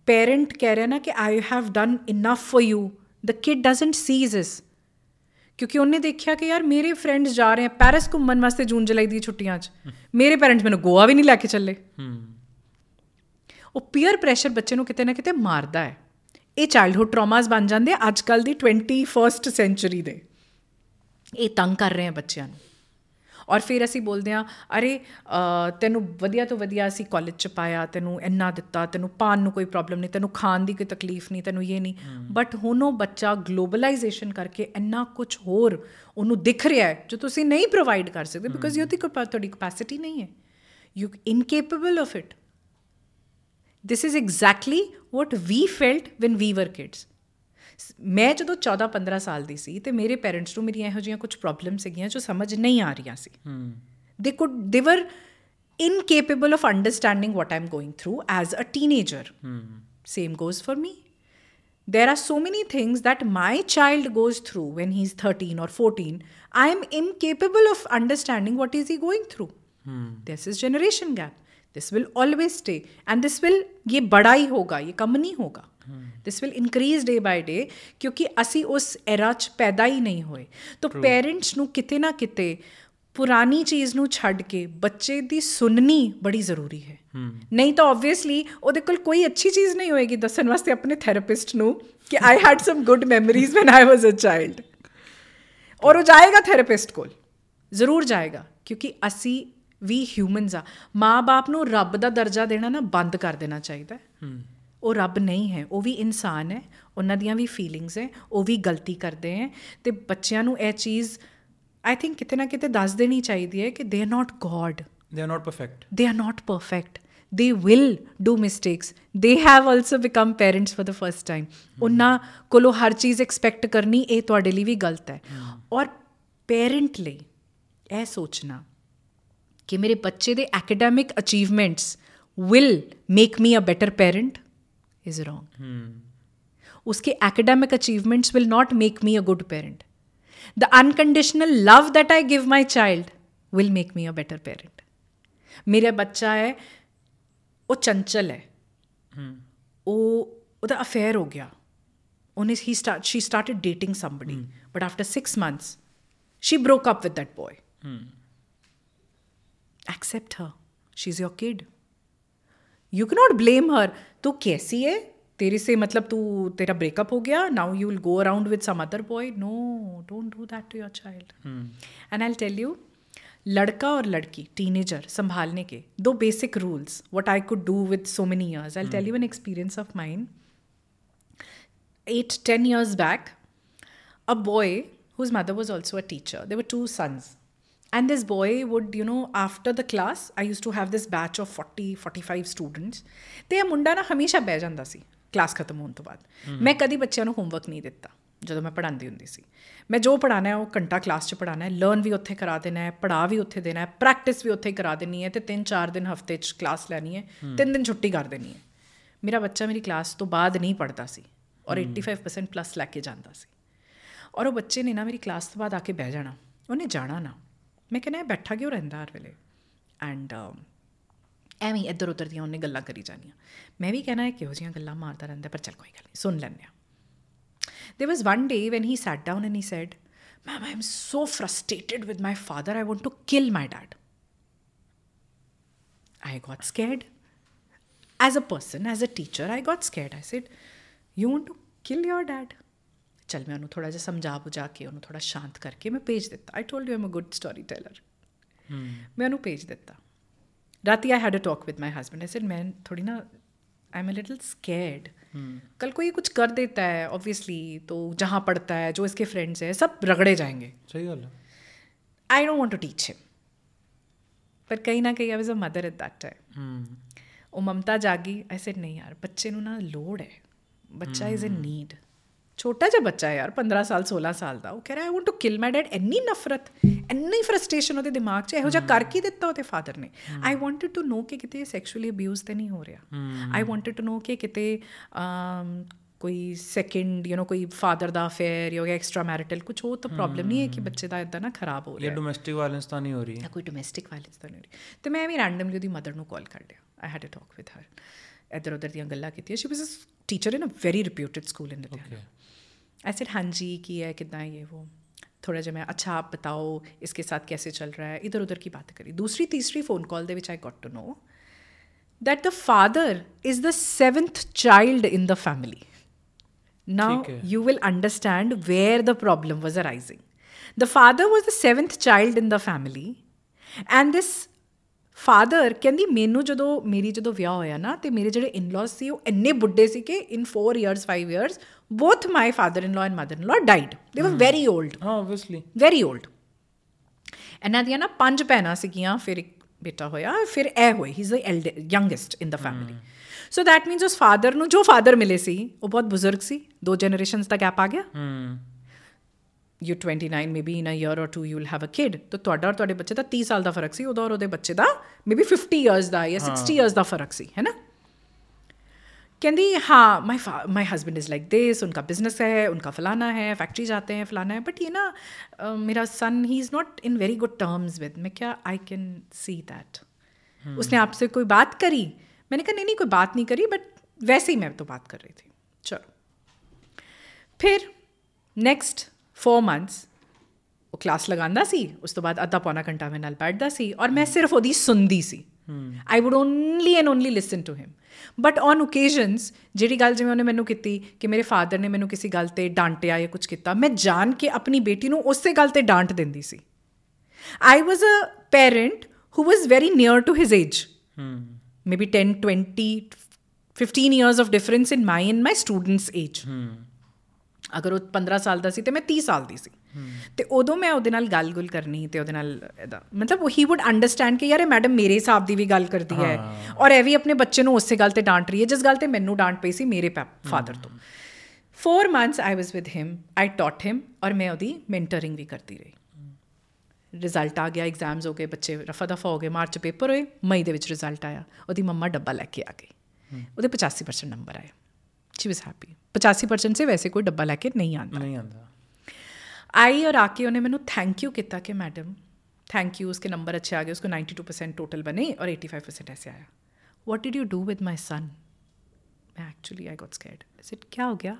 ਪੇਰੈਂਟ ਕਹਿ ਰਿਹਾ ਨਾ ਕਿ I have done enough for you the kid doesn't sees ਇਸ ਕਿਉਂਕਿ ਉਹਨੇ ਦੇਖਿਆ ਕਿ ਯਾਰ ਮੇਰੇ ਫਰੈਂਡਸ ਜਾ ਰਹੇ ਆ ਪੈਰਿਸ ਘੁੰਮਣ ਵਾਸਤੇ ਜੂਨ ਜੁਲਾਈ ਦੀ ਛੁੱਟੀਆਂ 'ਚ। ਮੇਰੇ ਪੇਰੈਂਟਸ ਮੈਨੂੰ ਗੋਆ ਵੀ ਨਹੀਂ ਲੈ ਕੇ ਚੱਲੇ। ਉਹ ਪੀਅਰ ਪ੍ਰੈਸ਼ਰ ਬੱਚੇ ਨੂੰ ਕਿਤੇ ਨਾ ਕਿਤੇ ਮਾਰਦਾ ਹੈ। ਇਹ ਚਾਈਲਡਹੁੱਡ ਟਰਾਮਾਸ ਬਣ ਜਾਂਦੇ ਆ ਅੱਜ ਕੱਲ ਦੀ 21st ਸੈਂਚੁਰੀ ਦੇ। ਇਹ ਤੰਗ ਕਰ ਰਹੇ ਆ ਬੱਚਿਆਂ ਨੂੰ। ਔਰ ਫਿਰ ਅਸੀਂ ਬੋਲਦੇ ਆ ਅਰੇ ਤੈਨੂੰ ਵਧੀਆ ਤੋਂ ਵਧੀਆ ਅਸੀਂ ਕਾਲਜ ਚ ਪਾਇਆ ਤੈਨੂੰ ਇੰਨਾ ਦਿੱਤਾ ਤੈਨੂੰ ਪਾਣ ਨੂੰ ਕੋਈ ਪ੍ਰੋਬਲਮ ਨਹੀਂ ਤੈਨੂੰ ਖਾਣ ਦੀ ਕੋਈ ਤਕਲੀਫ ਨਹੀਂ ਤੈਨੂੰ ਇਹ ਨਹੀਂ। ਬਟ ਹੁਣ ਉਹ ਬੱਚਾ ਗਲੋਬਲਾਈਜੇਸ਼ਨ ਕਰਕੇ ਇੰਨਾ ਕੁਝ ਹੋਰ ਉਹਨੂੰ ਦਿਖ ਰਿਹਾ ਹੈ ਜੋ ਤੁਸੀਂ ਨਹੀਂ ਪ੍ਰੋਵਾਈਡ ਕਰ ਸਕਦੇ ਬਿਕਾਜ਼ ਯੂ ਦੀ ਤੁਹਾਡੀ ਕਪੈਸਿਟੀ ਨਹੀਂ ਹੈ। You incapable of it this is exactly what we felt when we were kids ਮੈਂ ਜਦੋਂ 14 15 ਸਾਲ ਦੀ ਸੀ ਤੇ ਮੇਰੇ ਪੇਰੈਂਟਸ ਨੂੰ ਮੇਰੀਆਂ ਇਹੋ ਜਿਹੀਆਂ ਕੁਝ ਪ੍ਰੋਬਲਮ ਸੀਗੀਆਂ ਜੋ ਸਮਝ ਨਹੀਂ ਆ ਰਹੀਆਂ ਸੀ they could they were incapable of understanding what i'm going through as a teenager same goes for me there are so many things that my child goes through when he's 13 or 14 i am incapable of understanding what is he going through this is generation gap this will always stay and this will ये बड़ा ही होगा ये कम नहीं होगा this will increase ਡੇ ਬਾਈ ਡੇ ਕਿਉਂਕਿ ਅਸੀਂ ਉਸ ਐਰਾ 'ਚ ਪੈਦਾ ਹੀ ਨਹੀਂ ਹੋਏ ਤਾਂ ਪੇਰੈਂਟਸ ਨੂੰ ਕਿਤੇ ਨਾ ਕਿਤੇ ਪੁਰਾਣੀ ਚੀਜ਼ ਨੂੰ ਛੱਡ ਕੇ ਬੱਚੇ ਦੀ ਸੁਣਨੀ ਬੜੀ ਜ਼ਰੂਰੀ ਹੈ ਨਹੀਂ ਤਾਂ ਆਬਵੀਅਸਲੀ ਉਹਦੇ ਕੋਲ ਕੋਈ ਅੱਛੀ ਚੀਜ਼ ਨਹੀਂ ਹੋਏਗੀ ਦੱਸਣ ਵਾਸਤੇ ਆਪਣੇ ਥੈਰੇਪਿਸਟ ਨੂੰ ਕਿ I had some good memories when I was a child ਔਰ ਉਹ ਜਾਏਗਾ ਥੈਰੇਪਿਸਟ ਕੋਲ ਜ਼ਰੂਰ ਜਾਏਗਾ ਕਿਉਂਕਿ ਅਸੀਂ ਵੀ ਹਿਊਮਨਸ ਆ। ਮਾਂ-ਬਾਪ ਨੂੰ ਰੱਬ ਦਾ ਦਰਜਾ ਦੇਣਾ ਨਾ ਬੰਦ ਕਰ ਦੇਣਾ ਚਾਹੀਦਾ ਹੈ। ਉਹ ਰੱਬ ਨਹੀਂ ਹੈ ਉਹ ਵੀ ਇਨਸਾਨ ਹੈ ਉਹਨਾਂ ਦੀਆਂ ਵੀ ਫੀਲਿੰਗਸ ਹੈ ਉਹ ਵੀ ਗਲਤੀ ਕਰਦੇ ਹੈ। ਤੇ ਬੱਚਿਆਂ ਨੂੰ ਇਹ ਚੀਜ਼ ਆਈ ਥਿੰਕ ਕਿਤੇ ਨਾ ਕਿਤੇ ਦੱਸ ਦੇਣੀ ਚਾਹੀਦੀ ਹੈ ਕਿ they are not God they are not perfect they are not perfect they will do mistakes they have also become parents for the first time ਉਹਨਾਂ ਕੋਲੋਂ ਹਰ ਚੀਜ਼ ਐਕਸਪੈਕਟ ਕਰਨੀ ਇਹ ਤੁਹਾਡੇ ਲਈ ਵੀ ਗਲਤ ਹੈ। ਔਰ ਪੇਰੈਂਟ ਲਈ ਇਹ ਸੋਚਣਾ कि मेरे बच्चे they academic achievements will make me a better parent is wrong उसके academic achievements will not make me a good parent the unconditional love that I give my child will make me a better parent मेरा बच्चा है वो चंचल है। hmm. वो affair हो गया। उन्हें ही start she started dating somebody but after six months she she broke up with accept her she's your kid you cannot blame her तू कैसी है तेरे से मतलब तू तेरा ब्रेकअप हो गया now you will go around with some other boy no don't do that to your child and I tell you लड़का और लड़की टीनेजर संभालने के दो basic rules what I could do with so many years I tell you an experience of mind eight, ten years back, a boy whose mother was also a teacher, there were two sons. And this boy would, you know, after the class, I used to have this batch of 40, 45 students. ਤੇ ਮੁੰਡਾ ਨਾ ਹਮੇਸ਼ਾ ਬਹਿ ਜਾਂਦਾ ਸੀ class ਖਤਮ ਹੋਣ ਤੋਂ ਬਾਅਦ ਮੈਂ ਕਦੀ ਬੱਚਿਆਂ ਨੂੰ ਹੋਮਵਰਕ ਨਹੀਂ ਦਿੱਤਾ ਜਦੋਂ ਮੈਂ ਪੜ੍ਹਾਉਂਦੀ ਹੁੰਦੀ ਸੀ ਮੈਂ ਜੋ ਪੜਾਣਾ ਹੈ ਉਹ ਘੰਟਾ ਕਲਾਸ 'ਚ ਪੜਾਣਾ ਹੈ ਲਰਨ ਵੀ ਉੱਥੇ ਕਰਾ ਦੇਣਾ ਹੈ ਪੜਾ ਵੀ ਉੱਥੇ ਦੇਣਾ ਹੈ ਪ੍ਰੈਕਟਿਸ ਵੀ ਉੱਥੇ ਕਰਾ ਦੇਣੀ ਹੈ ਤੇ 3-4 ਦਿਨ ਹਫ਼ਤੇ 'ਚ ਕਲਾਸ ਲੈਣੀ ਹੈ ਤਿੰਨ ਦਿਨ ਛੁੱਟੀ ਕਰ ਦੇਣੀ ਹੈ ਮੇਰਾ ਬੱਚਾ ਮੇਰੀ ਕਲਾਸ ਤੋਂ ਬਾਅਦ ਨਹੀਂ ਪੜਦਾ ਸੀ ਔਰ 85% ਪਲੱਸ ਲੈ ਕੇ ਜਾਂਦਾ ਸੀ ਔਰ ਉਹ ਬੱਚੇ ਨੇ ਨਾ ਮੇਰੀ ਕਲਾਸ ਤੋਂ ਬਾਅਦ ਆ ਕੇ ਬਹਿ ਜਾਣਾ ਉਹਨੇ ਜਾਣਾ ਨਾ ਮੈਂ ਕਹਿੰਦਾ ਬੈਠਾ ਕਿਉਂ ਰਹਿੰਦਾ ਹਰ ਵੇਲੇ ਐਂਡ ਐਵੇਂ ਇੱਧਰ ਉੱਧਰ ਦੀਆਂ ਉਹਨੇ ਗੱਲਾਂ ਕਰੀ ਜਾਣੀਆਂ ਮੈਂ ਵੀ ਕਹਿਣਾ ਹੈ ਕਿਹੋ ਜਿਹੀਆਂ ਗੱਲਾਂ ਮਾਰਦਾ ਰਹਿੰਦਾ ਪਰ ਚੱਲ ਕੋਈ ਗੱਲ ਨਹੀਂ ਸੁਣ ਲੈਂਦੇ ਆ there was one day when he sat down and he said ma'am i'm so frustrated with my father i want to kill my dad i got scared as a person as a teacher i got scared i said you want to kill your dad चल मैं उन्होंने थोड़ा जा समझा बुझा के उन्होंने थोड़ा शांत करके मैं भेज दिता। I told you am a good storyteller मैं उन्होंने भेज दिता। राती I had a talk with my husband I said मैं थोड़ी ना I am a little scared कल को ये कुछ कर देता है ऑब्वियसली तो जहाँ पढ़ता है जो इसके फ्रेंड्स हैं सब रगड़े जाएँगे। सही गल I don't want to teach him पर कहीं ना कहीं I was a mother at that time वो ममता जागी आई नहीं यार बच्चे ना लोड है। बच्चा इज़ इन नीड ਛੋਟਾ ਜਿਹਾ ਬੱਚਾ ਯਾਰ 15 ਸਾਲ 16 ਸਾਲ ਦਾ ਉਹ ਕਹ ਰਿਹਾ I want to kill my dad ਇੰਨੀ ਨਫ਼ਰਤ ਇੰਨੀ ਫਰਸਟ੍ਰੇਸ਼ਨ ਉਹਦੇ ਦਿਮਾਗ 'ਚ ਇਹੋ ਜਿਹਾ ਕਰ ਕੀ ਦਿੱਤਾ ਉਹਦੇ ਫਾਦਰ ਨੇ? ਆਈ ਵਾਂਟਡ ਟੂ ਨੋ ਕਿ ਕਿਤੇ ਸੈਕਸ਼ੂਅਲੀ ਅਬਿਊਜ਼ ਤੇ ਨਹੀਂ ਹੋ ਰਿਹਾ। ਆਈ ਵਾਂਟਡ ਟੂ ਨੋ ਕਿ ਕਿਤੇ ਕੋਈ ਸੈਕਿੰਡ ਯੂ نو ਕੋਈ ਫਾਦਰ ਦਾ ਅਫੇਅਰ ਜਾਂ ਐਕਸਟਰਾ ਮੈਰਿਟਲ ਕੁਝ ਉਹ ਤਾਂ ਪ੍ਰੋਬਲਮ ਨਹੀਂ ਹੈ ਕਿ ਬੱਚੇ ਦਾ ਇਦਾਂ ਨਾ ਖਰਾਬ ਹੋ ਰਿਹਾ। ਇਹ ਡੋਮੈਸਟਿਕ ਵਾਇਲੈਂਸ ਤਾਂ ਨਹੀਂ ਹੋ ਰਹੀ। ਹੈ ਕੋਈ ਡੋਮੈਸਟਿਕ ਵਾਇਲੈਂਸ ਤਾਂ ਨਹੀਂ ਹੋ ਰਹੀ। ਤੇ ਮੈਂ ਵੀ ਰੈਂਡਮਲੀ ਉਹਦੀ ਮਦਰ ਨੂੰ ਕਾਲ ਕਰ ਲਿਆ। I had a talk with her ਇਧਰ ਉਧਰ ਦੀਆਂ ਗੱਲਾਂ ਕੀਤੀਆਂ। She was a teacher in a very reputed school in Ludhiana ऐसे हाँ जी की है कितना ये वो। थोड़ा जहाँ मैं अच्छा आप बताओ इसके साथ कैसे चल रहा है? इधर उधर की बात करी। दूसरी तीसरी phone call they which I got to know that the father is the seventh child in the family now you will understand where the problem was arising the father was the seventh child in the family and this father ਕਹਿੰਦੀ ਮੈਨੂੰ ਜਦੋਂ ਮੇਰੀ ਜਦੋਂ ਵਿਆਹ ਹੋਇਆ ਨਾ ਤੇ ਮੇਰੇ ਜਿਹੜੇ ਇਨ-ਲॉज ਸੀ ਉਹ ਇੰਨੇ ਬੁੱਢੇ ਸੀ ਕਿ in 4 years 5 years both my father in law and mother in law died they were very old ਹਾਂ ਆਬਵੀਅਸਲੀ ਵੈਰੀ 올ਡ ਇਹਨਾਂ ਦੀਆਂ ਨਾ ਪੰਜ ਭੈਣਾਂ ਸੀਗੀਆਂ ਫਿਰ ਇੱਕ ਬੇਟਾ ਹੋਇਆ ਫਿਰ ਇਹ ਹੋਏ he is the youngest in the family so that means ਉਸ ਫਾਦਰ ਨੂੰ ਜੋ ਫਾਦਰ ਮਿਲੇ ਸੀ ਉਹ ਬਹੁਤ ਬਜ਼ੁਰਗ ਸੀ ਦੋ ਜਨਰੇਸ਼ਨਸ ਦਾ ਗੈਪ ਆ ਗਿਆ। ਹਮ you 29 maybe in a year or two you will have a kid ਤਾਂ ਤੁਹਾਡਾ ਔਰ ਤੁਹਾਡੇ ਬੱਚੇ ਦਾ 30 ਸਾਲ ਦਾ ਫਰਕ ਸੀ ਉਹਦਾ ਔਰ ਉਹਦੇ ਬੱਚੇ ਦਾ ਮੇਬੀ 50 ਇਅਰਸ ਦਾ ਜਾਂ 60 ਇਅਰਸ ਦਾ ਫਰਕ ਸੀ ਹੈ ਨਾ कहती हाँ my my husband is like this उनका बिजनेस है उनका फलाना है फैक्ट्री जाते हैं फलाना है बट ये ना अ, मेरा son he is not in very good terms with मैं क्या आई कैन सी दैट उसने आपसे कोई बात करी मैंने कहा नहीं नहीं कोई बात नहीं करी बट वैसे ही मैं तो बात कर रही थी चलो फिर ਨੈਕਸਟ 4 ਮੰਥਸ ਉਹ ਕਲਾਸ ਲਗਾਉਂਦਾ ਸੀ ਉਸ ਤੋਂ ਬਾਅਦ ਅੱਧਾ ਪੌਣਾ ਘੰਟਾ ਮੇਰੇ ਨਾਲ ਬੈਠਦਾ ਸੀ ਔਰ ਮੈਂ ਸਿਰਫ ਉਹਦੀ ਸੁਣਦੀ ਸੀ I would only and only listen to him but on occasions ਜਿਹੜੀ ਗੱਲ ਜਿਵੇਂ ਉਹਨੇ ਮੈਨੂੰ ਕੀਤੀ ਕਿ ਮੇਰੇ ਫਾਦਰ ਨੇ ਮੈਨੂੰ ਕਿਸੇ ਗੱਲ ਤੇ ਡਾਂਟਿਆ ਜਾਂ ਕੁਝ ਕੀਤਾ ਮੈਂ ਜਾਣ ਕੇ ਆਪਣੀ ਬੇਟੀ ਨੂੰ ਉਸੇ ਗੱਲ ਤੇ ਡਾਂਟ ਦਿੰਦੀ ਸੀ I was a parent who was very near to his age maybe 10 20 15 years of difference in my and my students age. ਅਗਰ ਉਹ 15 ਸਾਲ ਦਾ ਸੀ ਤੇ ਮੈਂ 30 ਸਾਲ ਦੀ ਸੀ। ਤੇ ਉਦੋਂ ਮੈਂ ਉਹਦੇ ਨਾਲ ਗੱਲ-ਗੁਲ ਕਰਨੀ ਤੇ ਉਹਦੇ ਨਾਲ ਇਹਦਾ। ਮਤਲਬ ਹੀ ਊਡ ਅੰਡਰਸਟੈਂਡ ਕਿ ਯਾਰ ਇਹ ਮੈਡਮ ਮੇਰੇ ਹਿਸਾਬ ਦੀ ਵੀ ਗੱਲ ਕਰਦੀ ਹੈ ਔਰ ਇਹ ਵੀ ਆਪਣੇ ਬੱਚੇ ਨੂੰ ਉਸੇ ਗੱਲ ਤੇ ਡਾਂਟ ਰਹੀ ਹੈ ਜਿਸ ਗੱਲ ਤੇ ਮੈਨੂੰ ਡਾਂਟ ਪਈ ਸੀ ਮੇਰੇ ਫਾਦਰ ਤੋਂ। 4 months I was with him I taught him ਔਰ ਮੈਂ ਉਹਦੀ ਮੈਂਟਰਿੰਗ ਵੀ ਕਰਦੀ ਰਹੀ। ਰਿਜ਼ਲਟ ਆ ਗਿਆ ਐਗਜ਼ਾਮਸ ਹੋ ਗਏ ਬੱਚੇ ਰਫਾ ਦਫਾ ਹੋ ਗਏ ਮਾਰਚ ਪੇਪਰ ਹੋਏ ਮਈ ਦੇ ਵਿੱਚ ਰਿਜ਼ਲਟ ਆਇਆ। ਉਹਦੀ ਮੰਮਾ ਡੱਬਾ ਲੈ ਕੇ ਆ ਗਈ ਉਹਦੇ 85% ਨੰਬਰ ਆਏ। ਸ਼ੀ ਵਾਸ ਹੈਪੀ 85% ਸੇ ਵੈਸੇ ਕੋਈ ਡੱਬਾ ਲੈ ਕੇ ਨਹੀਂ ਆਉਂਦਾ ਨਹੀਂ ਆਂਦਾ आई और आके उन्हें मैंने थैंक यू किया कि मैडम थैंक यू उसके नंबर अच्छे आ गए उसको 92 परसेंट टोटल बने और 85 परसेंट ऐसे आया what did you do with my son मैं actually I got scared it क्या हो गया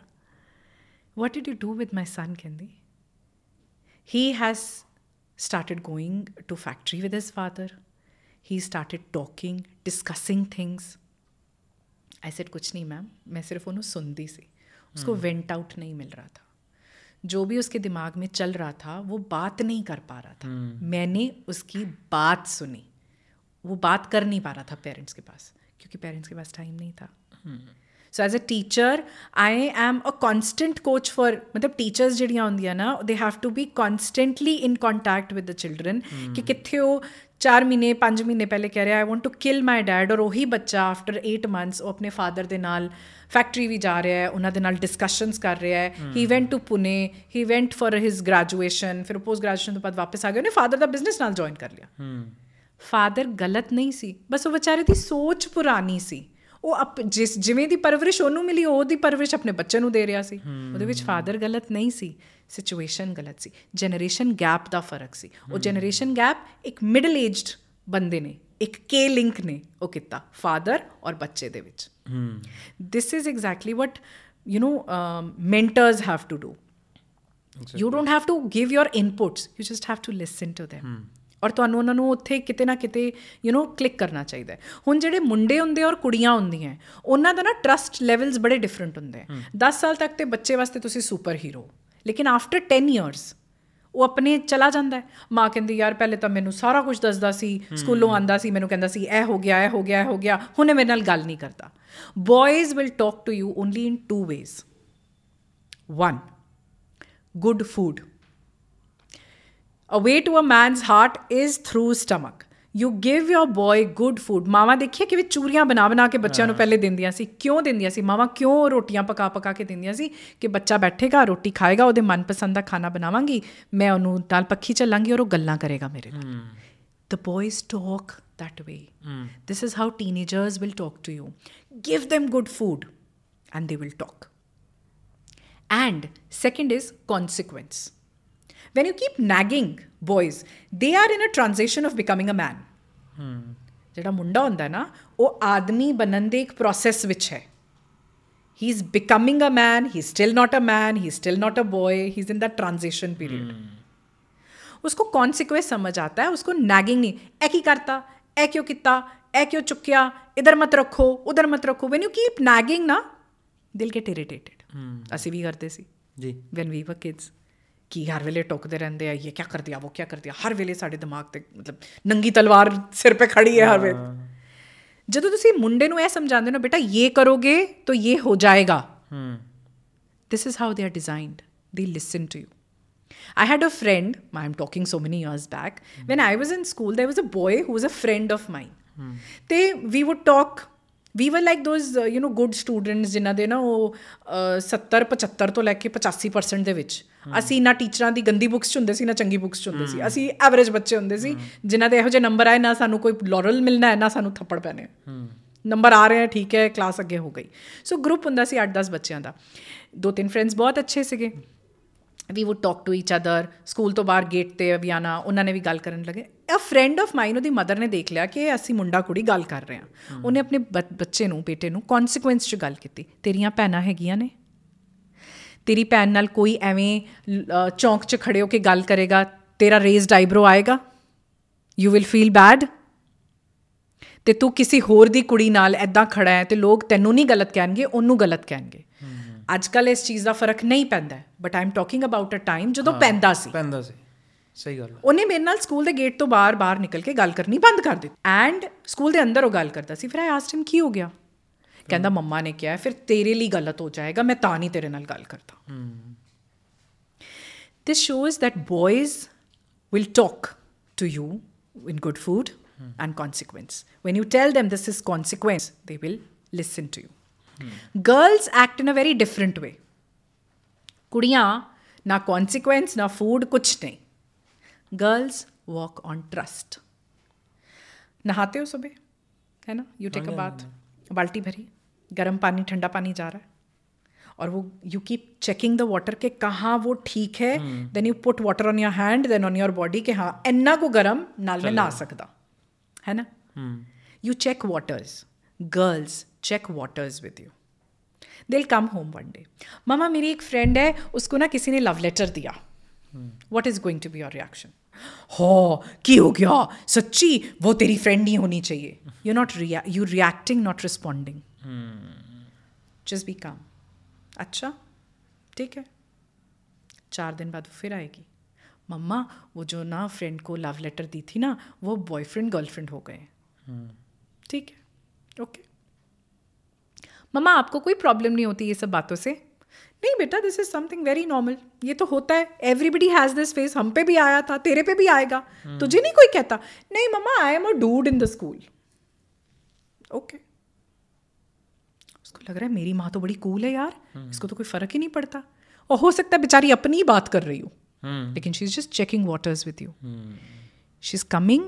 what did you do with my son कहती he has started going to factory with his father he started talking discussing things i said कुछ नहीं ma'am मैं सिर्फ उन्हें सुनती सी उसको हम्म। वेंट आउट नहीं मिल रहा था। जो भी उसके दिमाग में चल रहा था वो बात नहीं कर पा रहा था। हम्म। मैंने उसकी बात सुनी। वो बात कर नहीं पा रहा था पेरेंट्स के पास क्योंकि पेरेंट्स के पास टाइम नहीं था। So as a teacher I am a constant coach for मतलब टीचर्स ਜਿਹੜੀਆਂ होंगे ना they have to be constantly in contact with the children कि हम्म। कितने हो 4 ਮਹੀਨੇ 5 ਮਹੀਨੇ ਪਹਿਲੇ ਕਹਿ ਰਿਹਾ I want to kill my dad ਔਰ ਉਹੀ ਬੱਚਾ ਆਫਟਰ 8 ਮੰਥਸ ਉਹ ਆਪਣੇ ਫਾਦਰ ਦੇ ਨਾਲ ਫੈਕਟਰੀ ਵੀ ਜਾ ਰਿਹਾ ਹੈ ਉਹਨਾਂ ਦੇ ਨਾਲ ਡਿਸਕਸ਼ਨਸ ਕਰ ਰਿਹਾ ਹੈ। He. Went to Pune he went for his graduation ਫਿਰ ਪੋਸਟ ਗ੍ਰੈਜੂਏਸ਼ਨ ਤੋਂ ਬਾਅਦ ਵਾਪਸ ਆ ਗਿਆ ਉਹਨੇ ਫਾਦਰ ਦਾ ਬਿਜ਼ਨਸ ਨਾਲ ਜੁਆਇਨ ਕਰ ਲਿਆ। ਫਾਦਰ ਗਲਤ ਨਹੀਂ ਸੀ ਬਸ ਉਹ ਵਿਚਾਰੇ ਦੀ ਸੋਚ ਪੁਰਾਣੀ ਸੀ। ਉਹ ਜਿਸ ਜਿਵੇਂ ਦੀ ਪਰਵਰਿਸ਼ ਉਹਨੂੰ ਮਿਲੀ ਉਹਦੀ ਪਰਵਰਿਸ਼ ਆਪਣੇ ਬੱਚੇ ਨੂੰ ਦੇ ਰਿਹਾ ਸੀ। ਉਹਦੇ ਵਿੱਚ ਫਾਦਰ ਗਲਤ ਨਹੀਂ ਸੀ ਸਿਚੁਏਸ਼ਨ ਗਲਤ ਸੀ ਜਨਰੇਸ਼ਨ ਗੈਪ ਦਾ ਫ਼ਰਕ ਸੀ। ਉਹ ਜਨਰੇਸ਼ਨ ਗੈਪ ਇੱਕ ਮਿਡਲ ਏਜਡ ਬੰਦੇ ਨੇ ਇੱਕ ਕੇ ਲਿੰਕ ਨੇ ਉਹ ਕੀਤਾ ਫਾਦਰ ਔਰ ਬੱਚੇ ਦੇ ਵਿੱਚ। This is exactly what you know mentors have to do you don't have to give your inputs you just have to listen to them ਔਰ ਤੁਹਾਨੂੰ ਉਹਨਾਂ ਨੂੰ ਉੱਥੇ ਕਿਤੇ ਨਾ ਕਿਤੇ ਯੂ نو ਕਲਿੱਕ ਕਰਨਾ ਚਾਹੀਦਾ ਹੈ। ਹੁਣ ਜਿਹੜੇ ਮੁੰਡੇ ਹੁੰਦੇ ਔਰ ਕੁੜੀਆਂ ਹੁੰਦੀਆਂ ਉਹਨਾਂ ਦਾ ਨਾ ਟਰਸਟ ਲੈਵਲਸ ਬੜੇ ਡਿਫਰੈਂਟ ਹੁੰਦੇ ਆ 10 ਸਾਲ ਤੱਕ ਤੇ ਬੱਚੇ ਵਾਸਤੇ ਤੁਸੀਂ ਸੁਪਰ ਹੀਰੋ ਲੇਕਿਨ ਆਫਟਰ 10 ਇਅਰਸ ਉਹ ਆਪਣੇ ਚਲਾ ਜਾਂਦਾ ਹੈ। ਮਾਂ ਕਹਿੰਦੀ ਯਾਰ ਪਹਿਲੇ ਤਾਂ ਮੈਨੂੰ ਸਾਰਾ ਕੁਝ ਦੱਸਦਾ ਸੀ ਸਕੂਲੋਂ ਆਂਦਾ ਸੀ ਮੈਨੂੰ ਕਹਿੰਦਾ ਸੀ ਇਹ ਹੋ ਗਿਆ ਇਹ ਹੋ ਗਿਆ ਇਹ ਹੋ ਗਿਆ। ਹੁਣ ਇਹ ਮੇਰੇ ਨਾਲ ਗੱਲ ਨਹੀਂ ਕਰਦਾ। Boys will talk to you only in two ways 1 good food a way to a man's heart is through stomach you give your boy good food ਮਾਵਾਂ ਦੇਖੀਏ ਕਿਵੇਂ ਚੂਰੀਆਂ ਬਣਾ ਬਣਾ ਕੇ ਬੱਚਿਆਂ ਨੂੰ ਪਹਿਲੇ ਦਿੰਦੀਆਂ ਸੀ ਕਿਉਂ ਦਿੰਦੀਆਂ ਸੀ ਮਾਵਾਂ ਕਿਉਂ ਰੋਟੀਆਂ ਪਕਾ ਪਕਾ ਕੇ ਦਿੰਦੀਆਂ ਸੀ ਕਿ ਬੱਚਾ ਬੈਠੇਗਾ ਰੋਟੀ ਖਾਏਗਾ ਉਹਦੇ ਮਨਪਸੰਦ ਦਾ ਖਾਣਾ ਬਣਾਵਾਂਗੀ ਮੈਂ ਉਹਨੂੰ ਨਾਲ ਪੱਖੀ ਚੱਲਾਂਗੀ ਔਰ ਉਹ ਗੱਲਾਂ ਕਰੇਗਾ ਮੇਰੇ ਨਾਲ the boys talk that way this is how teenagers will talk to you give them good food and they will talk and second is consequence. when you keep nagging boys they are in a transition of becoming a man ਜਿਹੜਾ ਮੁੰਡਾ ਹੁੰਦਾ ਨਾ ਉਹ ਆਦਮੀ ਬਣਨ ਦੇ ਇੱਕ process ਵਿੱਚ ਹੈ he is becoming a man he still not a man he still not a boy he is in that transition period उसको कॉन्सिक्वेंस समझ आता है उसको नैगिंग नहीं ए की करता ए क्यों किता ए क्यों चुकिया इधर मत रखो उधर मत रखो वैन यू कीप नैगिंग ना दिल गेट इरिटेटेड ਅਸੀਂ ਵੀ ਕਰਦੇ ਸੀ ਜੀ ਵੈਨ ਵੀ ਵਰ ਕਿਡਸ ਕੀ ਹਰ ਵੇਲੇ ਟੋਕਦੇ ਰਹਿੰਦੇ ਆ ਇਹ ਕੀ ਕਰ ਦਿਆ ਉਹ ਕੀ ਕਰ ਦਿਆ ਹਰ ਵੇਲੇ ਸਾਡੇ ਦਿਮਾਗ ਤੇ ਮਤਲਬ ਨੰਗੀ ਤਲਵਾਰ ਸਿਰ ਤੇ ਖੜੀ ਹੈ ਹਰ ਵੇਲੇ ਜਦੋਂ ਤੁਸੀਂ ਮੁੰਡੇ ਨੂੰ ਇਹ ਸਮਝਾਉਂਦੇ ਹੋ ਨਾ ਬੇਟਾ ਇਹ ਕਰੋਗੇ ਤਾਂ ਇਹ ਹੋ ਜਾਏਗਾ ਹੂੰ this is how they are designed they listen to you I had a friend, I'm talking so many years back, when I was in school, there was a boy who was a friend of mine. They, we would talk. We were like those, uh, you know, good students ਜਿਨ੍ਹਾਂ ਦੇ ਨਾ ਉਹ ਅ, 70 75 ਤੋਂ ਲੈ ਕੇ 85% ਦੇ ਵਿੱਚ ਅਸੀਂ ਨਾ ਟੀਚਰਾਂ ਦੀ ਗੰਦੀ ਬੁੱਕਸ ਚ ਹੁੰਦੇ ਸੀ ਨਾ ਚੰਗੀ ਬੁੱਕਸ ਚ ਹੁੰਦੇ ਸੀ। ਅਸੀਂ ਐਵਰੇਜ ਬੱਚੇ ਹੁੰਦੇ ਸੀ ਜਿਨ੍ਹਾਂ ਦੇ ਇਹੋ ਜਿਹੇ ਨੰਬਰ ਆਏ ਨਾ ਸਾਨੂੰ ਕੋਈ ਲੋਰਲ ਮਿਲਣਾ ਹੈ ਨਾ ਸਾਨੂੰ ਥੱਪੜ ਪੈਣੇ। ਨੰਬਰ ਆ ਰਹੇ ਆ ਠੀਕ ਹੈ ਕਲਾਸ ਅੱਗੇ ਹੋ ਗਈ। ਸੋ ਗਰੁੱਪ ਹੁੰਦਾ ਸੀ 8-10 ਬੱਚਿਆਂ ਦਾ। ਦੋ ਤਿੰਨ ਫਰੈਂਡਸ ਬਹੁਤ ਅੱਛੇ ਸੀਗੇ। We would talk to each other school ਤੋਂ ਬਾਹਰ ਗੇਟ ਤੇ ਵੀ ਆਣਾ ਉਹਨਾਂ ਨੇ ਵੀ ਗੱਲ ਕਰਨ ਲੱਗੇ। ਅ ਫਰੈਂਡ ਆਫ ਮਾਈਨ ਉਹਦੀ ਮਦਰ ਨੇ ਦੇਖ ਲਿਆ ਕਿ ਅਸੀਂ ਮੁੰਡਾ ਕੁੜੀ ਗੱਲ ਕਰ ਰਹੇ ਹਾਂ। ਉਹਨੇ ਆਪਣੇ ਬੱਚੇ ਨੂੰ ਬੇਟੇ ਨੂੰ ਕਨਸੀਕੁਐਂਸ 'ਚ ਗੱਲ ਕੀਤੀ। ਤੇਰੀਆਂ ਭੈਣਾਂ ਹੈਗੀਆਂ ਨੇ? ਤੇਰੀ ਭੈਣ ਨਾਲ ਕੋਈ ਐਵੇਂ ਚੌਂਕ 'ਚ ਖੜੇ ਹੋ ਕੇ ਗੱਲ ਕਰੇਗਾ ਤੇਰਾ ਰੇਜ਼ਡ ਆਈਬ੍ਰੋ ਆਏਗਾ ਯੂ ਵਿਲ ਫੀਲ ਬੈਡ ਤੇ ਤੂੰ ਕਿਸੇ ਹੋਰ ਦੀ ਕੁੜੀ ਨਾਲ ਐਦਾਂ ਖੜਾ ਹੈ ਤੇ ਲੋਕ ਤੈਨੂੰ ਨਹੀਂ ਗਲਤ ਕਹਿਣਗੇ ਉਹਨੂੰ ਗਲਤ ਕਹਿਣਗੇ। ਅੱਜ ਕੱਲ ਇਸ ਚੀਜ਼ ਦਾ ਫ਼ਰਕ ਨਹੀਂ ਪੈਂਦਾ but I am talking about a time ਜਦੋਂ ਪੈਂਦਾ ਸੀ। ਪੈਂਦਾ ਸੀ। ਸਹੀ ਗੱਲ ਹੈ। ਉਹਨੇ ਮੇਰੇ ਨਾਲ ਸਕੂਲ ਦੇ ਗੇਟ ਤੋਂ ਬਾਹਰ ਬਾਹਰ ਨਿਕਲ ਕੇ ਗੱਲ ਕਰਨੀ ਬੰਦ ਕਰ ਦਿੱਤੀ। ਐਂਡ ਸਕੂਲ ਦੇ ਅੰਦਰ ਉਹ ਗੱਲ ਕਰਦਾ ਸੀ ਫਿਰ ਆਈ ਆਸਕਡ ਹਿਮ ਕੀ ਹੋ ਗਿਆ? ਕਹਿੰਦਾ ਮੰਮਾ ਨੇ ਕਿਹਾ ਫਿਰ ਤੇਰੇ ਲਈ ਗਲਤ ਹੋ ਜਾਏਗਾ ਮੈਂ ਤਾਂ ਨਹੀਂ ਤੇਰੇ ਨਾਲ ਗੱਲ ਕਰਦਾ this shows that boys will talk to you in good food and consequence when you tell them this is consequence they will listen to you girls act in a very different way ਕੁੜੀਆਂ ਨਾ consequence ਨਾ food ਕੁਛ ਨਹੀਂ girls walk on trust नहाते हो सुबह है ना यू टेक अ बाथ बाल्टी भरी गर्म पानी ठंडा पानी जा रहा है। और वो you keep checking the water के कहाँ वो ठीक है then you put water on your hand then on your body के हाँ इन्ना को गर्म नाल में ना आ सकता है ना? You check waters girls check waters with you till come home one day मामा मेरी एक फ्रेंड है उसको ना किसी ने लव लेटर दिया। What is going to be your reaction हो की हो गया? सच्ची वो तेरी फ्रेंड नहीं होनी चाहिए। You not re you reacting not responding just be calm अच्छा ठीक है चार दिन बाद वो फिर आएगी। मम्मा वो जो ना फ्रेंड को लव लेटर दी थी ना वो बॉयफ्रेंड गर्लफ्रेंड हो गए। ठीक है? ओके मम्मा आपको कोई प्रॉब्लम नहीं होती ये सब बातों से? नहीं बेटा this is something very normal ये तो होता है। एवरीबडी हैज़ दिस फेस हम पे भी आया था तेरे पे भी आएगा। तुझे नहीं कोई कहता नहीं mumma I am a dude in the school okay लग रहा है मेरी माँ तो बड़ी कूल है यार। इसको तो कोई फ़र्क ही नहीं पड़ता। और हो सकता है बेचारी अपनी ही बात कर रही हो लेकिन she is just checking waters with you she is coming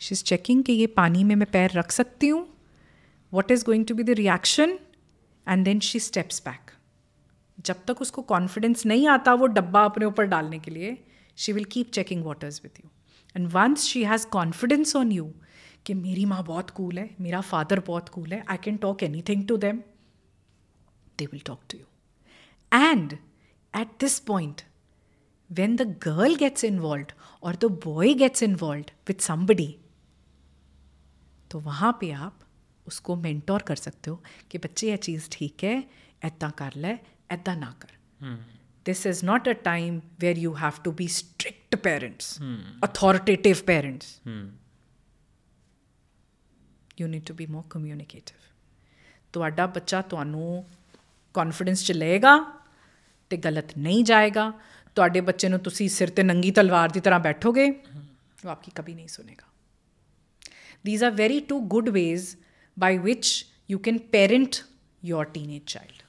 she is checking कि ये पानी में मैं पैर रख सकती हूँ। What is going to be the reaction and then she steps back जब तक उसको कॉन्फिडेंस नहीं आता वो डब्बा अपने ऊपर डालने के लिए she will keep checking waters with you and once she has confidence on you कि मेरी माँ बहुत कूल है मेरा फादर बहुत कूल है I can talk anything to them they will talk to you. And at this point, when the girl gets involved or the boy gets involved with somebody, तो वहाँ पे आप उसको मेंटोर कर सकते हो कि बच्चे ये चीज़ ठीक है ऐदा कर ले ऐदा ना कर this is not a time where you have to be strict parents authoritative parents you need to be more communicative ਤੁਹਾਡਾ ਬੱਚਾ ਤੁਹਾਨੂੰ ਕੌਨਫੀਡੈਂਸ ਚ ਲਏਗਾ ਤੇ ਗਲਤ ਨਹੀਂ ਜਾਏਗਾ। ਤੁਹਾਡੇ ਬੱਚੇ ਨੂੰ ਤੁਸੀਂ ਸਿਰ ਤੇ ਨੰਗੀ ਤਲਵਾਰ ਦੀ ਤਰ੍ਹਾਂ ਬੈਠੋਗੇ, ਉਹ ਆਪਕੀ ਕभी ਨਹੀਂ ਸੁਨੇਗਾ। These are very two good ways by which you can parent your teenage child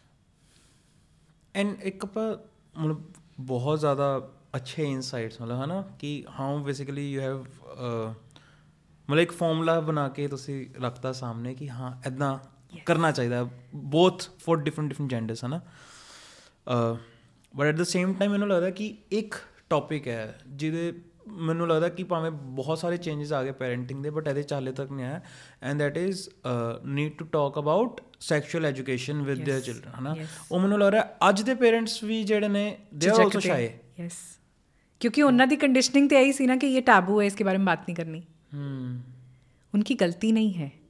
and ਇੱਕ ਆਪਾਂ ਮਤਲਬ ਬਹੁਤ ਜ਼ਿਆਦਾ ਅੱਛੇ ਇਨਸਾਈਟਸ ਮਤਲਬ ਹਨਾ ਕਿ ਹਾਊ ਬੇਸਿਕਲੀ ਯੂ ਹੈਵ ਮਤਲਬ ਇੱਕ ਫਾਰਮੂਲਾ ਬਣਾ ਕੇ ਤੁਸੀਂ ਰੱਖਤਾ ਸਾਹਮਣੇ ਕਿ ਹਾਂ ਐਦਾਂ ਕਰਨਾ ਚਾਹੀਦਾ both for different different genders ਹਨਾ but at the same time ਮੈਨੂੰ ਲੱਗਦਾ ਕਿ ਇੱਕ ਟੌਪਿਕ ਹੈ ਜਿਹਦੇ ਮੈਨੂੰ ਲੱਗਦਾ ਕਿ ਭਾਵੇਂ ਬਹੁਤ ਸਾਰੇ ਚੇਂजेस ਆ ਗਏ ਪੈਰੈਂਟਿੰਗ ਦੇ ਬਟ ਇਹਦੇ ਚਾਲੇ ਤੱਕ ਨਹੀਂ ਆਇਆ and that is need to talk about sexual education with their children ਹਨਾ ਉਹ ਮੈਨੂੰ ਲੱਗ ਰਿਹਾ ਅੱਜ ਦੇ ਪੇਰੈਂਟਸ ਵੀ ਜਿਹੜੇ ਨੇ ਦੇ ਆਰ ਆਲਸੋ ਸ਼ਾਏ ਯੈਸ क्योंकि ਉਹਨਾਂ ਦੀ ਕੰਡੀਸ਼ਨਿੰਗ ਤੇ ਆਈ ਸੀ ਨਾ ਕਿ ਇਹ ਟੈਬੂ ਹੈ ਇਸके ਬਾਰੇ में बात नहीं करनी। हम्म उनकी गलती नहीं है।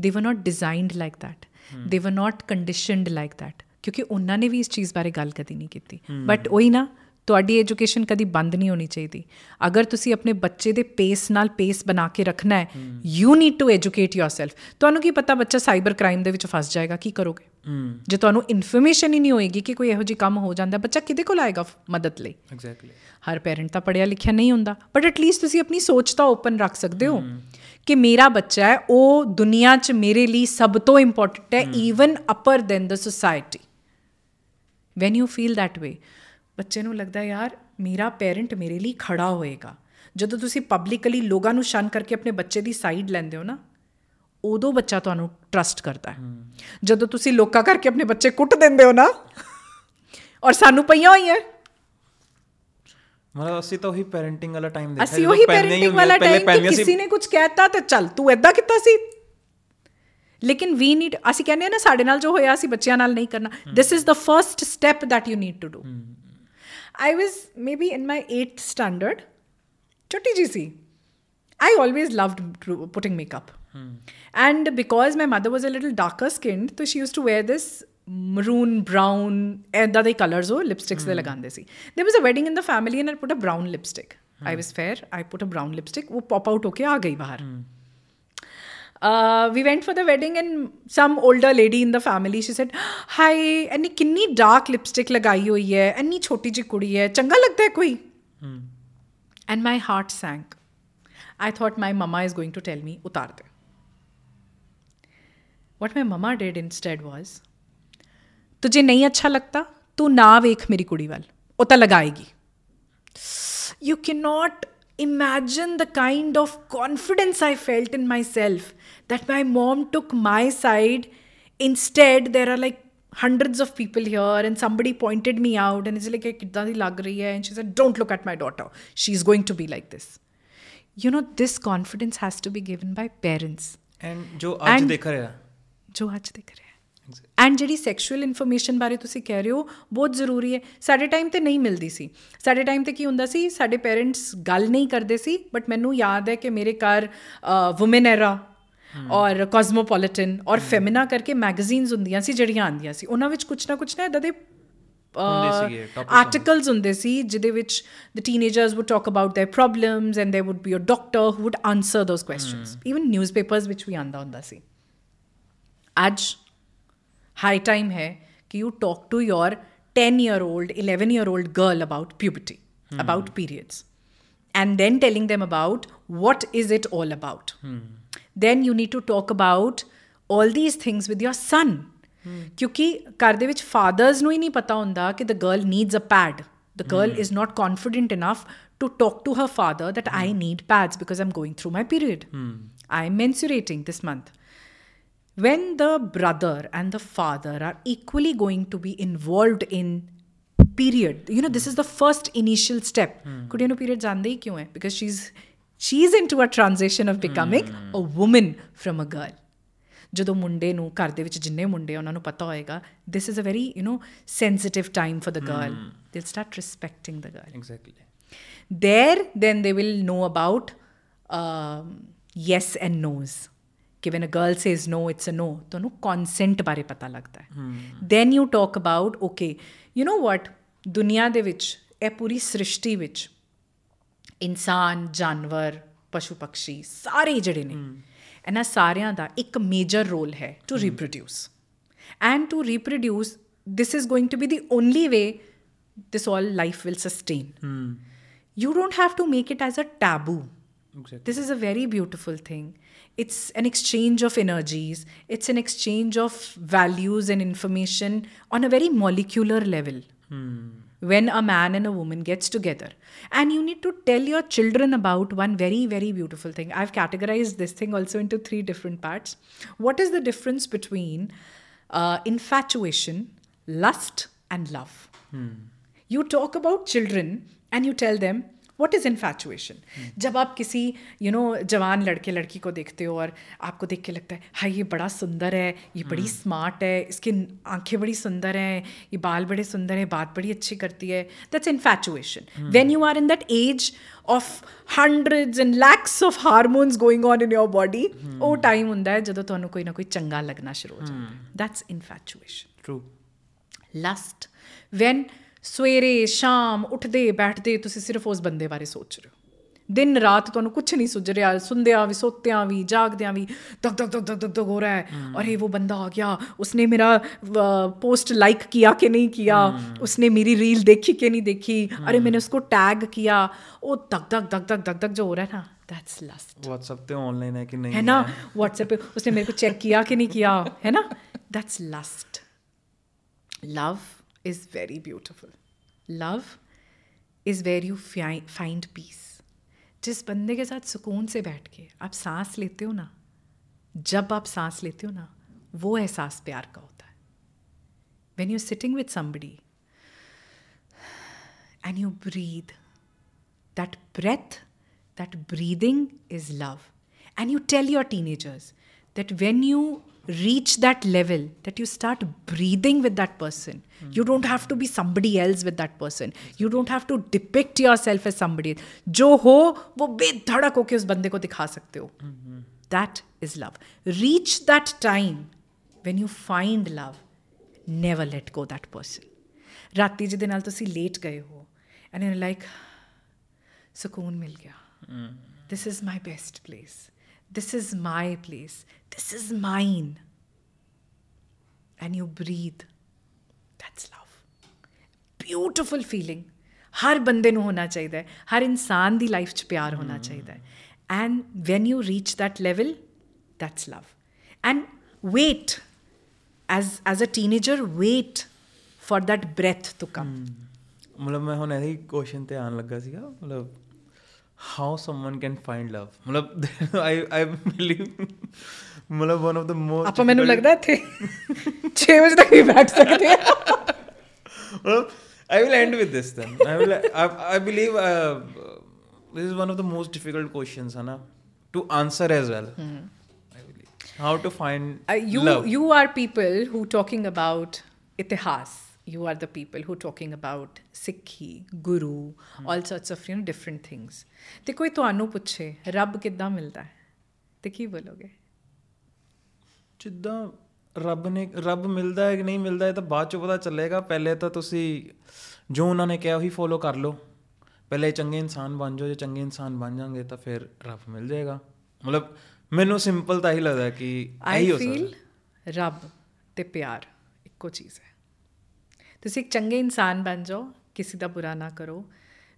ਦੇ were not designed like that they were not conditioned like that ਕਿਉਂਕਿ ਉਹਨਾਂ ਨੇ ਵੀ ਇਸ ਚੀਜ਼ ਬਾਰੇ ਗੱਲ ਕਦੀ ਨਹੀਂ ਕੀਤੀ ਬਟ ਉਹੀ ਨਾ ਤੁਹਾਡੀ ਐਜੂਕੇਸ਼ਨ ਕਦੀ ਬੰਦ ਨਹੀਂ ਹੋਣੀ ਚਾਹੀਦੀ ਅਗਰ ਤੁਸੀਂ ਆਪਣੇ ਬੱਚੇ ਦੇ ਪੇਸ ਨਾਲ ਪੇਸ ਬਣਾ ਕੇ ਰੱਖਣਾ ਹੈ you need to educate yourself ਤੁਹਾਨੂੰ ਕੀ ਪਤਾ ਬੱਚਾ ਸਾਈਬਰ ਕ੍ਰਾਈਮ ਦੇ ਵਿੱਚ ਫਸ ਜਾਏਗਾ ਕੀ ਕਰੋਗੇ ਜੇ ਤੁਹਾਨੂੰ ਇਨਫੋਰਮੇਸ਼ਨ ਹੀ ਨਹੀਂ ਹੋਏਗੀ ਕਿ ਕੋਈ ਇਹੋ ਜੀ ਕੰਮ ਹੋ ਜਾਂਦਾ ਬੱਚਾ ਕਿਹਦੇ ਕੋਲ ਆਏਗਾ ਮਦਦ ਲਈ ਐਗਜ਼ੈਕਟਲੀ ਹਰ ਪੇਰੈਂਟ ਤਾਂ ਪੜਿਆ ਲਿਖਿਆ ਨਹੀਂ ਹੁੰਦਾ ਬਟ ਐਟ ਲੀਸਟ ਤੁਸੀਂ ਆਪਣੀ ਸੋਚ ਤਾਂ ਓਪਨ ਰੱਖ ਸਕਦੇ ਹੋ ਕਿ ਮੇਰਾ ਬੱਚਾ ਹੈ ਉਹ ਦੁਨੀਆ 'ਚ ਮੇਰੇ ਲਈ ਸਭ ਤੋਂ ਇੰਪੋਰਟੈਂਟ ਹੈ even upper than the society when you feel that way ਬੱਚੇ ਨੂੰ ਲੱਗਦਾ ਯਾਰ ਮੇਰਾ ਪੈਰੈਂਟ ਮੇਰੇ ਲਈ ਖੜਾ ਹੋਏਗਾ। ਜਦੋਂ ਤੁਸੀਂ ਪਬਲਿਕਲੀ ਲੋਕਾਂ ਨੂੰ ਸ਼ਨ ਕਰਕੇ ਆਪਣੇ ਬੱਚੇ ਦੀ ਸਾਈਡ ਲੈਂਦੇ ਹੋ ਨਾ ਉਦੋਂ ਬੱਚਾ ਤੁਹਾਨੂੰ ਟਰਸਟ ਕਰਦਾ ਹੈ। ਜਦੋਂ ਤੁਸੀਂ ਲੋਕਾਂ ਕਰਕੇ ਆਪਣੇ ਬੱਚੇ ਕੁੱਟ ਦਿੰਦੇ ਹੋ ਨਾ ਔਰ ਸਾਨੂੰ ਪਈਆਂ ਹੋਈਆਂ ਮਤਲਬ ਅਸੀਂ ਤਾਂ ਉਹੀ ਪੈਰੈਂਟਿੰਗ ਵਾਲਾ ਟਾਈਮ ਦੇਖਿਆ ਅਸੀਂ ਉਹੀ ਪੈਰੈਂਟਿੰਗ ਵਾਲਾ ਟਾਈਮ ਕਿ ਸੀ ਕਿਸੇ ਨੇ ਕੁਝ ਕਹਿਤਾ ਤੇ ਚੱਲ ਤੂੰ ਐਦਾਂ ਕੀਤਾ ਸੀ ਲੇਕਿਨ ਵੀ ਨੀਡ ਅਸੀਂ ਕਹਿੰਦੇ ਆ ਨਾ ਸਾਡੇ ਨਾਲ ਜੋ ਹੋਇਆ ਅਸੀਂ ਬੱਚਿਆਂ ਨਾਲ ਨਹੀਂ ਕਰਨਾ this is the first step that you need to do i was maybe in my 8th standard ਛੋਟੀ ਜੀ ਸੀ i always loved dro- putting makeup and because my mother was a little darker skinned so she used to wear maroon brown ਐਦਾਂ ਦੇ colours ਉਹ lipsticks ਦੇ ਲਗਾਉਂਦੇ ਸੀ the family and i put a brown lipstick i was fair i put a brown lipstick ਉਹ pop out ਹੋ ਕੇ ਆ ਗਈ ਬਾਹਰ uh, we went for the wedding and some older lady in the family she said hi ਇੰਨੀ ਕਿੰਨੀ dark lipstick ਲਗਾਈ ਹੋਈ ਹੈ ਇੰਨੀ ਛੋਟੀ ਜਿਹੀ ਕੁੜੀ ਹੈ ਚੰਗਾ ਲੱਗਦਾ ਹੈ ਕੋਈ and my heart sank i thought my mama is going to tell me ਉਤਾਰ ਦੇ what my mama did instead was ਤੁਝੇ ਨਹੀਂ ਅੱਛਾ ਲੱਗਦਾ ਤੂੰ ਨਾ ਵੇਖ ਮੇਰੀ ਕੁੜੀ ਵੱਲ ਉਹ ਤਾਂ ਲਗਾਏਗੀ you cannot imagine the kind of confidence I felt in myself that my mom took my side. Instead, there are like hundreds of people here, and somebody pointed me out and is like, "Kidda di lag rahi hai?" And she said, Don't look at my daughter. She's going to be like this. You know, this confidence has to be given by parents. And ਜੋ ਅੱਜ And- ਦੇਖ ਰਿਹਾ ਜੋ ਅੱਜ ਦਿਖ ਰਿਹਾ ਹੈ and ਜਿਹੜੀ ਸੈਕਸ਼ੂਅਲ ਇਨਫੋਰਮੇਸ਼ਨ ਬਾਰੇ ਤੁਸੀਂ ਕਹਿ ਰਹੇ ਹੋ ਬਹੁਤ ਜ਼ਰੂਰੀ ਹੈ ਸਾਡੇ ਟਾਈਮ ਤੇ ਨਹੀਂ ਮਿਲਦੀ ਸੀ ਸਾਡੇ ਟਾਈਮ ਤੇ ਕੀ ਹੁੰਦਾ ਸੀ ਸਾਡੇ ਪੇਰੈਂਟਸ ਗੱਲ ਨਹੀਂ ਕਰਦੇ ਸੀ ਬਟ ਮੈਨੂੰ ਯਾਦ ਹੈ ਕਿ ਮੇਰੇ ਘਰ ਔਮਨ ਐਰਾ ਔਰ ਕਾਸਮੋਪੋਲਿਟਨ ਔਰ ਫੈਮਿਨਾ ਕਰਕੇ ਮੈਗਜ਼ੀਨਸ ਹੁੰਦੀਆਂ ਸੀ ਜਿਹੜੀਆਂ ਆਉਂਦੀਆਂ ਸੀ ਉਹਨਾਂ ਵਿੱਚ ਕੁਝ ਨਾ ਕੁਝ ਨਾ ਇਦਾਂ ਦੇ ਹੁੰਦੇ ਸੀਗੇ, topics ਆਰਟੀਕਲਸ ਹੁੰਦੇ ਸੀ ਜਿਹਦੇ ਵਿੱਚ the teenagers would talk about their problems and there would be a doctor who would answer those questions even newspapers ਵਿੱਚ ਵੀ ਆਂਦਾ ਹੁੰਦਾ ਸੀ ਅੱਜ ਹਾਈ ਟਾਈਮ ਹੈ ਕਿ you talk to your 10 year old 11 year old girl about puberty about periods and then telling them about what is it all about then you need to talk about all these things with your son ਕਿਉਂਕਿ ਘਰ ਦੇ ਵਿੱਚ fathers ਨੂੰ ਹੀ ਨਹੀਂ ਪਤਾ ਹੁੰਦਾ ਕਿ the girl needs a pad the girl is not confident enough to talk to her father that I need pads because I'm going through my period. I'm mensurating this month. When the brother and the father are equally going to be involved in period, you know, this is the first initial step. ਕੁੜੀਆਂ ਨੂੰ period ਜਾਂਦੇ ਹੀ ਕਿਉਂ ਹੈ? Because she's she's into a transition of becoming a woman from a girl. ਜਦੋਂ ਮੁੰਡੇ ਨੂੰ ਘਰ ਦੇ ਵਿੱਚ ਜਿੰਨੇ ਮੁੰਡੇ ਆ ਉਹਨਾਂ ਨੂੰ ਪਤਾ ਹੋਏਗਾ this is a very you know sensitive time for the girl they'll start respecting the girl exactly there then they will know about um, yes and no's ਕਿ when a girl says no it's a no ਤੁਹਾਨੂੰ consent ਬਾਰੇ ਪਤਾ ਲੱਗਦਾ ਹੈ then you talk about okay you know what ਦੁਨੀਆ ਦੇ ਵਿੱਚ ਇਹ ਪੂਰੀ ਸ੍ਰਿਸ਼ਟੀ ਵਿੱਚ ਇਨਸਾਨ ਜਾਨਵਰ ਪਸ਼ੂ ਪੰਛੀ ਸਾਰੇ ਜਿਹੜੇ ਨੇ ਇਹਨਾਂ ਸਾਰਿਆਂ ਦਾ ਇੱਕ ਮੇਜਰ ਰੋਲ ਹੈ to reproduce and to reproduce this is going to be the only way this all life will sustain you don't have to make it as a taboo Exactly. This is a very beautiful thing. It's an exchange of energies, it's an exchange of values and information on a very molecular level. Hmm. When a man and a woman gets together, and you need to tell your children about one very, very beautiful thing. I've categorized this thing also into three different parts. What is the difference between uh, infatuation, lust, and love? Hmm. You talk about children and you tell them, what is infatuation जब आप किसी you know जवान लड़के लड़की को देखते हो और आपको देख के लगता है हाँ ये बड़ा सुंदर है ये बड़ी स्मार्ट है इसकी आंखें बड़ी सुंदर हैं ये बाल बड़े सुंदर है बात बड़ी अच्छी करती है that's infatuation when you are in that age of hundreds and lakhs of hormones going on in your body ਉਹ ਟਾਈਮ ਹੁੰਦਾ ਹੈ ਜਦੋਂ ਤੁਹਾਨੂੰ ਕੋਈ ਨਾ ਕੋਈ ਚੰਗਾ ਲੱਗਣਾ ਸ਼ੁਰੂ ਹੋ ਜਾਂਦਾ ਹੈ that's infatuation true lust when ਸਵੇਰੇ ਸ਼ਾਮ ਉੱਠਦੇ ਬੈਠਦੇ ਤੁਸੀਂ ਸਿਰਫ ਉਸ ਬੰਦੇ ਬਾਰੇ ਸੋਚ ਰਹੇ ਹੋ। ਦਿਨ ਰਾਤ ਤੁਹਾਨੂੰ ਕੁਝ ਨਹੀਂ ਸੁਝ ਰਿਹਾ ਸੁੰਦਿਆਂ ਵੀ ਸੋਤਿਆਂ ਵੀ ਜਾਗਦਿਆਂ ਵੀ ਧਕ ਧਕ ਧਕ ਧਕ ਧਕ ਹੋ ਰਿਹਾ ਹੈ। ਅਰੇ ਉਹ ਬੰਦਾ ਆ ਗਿਆ ਉਸਨੇ ਮੇਰਾ ਪੋਸਟ ਲਾਈਕ किया कि नहीं किया उसने मेरी रील देखी कि नहीं देखी अरे मैंने उसको टैग किया वो धक धक धक धक धक धक जो हो रहा है ना दैट्स लस्ट व्हाट्सएप पे उसने मेरे को चेक किया कि नहीं किया है ना that's lust love is very beautiful love is where you find peace जिस बंदे के साथ सुकून से बैठ के आप सांस लेते हो ना जब आप सांस लेते हो ना वो एहसास प्यार का होता है when you're sitting with somebody and you breathe that breath that breathing is love and you tell your teenagers that when you reach that level that you start breathing with that person. Mm. You don't have to be somebody else with that person. You don't have to depict yourself as somebody. जो हो वो बेधड़क होके उस बंदे को दिखा सकते हो That is love. Reach that time when you find love. Never let go that person. राती जी दिन तो सी लेट गए हो एंड लाइक सुकून मिल गया hmm. This is my best place this is my place this is mine and you breathe that's love beautiful feeling ਹਰ ਬੰਦੇ ਨੂੰ ਹੋਣਾ ਚਾਹੀਦਾ ਹੈ ਹਰ ਇਨਸਾਨ ਦੀ ਲਾਈਫ 'ਚ ਪਿਆਰ ਹੋਣਾ ਚਾਹੀਦਾ ਹੈ and when you reach that level that's love and wait as as a teenager wait for that breath to come ਮਤਲਬ ਮੈਂ ਹੁਣ ਇਹੀ ਕੁਐਸਚਨ ਤੇ ਆਣ ਲੱਗਾ ਸੀਗਾ ਮਤਲਬ how someone can find love. *laughs* I believe one of the most आपको मैंने लगता है छः बजे तक भी बैठ सकते हैं। I will end with this then. I believe uh, this is one of the most difficult questions है ना? To answer as well. Hmm. How to find uh, you love. you are people who talking about इतिहास। You are the people who talking about sikhi guru all sorts of you know different things. ਤੇ ਕੋਈ ਤੁਹਾਨੂੰ ਪੁੱਛੇ ਰੱਬ ਕਿੱਦਾਂ ਮਿਲਦਾ ਹੈ ਤੇ ਕੀ ਬੋਲੋਗੇ ਜਿੱਦਾਂ ਰੱਬ ਨੇ ਰੱਬ ਮਿਲਦਾ ਹੈ ਕਿ ਨਹੀਂ ਮਿਲਦਾ ਇਹ ਤਾਂ ਬਾਅਦ ਚ ਪਤਾ ਚੱਲੇਗਾ ਪਹਿਲੇ ਤਾਂ ਤੁਸੀਂ ਜੋ ਉਹਨਾਂ ਨੇ ਕਿਹਾ ਉਹੀ ਫੋਲੋ ਕਰ ਲਓ ਪਹਿਲੇ ਚੰਗੇ ਇਨਸਾਨ ਬਣ ਜਾਓ ਜੇ ਚੰਗੇ ਇਨਸਾਨ ਬਣ ਜਾਓਗੇ ਤਾਂ ਫਿਰ ਰੱਬ ਮਿਲ ਜਾਏਗਾ ਮਤਲਬ ਮੈਨੂੰ ਸਿੰਪਲ ਤਾਂ ਹੀ ਲੱਗਦਾ ਕਿ ਇਹੀ ਹੋ ਸਕਦਾ ਰੱਬ ਤੇ ਪਿਆਰ ਇੱਕੋ ਚੀਜ਼ ਹੈ ਤੁਸੀਂ ਇੱਕ ਚੰਗੇ ਇਨਸਾਨ ਬਣ ਜਾਓ ਕਿਸੇ ਦਾ ਬੁਰਾ ਨਾ ਕਰੋ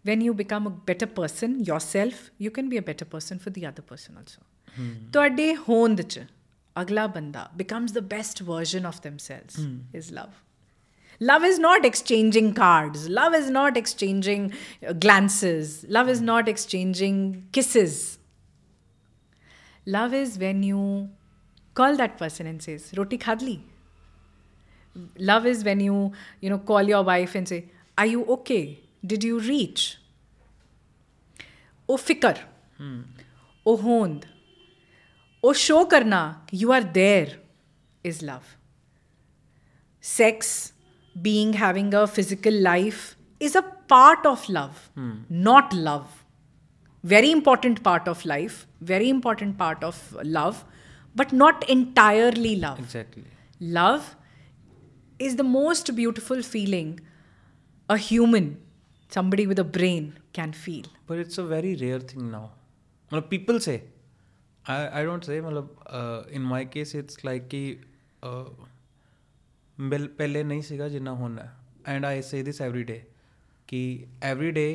when you become a better person yourself you can be a better person for the other person also ਤੁਹਾਡੇ ਹੋਂਦ ਚ ਅਗਲਾ ਬੰਦਾ becomes the best version of themselves is love love is not exchanging cards love is not exchanging uh, glances love is not exchanging kisses love is when you call that person and says roti khadli love is when you you know call your wife and say are you okay? Did you reach? Oh fikar hmm. oh hond oh show karna you are there is love. Sex being having a physical life is a part of love hmm. not love. Very important part of life very important part of love but not entirely love. Exactly. Love is the most beautiful feeling a human somebody with a brain can feel But it's a very rare thing now. Well, people say, I, I don't say, मतलब, uh, in my case, it's like कि uh, bill- पहले नहीं सीगा जिन्ना होना है and I say this every day कि every day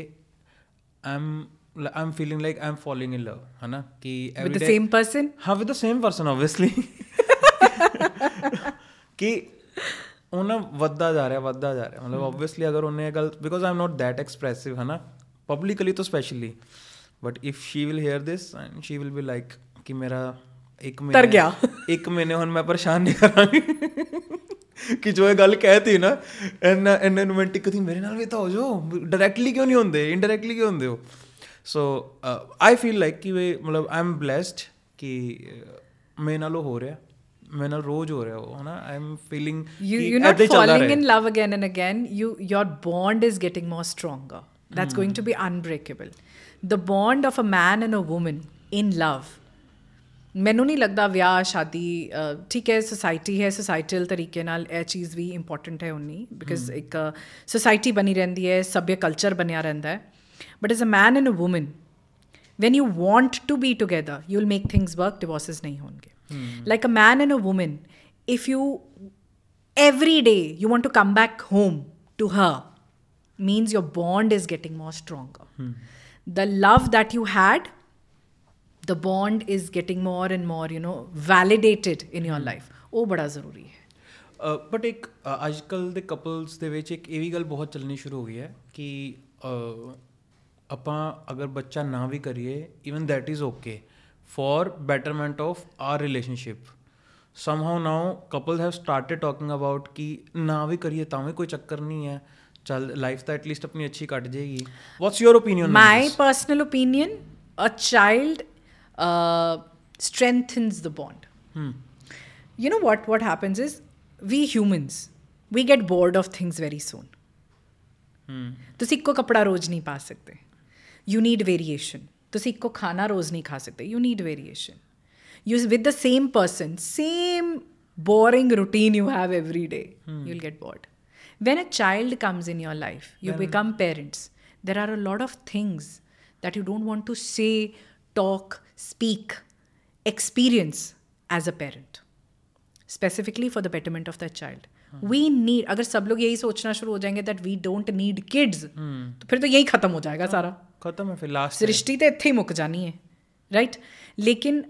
I am I am feeling like I am falling in love है ना कि with every the day- same person हाँ with the same person obviously ਕਿ ਉਹ ਨਾ ਵੱਧਦਾ ਜਾ ਰਿਹਾ ਵੱਧਦਾ ਜਾ ਰਿਹਾ ਮਤਲਬ ਆਬਵੀਅਸਲੀ ਅਗਰ ਉਹਨੇ ਇਹ ਗੱਲ because I am not that expressive ਹੈ ਨਾ ਪਬਲਿਕਲੀ ਤਾਂ specially but if she will hear this and she will be like ਕਿ ਮੇਰਾ ਇੱਕ ਮਹੀਨੇ ਤਰ ਗਿਆ। ਇੱਕ ਮਹੀਨੇ ਹੁਣ ਮੈਂ ਪਰੇਸ਼ਾਨ ਨਹੀਂ ਕਰਾਂਗੀ ਕਿ ਜੋ ਇਹ ਗੱਲ ਕਹਿਤੀ ਨਾ ਐਨਾ ਐਨਾ ਰੋਮਾਂਟਿਕ ਕਦੀ ਮੇਰੇ ਨਾਲ ਵੀ ਤਾਂ ਹੋ ਜਾਓ ਡਾਇਰੈਕਟਲੀ ਕਿਉਂ ਨਹੀਂ ਹੁੰਦੇ ਇਨਡਾਇਰੈਕਟਲੀ ਕਿਉਂ ਹੁੰਦੇ ਹੋ ਸੋ ਆਈ ਫੀਲ ਲਾਈਕ ਕਿ ਮਤਲਬ ਆਈ ਐਮ ਬlesed ਕਿ ਮੇਰੇ ਨਾਲ ਹੋ ਰਿਹਾ ਮੇਰੇ ਨਾਲ ਰੋਜ਼ ਹੋ ਰਿਹਾ ਉਹ ਹਨਾ I am feeling you, you're not falling in love again and again you your bond is getting more stronger that's going to be unbreakable the bond of a man and a woman in love ਮੈਨੂੰ ਨਹੀਂ ਲੱਗਦਾ ਵਿਆਹ ਸ਼ਾਦੀ ਅ, ਠੀਕ ਹੈ society ਹੈ ਸੋਸਾਇਟਲ ਤਰੀਕੇ ਨਾਲ ਇਹ ਚੀਜ਼ ਵੀ ਇੰਪੋਰਟੈਂਟ ਹੈ ਉਨੀ ਬਿਕਾਜ਼ ਇੱਕ ਸੋਸਾਇਟੀ ਬਣੀ ਰਹਿੰਦੀ ਹੈ ਸਭਿਆ ਕਲਚਰ ਬਣਿਆ ਰਹਿੰਦਾ ਹੈ but as a man and a woman when you want to be together you'll make things work divorces nahi honge like a man and a woman if you every day you want to come back home to her means your bond is getting more stronger the love that you had the bond is getting more and more you know validated in your life ਉਹ ਬੜਾ ਜ਼ਰੂਰੀ ਹੈ but ਇੱਕ ਅੱਜ ਕੱਲ ਦੇ couples ਦੇ ਵਿੱਚ ਇੱਕ ਇਹ ਵੀ ਗੱਲ ਬਹੁਤ ਚੱਲਣੀ ਸ਼ੁਰੂ ਹੋ ਗਈ ਹੈ ਕਿ ਅ, ਆਪਾਂ ਅਗਰ ਬੱਚਾ ਨਾ ਵੀ ਕਰੀਏ even that is okay for betterment of our relationship somehow now couples have started talking about ਕਿ ਨਾ ਵੀ ਕਰੀਏ ਤਾਂ ਵੀ ਕੋਈ ਚੱਕਰ ਨਹੀਂ ਹੈ ਚੱਲ ਲਾਈਫ ਤਾਂ ਐਟਲੀਸਟ ਆਪਣੀ ਅੱਛੀ ਕੱਟ ਜਾਏਗੀ what's your opinion my personal opinion a child uh, strengthens the bond. You know what what happens is we humans we get bored of things very soon. ਤੁਸੀਂ ਇੱਕੋ ਕੱਪੜਾ ਰੋਜ਼ ਨਹੀਂ ਪਾ ਸਕਦੇ ਯੂ ਨੀਡ ਵੇਰੀਏਸ਼ਨ ਤੁਸੀਂ ਇੱਕੋ ਖਾਣਾ ਰੋਜ਼ ਨਹੀਂ ਖਾ ਸਕਦੇ you need variation you with the same person same boring routine you have every day you'll get bored when a child comes in your life you become parents there are a lot of things that you don't want to say talk speak experience as a parent specifically for the betterment of that child हाँ। We need अगर सब लोग यही सोचना शुरू हो जाएँगे that we don't need kids तो फिर तो यही खत्म हो जाएगा हाँ, सारा। खत्म है फिर लास्ट सृष्टि तो इतने ही मुक जानी है राइट लेकिन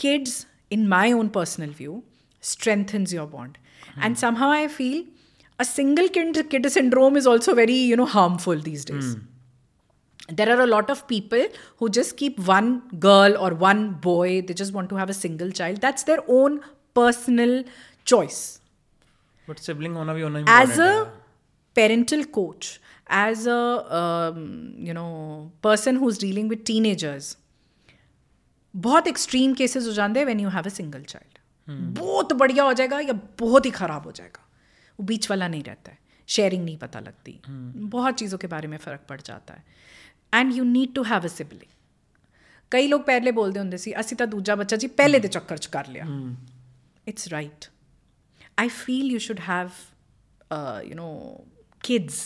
kids in my own personal view strengthens your bond and somehow I feel a single kid kid syndrome is also very you know harmful these days there are a lot of people who just keep one girl or one boy they just want to have a single child. That's their own personal choice. But sibling ਹੋਣਾ ਵੀ ਉਹਨਾਂ as a parental coach as a um, you know person who's dealing with teenagers बहुत extreme cases हो जाते हैं when you have a single child बहुत बढ़िया हो जाएगा या बहुत ही ख़राब हो जाएगा वो बीच वाला नहीं रहता है शेयरिंग नहीं पता लगती बहुत चीज़ों के बारे में फ़र्क पड़ जाता है and you need to have a sibling ਕਈ ਲੋਕ ਪਹਿਲੇ ਬੋਲਦੇ ਹੁੰਦੇ ਸੀ ਅਸੀਂ ਤਾਂ ਦੂਜਾ ਬੱਚਾ ਜੀ ਪਹਿਲੇ ਦੇ ਚੱਕਰ 'ਚ ਕਰ ਲਿਆ it's right I feel you should have you know kids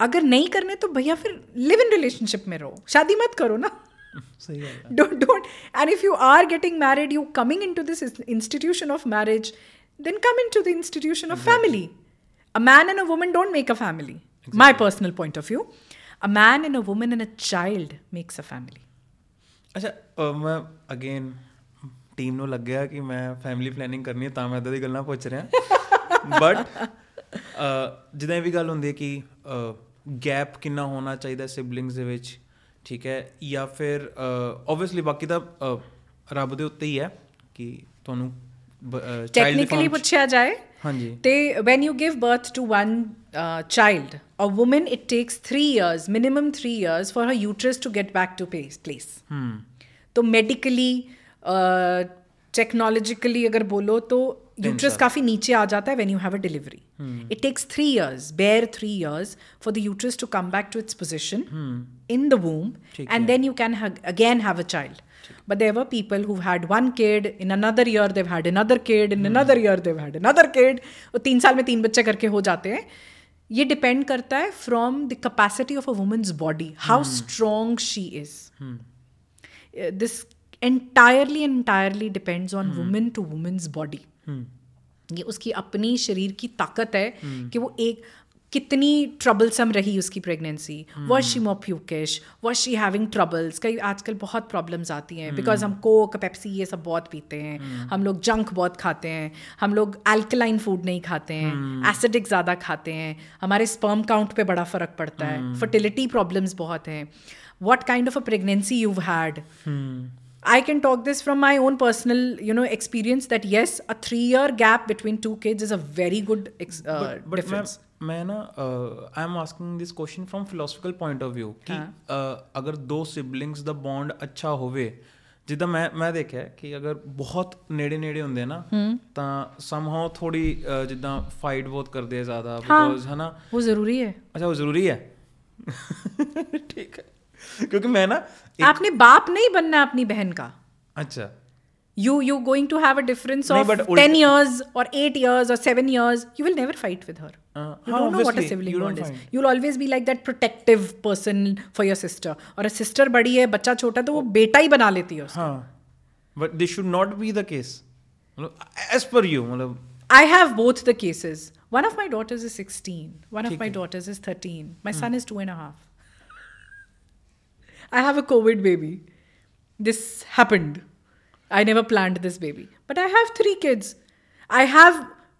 अगर नहीं करने तो भैया फिर लिव इन रिलेशनशिप में रहो शादी मत करो ना सही don't don't and if you are getting married you coming into this institution of marriage then come into the institution of family a man and a woman don't make a family my personal point of view a man and a woman and a child makes a family अच्छा मैं again team ਨੂੰ ਲੱਗਿਆ ਕਿ ਮੈਂ family planning ਕਰਨੀ ਹੈ ਤਾਂ ਮੈਂ ਇਦਾਂ ਦੀ ਗੱਲਾਂ ਪੁੱਛ ਰਿਹਾ। ਬਟ ਜਿੱਦਾਂ ਇਹ ਵੀ ਗੱਲ ਹੁੰਦੀ ਹੈ ਕਿ ਗੈਪ ਕਿੰਨਾ ਹੋਣਾ ਚਾਹੀਦਾ ਸਿਬਲਿੰਗਸ ਦੇ ਵਿੱਚ ਠੀਕ ਹੈ? ਜਾਂ ਫਿਰ ਆਬਵੀਅਸਲੀ ਬਾਕੀ ਤਾਂ ਰੱਬ ਦੇ ਉੱਤੇ ਹੀ ਹੈ ਕਿ ਤੁਹਾਨੂੰ ਟੈਕਨੀਕਲੀ ਪੁੱਛਿਆ ਜਾਏ ਹਾਂਜੀ। ਤੇ when you give birth to one child a woman it takes 3 years minimum 3 years for her uterus to get back to place ਹਮ ਤੋ ਮੈਡੀਕਲੀ टेक्नोलॉजिकली अगर बोलो तो यूट्रस काफ़ी नीचे आ जाता है when you have a delivery it takes three years bare three years for the uterus to come back to its position in the womb and then you can again have a child but there were people who've had one kid in another year they've had another kid in another year they've had another kid. और तीन साल में तीन बच्चे करके हो जाते हैं। ये डिपेंड करता है from the capacity of a woman's body how strong she is uh, this entirely entirely depends on woman to woman's body. ये उसकी अपनी शरीर की ताकत है hmm. कि वो एक कितनी ट्रबलसम रही उसकी pregnancy was she more pukish was she having troubles कई आजकल बहुत प्रॉब्लम्स आती हैं. बिकॉज़ हम कोक पेप्सी ये सब बहुत पीते हैं. हम लोग जंक बहुत खाते हैं. हम लोग एल्कलाइन फ़ूड नहीं खाते हैं. एसिडिक ज़्यादा खाते हैं. हमारे स्पर्म काउंट पे बड़ा फ़र्क पड़ता है. फर्टिलिटी प्रॉब्लम्स बहुत हैं. What kind of a pregnancy यू had? i can talk this from my own personal you know experience that yes a 3 year gap between two kids is a very good ex- uh, but ਮੈਂ difference ਮੈਂ ਨਾ I am asking this question from philosophical point of View ਕਿ ਅ, ਅਗਰ ਦੋ siblings ਦਾ bond ਅੱਛਾ ਹੋਵੇ ਜਿੱਦਾਂ ਮੈਂ ਮੈਂ ਦੇਖਿਆ ਕਿ ਅਗਰ ਬਹੁਤ ਨੇੜੇ ਨੇੜੇ ਹੁੰਦੇ ਆ ਨਾ ਤਾਂ ਸਮਹਾਉ ਥੋੜੀ ਜਿੱਦਾਂ ਫਾਈਟ ਬਹੁਤ ਕਰਦੇ ਆ ਜ਼ਿਆਦਾ ਬਿਕੋਜ਼ ਹਨਾ वो जरूरी है ਅੱਛਾ ਉਹ ਜ਼ਰੂਰੀ ਹੈ ਠੀਕ ਹੈ क्योंकि मैं ना एक... आपने बाप नहीं बनना अपनी बहन का अच्छा you you going to have a difference of no, 10 years or 8 years or 7 years you will never fight with her uh, you don't know what a sibling bond is you'll always be like that protective person for your sister और sister बड़ी है बच्चा छोटा है तो वो बेटा ही बना लेती है उसको but this should not be the case as per you मतलब I have both the cases one of my daughters is 16 one of my daughters is 13 my son is two and a half I have a COVID baby. This happened. I never planned this baby. But I have three kids. I have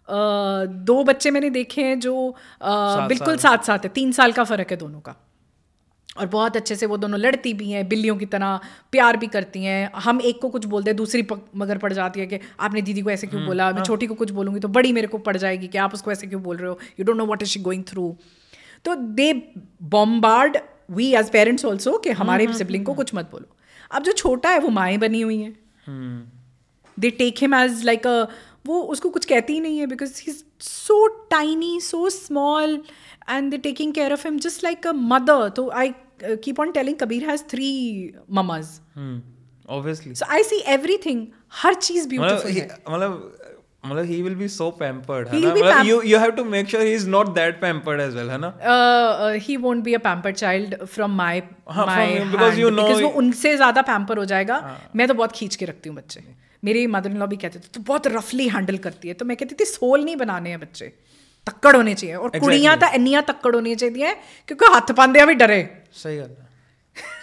uh, दो बच्चे मैंने देखे हैं जो uh, बिल्कुल साथ साथ है। तीन साल का फ़र्क है दोनों का। और बहुत अच्छे से वो दोनों लड़ती भी हैं बिल्लियों की तरह प्यार भी करती हैं। हम एक को कुछ बोलते हैं दूसरी पक, मगर पड़ जाती है कि आपने दीदी को ऐसे क्यों बोला? मैं छोटी को कुछ बोलूँगी तो बड़ी मेरे को पड़ जाएगी। कि आप उसको ऐसे क्यों बोल रहे हो? You don't know what is she going through तो they bombard we as parents also कि हमारे सिबलिंग को कुछ मत बोलो। अब जो छोटा है वो माएँ बनी हुई हैं। They take him as like a वो उसको कुछ कहती ही नहीं है because he is so tiny so small and they taking care of him just like a mother तो I keep on telling Kabir has three mamas obviously so I see everything हर चीज़ beautiful मतलब मतलब he will be so pampered है ना? मतलब you you have to make sure he is not that pampered as well है ना? He won't be a pampered child from my my because you know वो उनसे ज़्यादा पैम्पर हो जाएगा। हाँ। मैं तो बहुत खींच के रखती हूँ बच्चे। मेरी मदर इन लॉ भी कहते थे तो बहुत रफली हैंडल करती है। तो मैं कहती थी सोल नहीं बनाने हैं बच्चे। तक्कड़ होने चाहिए। और कुड़ियाँ तो इनिया तक्कड़ होनी चाहिए क्योंकि हाथ पांदे भी डरे। सही है।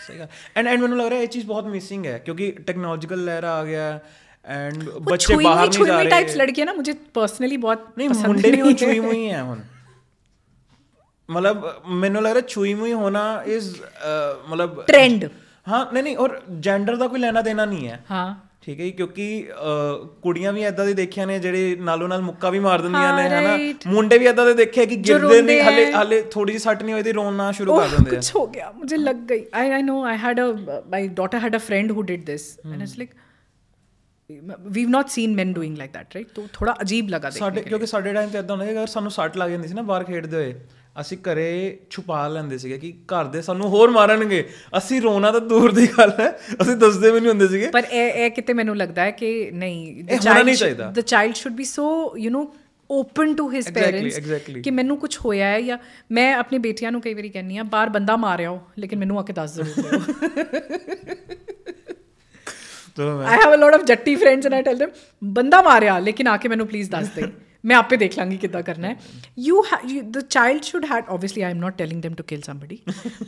सही है। एंड एंड मैंने लग रहा है ये चीज़ बहुत मिसिंग है क्योंकि टेक्नोलॉजिकल लहरा आ गया है ਐਂਡ ਬੱਚੇ ਬਾਹਰ ਨਹੀਂ ਜਾ ਰਹੇ ਟਾਈਪਸ ਲੜਕੀਆਂ ਨਾ ਮੁਝੇ ਪਰਸਨਲੀ ਬਹੁਤ ਨਹੀਂ ਮੁੰਡੇ ਨਹੀਂ ਛੁਈ ਹੋਈ ਹੈ ਹੁਣ ਮਤਲਬ ਮੈਨੂੰ ਲੱਗ ਰਿਹਾ ਛੁਈ ਹੋਈ ਹੋਣਾ ਇਜ਼ ਮਤਲਬ ਟ੍ਰੈਂਡ ਹਾਂ ਨਹੀਂ ਨਹੀਂ ਔਰ ਜੈਂਡਰ ਦਾ ਕੋਈ ਲੈਣਾ ਦੇਣਾ ਨਹੀਂ ਹੈ ਹਾਂ ਠੀਕ ਹੈ ਕਿਉਂਕਿ ਕੁੜੀਆਂ ਵੀ ਐਦਾਂ ਦੇ ਦੇਖਿਆ ਨੇ ਜਿਹੜੇ ਨਾਲੋਂ ਨਾਲ ਮੁੱਕਾ ਵੀ ਮਾਰ ਦਿੰਦੀਆਂ ਨੇ ਹਨਾ ਮੁੰਡੇ ਵੀ ਐਦਾਂ ਦੇ ਦੇਖਿਆ ਕਿ ਗਿਰਦੇ ਨੇ ਹਲੇ ਹਲੇ ਥੋੜੀ ਜਿਹੀ ਸੱਟ ਨਹੀਂ ਹੋਈ ਤੇ ਰੋਣਾ ਸ਼ੁਰੂ ਕਰ ਦਿੰਦੇ ਆ ਕੁਝ ਹੋ ਗਿਆ ਮੁਝੇ ਲੱਗ ਗਈ I I know I had a my daughter had a friend who did this and it's like we've not seen men doing like that right ਤੋ ਥੋੜਾ ਅਜੀਬ ਲਗਾ ਦੇ ਸਾਡੇ ਕਿਉਂਕਿ ਸਾਡੇ ਟਾਈਮ ਤੇ ਇਦਾਂ ਹੁੰਦਾ ਸੀ ਅਗਰ ਸਾਨੂੰ ਸੱਟ ਲੱਗ ਜਾਂਦੀ ਸੀ ਨਾ ਬਾਹਰ ਖੇਡਦੇ ਹੋਏ ਅਸੀਂ ਘਰੇ ਛੁਪਾ ਲੈਂਦੇ ਸੀਗੇ ਕਿ ਘਰ ਦੇ ਸਾਨੂੰ ਹੋਰ ਮਾਰਨਗੇ ਅਸੀਂ ਰੋਣਾ ਤਾਂ ਦੂਰ ਦੀ ਗੱਲ ਹੈ ਅਸੀਂ ਦੱਸਦੇ ਵੀ ਨਹੀਂ ਹੁੰਦੇ ਸੀਗੇ ਪਰ ਇਹ ਇਹ ਕਿਤੇ ਮੈਨੂੰ ਲੱਗਦਾ ਹੈ ਕਿ ਨਹੀਂ the child should be so you know open to his parents ਕਿ ਮੈਨੂੰ ਕੁਝ ਹੋਇਆ ਹੈ ਜਾਂ ਮੈਂ ਆਪਣੀ ਬੇਟੀਆਂ ਨੂੰ ਕਈ ਵਾਰੀ ਕਹਿੰਨੀ ਆ ਬਾਹਰ ਬੰਦਾ ਮਾਰਿਆ ਹੋ ਲੇਕਿਨ ਮੈਨੂੰ ਆ ਕੇ ਦੱਸ ਦਿਓ ਚਲੋ ਮੈਂ I have a lot of ਜੱਟੀ friends and I tell them ਬੰਦਾ ਮਾਰਿਆ ਲੇਕਿਨ ਆ ਕੇ ਮੈਨੂੰ ਪਲੀਜ਼ ਦੱਸ ਦੇ ਮੈਂ ਆਪੇ ਦੇਖ ਲਾਂਗੀ ਕਿੱਦਾਂ ਕਰਨਾ ਹੈ you the child should had obviously I am not telling them to kill somebody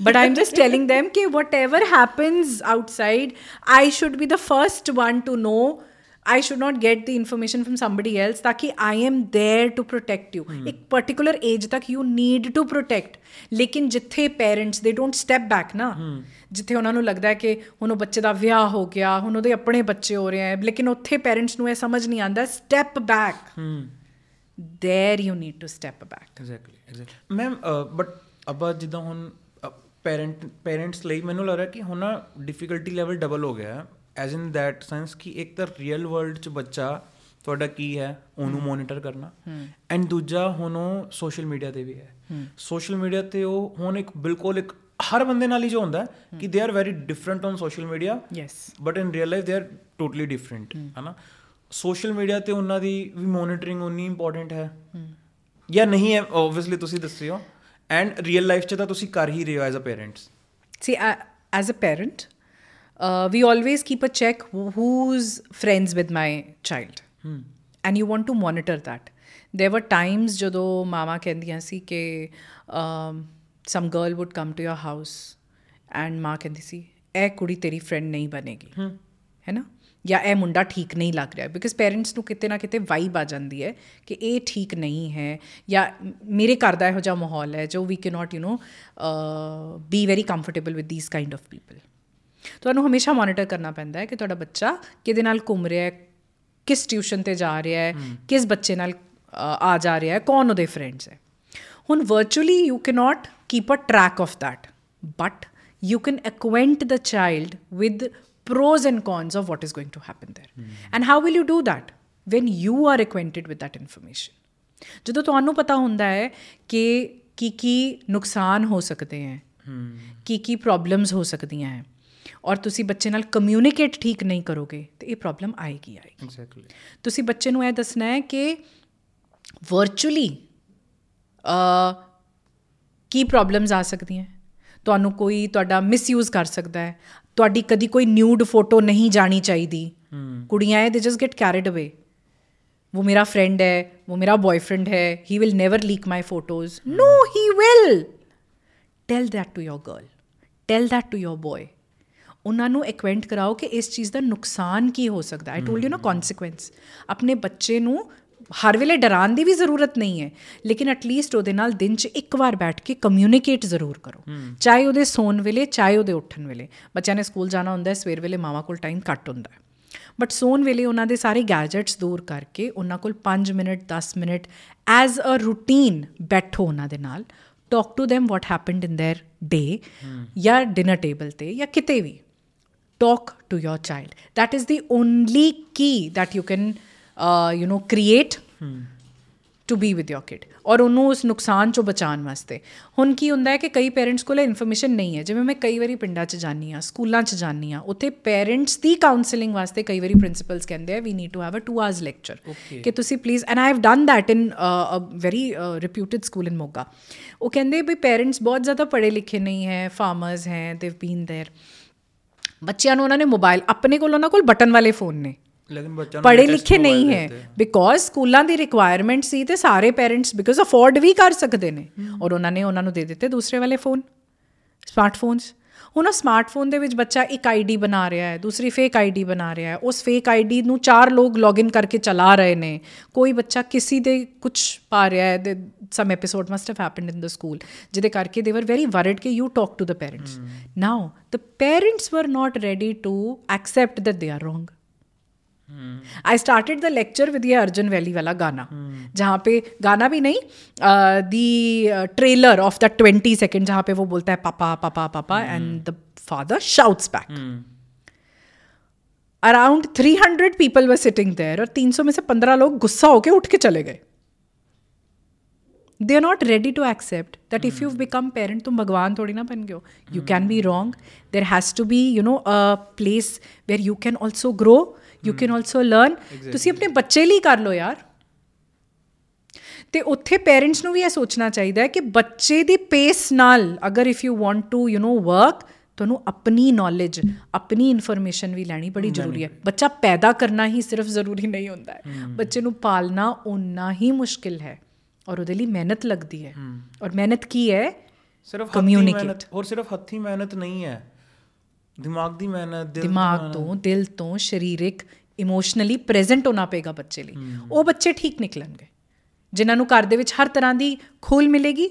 but i'm just telling them ਕਿ whatever happens outside i should be the first one to know I should not get the information from somebody else ताकि I am there to protect you. एक particular age तक you need to protect. लेकिन जिथे parents they don't step back ਨਾ ਜਿੱਥੇ ਉਹਨਾਂ ਨੂੰ ਲੱਗਦਾ ਹੈ ਕਿ ਹੁਣ ਉਹ ਬੱਚੇ ਦਾ ਵਿਆਹ ਹੋ ਗਿਆ ਹੁਣ ਉਹਦੇ ਆਪਣੇ ਬੱਚੇ ਹੋ ਰਹੇ ਹੈ ਲੇਕਿਨ ਉੱਥੇ ਪੇਰੈਂਟਸ ਨੂੰ ਇਹ ਸਮਝ ਨਹੀਂ ਆਉਂਦਾ step back there you need to step back exactly exactly ma'am but ਅਬਾ ਜਿੱਦਾਂ ਹੁਣ ਪੈਰੈਂਟ ਪੈਰੈਂਟਸ ਲਈ ਮੈਨੂੰ ਲੱਗ ਰਿਹਾ ਕਿ ਹੁਣ ਨਾ ਡਿਫਿਕਲਟੀ ਲੈਵਲ ਡਬਲ ਹੋ ਗਿਆ ਹੈ ਐਜ਼ ਇਨ ਦੈਟ ਸੈਂਸ ਕਿ ਇੱਕ ਤਾਂ ਰੀਅਲ ਵਰਲਡ 'ਚ ਬੱਚਾ ਤੁਹਾਡਾ ਕੀ ਹੈ ਉਹਨੂੰ ਮੋਨੀਟਰ ਕਰਨਾ ਐਂਡ ਦੂਜਾ ਹੁਣ ਉਹ ਸੋਸ਼ਲ ਮੀਡੀਆ ਤੇ ਵੀ ਹੈ ਸੋਸ਼ਲ ਮੀਡੀਆ ਤੇ ਉਹ ਹੁਣ ਇੱਕ ਬਿਲਕੁਲ ਇੱਕ ਹਰ ਬੰਦੇ ਨਾਲ ਹੀ ਜੋ ਹੁੰਦਾ ਕਿ they are very different on social media yes but in real life they are totally different ਹਨਾ ਸੋਸ਼ਲ ਮੀਡੀਆ ਤੇ ਉਹਨਾਂ ਦੀ ਵੀ ਮੋਨੀਟਰਿੰਗ ਉਨੀ ਇੰਪੋਰਟੈਂਟ ਹੈ ਜਾਂ ਨਹੀਂ ਹੈ ਆਬਵੀਅਸਲੀ ਤੁਸੀਂ ਦੱਸਿਓ ਐਂਡ ਰੀਅਲ ਲਾਈਫ 'ਚ ਤਾਂ ਤੁਸੀਂ ਕਰ ਹੀ ਰਹੇ ਹੋ as a parents See, I, as a parent, uh, we always keep a check who- who's friends with my child. And you want to monitor that. There were times ਜਦੋਂ ਮਾਮਾ ਕਹਿੰਦੀਆਂ ਸੀ ਕਿ um, some girl would come to your house and ਮਾਂ ਕਹਿੰਦੀ ਸੀ ਇਹ ਕੁੜੀ ਤੇਰੀ friend ਨਹੀਂ ਬਣੇਗੀ ਹੈ ਨਾ ਜਾਂ ਇਹ ਮੁੰਡਾ ਠੀਕ ਨਹੀਂ ਲੱਗ ਰਿਹਾ ਬਿਕਾਜ਼ ਪੇਰੈਂਟਸ ਨੂੰ ਕਿਤੇ ਨਾ ਕਿਤੇ ਵਾਈਬ ਆ ਜਾਂਦੀ ਹੈ ਕਿ ਇਹ ਠੀਕ ਨਹੀਂ ਹੈ ਜਾਂ ਮੇਰੇ ਘਰ ਦਾ ਇਹੋ ਜਿਹਾ ਮਾਹੌਲ ਹੈ ਜੋ ਵੀ can not you know be very comfortable with these kind of people ਤੁਹਾਨੂੰ ਹਮੇਸ਼ਾ ਮੋਨੀਟਰ ਕਰਨਾ ਪੈਂਦਾ ਹੈ ਕਿ ਤੁਹਾਡਾ ਬੱਚਾ ਕਿਹਦੇ ਨਾਲ ਘੁੰਮ ਰਿਹਾ ਹੈ ਕਿਸ ਟਿਊਸ਼ਨ ਤੇ ਜਾ ਰਿਹਾ ਹੈ ਕਿਸ ਬੱਚੇ ਨਾਲ ਆ ਜਾ ਰਿਹਾ ਹੈ ਕੌਣ ਉਹਦੇ ਫਰੈਂਡਸ ਹੈ ਹੁਣ virtually you can not keep a track of that but you can acquaint the child with pros and cons of what is going to happen there and how will you do that when you are acquainted with that information ਜਦੋਂ ਤੁਹਾਨੂੰ ਪਤਾ ਹੁੰਦਾ ਹੈ ਕਿ ਕੀ ਕੀ ਨੁਕਸਾਨ ਹੋ ਸਕਦੇ ਹੈ ਕੀ ਕੀ ਪ੍ਰੋਬਲਮਸ ਹੋ ਸਕਦੀਆਂ ਹੈ ਔਰ ਤੁਸੀਂ ਬੱਚੇ ਨਾਲ ਕਮਿਊਨੀਕੇਟ ਠੀਕ ਨਹੀਂ ਕਰੋਗੇ ਤੇ ਇਹ ਪ੍ਰੋਬਲਮ ਆਏਗੀ ਆਏਗੀ। ਐਗਜ਼ੈਕਟਲੀ ਤੁਸੀਂ ਬੱਚੇ ਨੂੰ ਇਹ ਦੱਸਣਾ ਹੈ ਕਿ ਵਰਚੁਅਲੀ ਅ ਕੀ ਪ੍ਰੋਬਲਮਸ ਆ ਸਕਦੀਆਂ? ਤੁਹਾਨੂੰ ਕੋਈ ਤੁਹਾਡਾ ਮਿਸਯੂਜ਼ ਕਰ ਸਕਦਾ ਹੈ। ਤੁਹਾਡੀ ਕਦੀ ਕੋਈ ਨਿਊਡ ਫੋਟੋ ਨਹੀਂ ਜਾਣੀ ਚਾਹੀਦੀ। ਕੁੜੀਆਂ ਐ they just get carried away वो मेरा फ्रेंड है वो मेरा बॉयफ्रेंड है he will never leak my photos no he will tell that to your girl tell that to your boy ਉਹਨਾਂ ਨੂੰ ਐਕਵੈਂਟ ਕਰਾਓ ਕਿ ਇਸ ਚੀਜ਼ ਦਾ ਨੁਕਸਾਨ ਕੀ ਹੋ ਸਕਦਾ ਆਈ ਟੋਲਡ ਯੂ ਨਾ ਕਨਸੀਕੁਐਂਸ ਆਪਣੇ ਬੱਚੇ ਨੂੰ ਹਰ ਵੇਲੇ ਡਰਾਉਣ ਦੀ ਵੀ ਜ਼ਰੂਰਤ ਨਹੀਂ ਹੈ ਲੇਕਿਨ ਐਟਲੀਸਟ ਉਹਦੇ ਨਾਲ ਦਿਨ 'ਚ ਇੱਕ ਵਾਰ ਬੈਠ ਕੇ ਕਮਿਊਨੀਕੇਟ ਜ਼ਰੂਰ ਕਰੋ। ਚਾਹੇ ਉਹਦੇ ਸੌਣ ਵੇਲੇ ਚਾਹੇ ਉਹਦੇ ਉੱਠਣ ਵੇਲੇ। ਬੱਚਿਆਂ ਨੇ ਸਕੂਲ ਜਾਣਾ ਹੁੰਦਾ ਹੈ ਸਵੇਰ ਵੇਲੇ ਮਾਵਾ ਕੋਲ ਟਾਈਮ ਘੱਟ ਹੁੰਦਾ ਹੈ। ਬਟ ਸੌਣ ਵੇਲੇ ਉਹਨਾਂ ਦੇ ਸਾਰੇ ਗੈਜਟਸ ਦੂਰ ਕਰਕੇ ਉਹਨਾਂ ਕੋਲ 5 minute 10 minute as a routine ਬੈਠੋ ਉਹਨਾਂ ਦੇ ਨਾਲ। Talk to them what happened in their day ਜਾਂ ਡਿਨਰ ਟੇਬਲ ਤੇ ਜਾਂ ਕਿਤੇ ਵੀ। talk to your child that is the only key that you can uh, you know create to be with your kid ਔਰ ਉਹਨੂੰ ਉਸ ਨੁਕਸਾਨ ਚੋਂ ਬਚਾਉਣ ਵਾਸਤੇ ਹੁਣ ਕੀ ਹੁੰਦਾ ਹੈ ਕਿ ਕਈ ਪੇਰੈਂਟਸ ਕੋਲ ਇਨਫੋਰਮੇਸ਼ਨ ਨਹੀਂ ਹੈ ਜਿਵੇਂ ਮੈਂ ਕਈ ਵਾਰੀ ਪਿੰਡਾਂ 'ਚ ਜਾਨੀ ਆ ਸਕੂਲਾਂ 'ਚ ਜਾਨੀ ਆ ਉੱਥੇ ਪੇਰੈਂਟਸ ਦੀ ਕਾਉਂਸਲਿੰਗ ਵਾਸਤੇ ਕਈ ਵਾਰੀ ਪ੍ਰਿੰਸੀਪਲਸ ਕਹਿੰਦੇ ਆ we need to have a 2 hours lecture ਕਿ ਤੁਸੀਂ please and I have done that in a very reputed school in Moga ਉਹ ਕਹਿੰਦੇ ਵੀ ਪੇਰੈਂਟਸ ਬਹੁਤ ਜ਼ਿਆਦਾ ਪੜ੍ਹੇ ਲਿਖੇ ਨਹੀਂ ਹੈ ਫਾਰਮਰਸ ਹੈ ਦੇਵ ਬੀਨ देयर ਬੱਚਿਆਂ ਨੂੰ ਉਹਨਾਂ ਨੇ ਮੋਬਾਈਲ ਆਪਣੇ ਕੋਲ ਉਹਨਾਂ ਕੋਲ ਬਟਨ ਵਾਲੇ ਫੋਨ ਨੇ। ਲੇਕਿਨ ਬੱਚਾ ਪੜ੍ਹੇ ਲਿਖੇ ਨਹੀਂ ਹੈ। ਬਿਕੋਜ਼ ਸਕੂਲਾਂ ਦੀ ਰਿਕੁਆਇਰਮੈਂਟ ਸੀ ਤੇ ਸਾਰੇ ਪੇਰੈਂਟਸ ਬਿਕੋਜ਼ ਅਫੋਰਡ ਵੀ ਕਰ ਸਕਦੇ ਨੇ। ਔਰ ਉਹਨਾਂ ਨੇ ਉਹਨਾਂ ਨੂੰ ਦੇ ਦਿੱਤੇ ਦੂਸਰੇ ਵਾਲੇ ਫੋਨ ਸਮਾਰਟਫੋਨਸ ਹੁਣ ਉਹ ਸਮਾਰਟਫੋਨ ਦੇ ਵਿੱਚ ਬੱਚਾ ਇੱਕ ਆਈਡੀ ਬਣਾ ਰਿਹਾ ਹੈ ਦੂਸਰੀ ਫੇਕ ਆਈਡੀ ਬਣਾ ਰਿਹਾ ਹੈ। ਉਸ ਫੇਕ ਆਈਡੀ ਨੂੰ ਚਾਰ ਲੋਕ ਲੌਗਇਨ ਕਰਕੇ ਚਲਾ ਰਹੇ ਨੇ। ਕੋਈ ਬੱਚਾ ਕਿਸੇ ਦੇ ਕੁਝ ਪਾ ਰਿਹਾ ਹੈ some episode must have happened in the school ਜਿਹਦੇ ਕਰਕੇ ਦੇ ਵਰ ਵੈਰੀ ਵਰਡ ਕਿ you talk to the parents now the parents were not ready to accept that they are wrong I started the lecture with ये Arjan valley वाला गाना जहाँ पे गाना भी नहीं the trailer of the twenty second जहाँ पे वो बोलता है पापा पापा पापा and the father shouts back around three hundred people were sitting there और तीन सौ में से पंद्रह लोग गुस्सा होके उठ के चले गए। They are not ready to accept that if you become parent तुम भगवान थोड़ी ना बन गए हो। You can be wrong there has to be you know a place where you can also grow you can also learn ਤੁਸੀਂ ਆਪਣੇ ਬੱਚੇ ਲਈ ਕਰ ਲਓ ਯਾਰ। ਤੇ ਉੱਥੇ ਪੇਰੈਂਟਸ ਨੂੰ ਵੀ ਇਹ ਸੋਚਣਾ ਚਾਹੀਦਾ ਹੈ ਕਿ ਬੱਚੇ ਦੀ ਪੇਸ ਨਾਲ ਅਗਰ if you want to you know work ਤੁਹਾਨੂੰ ਆਪਣੀ ਨੌਲੇਜ ਆਪਣੀ ਇਨਫੋਰਮੇਸ਼ਨ ਵੀ ਲੈਣੀ ਬੜੀ ਜ਼ਰੂਰੀ ਹੈ। ਬੱਚਾ ਪੈਦਾ ਕਰਨਾ ਹੀ ਸਿਰਫ ਜ਼ਰੂਰੀ ਨਹੀਂ ਹੁੰਦਾ ਹੈ। ਬੱਚੇ ਨੂੰ ਪਾਲਣਾ ਉਨਾ ਹੀ ਮੁਸ਼ਕਿਲ ਹੈ ਔਰ ਉਹਦੇ ਲਈ ਮਿਹਨਤ ਲੱਗਦੀ ਹੈ। ਔਰ ਮਿਹਨਤ ਕੀ ਹੈ? ਸਿਰਫ ਕਮਿਊਨੀਕੇਟ ਔਰ ਸਿਰਫ ਹੱਥੀ ਮਿਹਨਤ ਨਹੀਂ ਹੈ। ਦਿਮਾਗ ਦੀ ਮਿਹਨਤ ਦਿਲ ਦਿਮਾਗ ਤੋਂ ਦਿਲ ਤੋਂ ਸਰੀਰਿਕ ਇਮੋਸ਼ਨਲੀ ਪ੍ਰੈਜ਼ੈਂਟ ਹੋਣਾ ਪਏਗਾ ਬੱਚੇ ਲਈ। ਉਹ ਬੱਚੇ ਠੀਕ ਨਿਕਲਣਗੇ। ਜਿਨ੍ਹਾਂ ਨੂੰ ਘਰ ਦੇ ਵਿੱਚ ਹਰ ਤਰ੍ਹਾਂ ਦੀ ਖੋਲ ਮਿਲੇਗੀ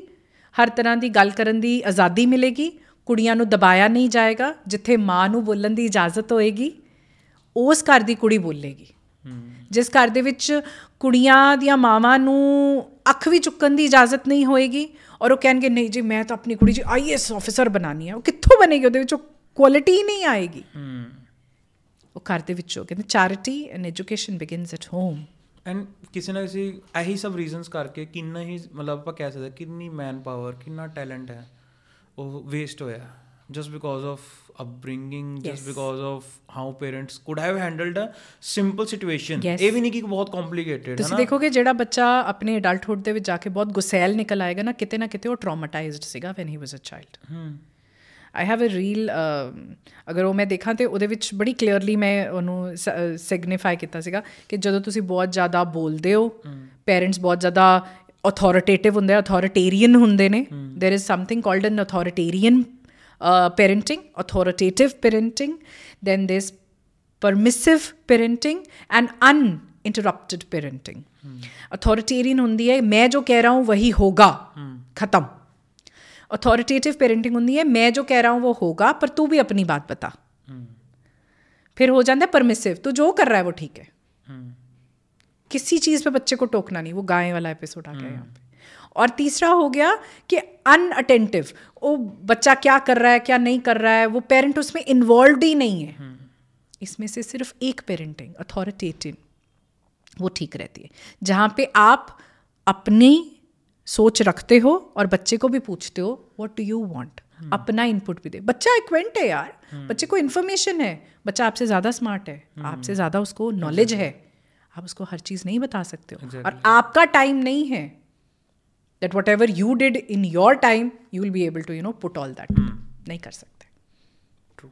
ਹਰ ਤਰ੍ਹਾਂ ਦੀ ਗੱਲ ਕਰਨ ਦੀ ਆਜ਼ਾਦੀ ਮਿਲੇਗੀ ਕੁੜੀਆਂ ਨੂੰ ਦਬਾਇਆ ਨਹੀਂ ਜਾਏਗਾ ਜਿੱਥੇ ਮਾਂ ਨੂੰ ਬੋਲਣ ਦੀ ਇਜਾਜ਼ਤ ਹੋਏਗੀ ਉਸ ਘਰ ਦੀ ਕੁੜੀ ਬੋਲੇਗੀ। ਜਿਸ ਘਰ ਦੇ ਵਿੱਚ ਕੁੜੀਆਂ ਦੀਆਂ ਮਾਵਾਂ ਨੂੰ ਅੱਖ ਵੀ ਚੁੱਕਣ ਦੀ ਇਜਾਜ਼ਤ ਨਹੀਂ ਹੋਏਗੀ ਔਰ ਉਹ ਕਹਿਣਗੇ ਨਹੀਂ ਜੀ ਮੈਂ ਤਾਂ ਆਪਣੀ ਕੁੜੀ ਜੀ ਆਈਐਸ ਆਫੀਸਰ ਬਣਾਣੀ ਹੈ। ਉਹ ਕਿੱਥੋਂ ਬਣੇਗੀ ਉਹਦੇ ਵਿੱਚ? ਕੁਆਲਿਟੀ ਨਹੀਂ ਆਏਗੀ। ਉਹ ਘਰ ਦੇ ਵਿੱਚੋਂ ਕਹਿੰਦੇ charity and education begins at home and ਕਿਸੇ ਨਾ ਕਿਸੇ ਇਹੀ ਸਭ ਰੀਜ਼ਨਸ ਕਰਕੇ ਕਿੰਨਾ ਹੀ ਮਤਲਬ ਆਪਾਂ ਕਹਿ ਸਕਦੇ ਕਿੰਨੀ ਮੈਨ ਪਾਵਰ ਕਿੰਨਾ ਟੈਲੈਂਟ ਹੈ ਉਹ ਵੇਸਟ ਹੋਇਆ। Just because of upbringing just Yes. because of how parents could have handled a simple situation. ਇਹ ਵੀ ਨਹੀਂ ਕਿ ਬਹੁਤ complicated ਹੈ ਤੁਸੀਂ ਨਾ ਦੇਖੋਗੇ ਜਿਹੜਾ ਬੱਚਾ ਆਪਣੇ ਅਡਲਟਹੁੱਡ ਦੇ ਵਿੱਚ ਜਾ ਕੇ ਬਹੁਤ ਗੁਸੈਲ ਨਿਕਲ ਆਏਗਾ ਨਾ ਕਿਤੇ ਨਾ ਕਿਤੇ ਉਹ ਟਰਾਮਾਟਾਈਜ਼ਡ ਸੀਗਾ when he was a child hmm I have a reel ਅਗਰ ਉਹ ਮੈਂ ਦੇਖਾਂ ਤੇ ਉਹਦੇ ਵਿੱਚ ਬੜੀ ਕਲੀਅਰਲੀ ਮੈਂ ਉਹਨੂੰ ਸਿਗਨੀਫਾਈ ਕੀਤਾ ਸੀਗਾ ਕਿ ਜਦੋਂ ਤੁਸੀਂ ਬਹੁਤ ਜ਼ਿਆਦਾ ਬੋਲਦੇ ਹੋ ਪੇਰੈਂਟਸ ਬਹੁਤ ਜ਼ਿਆਦਾ ਅਥਾਰਟੇਟਿਵ ਹੁੰਦੇ ਆ ਅਥਾਰਟੇਰੀਅਨ ਹੁੰਦੇ ਨੇ there is something called an authoritarian parenting authoritative parenting then there's permissive parenting and uninterrupted parenting authoritarian ਹੁੰਦੀ ਹੈ ਮੈਂ ਜੋ ਕਹਿ ਰਹਾ ਹੂੰ ਵਹੀ ਹੋਗਾ ਖਤਮ अथॉरिटेटिव पेरेंटिंग होती है मैं जो कह रहा हूँ वो होगा पर तू भी अपनी बात बता। फिर हो जाता है परमिसिव तू जो कर रहा है वो ठीक है। किसी चीज़ पे बच्चे को टोकना नहीं वो गाय वाला एपिसोड आ गया यहाँ पे। और तीसरा हो गया कि अनअटेंटिव वो बच्चा क्या कर रहा है क्या नहीं कर रहा है वो पेरेंट उसमें इन्वॉल्व ही नहीं है। इसमें से सिर्फ़ एक पेरेंटिंग अथॉरिटेटिव वो ठीक रहती है। जहाँ पे आप अपनी सोच रखते हो और बच्चे को भी पूछते हो व्हाट डू यू वांट अपना इनपुट भी दे बच्चा इक्वेंट है यार बच्चे को इन्फॉर्मेशन है बच्चा आपसे ज़्यादा स्मार्ट है आपसे ज़्यादा उसको नॉलेज है आप उसको हर चीज़ नहीं बता सकते हो और आपका टाइम नहीं है that whatever you did in your time you will be able to you know put all that नहीं कर सकते ਟਰੂ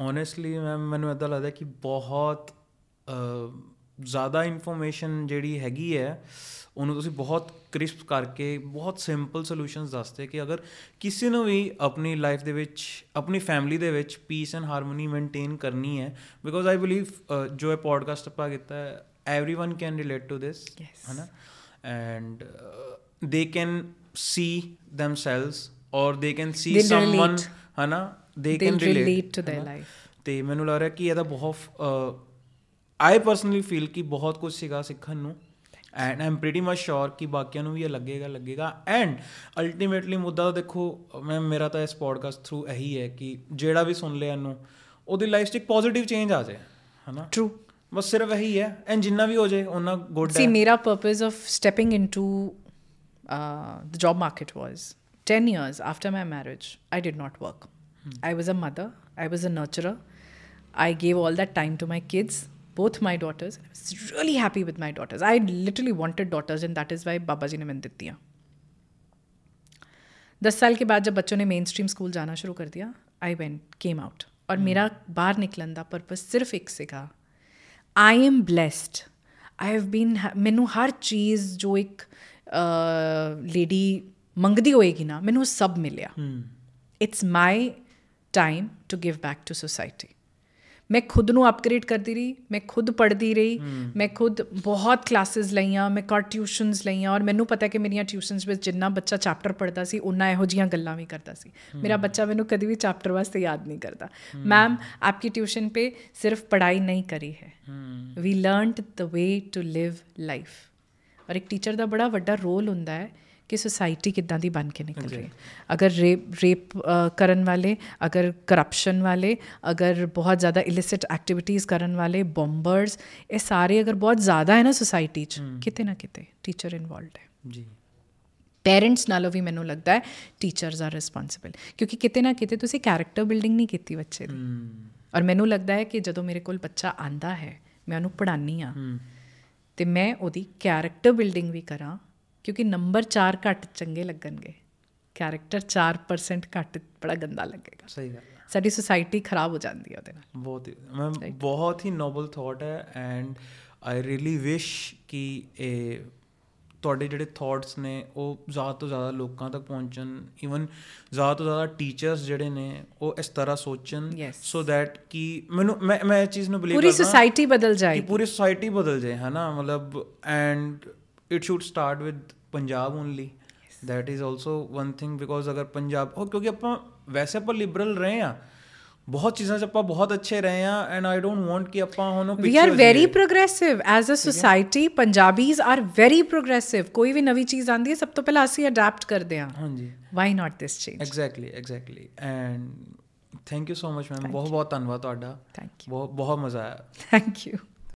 ਓਨੈਸਟਲੀ ਮੈਂ ਮੈਨੂੰ ਇਦਾਂ ਲੱਗਦਾ ਕਿ ਬਹੁਤ ਅਹ, ਜ਼ਿਆਦਾ ਇਨਫੋਰਮੇਸ਼ਨ ਜਿਹੜੀ ਹੈਗੀ ਹੈ ਉਹਨੂੰ ਤੁਸੀਂ ਬਹੁਤ ਕ੍ਰਿਸਪ ਕਰਕੇ ਬਹੁਤ ਸਿੰਪਲ ਸੋਲੂਸ਼ਨਸ ਦੱਸਦੇ ਕਿ ਅਗਰ ਕਿਸੇ ਨੂੰ ਵੀ ਆਪਣੀ ਲਾਈਫ ਦੇ ਵਿੱਚ ਆਪਣੀ ਫੈਮਿਲੀ ਦੇ ਵਿੱਚ ਪੀਸ ਐਂਡ ਹਾਰਮੋਨੀ ਮੇਨਟੇਨ ਕਰਨੀ ਹੈ ਬਿਕੋਜ਼ ਆਈ ਬਲੀਵ ਜੋ ਇਹ ਪੋਡਕਾਸਟ ਆਪਾਂ ਕੀਤਾ ਹੈ ਰਿਲੇਟ ਟੂ ਦਿਸ Yes. ਹਨਾ and they can see themselves ਔਰ they can C They'll someone relate. ਹਨਾ they They'll can relate relate to their life. ਤੇ ਮੈਨੂੰ ਲੱਗ ਰਿਹਾ ਕਿ ਇਹਦਾ ਬਹੁਤ ਆਈ ਪਰਸਨਲੀ ਫੀਲ ਕਿ ਬਹੁਤ ਕੁਝ ਸੀਗਾ ਸਿੱਖਣ ਨੂੰ and I'm pretty much sure ਕਿ ਬਾਕੀਆਂ ਨੂੰ ਵੀ ਇਹ ਲੱਗੇਗਾ ਲੱਗੇਗਾ ਐਂਡ ਅਲਟੀਮੇਟਲੀ ਮੁੱਦਾ ਤਾਂ ਦੇਖੋ ਮੈਂ ਮੇਰਾ ਤਾਂ ਇਸ ਪੋਡਕਾਸਟ ਥਰੂ ਇਹੀ ਹੈ ਕਿ ਜਿਹੜਾ ਵੀ ਸੁਣ ਲਿਆ ਇਹਨੂੰ ਉਹਦੀ ਲਾਈਫ 'ਚ ਇੱਕ ਪੋਜ਼ਿਟਿਵ ਚੇਂਜ ਆ ਜਾਏ ਹਨਾ True. ਬਸ ਸਿਰਫ ਇਹੀ ਹੈ ਐਂਡ ਜਿੰਨਾ ਵੀ ਹੋ ਜਾਏ ਉਹਨਾਂ good Mera purpose of stepping into uh, the job market was 10 years after my marriage, I did not work. I was a mother, I was a nurturer. I gave all that time to my kids, both my daughters. I was really happy with my daughters. I literally wanted daughters, and that is why Baba ji ने मैंने दी दस साल के बाद जब बच्चों ने mainstream school जाना शुरू कर दिया आई वेंट केम आउट और मेरा ਬਾਹਰ ਨਿਕਲਣ ਦਾ ਪਰਪਸ ਸਿਰਫ ਇੱਕ ਸੀਗਾ I am blessed I have been ਮੈਨੂੰ ਹਰ ਚੀਜ਼ ਜੋ ਇੱਕ ਲੇਡੀ ਮੰਗਦੀ ਹੋਏਗੀ ਨਾ ਮੈਨੂੰ ਉਹ ਸਭ ਮਿਲਿਆ it's my time to give back to society ਮੈਂ ਖੁਦ ਨੂੰ ਅਪਗ੍ਰੇਡ ਕਰਦੀ ਰਹੀ ਮੈਂ ਖੁਦ ਪੜ੍ਹਦੀ ਰਹੀ ਮੈਂ ਖੁਦ ਬਹੁਤ ਕਲਾਸਿਸ ਲਈਆਂ ਮੈਂ ਕਾਟ ਟਿਊਸ਼ਨਸ ਲਈਆਂ ਔਰ ਮੈਨੂੰ ਪਤਾ ਕਿ ਮੇਰੀਆਂ ਟਿਊਸ਼ਨਸ ਵਿੱਚ ਜਿੰਨਾ ਬੱਚਾ ਚੈਪਟਰ ਪੜ੍ਹਦਾ ਸੀ ਉਹਨਾਂ ਇਹੋ ਜੀਆਂ ਗੱਲਾਂ ਵੀ ਕਰਦਾ ਸੀ। ਮੇਰਾ ਬੱਚਾ ਮੈਨੂੰ ਕਦੀ ਵੀ ਚੈਪਟਰ ਵਾਸਤੇ ਯਾਦ ਨਹੀਂ ਕਰਦਾ। ਮੈਮ ਆਪਕੀ ਟਿਊਸ਼ਨ पे ਸਿਰਫ ਪੜ੍ਹਾਈ ਨਹੀਂ ਕਰੀ ਹੈ। We learned the way to live life ਔਰ ਇੱਕ ਟੀਚਰ ਦਾ ਬੜਾ ਵੱਡਾ ਰੋਲ ਹੁੰਦਾ ਹੈ ਕਿ ਸੁਸਾਇਟੀ ਕਿੱਦਾਂ ਦੀ ਬਣ ਕੇ ਨਿਕਲ ਰਹੀ ਹੈ। ਅਗਰ ਰੇਪ ਰੇਪ ਕਰਨ ਵਾਲੇ ਅਗਰ ਕਰਪਸ਼ਨ ਵਾਲੇ ਅਗਰ ਬਹੁਤ ਜ਼ਿਆਦਾ ਇਲਿਸਿਟ ਐਕਟੀਵਿਟੀਜ਼ ਕਰਨ ਵਾਲੇ ਬੰਬਰਸ ਇਹ ਸਾਰੇ ਅਗਰ ਬਹੁਤ ਜ਼ਿਆਦਾ ਹੈ ਨਾ ਸੁਸਾਇਟੀ 'ਚ ਕਿਤੇ ਨਾ ਕਿਤੇ ਟੀਚਰ ਇਨਵੋਲਡ ਹੈ। ਜੀ। ਪੇਰੈਂਟਸ ਨਾਲੋਂ ਵੀ ਮੈਨੂੰ ਲੱਗਦਾ ਹੈ ਟੀਚਰਸ ਆਰ ਰਿਸਪੌਂਸਿਬਲ ਕਿਉਂਕਿ ਕਿਤੇ ਨਾ ਕਿਤੇ ਤੁਸੀਂ ਕੈਰੈਕਟਰ ਬਿਲਡਿੰਗ ਨਹੀਂ ਕੀਤੀ ਬੱਚੇ ਦੀ। ਔਰ ਮੈਨੂੰ ਲੱਗਦਾ ਹੈ ਕਿ ਜਦੋਂ ਮੇਰੇ ਕੋਲ ਬੱਚਾ ਆਂਦਾ ਹੈ ਮੈਂ ਉਹਨੂੰ ਪੜ੍ਹਾਉਂਦੀ ਆ ਤੇ ਮੈਂ ਉਹਦੀ ਕੈਰੈਕਟਰ ਬਿਲਡਿੰਗ ਵੀ ਕਰਾਂ ਕਿਉਂਕਿ ਨੰਬਰ 4 ਘੱਟ ਚੰਗੇ ਲੱਗਣਗੇ। ਕੈਰੈਕਟਰ 4% ਘੱਟ ਬੜਾ ਗੰਦਾ ਲੱਗੇਗਾ। ਸਹੀ ਗੱਲ ਸਾਡੀ ਸੁਸਾਇਟੀ ਖਰਾਬ ਹੋ ਜਾਂਦੀ ਹੈ ਉਹਦੇ ਨਾਲ। ਬਹੁਤ ਮੈਂ ਬਹੁਤ ਹੀ ਨੋਬਲ ਥਾਟ ਹੈ ਐਂਡ ਆਈ ਰੀਲੀ ਵਿਸ਼ ਕਿ ਇਹ ਤੁਹਾਡੇ ਜਿਹੜੇ ਥਾਟਸ ਨੇ ਉਹ ਜ਼ਿਆਦਾ ਤੋਂ ਜ਼ਿਆਦਾ ਲੋਕਾਂ ਤੱਕ ਪਹੁੰਚਣ। ਇਵਨ ਜ਼ਿਆਦਾ ਤੋਂ ਜ਼ਿਆਦਾ ਟੀਚਰਸ ਜਿਹੜੇ ਨੇ ਉਹ ਇਸ ਤਰ੍ਹਾਂ ਸੋਚਣ. ਸੋ ਦੈਟ ਕਿ ਮੈਨੂੰ ਮੈਂ ਮੈਂ ਇਸ ਚੀਜ਼ ਨੂੰ ਬਲੀਵ ਪੂਰੀ ਕਰਦਾ ਸੁਸਾਇਟੀ ਬਦਲ ਕਿ ਜਾਏਗੀ। ਪੂਰੀ ਸੋਸਾਇਟੀ ਬਦਲ ਜਾਏ ਹਨਾ? ਮਤਲਬ and it should start with Punjab only that is also one thing because ਅਗਰ ਪੰਜਾਬ ਉਹ ਕਿਉਂਕਿ ਆਪਾਂ ਵੈਸੇ ਆਪਾਂ ਲਿਬਰਲ ਰਹੇ ਆ ਬਹੁਤ ਚੀਜ਼ਾਂ 'ਚ ਆਪਾਂ ਬਹੁਤ ਅੱਛੇ ਰਹੇ ਆ ਐਂਡ ਆਈ ਡੋਨਟ ਵਾਂਟ ਕਿ ਆਪਾਂ ਹੁਣ we are very progressive as a society Punjabis are very progressive ਕੋਈ ਵੀ ਨਵੀਂ ਚੀਜ਼ ਆਂਦੀ ਹੈ ਸਭ ਤੋਂ ਪਹਿਲਾਂ ਅਸੀਂ ਅਡਾਪਟ ਕਰਦੇ ਹਾਂ ਹਾਂਜੀ why not this change exactly exactly and thank you so much ma'am ਬਹੁਤ ਬਹੁਤ ਧੰਨਵਾਦ ਤੁਹਾਡਾ ਥੈਂਕ ਬਹੁਤ ਬਹੁਤ ਮਜ਼ਾ ਆਇਆ ਥੈਂਕ ਯੂ